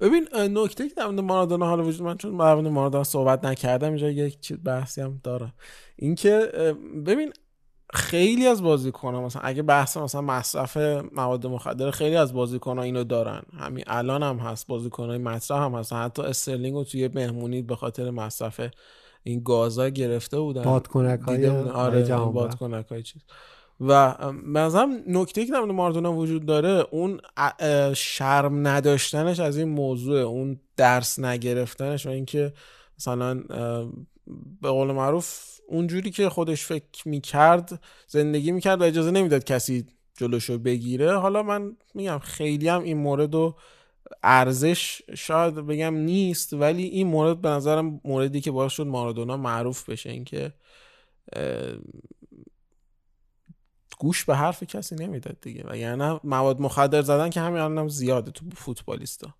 ببین نکته که در مورد مارادونا حالا وجود من چون در مورد مارادونا صحبت نکردم اینجا یک چیز بحثی هم دارم. اینکه ببین خیلی از بازیکن‌ها مثلا اگه بحث مثلا مصرف مواد مخدر خیلی از بازیکن‌ها اینو دارن. همین الان هم هست بازیکن‌های مطرح هم هستن حتی استرلینگ رو توی مهمونی به خاطر مصرف این گازا گرفته بودن. بادکنک‌های دیده بودن. آره بادکنک های چیز. و نظرم نکته که در مورد مارادونا وجود داره اون شرم نداشتنش از این موضوع اون درس نگرفتنش و اینکه مثلا به قول معروف اونجوری که خودش فکر می‌کرد زندگی می‌کرد و اجازه نمی‌داد کسی جلوشو بگیره. حالا من میگم خیلی هم این مورد رو ارزش شاید بگم نیست ولی این مورد به نظرم موردی که باعث شد مارادونا معروف بشه. اینکه گوش به حرف کسی نمی‌داد دیگه. و یعنی مواد مخدر زدن که همین الانم زیاده تو فوتبالیستا.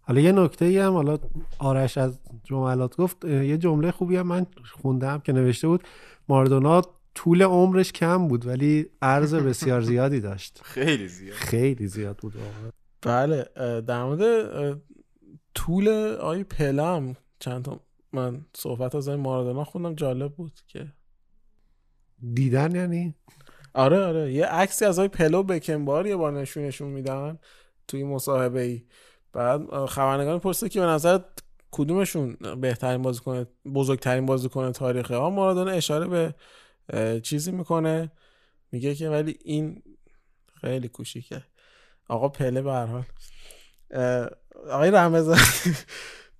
حالا یه نکته ای هم حالا آرش از جملات گفت یه جمله خوبی هم من خوندم که نوشته بود ماردونا طول عمرش کم بود ولی عرض بسیار زیادی داشت. [laughs] خیلی زیاد. خیلی زیاد بود واقعا. بله در مورد طول آی پلم چند تا من صحبت از این مارادونا خوندم جالب بود که دیدن یعنی؟ آره آره. یه عکسی از آی پلو بکنبار یه بار نشونشون میدن توی مصاحبه ای بعد خبرنگار پرسه که به نظر کدومشون بهترین بازیکن بزرگترین بازیکن تاریخه؟ ها مارادونا اشاره به چیزی می‌کنه. میگه که ولی این خیلی کوچیکه. آقا پله به هر حال. آقای رمضان.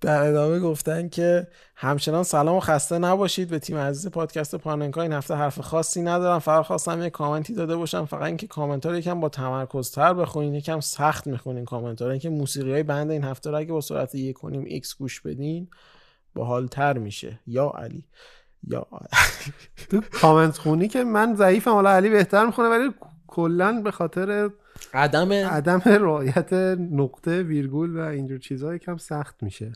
در ادامه گفتن که همچنان سلام و خسته نباشید به تیم عزیز پادکست پاننکا. این هفته حرف خاصی ندارم. فقط خواستم یه کامنتی داده باشم. فقط اینکه کامنت رو یکم با تمرکزتر بخونین. یکم سخت می‌خونین کامنت رو اینکه موسیقی های بند این هفته رو اگه با سرعت یک و نیم ایکس گوش بدین باحالتر میشه. یا علی. یا تو کامنت خونی که من ضعیفم. حالا علی بهتر می‌خونه ولی کلا به خاطر عدم عدم رعایت نقطه ویرگول و اینجور چیزها یکم سخت میشه.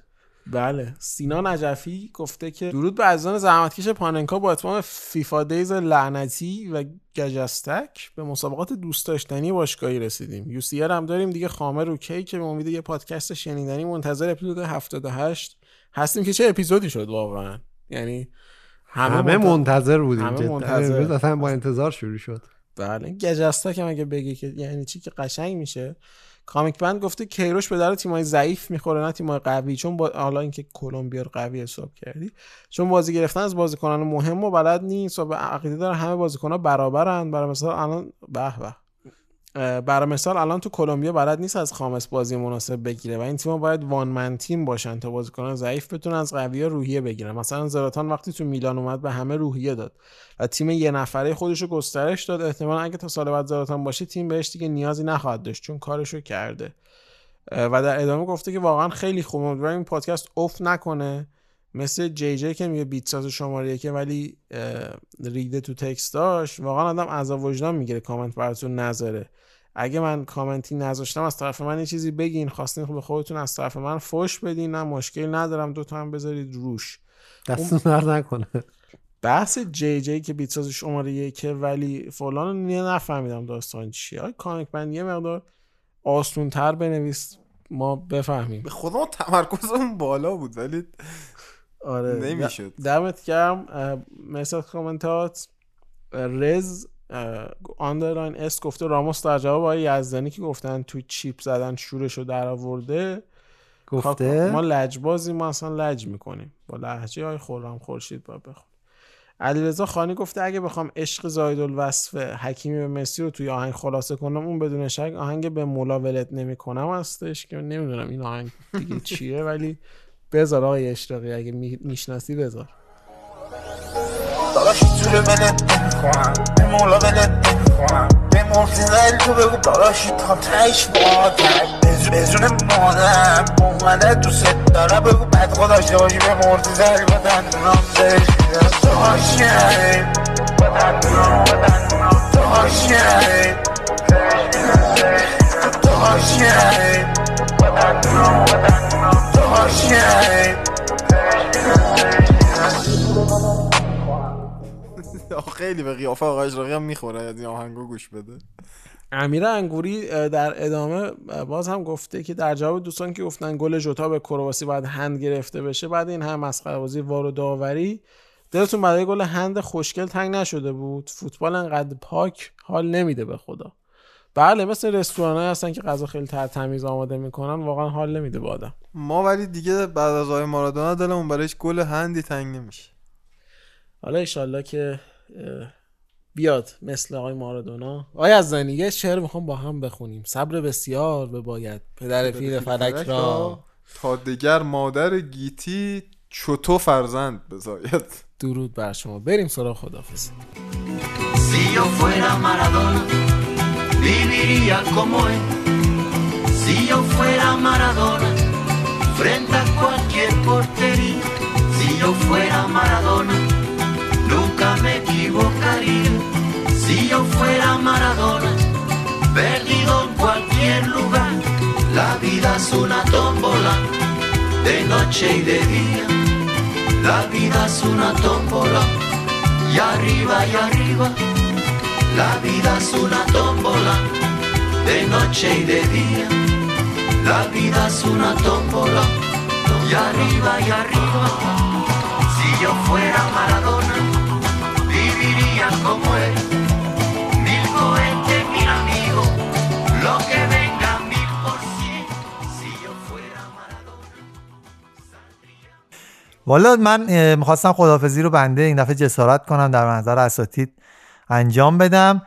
بله. سینا نجفی گفته که درود به عزیزان زحمتکش پاننکا با اتمام فیفا دیز لعنتی و گجستک. به مسابقات دوست داشتنی باشگاهی رسیدیم. یو سی هم داریم دیگه خامه رو کی که به امید یه پادکست شنیدنی منتظر اپیزود 78 هستیم که چه اپیزودی شد واقعا؟ یعنی همه, منت- منتظر بودیم. همه منتظر. اصلا با انتظار شروع شد. بله. گجستک هم اگه بگی که یعنی چی که قشنگ میشه. کامیک بند گفته کیروش به در تیمای ضعیف می‌خوره نه تیمای قوی. چون با حالا اینکه کلمبیا رو قوی حساب کردی چون بازی گرفتن از بازیکنان مهم و بلد نیست و به عقیده داره همه بازیکنان برابرن برای مثال الان به به. برای مثال الان تو کلمبیا بلد نیست از خامس بازی مناسب بگیره و این تیم باید وان من تیم باشن تا بازیکنان ضعیف بتونن از قوی روحیه بگیرن. مثلا زلاتان وقتی تو میلان اومد به همه روحیه داد و تیم یه نفره خودش رو گسترش داد احتمالا اگه تا سال بعد زلاتان باشه تیم بهش دیگه نیازی نخواهد داشت چون کارشو کرده. اه، و در ادامه گفته که واقعا خیلی خوبه امیدوارم این پادکست افت نکنه. مثل جی جی که میگه بیت ساز شماره که ولی ریده تو تکست داشت واقعا آدم عذاب وجدان می‌گیره کامنت براتون نذاره. اگه من کامنتی نذاشتم از طرف من یه چیزی بگین. خواستین به خودتون از طرف من فوش بدین. نه مشکلی ندارم. دوتا هم بذارید روش. دستون در نکنه. بحث جی جی که بیتساز شماره یکه ولی فلان نه- نفهمیدم داستان چیه. آی کامیک بند یه مقدار آسون تر بنویس. ما بفهمیم. به خودم تمرکزمون بالا بود ولی آره نمی‌شد. دمت گرم. مثل کامنتات. رز آندرلاین اس گفته راموس در جواب آقای یزدانی که گفتن تو چیپ زدن شورش رو در آورده گفته؟ کاکا، ما لجبازی ما اصلا لج می‌کنیم. با لحجه های خورم خورشید با بخون علیرضا خانی گفته اگه بخوام عشق زاید الوصف حکیمی به مسی رو توی آهنگ خلاصه کنم اون بدون شک آهنگ به مولا ولت نمی‌کنم هستش که نمی‌دونم این آهنگ دیگه چیه ولی بذار آقای اشتاقی اگه می- می‌شناسی بذار. داداش جوره ولت نمی‌کنم به مولا ولت نمی‌کنم به مرتزل تو بگو. داداشی تا تش باتر به جون مادم اومده دوست داره بگو بد خدا داشته باشی به مرتزل با دندونام میدم تو هاشیه با دندونام با دندونام. تو هاشیه تو هاشیه با دندونام با دندونام. تو هاشیه خیلی به قیافه آقای اشراقی هم می‌خوره از این آهنگو گوش بده. امیر انگوری در ادامه باز هم گفته که در جواب دوستان که گفتن گل جوتا به کرواسی باید هند گرفته بشه بعد این هم مسخره بازی وار و داوری. دلتون برای گل هند خوشگل تنگ نشده بود؟ فوتبال انقدر پاک حال نمیده به خدا. بله مثل رستوران هستن که غذا خیلی تر تمیز آماده می‌کنن واقعا حال نمیده به آدم. ما ولی دیگه بعد از آقای مارادونا دلمون برایش گل هندی تنگ نمیشه. حالا ایشالله که بیاد مثل آقای مارادونا. آقای از یه شعر می‌خوام با هم بخونیم. صبر بسیار به باید پدر پیر فلک را. تا دگر مادر گیتی چوتو فرزند بزاید. درود بر شما. بریم سراغ خدافظ Si yo fuera Maradona, viviría como él. Si yo fuera Maradona, frente a cualquier portería. Si yo fuera Maradona, yo fuera Maradona, perdido en cualquier lugar. La vida es una tómbola, de noche y de día. La vida es una tómbola, y arriba y arriba. La vida es una tómbola, de noche y de día. La vida es una tómbola, y arriba y arriba. Si yo fuera Maradona, viviría como él. والا من می‌خواستم خدافزی رو بنده این دفعه جسارت کنم در منظر اساتید انجام بدم.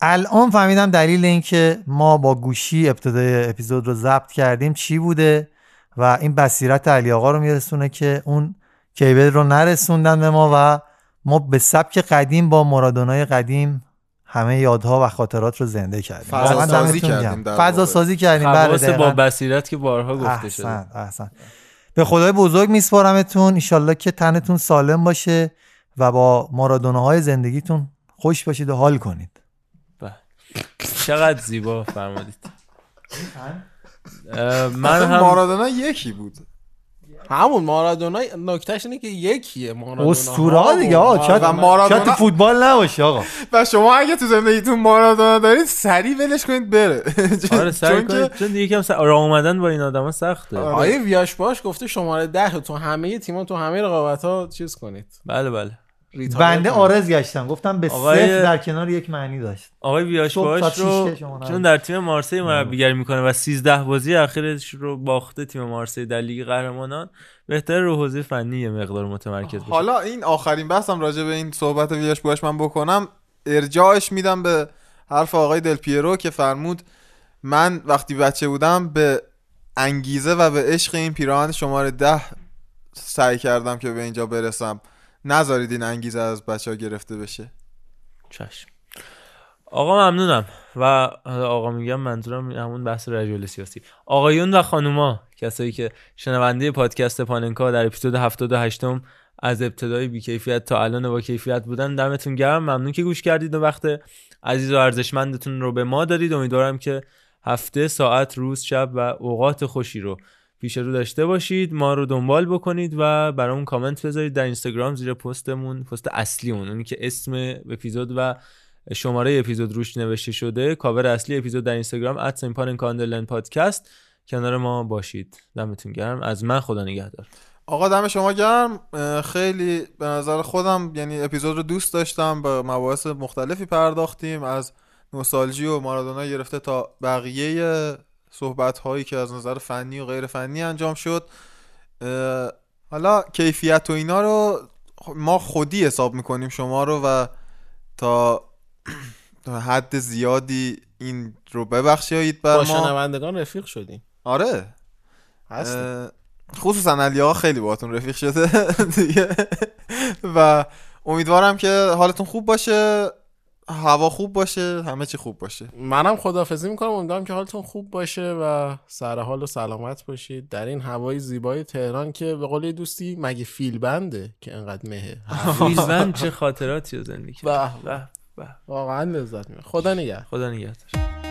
الان فهمیدم دلیل اینکه ما با گوشی ابتدای اپیزود رو ضبط کردیم چی بوده و این بصیرت علی آقا رو میرسونه که اون کیبل رو نرسوندن به ما و ما به سبک قدیم با مرادونای قدیم همه یادها و خاطرات رو زنده کردیم. فضا سازی کردیم فضا. سازی کردیم با. بصیرت که بارها گفته شده. احسن احسن. به خدای بزرگ میسپارمتون. ایشالله که تنتون سالم باشه و با مارادوناهای زندگیتون خوش باشید و حال کنید. چقدر زیبا فرمودید. من هم مارادونا یکی بود. همون مارادونا نکتهش اینه که یکیه مارادونا. اسطوره دیگه آقا شاید, و مارادونا- شاید تو فوتبال نباشه آقا. و شما اگه تو زندگیتون مارادونا دارید سریع ولش کنید بره. [laughs] آره که کنید. چون دیگه کم س- راه اومدن با این آدما سخته. آیه ویاش باش گفته شماره ده تو همه تیما تو همه رقابت ها چیز کنید. بله بله. بنده. آرز گشتم. گفتم به آقای- صفر در کنار یک معنی داشت. آقای تا رو چون. در تیم مارسی مربیگری می‌کنه و 13 بازی اخیرش رو باخته تیم مارسی در لیگ قهرمانان بهتر رو حوزه فنی یه مقدار متمرکز بشه. حالا این آخرین بحثم راجع به این صحبت ویاش باش من بکنم. ارجاعش میدم به حرف آقای دل پیرو که فرمود من وقتی بچه بودم به انگیزه و به عشق این پیراهن شماره ده سعی کردم که به اینجا برسم. نذارید این انگیزه از بچه ها گرفته بشه. چشم. آقا ممنونم. و آقا میگم منظورم همون بحث رجل سیاسی. آقایون و خانوما کسایی که شنونده پادکست پاننکا در اپیزود 78 م از ابتدای بیکیفیت تا الان با کیفیت بودن دمتون گرم. ممنون که گوش کردید و وقت عزیز و ارزشمندتون رو به ما دادید. امیدوارم که هفته ساعت روز شب و اوقات خوشی رو پیش رو داشته باشید ما رو دنبال بکنید و برامون کامنت بذارید در اینستاگرام زیر پستمون پست اصلیمون. اونی که اسم اپیزود و شماره اپیزود روش نوشته شده کاور اصلی اپیزود در اینستاگرام @سیمپان کاندلن پادکست کنار ما باشید. دمتون گرم. از من خدا نگهدار. آقا دم شما گرم. خیلی به نظر خودم یعنی اپیزود رو دوست داشتم به مباحث مختلفی پرداختیم از نوستالژی و مارادونا گرفته تا بقیه صحبت هایی که از نظر فنی و غیر فنی انجام شد. حالا کیفیت و اینا رو ما خودی حساب می‌کنیم شما رو و تا [clears throat] حد زیادی این رو ببخشید بر با ما. شنوندگان رفیق شدیم. آره. اه، خصوصا علی آقا خیلی باهاتون رفیق شده [laughs] دیگه. و امیدوارم که حالتون خوب باشه. هوا خوب باشه همه چی خوب باشه. منم خدافزی می‌کنم امیدوارم که حالتون خوب باشه و سر حال و سلامت باشید. در این هوای زیبای تهران که به قول یه دوستی مگه فیل بنده که انقدر مهه؟ [laughs] فیلزن چه خاطراتی رو زندگی کرد. به به. واقعا لذت می‌برم. خدا نگهدار. خدا نگهدار.